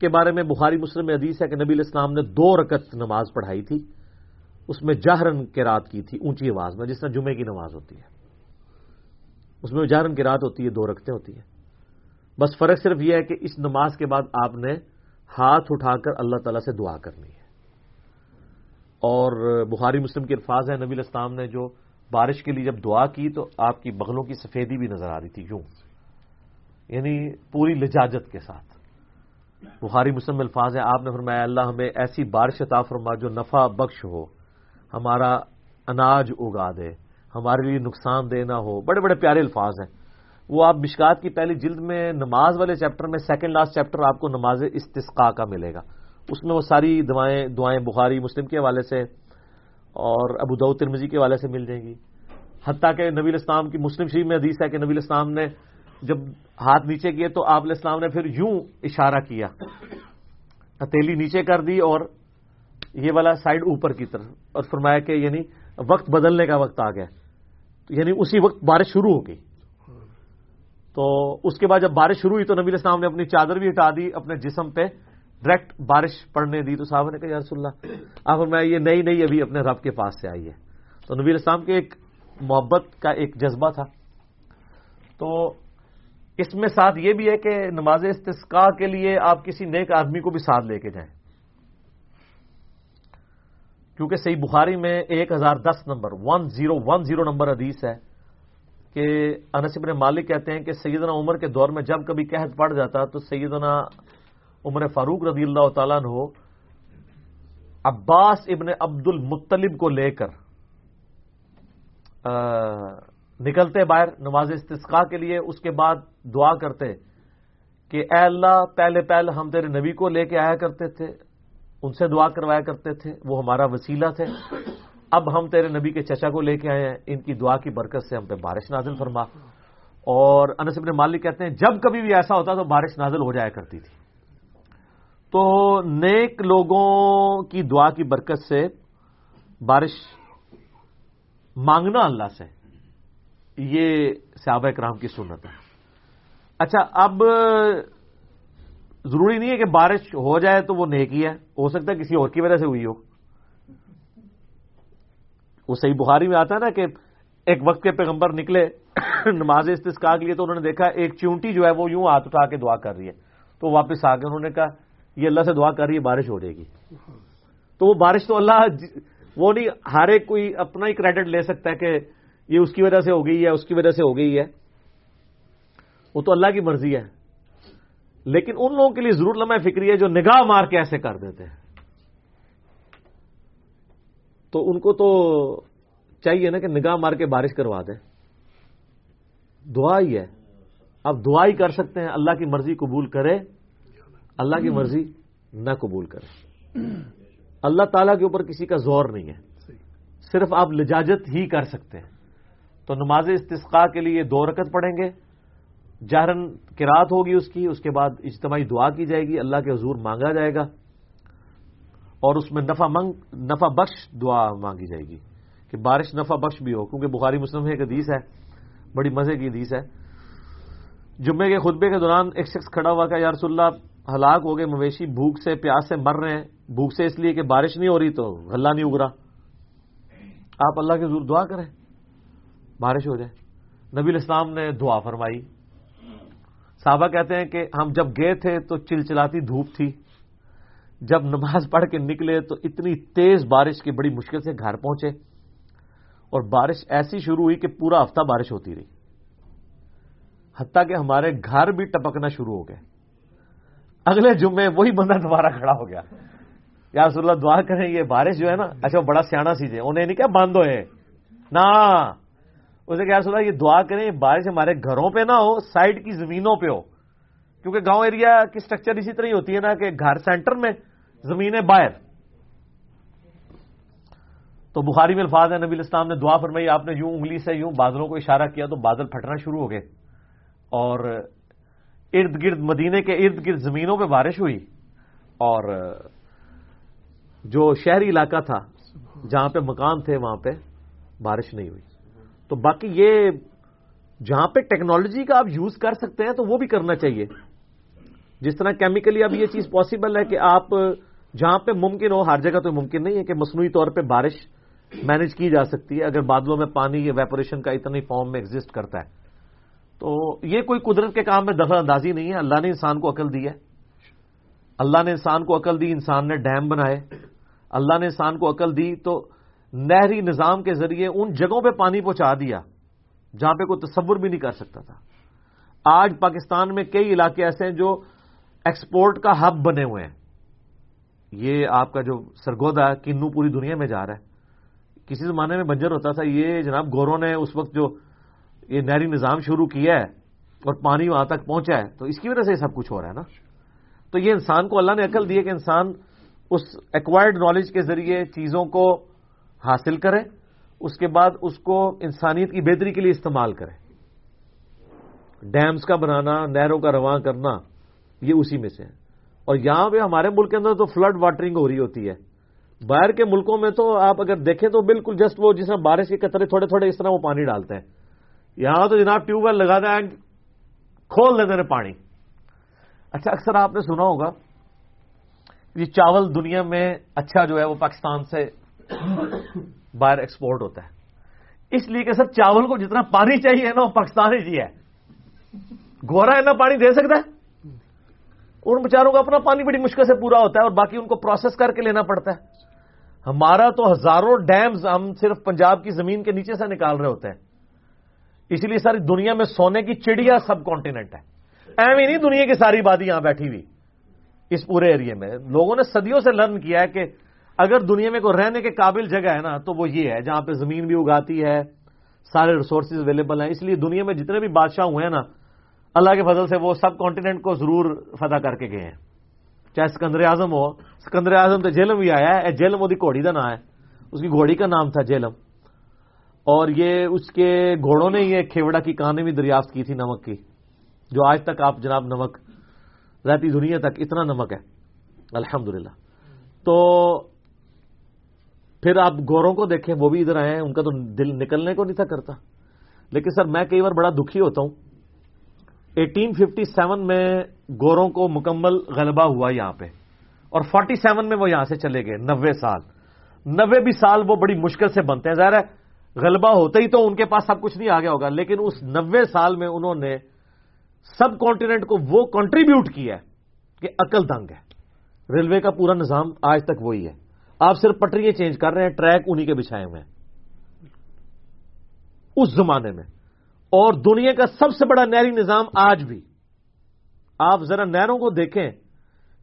کے بارے میں بخاری مسلم میں حدیث ہے کہ نبی الاسلام نے دو رکت نماز پڑھائی تھی۔ اس میں جہرن کی رات کی تھی، اونچی آواز میں، جس طرح جمعے کی نماز ہوتی ہے۔ اس میں جہرن کی رات ہوتی ہے، دو رکھتے ہوتی ہیں۔ بس فرق صرف یہ ہے کہ اس نماز کے بعد آپ نے ہاتھ اٹھا کر اللہ تعالی سے دعا کرنی ہے۔ اور بخاری مسلم کے الفاظ ہیں، نبی الاسلام نے جو بارش کے لیے جب دعا کی تو آپ کی بغلوں کی سفیدی بھی نظر آ رہی تھی، یوں۔ یعنی پوری لجاجت کے ساتھ۔ بخاری مسلم الفاظ ہیں، آپ نے فرمایا، اللہ ہمیں ایسی بارش عطا فرما جو نفع بخش ہو، ہمارا اناج اگا دے، ہمارے لیے نقصان دہ نہ ہو۔ بڑے بڑے پیارے الفاظ ہیں۔ وہ آپ مشکات کی پہلی جلد میں نماز والے چیپٹر میں، سیکنڈ لاسٹ چیپٹر آپ کو نماز استسقاء کا ملے گا۔ اس میں وہ ساری دعائیں دعائیں بخاری، مسلم کے حوالے سے اور ابو دعود ترمزی کے حوالے سے مل جائیں گی۔ حتیٰ کہ نبی اسلام کی مسلم شریف میں حدیث ہے کہ نبی اسلام نے جب ہاتھ نیچے کیے تو آپ علیہ السلام نے پھر یوں اشارہ کیا۔ ہتیلی نیچے کر دی اور یہ والا سائڈ اوپر کی طرف اور فرمایا کہ یعنی وقت بدلنے کا وقت آ گیا۔ یعنی اسی وقت بارش شروع ہو گئی تو اس کے بعد جب بارش شروع ہوئی تو نبی السلام نے اپنی چادر بھی ہٹا دی، اپنے جسم پہ ڈائریکٹ بارش پڑنے دی تو صاحب نے کہا یارس اللہ. آپ فرمایا، یہ نئی نئی ابھی اپنے رب کے پاس سے آئی ہے. تو نبی السلام کے ایک محبت کا ایک جذبہ تھا۔ تو اس میں ساتھ یہ بھی ہے کہ نماز استسقاء کے لیے آپ کسی نیک آدمی کو بھی ساتھ لے کے جائیں۔ کیونکہ صحیح بخاری میں ایک ہزار دس number one zero one zero number حدیث ہے کہ انس ابن مالک کہتے ہیں کہ سیدنا عمر کے دور میں جب کبھی قحط پڑ جاتا تو سیدنا عمر فاروق رضی اللہ تعالیٰ ہو عباس ابن عبد المطلب کو لے کر نکلتے باہر نماز استسقاء کے لیے، اس کے بعد دعا کرتے کہ اے اللہ پہلے پہلے ہم تیرے نبی کو لے کے آیا کرتے تھے، ان سے دعا کروایا کرتے تھے، وہ ہمارا وسیلہ تھے۔ اب ہم تیرے نبی کے چچا کو لے کے آئے ہیں، ان کی دعا کی برکت سے ہم پہ بارش نازل فرما۔ اور انس ابن مالک کہتے ہیں، جب کبھی بھی ایسا ہوتا تو بارش نازل ہو جایا کرتی تھی۔ تو نیک لوگوں کی دعا کی برکت سے بارش مانگنا اللہ سے، یہ صحابہ کرام کی سنت ہے۔ اچھا اب ضروری نہیں ہے کہ بارش ہو جائے تو وہ نیکی ہے، ہو سکتا ہے کسی اور کی وجہ سے ہوئی ہو۔ وہ صحیح بخاری میں آتا ہے نا کہ ایک وقت کے پیغمبر نکلے نماز استسکا کے لیے تو انہوں نے دیکھا ایک چونٹی جو ہے وہ یوں ہاتھ اٹھا کے دعا کر رہی ہے۔ تو واپس آ گئے انہوں نے کہا یہ اللہ سے دعا کر رہی ہے، بارش ہو جائے گی۔ تو وہ بارش تو اللہ جی، وہ نہیں، ہر ایک کوئی اپنا ہی کریڈٹ لے سکتا ہے کہ یہ اس کی وجہ سے ہو گئی ہے، اس کی وجہ سے ہو گئی ہے۔ وہ تو اللہ کی مرضی ہے۔ لیکن ان لوگوں کے لیے ضرور لمحہ فکری ہے جو نگاہ مار کے ایسے کر دیتے ہیں۔ تو ان کو تو چاہیے نا کہ نگاہ مار کے بارش کروا دیں۔ دعا ہی ہے۔ اب دعا ہی کر سکتے ہیں، اللہ کی مرضی قبول کرے۔ اللہ کی مرضی نہ قبول کرے اللہ تعالیٰ کے اوپر کسی کا زور نہیں ہے۔ صرف آپ لجاجت ہی کر سکتے ہیں۔ تو نماز استسقاء کے لیے دو رکت پڑھیں گے۔ جہرن کراط ہوگی اس کی اس کے بعد اجتماعی دعا کی جائے گی۔ اللہ کے حضور مانگا جائے گا۔ اور اس میں نفع منگ نفع بخش دعا مانگی جائے گی۔ کہ بارش نفع بخش بھی ہو کیونکہ بخاری مسلم ایک حدیث ہے۔ بڑی مزے کی حدیث ہے۔ جمعے کے خطبے کے دوران ایک شخص کھڑا ہوا کہ یارس اللہ ہلاک ہو گئے مویشی، بھوک سے، پیاس سے مر رہے ہیں۔ بھوک سے اس لیے کہ بارش نہیں ہو رہی تو غلہ نہیں اگرا۔ آپ اللہ کے حضور دعا کریں۔ بارش ہو جائے۔ نبی الاسلام نے دعا فرمائی۔ صحابہ کہتے ہیں کہ ہم جب گئے تھے تو چلچلاتی دھوپ تھی۔ جب نماز پڑھ کے نکلے تو اتنی تیز بارش کی بڑی مشکل سے گھر پہنچے۔ اور بارش ایسی شروع ہوئی کہ پورا ہفتہ بارش ہوتی رہی۔ حتیٰ کہ ہمارے گھر بھی ٹپکنا شروع ہو گئے۔ اگلے جمعے وہی بندہ دوبارہ کھڑا ہو گیا۔ یا رسول اللہ دعا کریں، یہ بارش جو ہے نا اچھا بڑا سیاح سی انہیں نہیں کیا بند ہوئے۔ نہ۔ اسے کیا رسول اللہ، یہ دعا کریں بارش ہمارے گھروں پہ نہ ہو سائڈ کی زمینوں پہ ہو۔ کیونکہ گاؤں ایریا کی اسٹرکچر اسی طرح ہی ہوتی ہے نا کہ گھر سینٹر میں، زمینیں باہر۔ تو بخاری میں الفاظ ہے نبی الاسلام نے دعا فرمائی، آپ نے یوں انگلی سے یوں بادلوں کو اشارہ کیا تو بادل پھٹنا شروع ہو گئے۔ اور ارد گرد مدینے کے ارد گرد زمینوں پہ بارش ہوئی اور جو شہری علاقہ تھا جہاں پہ مکان تھے، وہاں پہ بارش نہیں ہوئی۔ تو باقی یہ جہاں پہ ٹیکنالوجی کا آپ یوز کر سکتے ہیں تو وہ بھی کرنا چاہیے۔ جس طرح کیمیکلی اب یہ چیز پاسبل ہے کہ آپ جہاں پہ ممکن ہو، ہر جگہ تو ممکن نہیں ہے کہ مصنوعی طور پہ بارش مینج کی جا سکتی ہے۔ اگر بادلوں میں پانی یا ویپوریشن کا اتنی فارم میں ایگزٹ کرتا ہے۔ تو یہ کوئی قدرت کے کام میں دخل اندازی نہیں ہے۔ اللہ نے انسان کو عقل دی ہے۔ اللہ نے انسان کو عقل دی، انسان نے ڈیم بنائے۔ اللہ نے انسان کو عقل دی تو نہری نظام کے ذریعے ان جگہوں پہ پانی پہنچا دیا جہاں پہ کوئی تصور بھی نہیں کر سکتا تھا۔ آج پاکستان میں کئی علاقے ایسے ہیں جو ایکسپورٹ کا ہب بنے ہوئے ہیں۔ یہ آپ کا جو سرگودا ہے کنو پوری دنیا میں جا رہا ہے۔ کسی زمانے میں بنجر ہوتا تھا، یہ جناب گوروں نے اس وقت جو یہ نہری نظام شروع کیا ہے اور پانی وہاں تک پہنچا ہے، تو اس کی وجہ سے سب کچھ ہو رہا ہے نا؟ تو یہ انسان کو اللہ نے عقل دی ہے کہ انسان اس ایکوائرڈ نالج کے ذریعے چیزوں کو حاصل کرے، اس کے بعد اس کو انسانیت کی بہتری کے لیے استعمال کرے۔ ڈیمز کا بنانا، نہروں کا رواں کرنا، یہ اسی میں سے ہے۔ اور یہاں پہ ہمارے ملک کے اندر تو فلڈ واٹرنگ ہو رہی ہوتی ہے۔ باہر کے ملکوں میں تو آپ اگر دیکھیں تو بالکل جسٹ وہ جس طرح بارش کے قطرے تھوڑے تھوڑے اس طرح وہ پانی ڈالتے ہیں۔ یہاں تو جناب ٹیوب ویل لگا دیں کھول دیتے ہیں پانی۔ اچھا اکثر آپ نے سنا ہوگا یہ چاول دنیا میں اچھا جو ہے وہ پاکستان سے باہر ایکسپورٹ ہوتا ہے۔ اس لیے کہ سر، چاول کو جتنا پانی چاہیے نا، وہ پاکستان ہی جی ہے گورا اتنا پانی دے سکتا ہے؟ ان بچاروں کا اپنا پانی بڑی مشکل سے پورا ہوتا ہے اور باقی ان کو پروسیس کر کے لینا پڑتا ہے۔ ہمارا تو ہزاروں ڈیمز ہم صرف پنجاب کی زمین کے نیچے سے نکال رہے ہوتے ہیں۔ اس لیے ساری دنیا میں سونے کی چڑیا سب کانٹیننٹ ہے۔ ایم ہی نہیں دنیا کی ساری بادی یہاں بیٹھی ہوئی۔ اس پورے ایریے میں۔ لوگوں نے صدیوں سے لرن کیا ہے کہ اگر دنیا میں کوئی رہنے کے قابل جگہ ہے نا، تو وہ یہ ہے، جہاں پہ زمین بھی اگاتی ہے، سارے ریسورسز اویلیبل ہیں۔ اس لیے دنیا میں جتنے بھی بادشاہ ہوئے ہیں نا، اللہ کے فضل سے وہ سب کانٹیننٹ کو ضرور فتح کر کے گئے ہیں۔ چاہے سکندر اعظم ہو، سکندر اعظم تو جیلم بھی آیا ہے جیلم وہ گھوڑی کا نام ہے۔ اس کی گھوڑی کا نام تھا جیلم۔ اور یہ اس کے گھوڑوں نے یہ کھیوڑا کی کہانی بھی دریافت کی تھی نمک کی، جو آج تک آپ جناب نمک رہتی دنیا تک اتنا نمک ہے۔ الحمد تو پھر آپ گوروں کو دیکھیں، وہ بھی ادھر آئے ہیں، ان کا تو دل نکلنے کو نہیں تھا کرتا۔ لیکن سر، میں کئی بار بڑا دکھی ہوتا ہوں۔ ایٹین ففٹی سیون میں گوروں کو مکمل غلبہ ہوا یہاں پہ۔ اور فورٹی سیون میں وہ یہاں سے چلے گئے، نوے سال۔ نوے بھی سال وہ بڑی مشکل سے بنتے ہیں۔ ظاہر ہے غلبہ ہوتا ہی تو ان کے پاس سب کچھ نہیں آ گیا ہوگا، لیکن اس نوے سال میں انہوں نے سب کانٹیننٹ کو وہ کنٹریبیوٹ کیا ہے کہ عقل دنگ ہے۔ ریلوے کا پورا نظام آج تک وہی ہے۔ آپ صرف پٹریاں چینج کر رہے ہیں، ٹریک انہی کے بچھائے ہوئے ہیں۔ اس زمانے میں۔ اور دنیا کا سب سے بڑا نہری نظام آج بھی۔ آپ ذرا نہروں کو دیکھیں،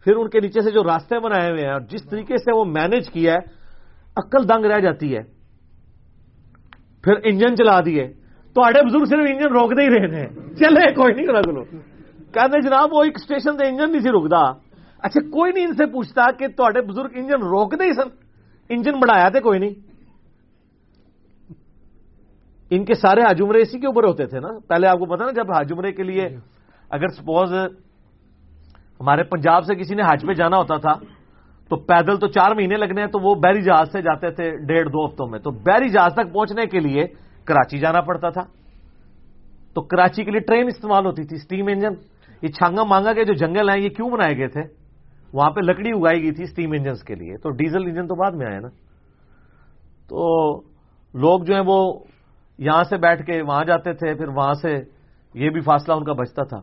پھر ان کے نیچے سے جو راستے بنائے ہوئے ہیں اور جس طریقے سے وہ مینج کیا ہے، عقل دنگ رہ جاتی ہے۔ پھر انجن چلا دیے۔ آڈے بزرگ صرف انجن روکتے ہی رہے ہیں چلے کوئی نہیں رکھ لو کہتے جناب وہ ایک اسٹیشن سے انجن نہیں سی رکتا اچھا کوئی نہیں ان سے پوچھتا کہ تے بزرگ انجن روکتے ہی سن۔ انجن بڑھایا تھے کوئی نہیں۔ ان کے سارے حجمرے اسی کے اوپر ہوتے تھے نا۔ پہلے آپ کو پتا نا جب حجمرے کے لیے اگر سپوز ہمارے پنجاب سے کسی نے حج پہ جانا ہوتا تھا تو پیدل تو چار مہینے لگنے ہیں، تو وہ بحری جہاز سے جاتے تھے ڈیڑھ دو ہفتوں میں۔ تو بحری جہاز تک پہنچنے کے لیے کراچی جانا پڑتا تھا۔ تو کراچی کے لیے ٹرین استعمال ہوتی تھی اسٹیم انجن یہ چھانگا مانگا کے جو جنگل ہیں، یہ کیوں بنائے گئے تھے؟ وہاں پہ لکڑی اگائی گئی تھی اسٹیم انجنس کے لیے۔ تو ڈیزل انجن تو بعد میں آئے نا۔ تو لوگ جو ہیں، وہ یہاں سے بیٹھ کے وہاں جاتے تھے، پھر وہاں سے یہ بھی فاصلہ ان کا بچتا تھا۔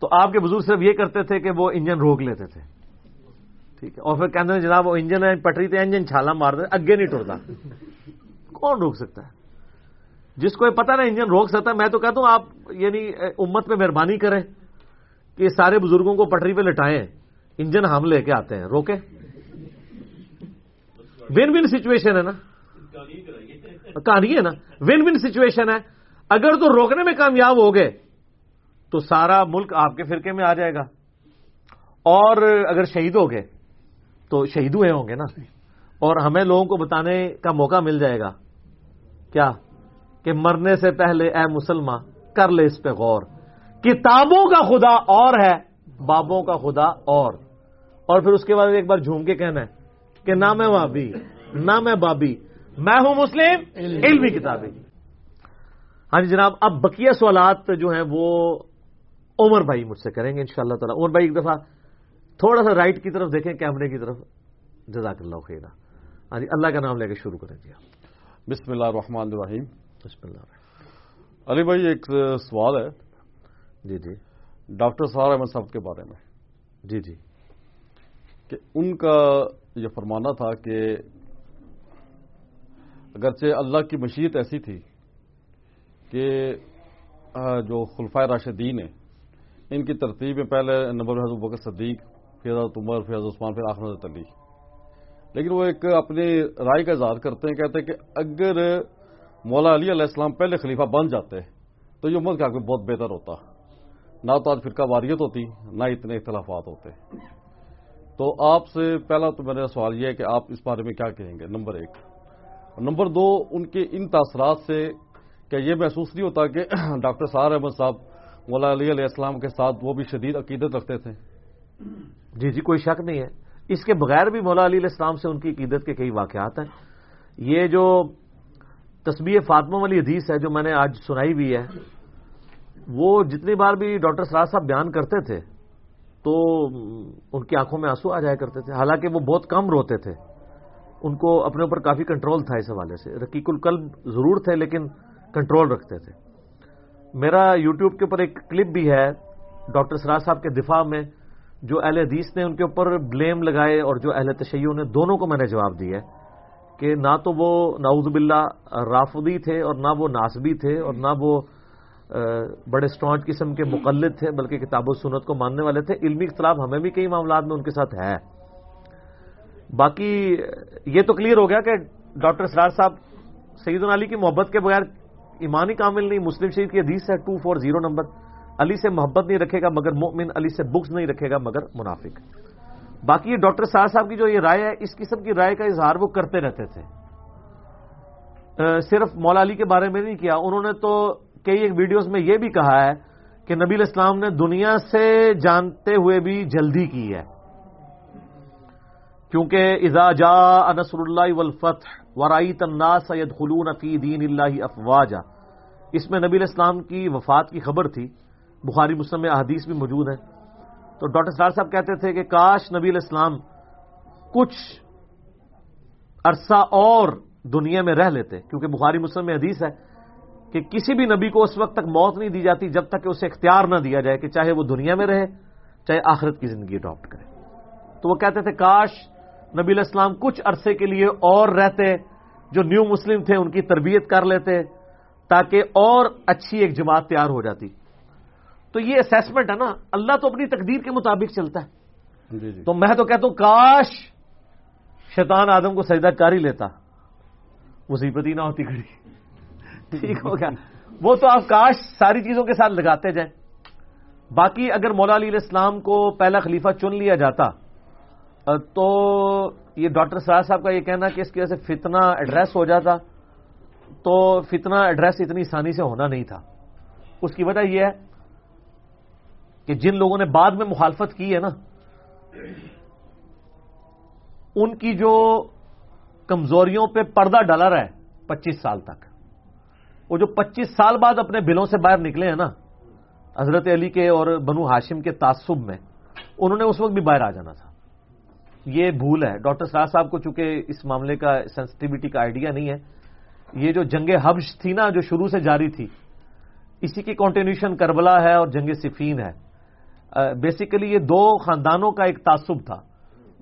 تو آپ کے بزرگ صرف یہ کرتے تھے کہ وہ انجن روک لیتے تھے۔ ٹھیک ہے۔ اور پھر کہتے ہیں، جناب، وہ انجن ہے، پٹری تھے انجن، چھالا مار دے، اگے نہیں ٹوٹتا کون روک سکتا ہے؟ جس کو یہ پتا نا انجن روک سکتا ہے، میں تو کہتا ہوں، آپ یعنی امت میں مہربانی کریں کہ سارے بزرگوں کو پٹری پہ لٹائیں۔ انجن ہم لے کے آتے ہیں۔ روکے ون ون سچویشن ہے نا؟ کہانی ہے نا؟ ون ون سچویشن ہے۔ اگر تو روکنے میں کامیاب ہو گئے، تو سارا ملک آپ کے فرقے میں آ جائے گا۔ اور اگر شہید ہو گئے تو شہید ہوئے ہوں گے نا۔ اور ہمیں لوگوں کو بتانے کا موقع مل جائے گا۔ کیا؟ کہ مرنے سے پہلے اے مسلمان کر لے اس پہ غور۔ کتابوں کا خدا اور ہے بابوں کا خدا اور۔ اور پھر اس کے بعد ایک بار جھوم کے کہنا ہے کہ نہ میں بابی نہ میں بابی میں ہوں مسلم علمی کتابیں۔ ہاں جی جناب اب بقیہ سوالات جو ہیں وہ عمر بھائی مجھ سے کریں گے ان شاء اللہ تعالیٰ۔ عمر بھائی ایک دفعہ تھوڑا سا رائٹ کی طرف دیکھیں کیمرے کی طرف۔ جزاک اللہ خیر ہاں جی اللہ کا نام لے کے شروع کریں جی بسم اللہ الرحمن الرحیم۔ بسم اللہ علی بھائی ایک سوال ہے۔ جی جی۔ ڈاکٹر سہار احمد صاحب کے بارے میں۔ جی جی۔ کہ ان کا یہ فرمانا تھا کہ اگرچہ اللہ کی مشیت ایسی تھی کہ جو خلفائے راشدین ہیں ان کی ترتیب میں پہلے نمبر حضرت بکر صدیق پھر حضرت عمر، پھر حضرت عثمان، پھر آخر حضرت علی۔ لیکن وہ ایک اپنی رائے کا اظہار کرتے ہیں، کہتے ہیں کہ اگر مولا علی علیہ السلام پہلے خلیفہ بن جاتے، تو یہ امت کا بہت بہتر ہوتا۔ نہ تو آج فرقہ واریت ہوتی، نہ اتنے اختلافات ہوتے۔ تو آپ سے پہلا تو میرا سوال یہ ہے کہ آپ اس بارے میں کیا کہیں گے؟ نمبر ایک۔ نمبر دو، ان کے ان تاثرات سے کیا یہ محسوس نہیں ہوتا کہ ڈاکٹر سار احمد صاحب، مولا علی علیہ السلام کے ساتھ وہ بھی شدید عقیدت رکھتے تھے؟ جی جی کوئی شک نہیں ہے۔ اس کے بغیر بھی مولا علی علیہ السلام سے ان کی عقیدت کے کئی واقعات ہیں۔ یہ جو تصویر فاطمہ والی حدیث ہے جو میں نے آج سنائی بھی ہے، وہ جتنی بار بھی ڈاکٹر سراج صاحب بیان کرتے تھے، تو ان کی آنکھوں میں آنسو آ جایا کرتے تھے۔ حالانکہ وہ بہت کم روتے تھے۔ ان کو اپنے اوپر کافی کنٹرول تھا اس حوالے سے۔ رقیق القلب ضرور تھے، لیکن کنٹرول رکھتے تھے۔ میرا یوٹیوب کے اوپر ایک کلپ بھی ہے، ڈاکٹر سراج صاحب کے دفاع میں جو اہل حدیث نے ان کے اوپر بلیم لگائے اور جو اہل تشیعوں نے، دونوں کو میں نے جواب دیا کہ نہ تو وہ نعوذ باللہ رافدی تھے اور نہ وہ ناسبی تھے اور نہ وہ بڑے اسٹرانٹ قسم کے مقلد تھے، بلکہ کتاب و سنت کو ماننے والے تھے۔ علمی اختلاف ہمیں بھی کئی معاملات میں ان کے ساتھ ہے۔ باقی یہ تو کلیئر ہو گیا کہ ڈاکٹر سراج صاحب سعید علی کی محبت کے بغیر ایمانی کامل نہیں، مسلم شریف کی حدیث ہے ٹو فور زیرو نمبر۔ علی سے محبت نہیں رکھے گا مگر مؤمن علی سے بکس نہیں رکھے گا مگر منافق۔ باقی یہ ڈاکٹر سراج صاحب کی جو یہ رائے ہے، اس قسم کی رائے کا اظہار وہ کرتے رہتے تھے۔ صرف مولا علی کے بارے میں نہیں کیا، انہوں نے تو کئی ایک ویڈیوز میں یہ بھی کہا ہے کہ نبی الاسلام نے دنیا سے جانتے ہوئے بھی جلدی کی ہے۔ کیونکہ اذا جا انصر اللہ والفتح ورائی تنا سید خلون فی دین اللہ افواجا۔ اس میں نبی الاسلام کی وفات کی خبر تھی۔ بخاری مسلم میں احادیث بھی موجود ہیں۔ تو ڈاکٹر سرار صاحب کہتے تھے کہ کاش نبی الاسلام کچھ عرصہ اور دنیا میں رہ لیتے۔ کیونکہ بخاری مسلم میں حدیث ہے کہ کسی بھی نبی کو اس وقت تک موت نہیں دی جاتی جب تک کہ اسے اختیار نہ دیا جائے کہ چاہے وہ دنیا میں رہے، چاہے آخرت کی زندگی اڈاپٹ کرے۔ تو وہ کہتے تھے، کاش نبی الاسلام کچھ عرصے کے لیے اور رہتے، جو نیو مسلم تھے ان کی تربیت کر لیتے، تاکہ اور اچھی ایک جماعت تیار ہو جاتی۔ تو یہ اسیسمنٹ ہے نا اللہ تو اپنی تقدیر کے مطابق چلتا ہے۔ جی جی۔ تو میں تو کہتا ہوں کاش شیطان آدم کو سجدہ کر ہی لیتا۔ مصیبت ہی نہ ہوتی کھڑی۔ ٹھیک ہو گیا۔ وہ تو آپ کاش ساری چیزوں کے ساتھ لگاتے جائیں۔ باقی اگر مولا علی السلام کو پہلا خلیفہ چن لیا جاتا تو یہ ڈاکٹر سراج صاحب کا یہ کہنا کہ اس کی وجہ سے فتنہ ایڈریس ہو جاتا۔ تو فتنہ ایڈریس اتنی آسانی سے ہونا نہیں تھا۔ اس کی وجہ یہ ہے کہ جن لوگوں نے بعد میں مخالفت کی ہے نا، ان کی جو کمزوریوں پہ پردہ ڈالا رہا ہے پچیس سال تک، وہ جو پچیس سال بعد اپنے بلوں سے باہر نکلے ہیں نا، حضرت علی کے اور بنو ہاشم کے تعصب میں، انہوں نے اس وقت بھی باہر آ جانا تھا۔ یہ بھول ہے۔ ڈاکٹر سراج صاحب کو چونکہ اس معاملے کا سینسٹیوٹی کا آئیڈیا نہیں ہے، یہ جو جنگ حبش تھی نا، جو شروع سے جاری تھی، اسی کی کانٹینیوشن کربلا ہے اور جنگ صفین ہے۔ بیسیکلی یہ دو خاندانوں کا ایک تعصب تھا۔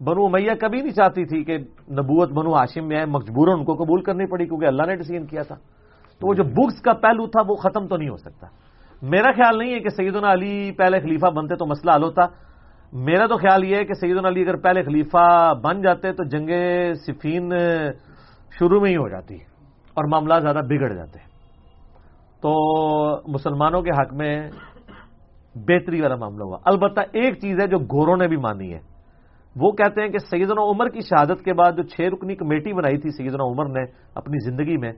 بنو امیہ کبھی نہیں چاہتی تھی کہ نبوت بنو ہاشم میں آئے مجبور ان کو قبول کرنی پڑی کیونکہ اللہ نے ڈسیزن کیا تھا۔ تو وہ جو بکس کا پہلو تھا وہ ختم تو نہیں ہو سکتا۔ میرا خیال نہیں ہے کہ سیدنا علی پہلے خلیفہ بنتے تو مسئلہ حل ہوتا۔ میرا تو خیال یہ ہے کہ سیدنا علی اگر پہلے خلیفہ بن جاتے تو جنگ صفین شروع میں ہی ہو جاتی اور معاملات زیادہ بگڑ جاتے۔ تو مسلمانوں کے حق میں بہتری والا معاملہ ہوا۔ البتہ ایک چیز ہے جو گوروں نے بھی مانی ہے۔ وہ کہتے ہیں کہ سیدنا عمر کی شہادت کے بعد جو چھ رکنی کمیٹی بنائی تھی سیدنا عمر نے اپنی زندگی میں،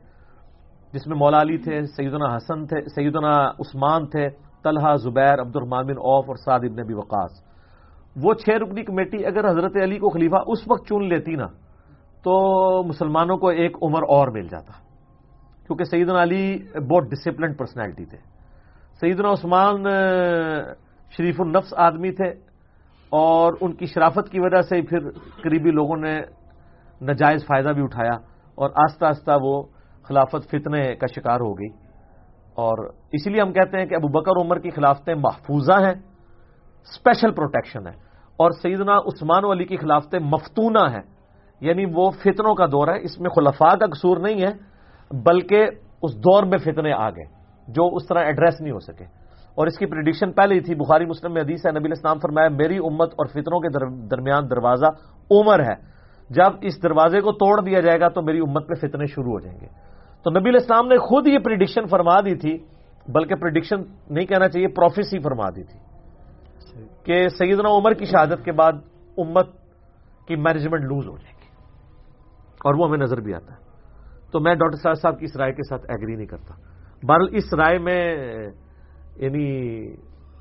جس میں مولا علی تھے، سیدنا حسن تھے، سیدنا عثمان تھے، طلحہ، زبیر عبد الرحمان بن اوف اور سعد ابن ابی وقاص۔ وہ چھ رکنی کمیٹی اگر حضرت علی کو خلیفہ اس وقت چن لیتی نا، تو مسلمانوں کو ایک عمر اور مل جاتا۔ کیونکہ سیدنا علی بہت ڈسپلنڈ پرسنالٹی تھے۔ سیدنا عثمان شریف النفس آدمی تھے اور ان کی شرافت کی وجہ سے پھر قریبی لوگوں نے نجائز فائدہ بھی اٹھایا اور آہستہ آہستہ وہ خلافت فتنے کا شکار ہو گئی اور اسی لیے ہم کہتے ہیں کہ ابو بکر عمر کی خلافتیں محفوظہ ہیں اسپیشل پروٹیکشن ہے اور سیدنا عثمان علی کی خلافتیں مفتونہ ہیں۔ یعنی وہ فتنوں کا دور ہے، اس میں خلفاء کا قصور نہیں ہے، بلکہ اس دور میں فتنے آ گئے۔ جو اس طرح ایڈریس نہیں ہو سکے۔ اور اس کی پریڈکشن پہلے ہی تھی، بخاری مسلم میں حدیث ہے، نبی اسلام فرمایا، میری امت اور فتنوں کے درمیان دروازہ عمر ہے۔ جب اس دروازے کو توڑ دیا جائے گا تو میری امت پہ فتنے شروع ہو جائیں گے۔ تو نبی الاسلام نے خود یہ پریڈکشن فرما دی تھی، بلکہ پریڈکشن نہیں کہنا چاہیے پروفیسی فرما دی تھی۔ کہ سیدنا عمر کی شہادت کے بعد امت کی مینجمنٹ لوز ہو جائے گی۔ اور وہ ہمیں نظر بھی آتا ہے۔ تو میں ڈاکٹر صاحب صاحب کی اس رائے کے ساتھ ایگری نہیں کرتا۔ بہرحال اس رائے میں یعنی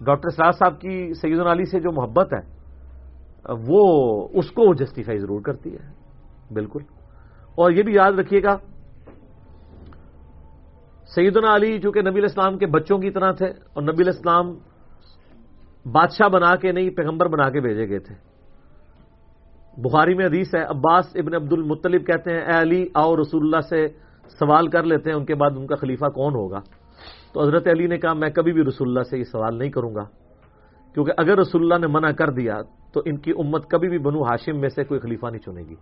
ڈاکٹر سراج صاحب کی سیدنا علی سے جو محبت ہے، وہ اس کو جسٹیفائی ضرور کرتی ہے، بالکل۔ اور یہ بھی یاد رکھیے گا، سیدنا علی جو کہ نبی الاسلام کے بچوں کی طرح تھے اور نبی الاسلام بادشاہ بنا کے نہیں، پیغمبر بنا کے بھیجے گئے تھے۔ بخاری میں حدیث ہے، عباس ابن عبد المطلب کہتے ہیں، اے علی، آؤ رسول اللہ سے سوال کر لیتے ہیں ان کے بعد ان کا خلیفہ کون ہوگا؟ تو حضرت علی نے کہا میں کبھی بھی رسول اللہ سے یہ سوال نہیں کروں گا۔ کیونکہ اگر رسول اللہ نے منع کر دیا تو ان کی امت کبھی بھی بنو ہاشم میں سے کوئی خلیفہ نہیں چنے گی۔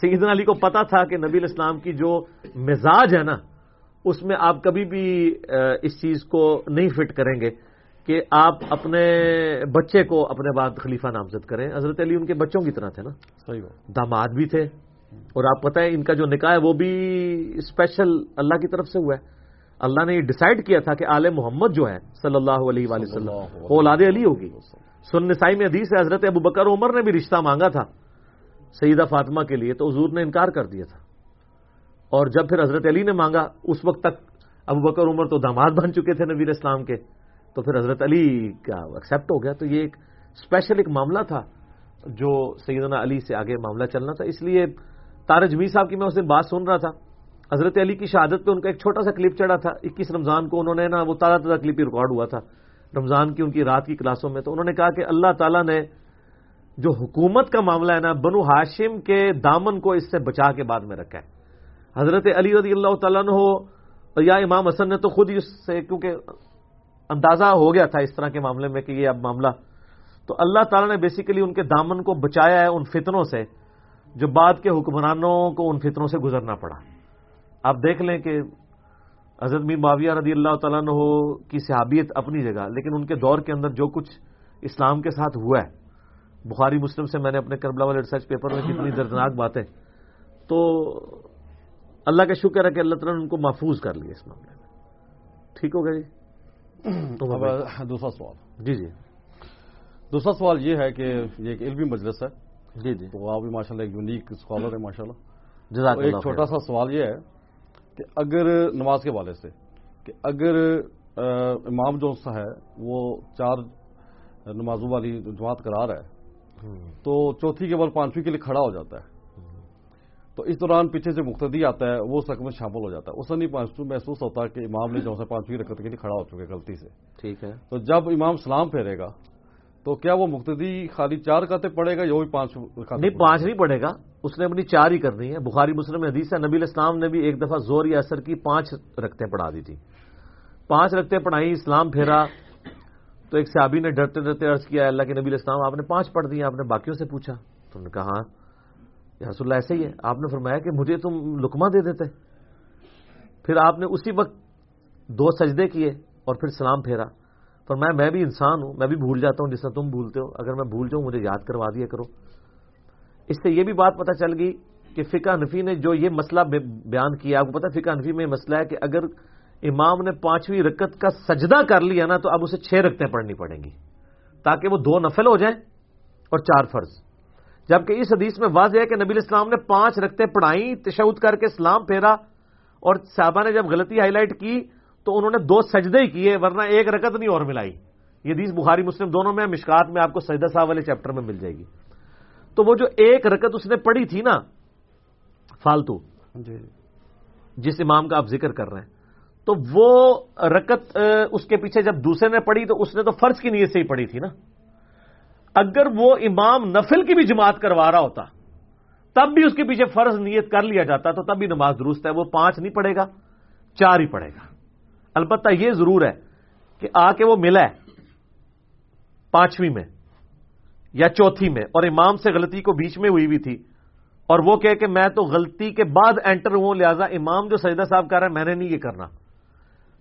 سیدنا علی کو پتا تھا کہ نبی الاسلام کی جو مزاج ہے نا اس میں آپ کبھی بھی اس چیز کو نہیں فٹ کریں گے کہ آپ اپنے بچے کو اپنے بعد خلیفہ نامزد کریں۔ حضرت علی ان کے بچوں کی طرح تھے نا۔ صحیح داماد بھی تھے۔ اور آپ پتہ ہے ان کا جو نکاح ہے وہ بھی اسپیشل اللہ کی طرف سے ہوا ہے۔ اللہ نے یہ ڈیسائیڈ کیا تھا کہ آل محمد جو ہے صلی اللہ علیہ وآلہ وسلم وہ اولاد علی ہوگی۔ سن نسائی میں حدیث ہے حضرت ابو بکر عمر نے بھی رشتہ مانگا تھا سیدہ فاطمہ کے لیے تو حضور نے انکار کر دیا تھا۔ اور جب پھر حضرت علی نے مانگا اس وقت تک ابو بکر عمر تو داماد بن چکے تھے نبیر اسلام کے تو پھر حضرت علی کا ایکسپٹ ہو گیا۔ تو یہ ایک اسپیشل ایک معاملہ تھا جو سیدنا علی سے آگے معاملہ چلنا تھا۔ اس لیے تارج می صاحب کی میں اس دن بات سن رہا تھا۔ حضرت علی کی شہادت پہ ان کا ایک چھوٹا سا کلپ چڑھا تھا۔ اکیس رمضان کو انہوں نے نا وہ تازہ تازہ کلپ ہی ریکارڈ ہوا تھا۔ رمضان کی ان کی رات کی کلاسوں میں تو انہوں نے کہا کہ اللہ تعالیٰ نے جو حکومت کا معاملہ ہے نا، بنو ہاشم کے دامن کو اس سے بچا کے بعد میں رکھا ہے۔ حضرت علی رضی اللہ تعالیٰ نے ہو یا امام حسن نے تو خود ہی اس سے کیونکہ اندازہ ہو گیا تھا اس طرح کے معاملے میں کہ یہ اب معاملہ۔ تو اللہ تعالیٰ نے بیسیکلی ان کے دامن کو بچایا ہے ان فتنوں سے۔ جو بعد کے حکمرانوں کو ان فطروں سے گزرنا پڑا۔ آپ دیکھ لیں کہ حضرت میر معاویہ رضی اللہ تعالیٰ نے کی صحابیت اپنی جگہ لیکن ان کے دور کے اندر جو کچھ اسلام کے ساتھ ہوا ہے بخاری مسلم سے میں نے اپنے کربلا والے ریسرچ پیپر میں کتنی دردناک باتیں تو اللہ کا شکر ہے کہ اللہ تعالیٰ نے ان کو محفوظ کر لیا اس معاملے میں۔ ٹھیک ہو گیا جی؟ دوسرا سوال۔ جی جی۔ دوسرا سوال یہ ہے کہ یہ ایک علمی مجلس ہے۔ جی جی۔ تو آپ بھی ماشاء اللہ ایک یونیک اسکالر ہے ماشاء اللہ ایک چھوٹا سا سوال یہ ہے کہ اگر نماز کے والے سے کہ اگر امام جو سا ہے وہ چار نمازوں والی جماعت کرا رہا ہے تو چوتھی کے بعد پانچویں کے لیے کھڑا ہو جاتا ہے۔ تو اس دوران پیچھے سے مقتدی آتا ہے وہ سک میں شامل ہو جاتا ہے۔ اسے نہیں پانچ محسوس ہوتا کہ امام نے جو ہے پانچویں رکعت کے لیے کھڑا ہو چکے غلطی سے۔ ٹھیک ہے۔ تو جب امام سلام پھیرے گا تو کیا وہ مقتدی خالی چار کاتے پڑے گا یا وہ پانچ نہیں پانچ نہیں پڑے گا اس نے اپنی چار ہی کرنی ہے۔ بخاری مسلم حدیث ہے نبی اسلام نے بھی ایک دفعہ زور یا اثر کی پانچ رکھتے پڑھا دی تھی۔ پانچ رکھتے پڑھائی اسلام پھیرا۔ تو ایک صحابی نے ڈرتے ڈرتے عرض کیا اللہ کے نبی اسلام آپ نے پانچ پڑھ دی آپ نے باقیوں سے پوچھا۔ تو نے کہا ہاں رسول اللہ ایسے ہی ہے۔ آپ نے فرمایا کہ مجھے تم لکما دے دیتے۔ پھر آپ نے اسی وقت دو سجدے کیے اور پھر سلام پھیرا۔ فرمایا میں بھی انسان ہوں، میں بھی بھول جاتا ہوں جس طرح تم بھولتے ہو۔ اگر میں بھول جاؤں، مجھے یاد کروا دیا کرو۔ اس سے یہ بھی بات پتہ چل گئی کہ فقہ نفی نے جو یہ مسئلہ بیان کیا، آپ کو پتا فقہ نفی میں مسئلہ ہے کہ اگر امام نے پانچویں رکت کا سجدہ کر لیا نا، تو اب اسے چھ رکتیں پڑھنی پڑیں گی، تاکہ وہ دو نفل ہو جائیں اور چار فرض۔ جبکہ اس حدیث میں واضح ہے کہ نبی اسلام نے پانچ رکھتے پڑھائی تشود کر کے سلام پھیرا اور صحابہ نے جب غلطی ہائی لائٹ کی تو انہوں نے دو سجدے ہی کیے ورنہ ایک رکت نہیں اور ملائی۔ یہ حدیث بخاری مسلم دونوں میں مشکات میں آپ کو سجدہ صاحب والے چیپٹر میں مل جائے گی۔ تو وہ جو ایک رکت اس نے پڑھی تھی نا فالتو جی۔ جس امام کا آپ ذکر کر رہے ہیں تو وہ رکت اس کے پیچھے جب دوسرے نے پڑھی تو اس نے تو فرض کی نیت سے ہی پڑھی تھی نا۔ اگر وہ امام نفل کی بھی جماعت کروا رہا ہوتا تب بھی اس کے پیچھے فرض نیت کر لیا جاتا تو تب بھی نماز درست ہے۔ وہ پانچ نہیں پڑے گا چار ہی پڑے گا۔ البتہ یہ ضرور ہے کہ آ کے وہ ملا ہے پانچویں میں یا چوتھی میں اور امام سے غلطی کو بیچ میں ہوئی بھی تھی اور وہ کہ میں تو غلطی کے بعد انٹر ہوں، لہذا امام جو سجدہ صاحب کر رہا ہے، میں نے نہیں یہ کرنا۔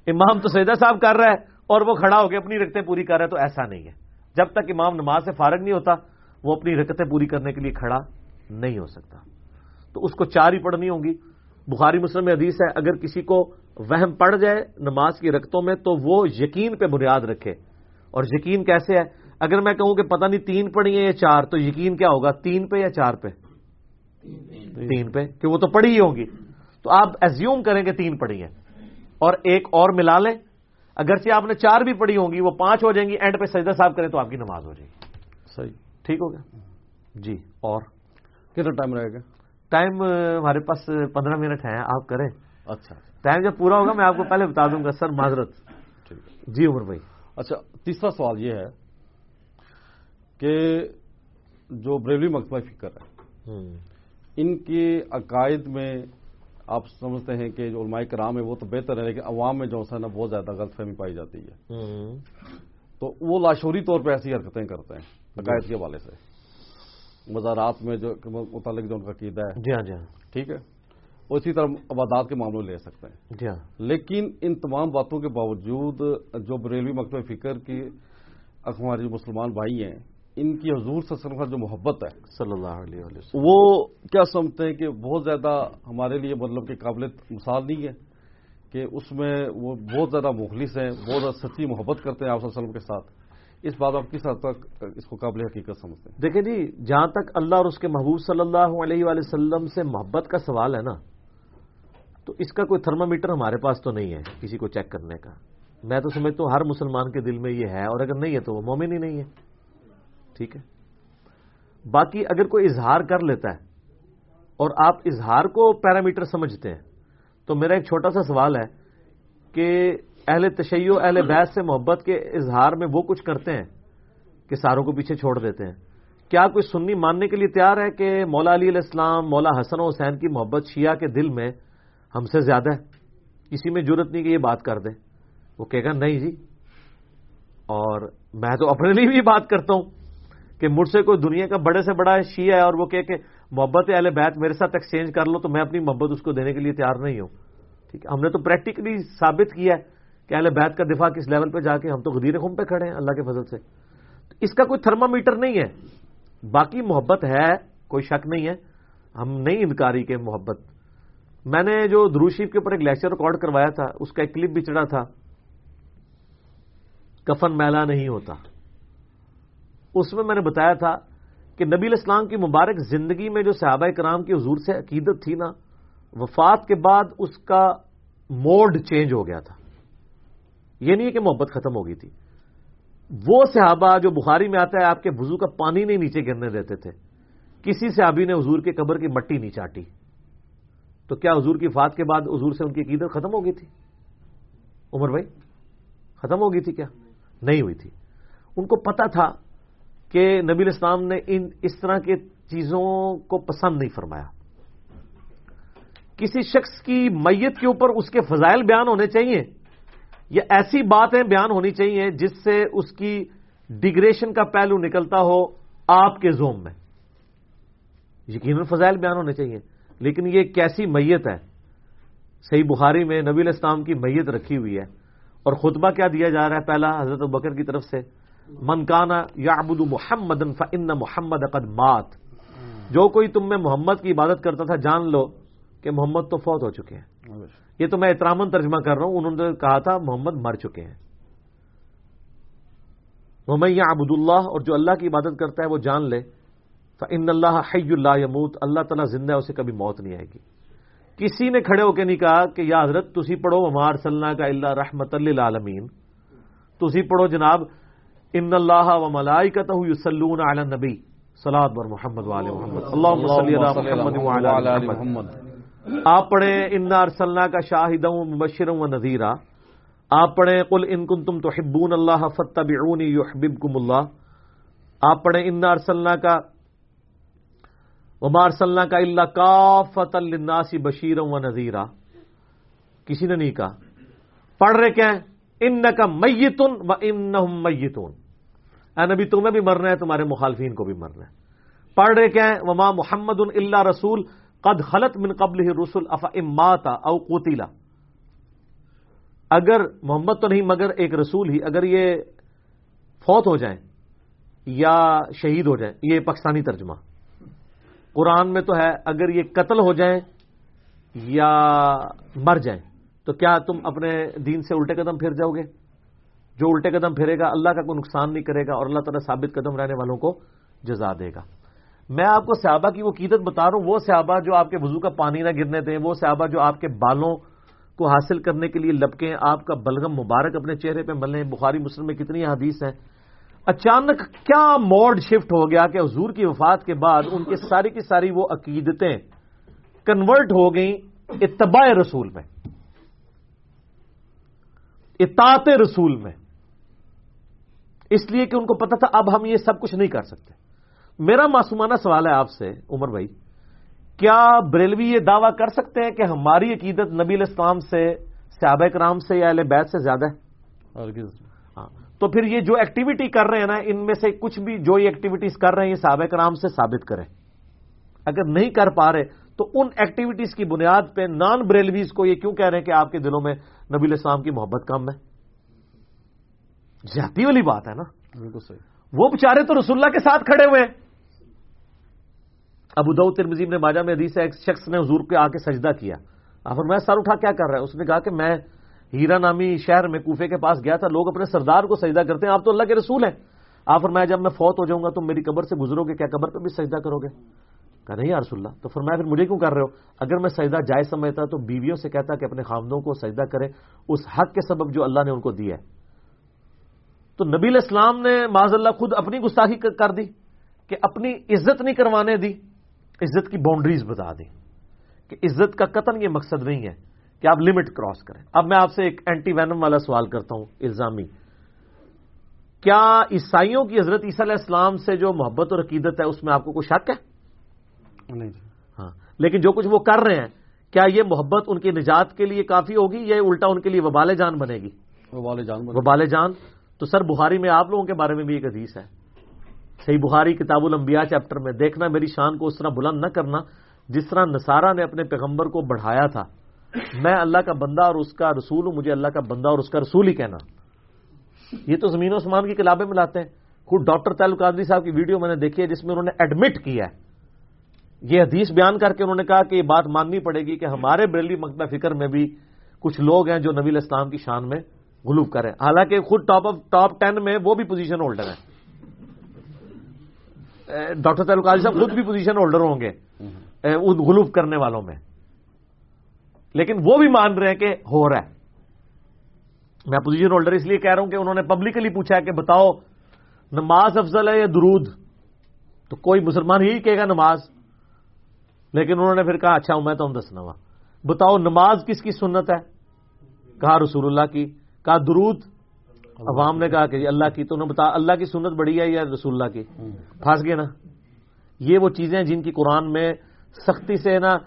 امام تو سجدہ صاحب کر رہا ہے اور وہ کھڑا ہو کے اپنی رکتیں پوری کر رہا ہے، تو ایسا نہیں ہے۔ جب تک امام نماز سے فارغ نہیں ہوتا، وہ اپنی رکتیں پوری کرنے کے لیے کھڑا نہیں ہو سکتا۔ تو اس کو چار ہی پڑھنی ہوں گی۔ بخاری مسلم میں حدیث ہے، اگر کسی کو وہم پڑ جائے نماز کی رکتوں میں تو وہ یقین پہ بنیاد رکھے۔ اور یقین کیسے ہے؟ اگر میں کہوں کہ پتہ نہیں تین پڑھی ہے یا چار تو یقین کیا ہوگا؟ تین پہ یا چار پہ؟ تین پہ کہ وہ تو پڑھی ہی ہوں گی۔ تو آپ ایزیوم کریں کہ تین پڑھی ہیں۔ اور ایک اور ملا لیں۔ اگرچہ آپ نے چار بھی پڑھی ہوں گی وہ پانچ ہو جائیں گی اینڈ پہ سجدہ صاحب کریں تو آپ کی نماز ہو جائے گی۔ صحیح۔ ٹھیک ہو گیا؟ جی اور؟ کتنا ٹائم رہے گا؟ ٹائم ہمارے پاس پندرہ منٹ ہیں آپ کریں۔ اچھا۔ ٹائم جب پورا ہوگا میں آپ کو پہلے بتا دوں گا سر معذرت۔ جی عمر بھائی۔ اچھا تیسرا سوال یہ ہے کہ جو بریلی مکتبہ فکر ہے ان کے عقائد میں آپ سمجھتے ہیں کہ جو علماء کرام ہے وہ تو بہتر ہے لیکن عوام میں جو ہے نا بہت زیادہ غلط فہمی پائی جاتی ہے۔ تو وہ لاشوری طور پہ ایسی حرکتیں کرتے ہیں عقائد کے حوالے سے۔ مزارات میں جو متعلق جو ان کا عقیدہ ہے۔ جی ہاں جی ہاں۔ ٹھیک ہے؟ اسی طرح عبادات کے معاملے لے سکتے ہیں۔ جی ہاں۔ لیکن ان تمام باتوں کے باوجود جو بریلوی مکتب فکر کی ہمارے جو مسلمان بھائی ہیں ان کی حضور صلی اللہ علیہ وسلم کا جو محبت ہے صلی اللہ علیہ وسلم۔ وہ کیا سمجھتے ہیں کہ بہت زیادہ ہمارے لیے مطلب کہ قابل مثال نہیں ہے کہ اس میں وہ بہت زیادہ مخلص ہیں بہت زیادہ سچی محبت کرتے ہیں آپ صلی اللہ علیہ وسلم کے ساتھ۔ اس بات آپ کس حد تک اس کو قابل حقیقت سمجھتے ہیں؟ دیکھیں جی جہاں تک اللہ اور اس کے محبوب صلی اللہ علیہ وآلہ وسلم سے محبت کا سوال ہے نا تو اس کا کوئی تھرما میٹر ہمارے پاس تو نہیں ہے کسی کو چیک کرنے کا۔ میں تو سمجھتا ہوں ہر مسلمان کے دل میں یہ ہے اور اگر نہیں ہے تو وہ مومن ہی نہیں ہے۔ ٹھیک ہے؟ باقی اگر کوئی اظہار کر لیتا ہے اور آپ اظہار کو پیرامیٹر سمجھتے ہیں تو میرا ایک چھوٹا سا سوال ہے کہ اہل تشیع اہل بیس سے محبت کے اظہار میں وہ کچھ کرتے ہیں کہ ساروں کو پیچھے چھوڑ دیتے ہیں؟ کیا کوئی سنی ماننے کے لیے تیار ہے کہ مولا علی علیہ السلام، مولا حسن و حسین کی محبت شیعہ کے دل میں ہم سے زیادہ ہے۔ کسی میں ضرورت نہیں کہ یہ بات کر دے وہ کہے گا، نہیں جی۔ اور میں تو اپنے لیے بھی بات کرتا ہوں کہ مجھ سے کوئی دنیا کا بڑے سے بڑا شیعہ ہے اور وہ کہ محبت اہل بیت میرے ساتھ ایکسچینج کر لو تو میں اپنی محبت اس کو دینے کے لیے تیار نہیں ہوں۔ ٹھیک ہے، ہم نے تو پریکٹیکلی ثابت کیا ہے کہ اہل بیت کا دفاع کس لیول پہ جا کے ہم تو غدیر خم پہ کھڑے ہیں، اللہ کے فضل سے۔ اس کا کوئی تھرما میٹر نہیں ہے۔ باقی محبت ہے، کوئی شک نہیں ہے۔ ہم نہیں انکاری کے محبت میں نے جو دروشیف کے اوپر ایک لیکچر ریکارڈ کروایا تھا، اس کا ایک کلپ بھی چڑھا تھا۔ کفن میلا نہیں ہوتا۔ اس میں میں نے بتایا تھا کہ نبی الاسلام کی مبارک زندگی میں جو صحابہ کرام کی حضور سے عقیدت تھی نا، وفات کے بعد اس کا موڈ چینج ہو گیا تھا۔ یہ نہیں ہے کہ محبت ختم ہو گئی تھی۔ وہ صحابہ جو بخاری میں آتا ہے، آپ کے وضو کا پانی نہیں نیچے گرنے دیتے تھے۔ کسی صحابی نے حضور کے قبر کی مٹی نہیں چاٹی۔ تو کیا حضور کی فات کے بعد حضور سے ان کی عقیدت ختم ہو گئی تھی؟ عمر بھائی، ختم ہو گئی تھی کیا؟ نہیں ہوئی تھی۔ ان کو پتا تھا کہ نبی الاسلام نے ان اس طرح کے چیزوں کو پسند نہیں فرمایا۔ کسی شخص کی میت کے اوپر اس کے فضائل بیان ہونے چاہیے۔ یا ایسی باتیں بیان ہونی چاہیے جس سے اس کی ڈگریشن کا پہلو نکلتا ہو آپ کے زوم میں۔ یقیناً فضائل بیان ہونے چاہیے۔ لیکن یہ کیسی میت ہے؟ صحیح بخاری میں نبی الاسلام کی میت رکھی ہوئی ہے۔ اور خطبہ کیا دیا جا رہا ہے پہلا حضرت بکر کی طرف سے؟ منکانا یا ابود محمد فن محمد مات۔ جو کوئی تم میں محمد کی عبادت کرتا تھا جان لو کہ محمد تو فوت ہو چکے ہیں۔ یہ تو میں احترامن ترجمہ کر رہا ہوں انہوں نے کہا تھا محمد مر چکے ہیں۔ محمد یا ابود اللہ اور جو اللہ کی عبادت کرتا ہے وہ جان لے۔ ان اللہ حی اللہ یموت اللہ تعالیٰ زندہ ہے اسے کبھی موت نہیں آئے گی۔ کسی نے کھڑے ہو کے نہیں کہا کہ یا حضرت تسی پڑھو ہمار صلی کا اللہ رحمت للعالمین تسی پڑھو جناب ان اللہ و ملائی کا تو یوسلون علی نبی سلاد بر محمد۔ وال محمد اللہ محمد۔ آپ پڑھیں ان ارسلنا کا شاہد مبشر و نذیرہ آپ پڑھیں قل ان کن تم تو حبون اللہ فتبعونی یحببکم اللہ آپ پڑھیں ان ارسلنا کا ومار صلی کا اللہ کا فت الناسی بشیر و نذیرہ کسی نے نہیں کہا۔ پڑھ رہے کیا ان کا میتن و ان میتون۔ اے نبی، تمہیں بھی مرنا ہے، تمہارے مخالفین کو بھی مرنا ہے۔ پڑھ رہے کیا وما محمد اللہ رسول قد خلط من قبل رسول اف اماتا او قوتیلا اگر محمد تو نہیں، مگر ایک رسول ہی۔ اگر یہ فوت ہو جائیں یا شہید ہو جائیں، یہ پاکستانی ترجمہ۔ قرآن میں تو ہے، اگر یہ قتل ہو جائیں یا مر جائیں، تو کیا تم اپنے دین سے الٹے قدم پھر جاؤ گے؟ جو الٹے قدم پھرے گا، اللہ کا کوئی نقصان نہیں کرے گا اور اللہ تعالیٰ ثابت قدم رہنے والوں کو جزا دے گا۔ میں آپ کو صحابہ کی وہ قیدت بتا رہا ہوں، وہ صحابہ جو آپ کے وضو کا پانی نہ گرنے دیں، وہ صحابہ جو آپ کے بالوں کو حاصل کرنے کے لیے لپکیں، آپ کا بلغم مبارک اپنے چہرے پہ ملیں بخاری مسلم میں کتنی حدیث ہیں۔ اچانک کیا موڈ شفٹ ہو گیا کہ حضور کی وفات کے بعد ان کی ساری کی ساری وہ عقیدتیں کنورٹ ہو گئیں اتباع رسول میں، اطاعت رسول میں۔ اس لیے کہ ان کو پتا تھا اب ہم یہ سب کچھ نہیں کر سکتے۔ میرا معصومانہ سوال ہے آپ سے، عمر بھائی، کیا بریلوی یہ دعویٰ کر سکتے ہیں کہ ہماری عقیدت نبی الاسلام سے، صحابہ کرام سے یا اہل بیت سے زیادہ ہے؟ تو پھر یہ جو ایکٹیویٹی کر رہے ہیں نا ان میں سے کچھ بھی جو یہ ایکٹیویٹیز کر رہے ہیں یہ صحابہ کرام سے ثابت کریں۔ اگر نہیں کر پا رہے تو ان ایکٹیویٹیز کی بنیاد پہ نان بریلویز کو یہ کیوں کہہ رہے ہیں کہ آپ کے دلوں میں نبی الاسلام کی محبت کم ہے؟ جاتی والی بات ہے نا۔ بالکل صحیح۔ وہ بےچارے تو رسول اللہ کے ساتھ کھڑے ہوئے ہیں۔ ابو دعود ترمزیم نے باجا میں حدیث ہے ایک شخص نے حضور کے آ کے سجدہ کیا۔ آخر میں سر اٹھا کیا کر رہا ہے؟ اس نے کہا کہ میں ہیرا نامی شہر میں کوفے کے پاس گیا تھا، لوگ اپنے سردار کو سجدہ کرتے ہیں۔ آپ تو اللہ کے رسول ہیں۔ آفر میں جب میں فوت ہو جاؤں گا تم میری قبر سے گزرو گے، کیا قبر پہ بھی سجدہ کرو گے؟ کہا، نہیں یا رسول اللہ۔ تو فرمایا، پھر مجھے کیوں کر رہے ہو؟ اگر میں سجدہ جائز سمجھتا تو بیویوں سے کہتا کہ اپنے خامدوں کو سجدہ کریں۔ اس حق کے سبب جو اللہ نے ان کو دیا ہے۔ تو نبی الاسلام نے معذ اللہ خود اپنی گستاخی کر دی کہ اپنی عزت نہیں کروانے دی، عزت کی باؤنڈریز بتا دی کہ عزت کا قطن یہ مقصد نہیں ہے۔ کہ آپ لمٹ کراس کریں۔ اب میں آپ سے ایک اینٹی وینم والا سوال کرتا ہوں الزامی۔ کیا عیسائیوں کی حضرت عیسیٰ علیہ السلام سے جو محبت اور عقیدت ہے اس میں آپ کو کوئی شک ہے؟ نہیں جی۔ ہاں۔ لیکن جو کچھ وہ کر رہے ہیں کیا یہ محبت ان کی نجات کے لیے کافی ہوگی یا الٹا ان کے لیے وبال جان بنے گی؟ وہ والے جان وبال جان۔ تو سر بخاری میں آپ لوگوں کے بارے میں بھی ایک حدیث ہے۔ صحیح بخاری کتاب الانبیاء چیپٹر میں دیکھنا میری شان کو اس طرح بلند نہ کرنا جس طرح نصارہ نے اپنے پیغمبر کو بڑھایا تھا۔ میں اللہ کا بندہ اور اس کا رسول ہوں مجھے اللہ کا بندہ اور اس کا رسول ہی کہنا۔ یہ تو زمین و سمان کی کلابیں ملاتے ہیں۔ خود ڈاکٹر تعلق قادری صاحب کی ویڈیو میں نے دیکھی ہے جس میں انہوں نے ایڈمٹ کیا ہے۔ یہ حدیث بیان کر کے انہوں نے کہا کہ یہ بات ماننی پڑے گی کہ ہمارے بریلی مکتبہ فکر میں بھی کچھ لوگ ہیں جو نبی الاسلام کی شان میں غلوب کریں۔ حالانکہ خود ٹاپ آف ٹاپ ٹین میں وہ بھی پوزیشن ہولڈر ہیں۔ ڈاکٹر تعلق قادری صاحب خود بھی پوزیشن ہولڈر ہوں گے غلوب کرنے والوں میں۔ لیکن وہ بھی مان رہے ہیں کہ ہو رہا ہے۔ میں پوزیشن ہولڈر اس لیے کہہ رہا ہوں کہ انہوں نے پبلکلی پوچھا ہے کہ بتاؤ نماز افضل ہے یا درود؟ تو کوئی مسلمان یہی کہے گا نماز۔ لیکن انہوں نے پھر کہا اچھا میں تو ہم دسنا ہوا بتاؤ نماز کس کی سنت ہے؟ کہا رسول اللہ کی۔ کہا درود؟ عوام نے کہا کہ جی اللہ کی۔ تو انہوں نے بتا اللہ کی سنت بڑی ہے یا رسول اللہ کی؟ پھنس گئے نا۔ یہ وہ چیزیں جن کی قرآن میں سختی سے نا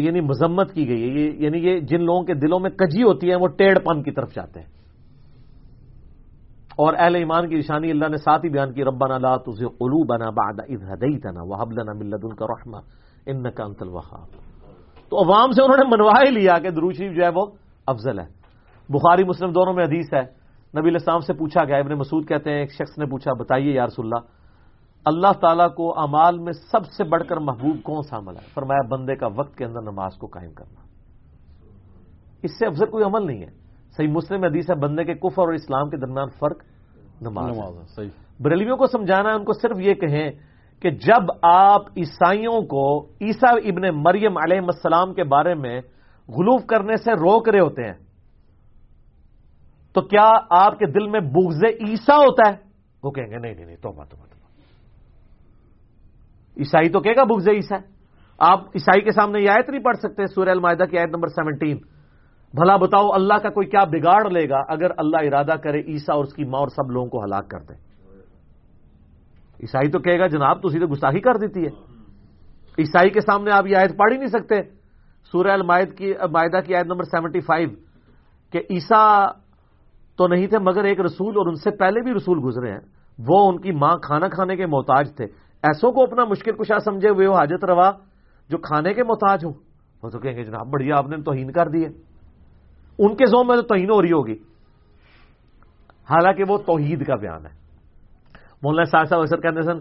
یعنی مذمت کی گئی ہے، یہ یعنی یہ جن لوگوں کے دلوں میں کجی ہوتی ہے وہ ٹیڑھ پن کی طرف جاتے ہیں۔ اور اہل ایمان کی نشانی اللہ نے ساتھ ہی بیان کی، ربنا لا تزغ قلوبنا بعد اذ هديتنا وهب لنا من لدنك رحمه انك انت الوهاب۔ تو عوام سے انہوں نے منوا ہی لیا کہ درود شریف جو ہے وہ افضل ہے۔ بخاری مسلم دونوں میں حدیث ہے، نبی علیہ السلام سے پوچھا گیا، ابن مسعود کہتے ہیں، ایک شخص نے پوچھا، بتائیے یا رسول اللہ اللہ تعالیٰ کو امال میں سب سے بڑھ کر محبوب کون سا عمل ہے؟ فرمایا بندے کا وقت کے اندر نماز کو قائم کرنا۔ اس سے افضل کوئی عمل نہیں ہے۔ صحیح مسلم حدیث ہے بندے کے کفر اور اسلام کے درمیان فرق نماز نماز ہے، صحیح۔ بریلیوں کو سمجھانا ہے ان کو صرف یہ کہیں کہ جب آپ عیسائیوں کو عیسیٰ ابن مریم علیہ السلام کے بارے میں غلوف کرنے سے روک رہے ہوتے ہیں تو کیا آپ کے دل میں بغض عیسیٰ ہوتا ہے؟ وہ کہیں گے نہیں نہیں نہیں توبہ توبہ۔ عیسائی تو کہے گا بغض عیسیٰ آپ عیسائی کے سامنے یہ آیت نہیں پڑھ سکتے، سورہ المائدہ کی آیت نمبر سیونٹین۔ بھلا بتاؤ، اللہ کا کوئی کیا بگاڑ لے گا اگر اللہ ارادہ کرے عیسیٰ اور اس کی ماں اور سب لوگوں کو ہلاک کر دے؟ عیسائی تو کہے گا، جناب، تو سیدھے گستاخی کر دیتی ہے۔ عیسائی کے سامنے آپ یہ آیت پڑھ ہی نہیں سکتے۔ سورہ المائد کی معدہ کی آیت نمبر سیونٹی فائیو، کہ عیسیٰ تو نہیں تھے مگر ایک رسول اور ان سے پہلے بھی رسول گزرے ہیں۔ وہ ان کی ماں کھانا کھانے کے محتاج تھے۔ ایسوں کو اپنا مشکل کشا سمجھے ہوئے ہو، حاجت روا، جو کھانے کے محتاج ہو۔ وہ تو کہیں گے، جناب، بڑھیا، آپ نے توہین کر دی ہے۔ ان کے زوم میں تو توہین ہو رہی ہوگی۔ حالانکہ وہ توحید کا بیان ہے۔ مولانا صاحب صاحب اکثر کہتے سن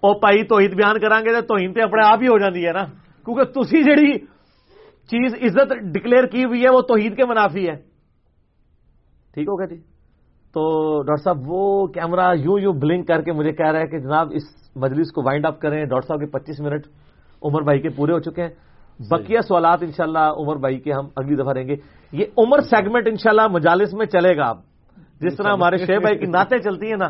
او پائی، توحید بیان کریں گے تو توہین تے اپنے آپ ہی ہو جاتی ہے نا۔ کیونکہ تسی جڑی چیز عزت ڈکلیئر کی ہوئی ہے، وہ توحید کے منافی ہے۔ ٹھیک ہوگا جی؟ تو ڈاکٹر صاحب وہ کیمرہ یوں یوں بلنک کر کے مجھے کہہ رہا ہے کہ جناب اس مجلس کو وائنڈ اپ کریں۔ ڈاکٹر صاحب کے پچیس منٹ عمر بھائی کے پورے ہو چکے ہیں۔ بقیہ سوالات انشاءاللہ عمر بھائی کے ہم اگلی دفعہ رہیں گے۔ یہ عمر سیگمنٹ انشاءاللہ مجالس میں چلے گا اب۔ جس طرح ہمارے شیخ بھائی کی نعتیں چلتی ہیں نا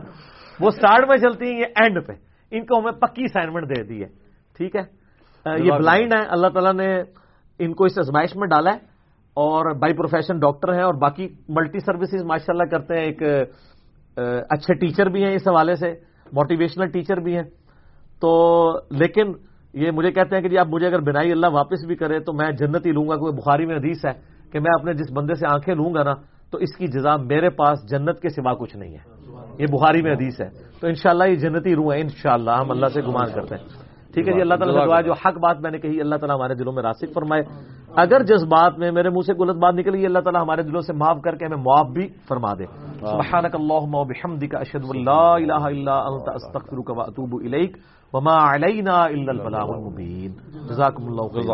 وہ سٹارٹ میں چلتی ہیں یہ اینڈ پہ۔ ان کو ہمیں پکی اسائنمنٹ دے دی ہے۔ ٹھیک ہے؟ یہ بلائنڈ ہے اللہ تعالیٰ نے ان کو اس ازمائش میں ڈالا ہے۔ اور بائی پروفیشن ڈاکٹر ہیں اور باقی ملٹی سروسز ماشاء اللہ کرتے ہیں، ایک اچھے ٹیچر بھی ہیں اس حوالے سے موٹیویشنل ٹیچر بھی ہیں۔ تو لیکن یہ مجھے کہتے ہیں کہ جی اب مجھے اگر بنائی اللہ واپس بھی کرے تو میں جنت ہی لوں گا، کوئی بخاری میں حدیث ہے کہ میں اپنے جس بندے سے آنکھیں لوں گا نا، تو اس کی جزا میرے پاس جنت کے سوا کچھ نہیں ہے۔ یہ بخاری میں حدیث ہے۔ تو انشاءاللہ یہ جنتی روح ہے انشاءاللہ ہم اللہ سے گمان کرتے ہیں۔ ٹھیک ہے جی اللہ تعالیٰ دعا جو حق بات میں نے کہی اللہ تعالیٰ ہمارے دلوں میں راسک فرمائے۔ اگر جس بات میں میرے منہ سے غلط بات نکلی اللہ تعالیٰ ہمارے دلوں سے معاف کر کے ہمیں معاف بھی فرما دے۔ سبحانک اللہم و بحمدک اشہد ان لا الہ الا انت استغفرک و اتوب الیک۔ وما علینا الا البلاغ المبین۔ جزاکم اللہ خیر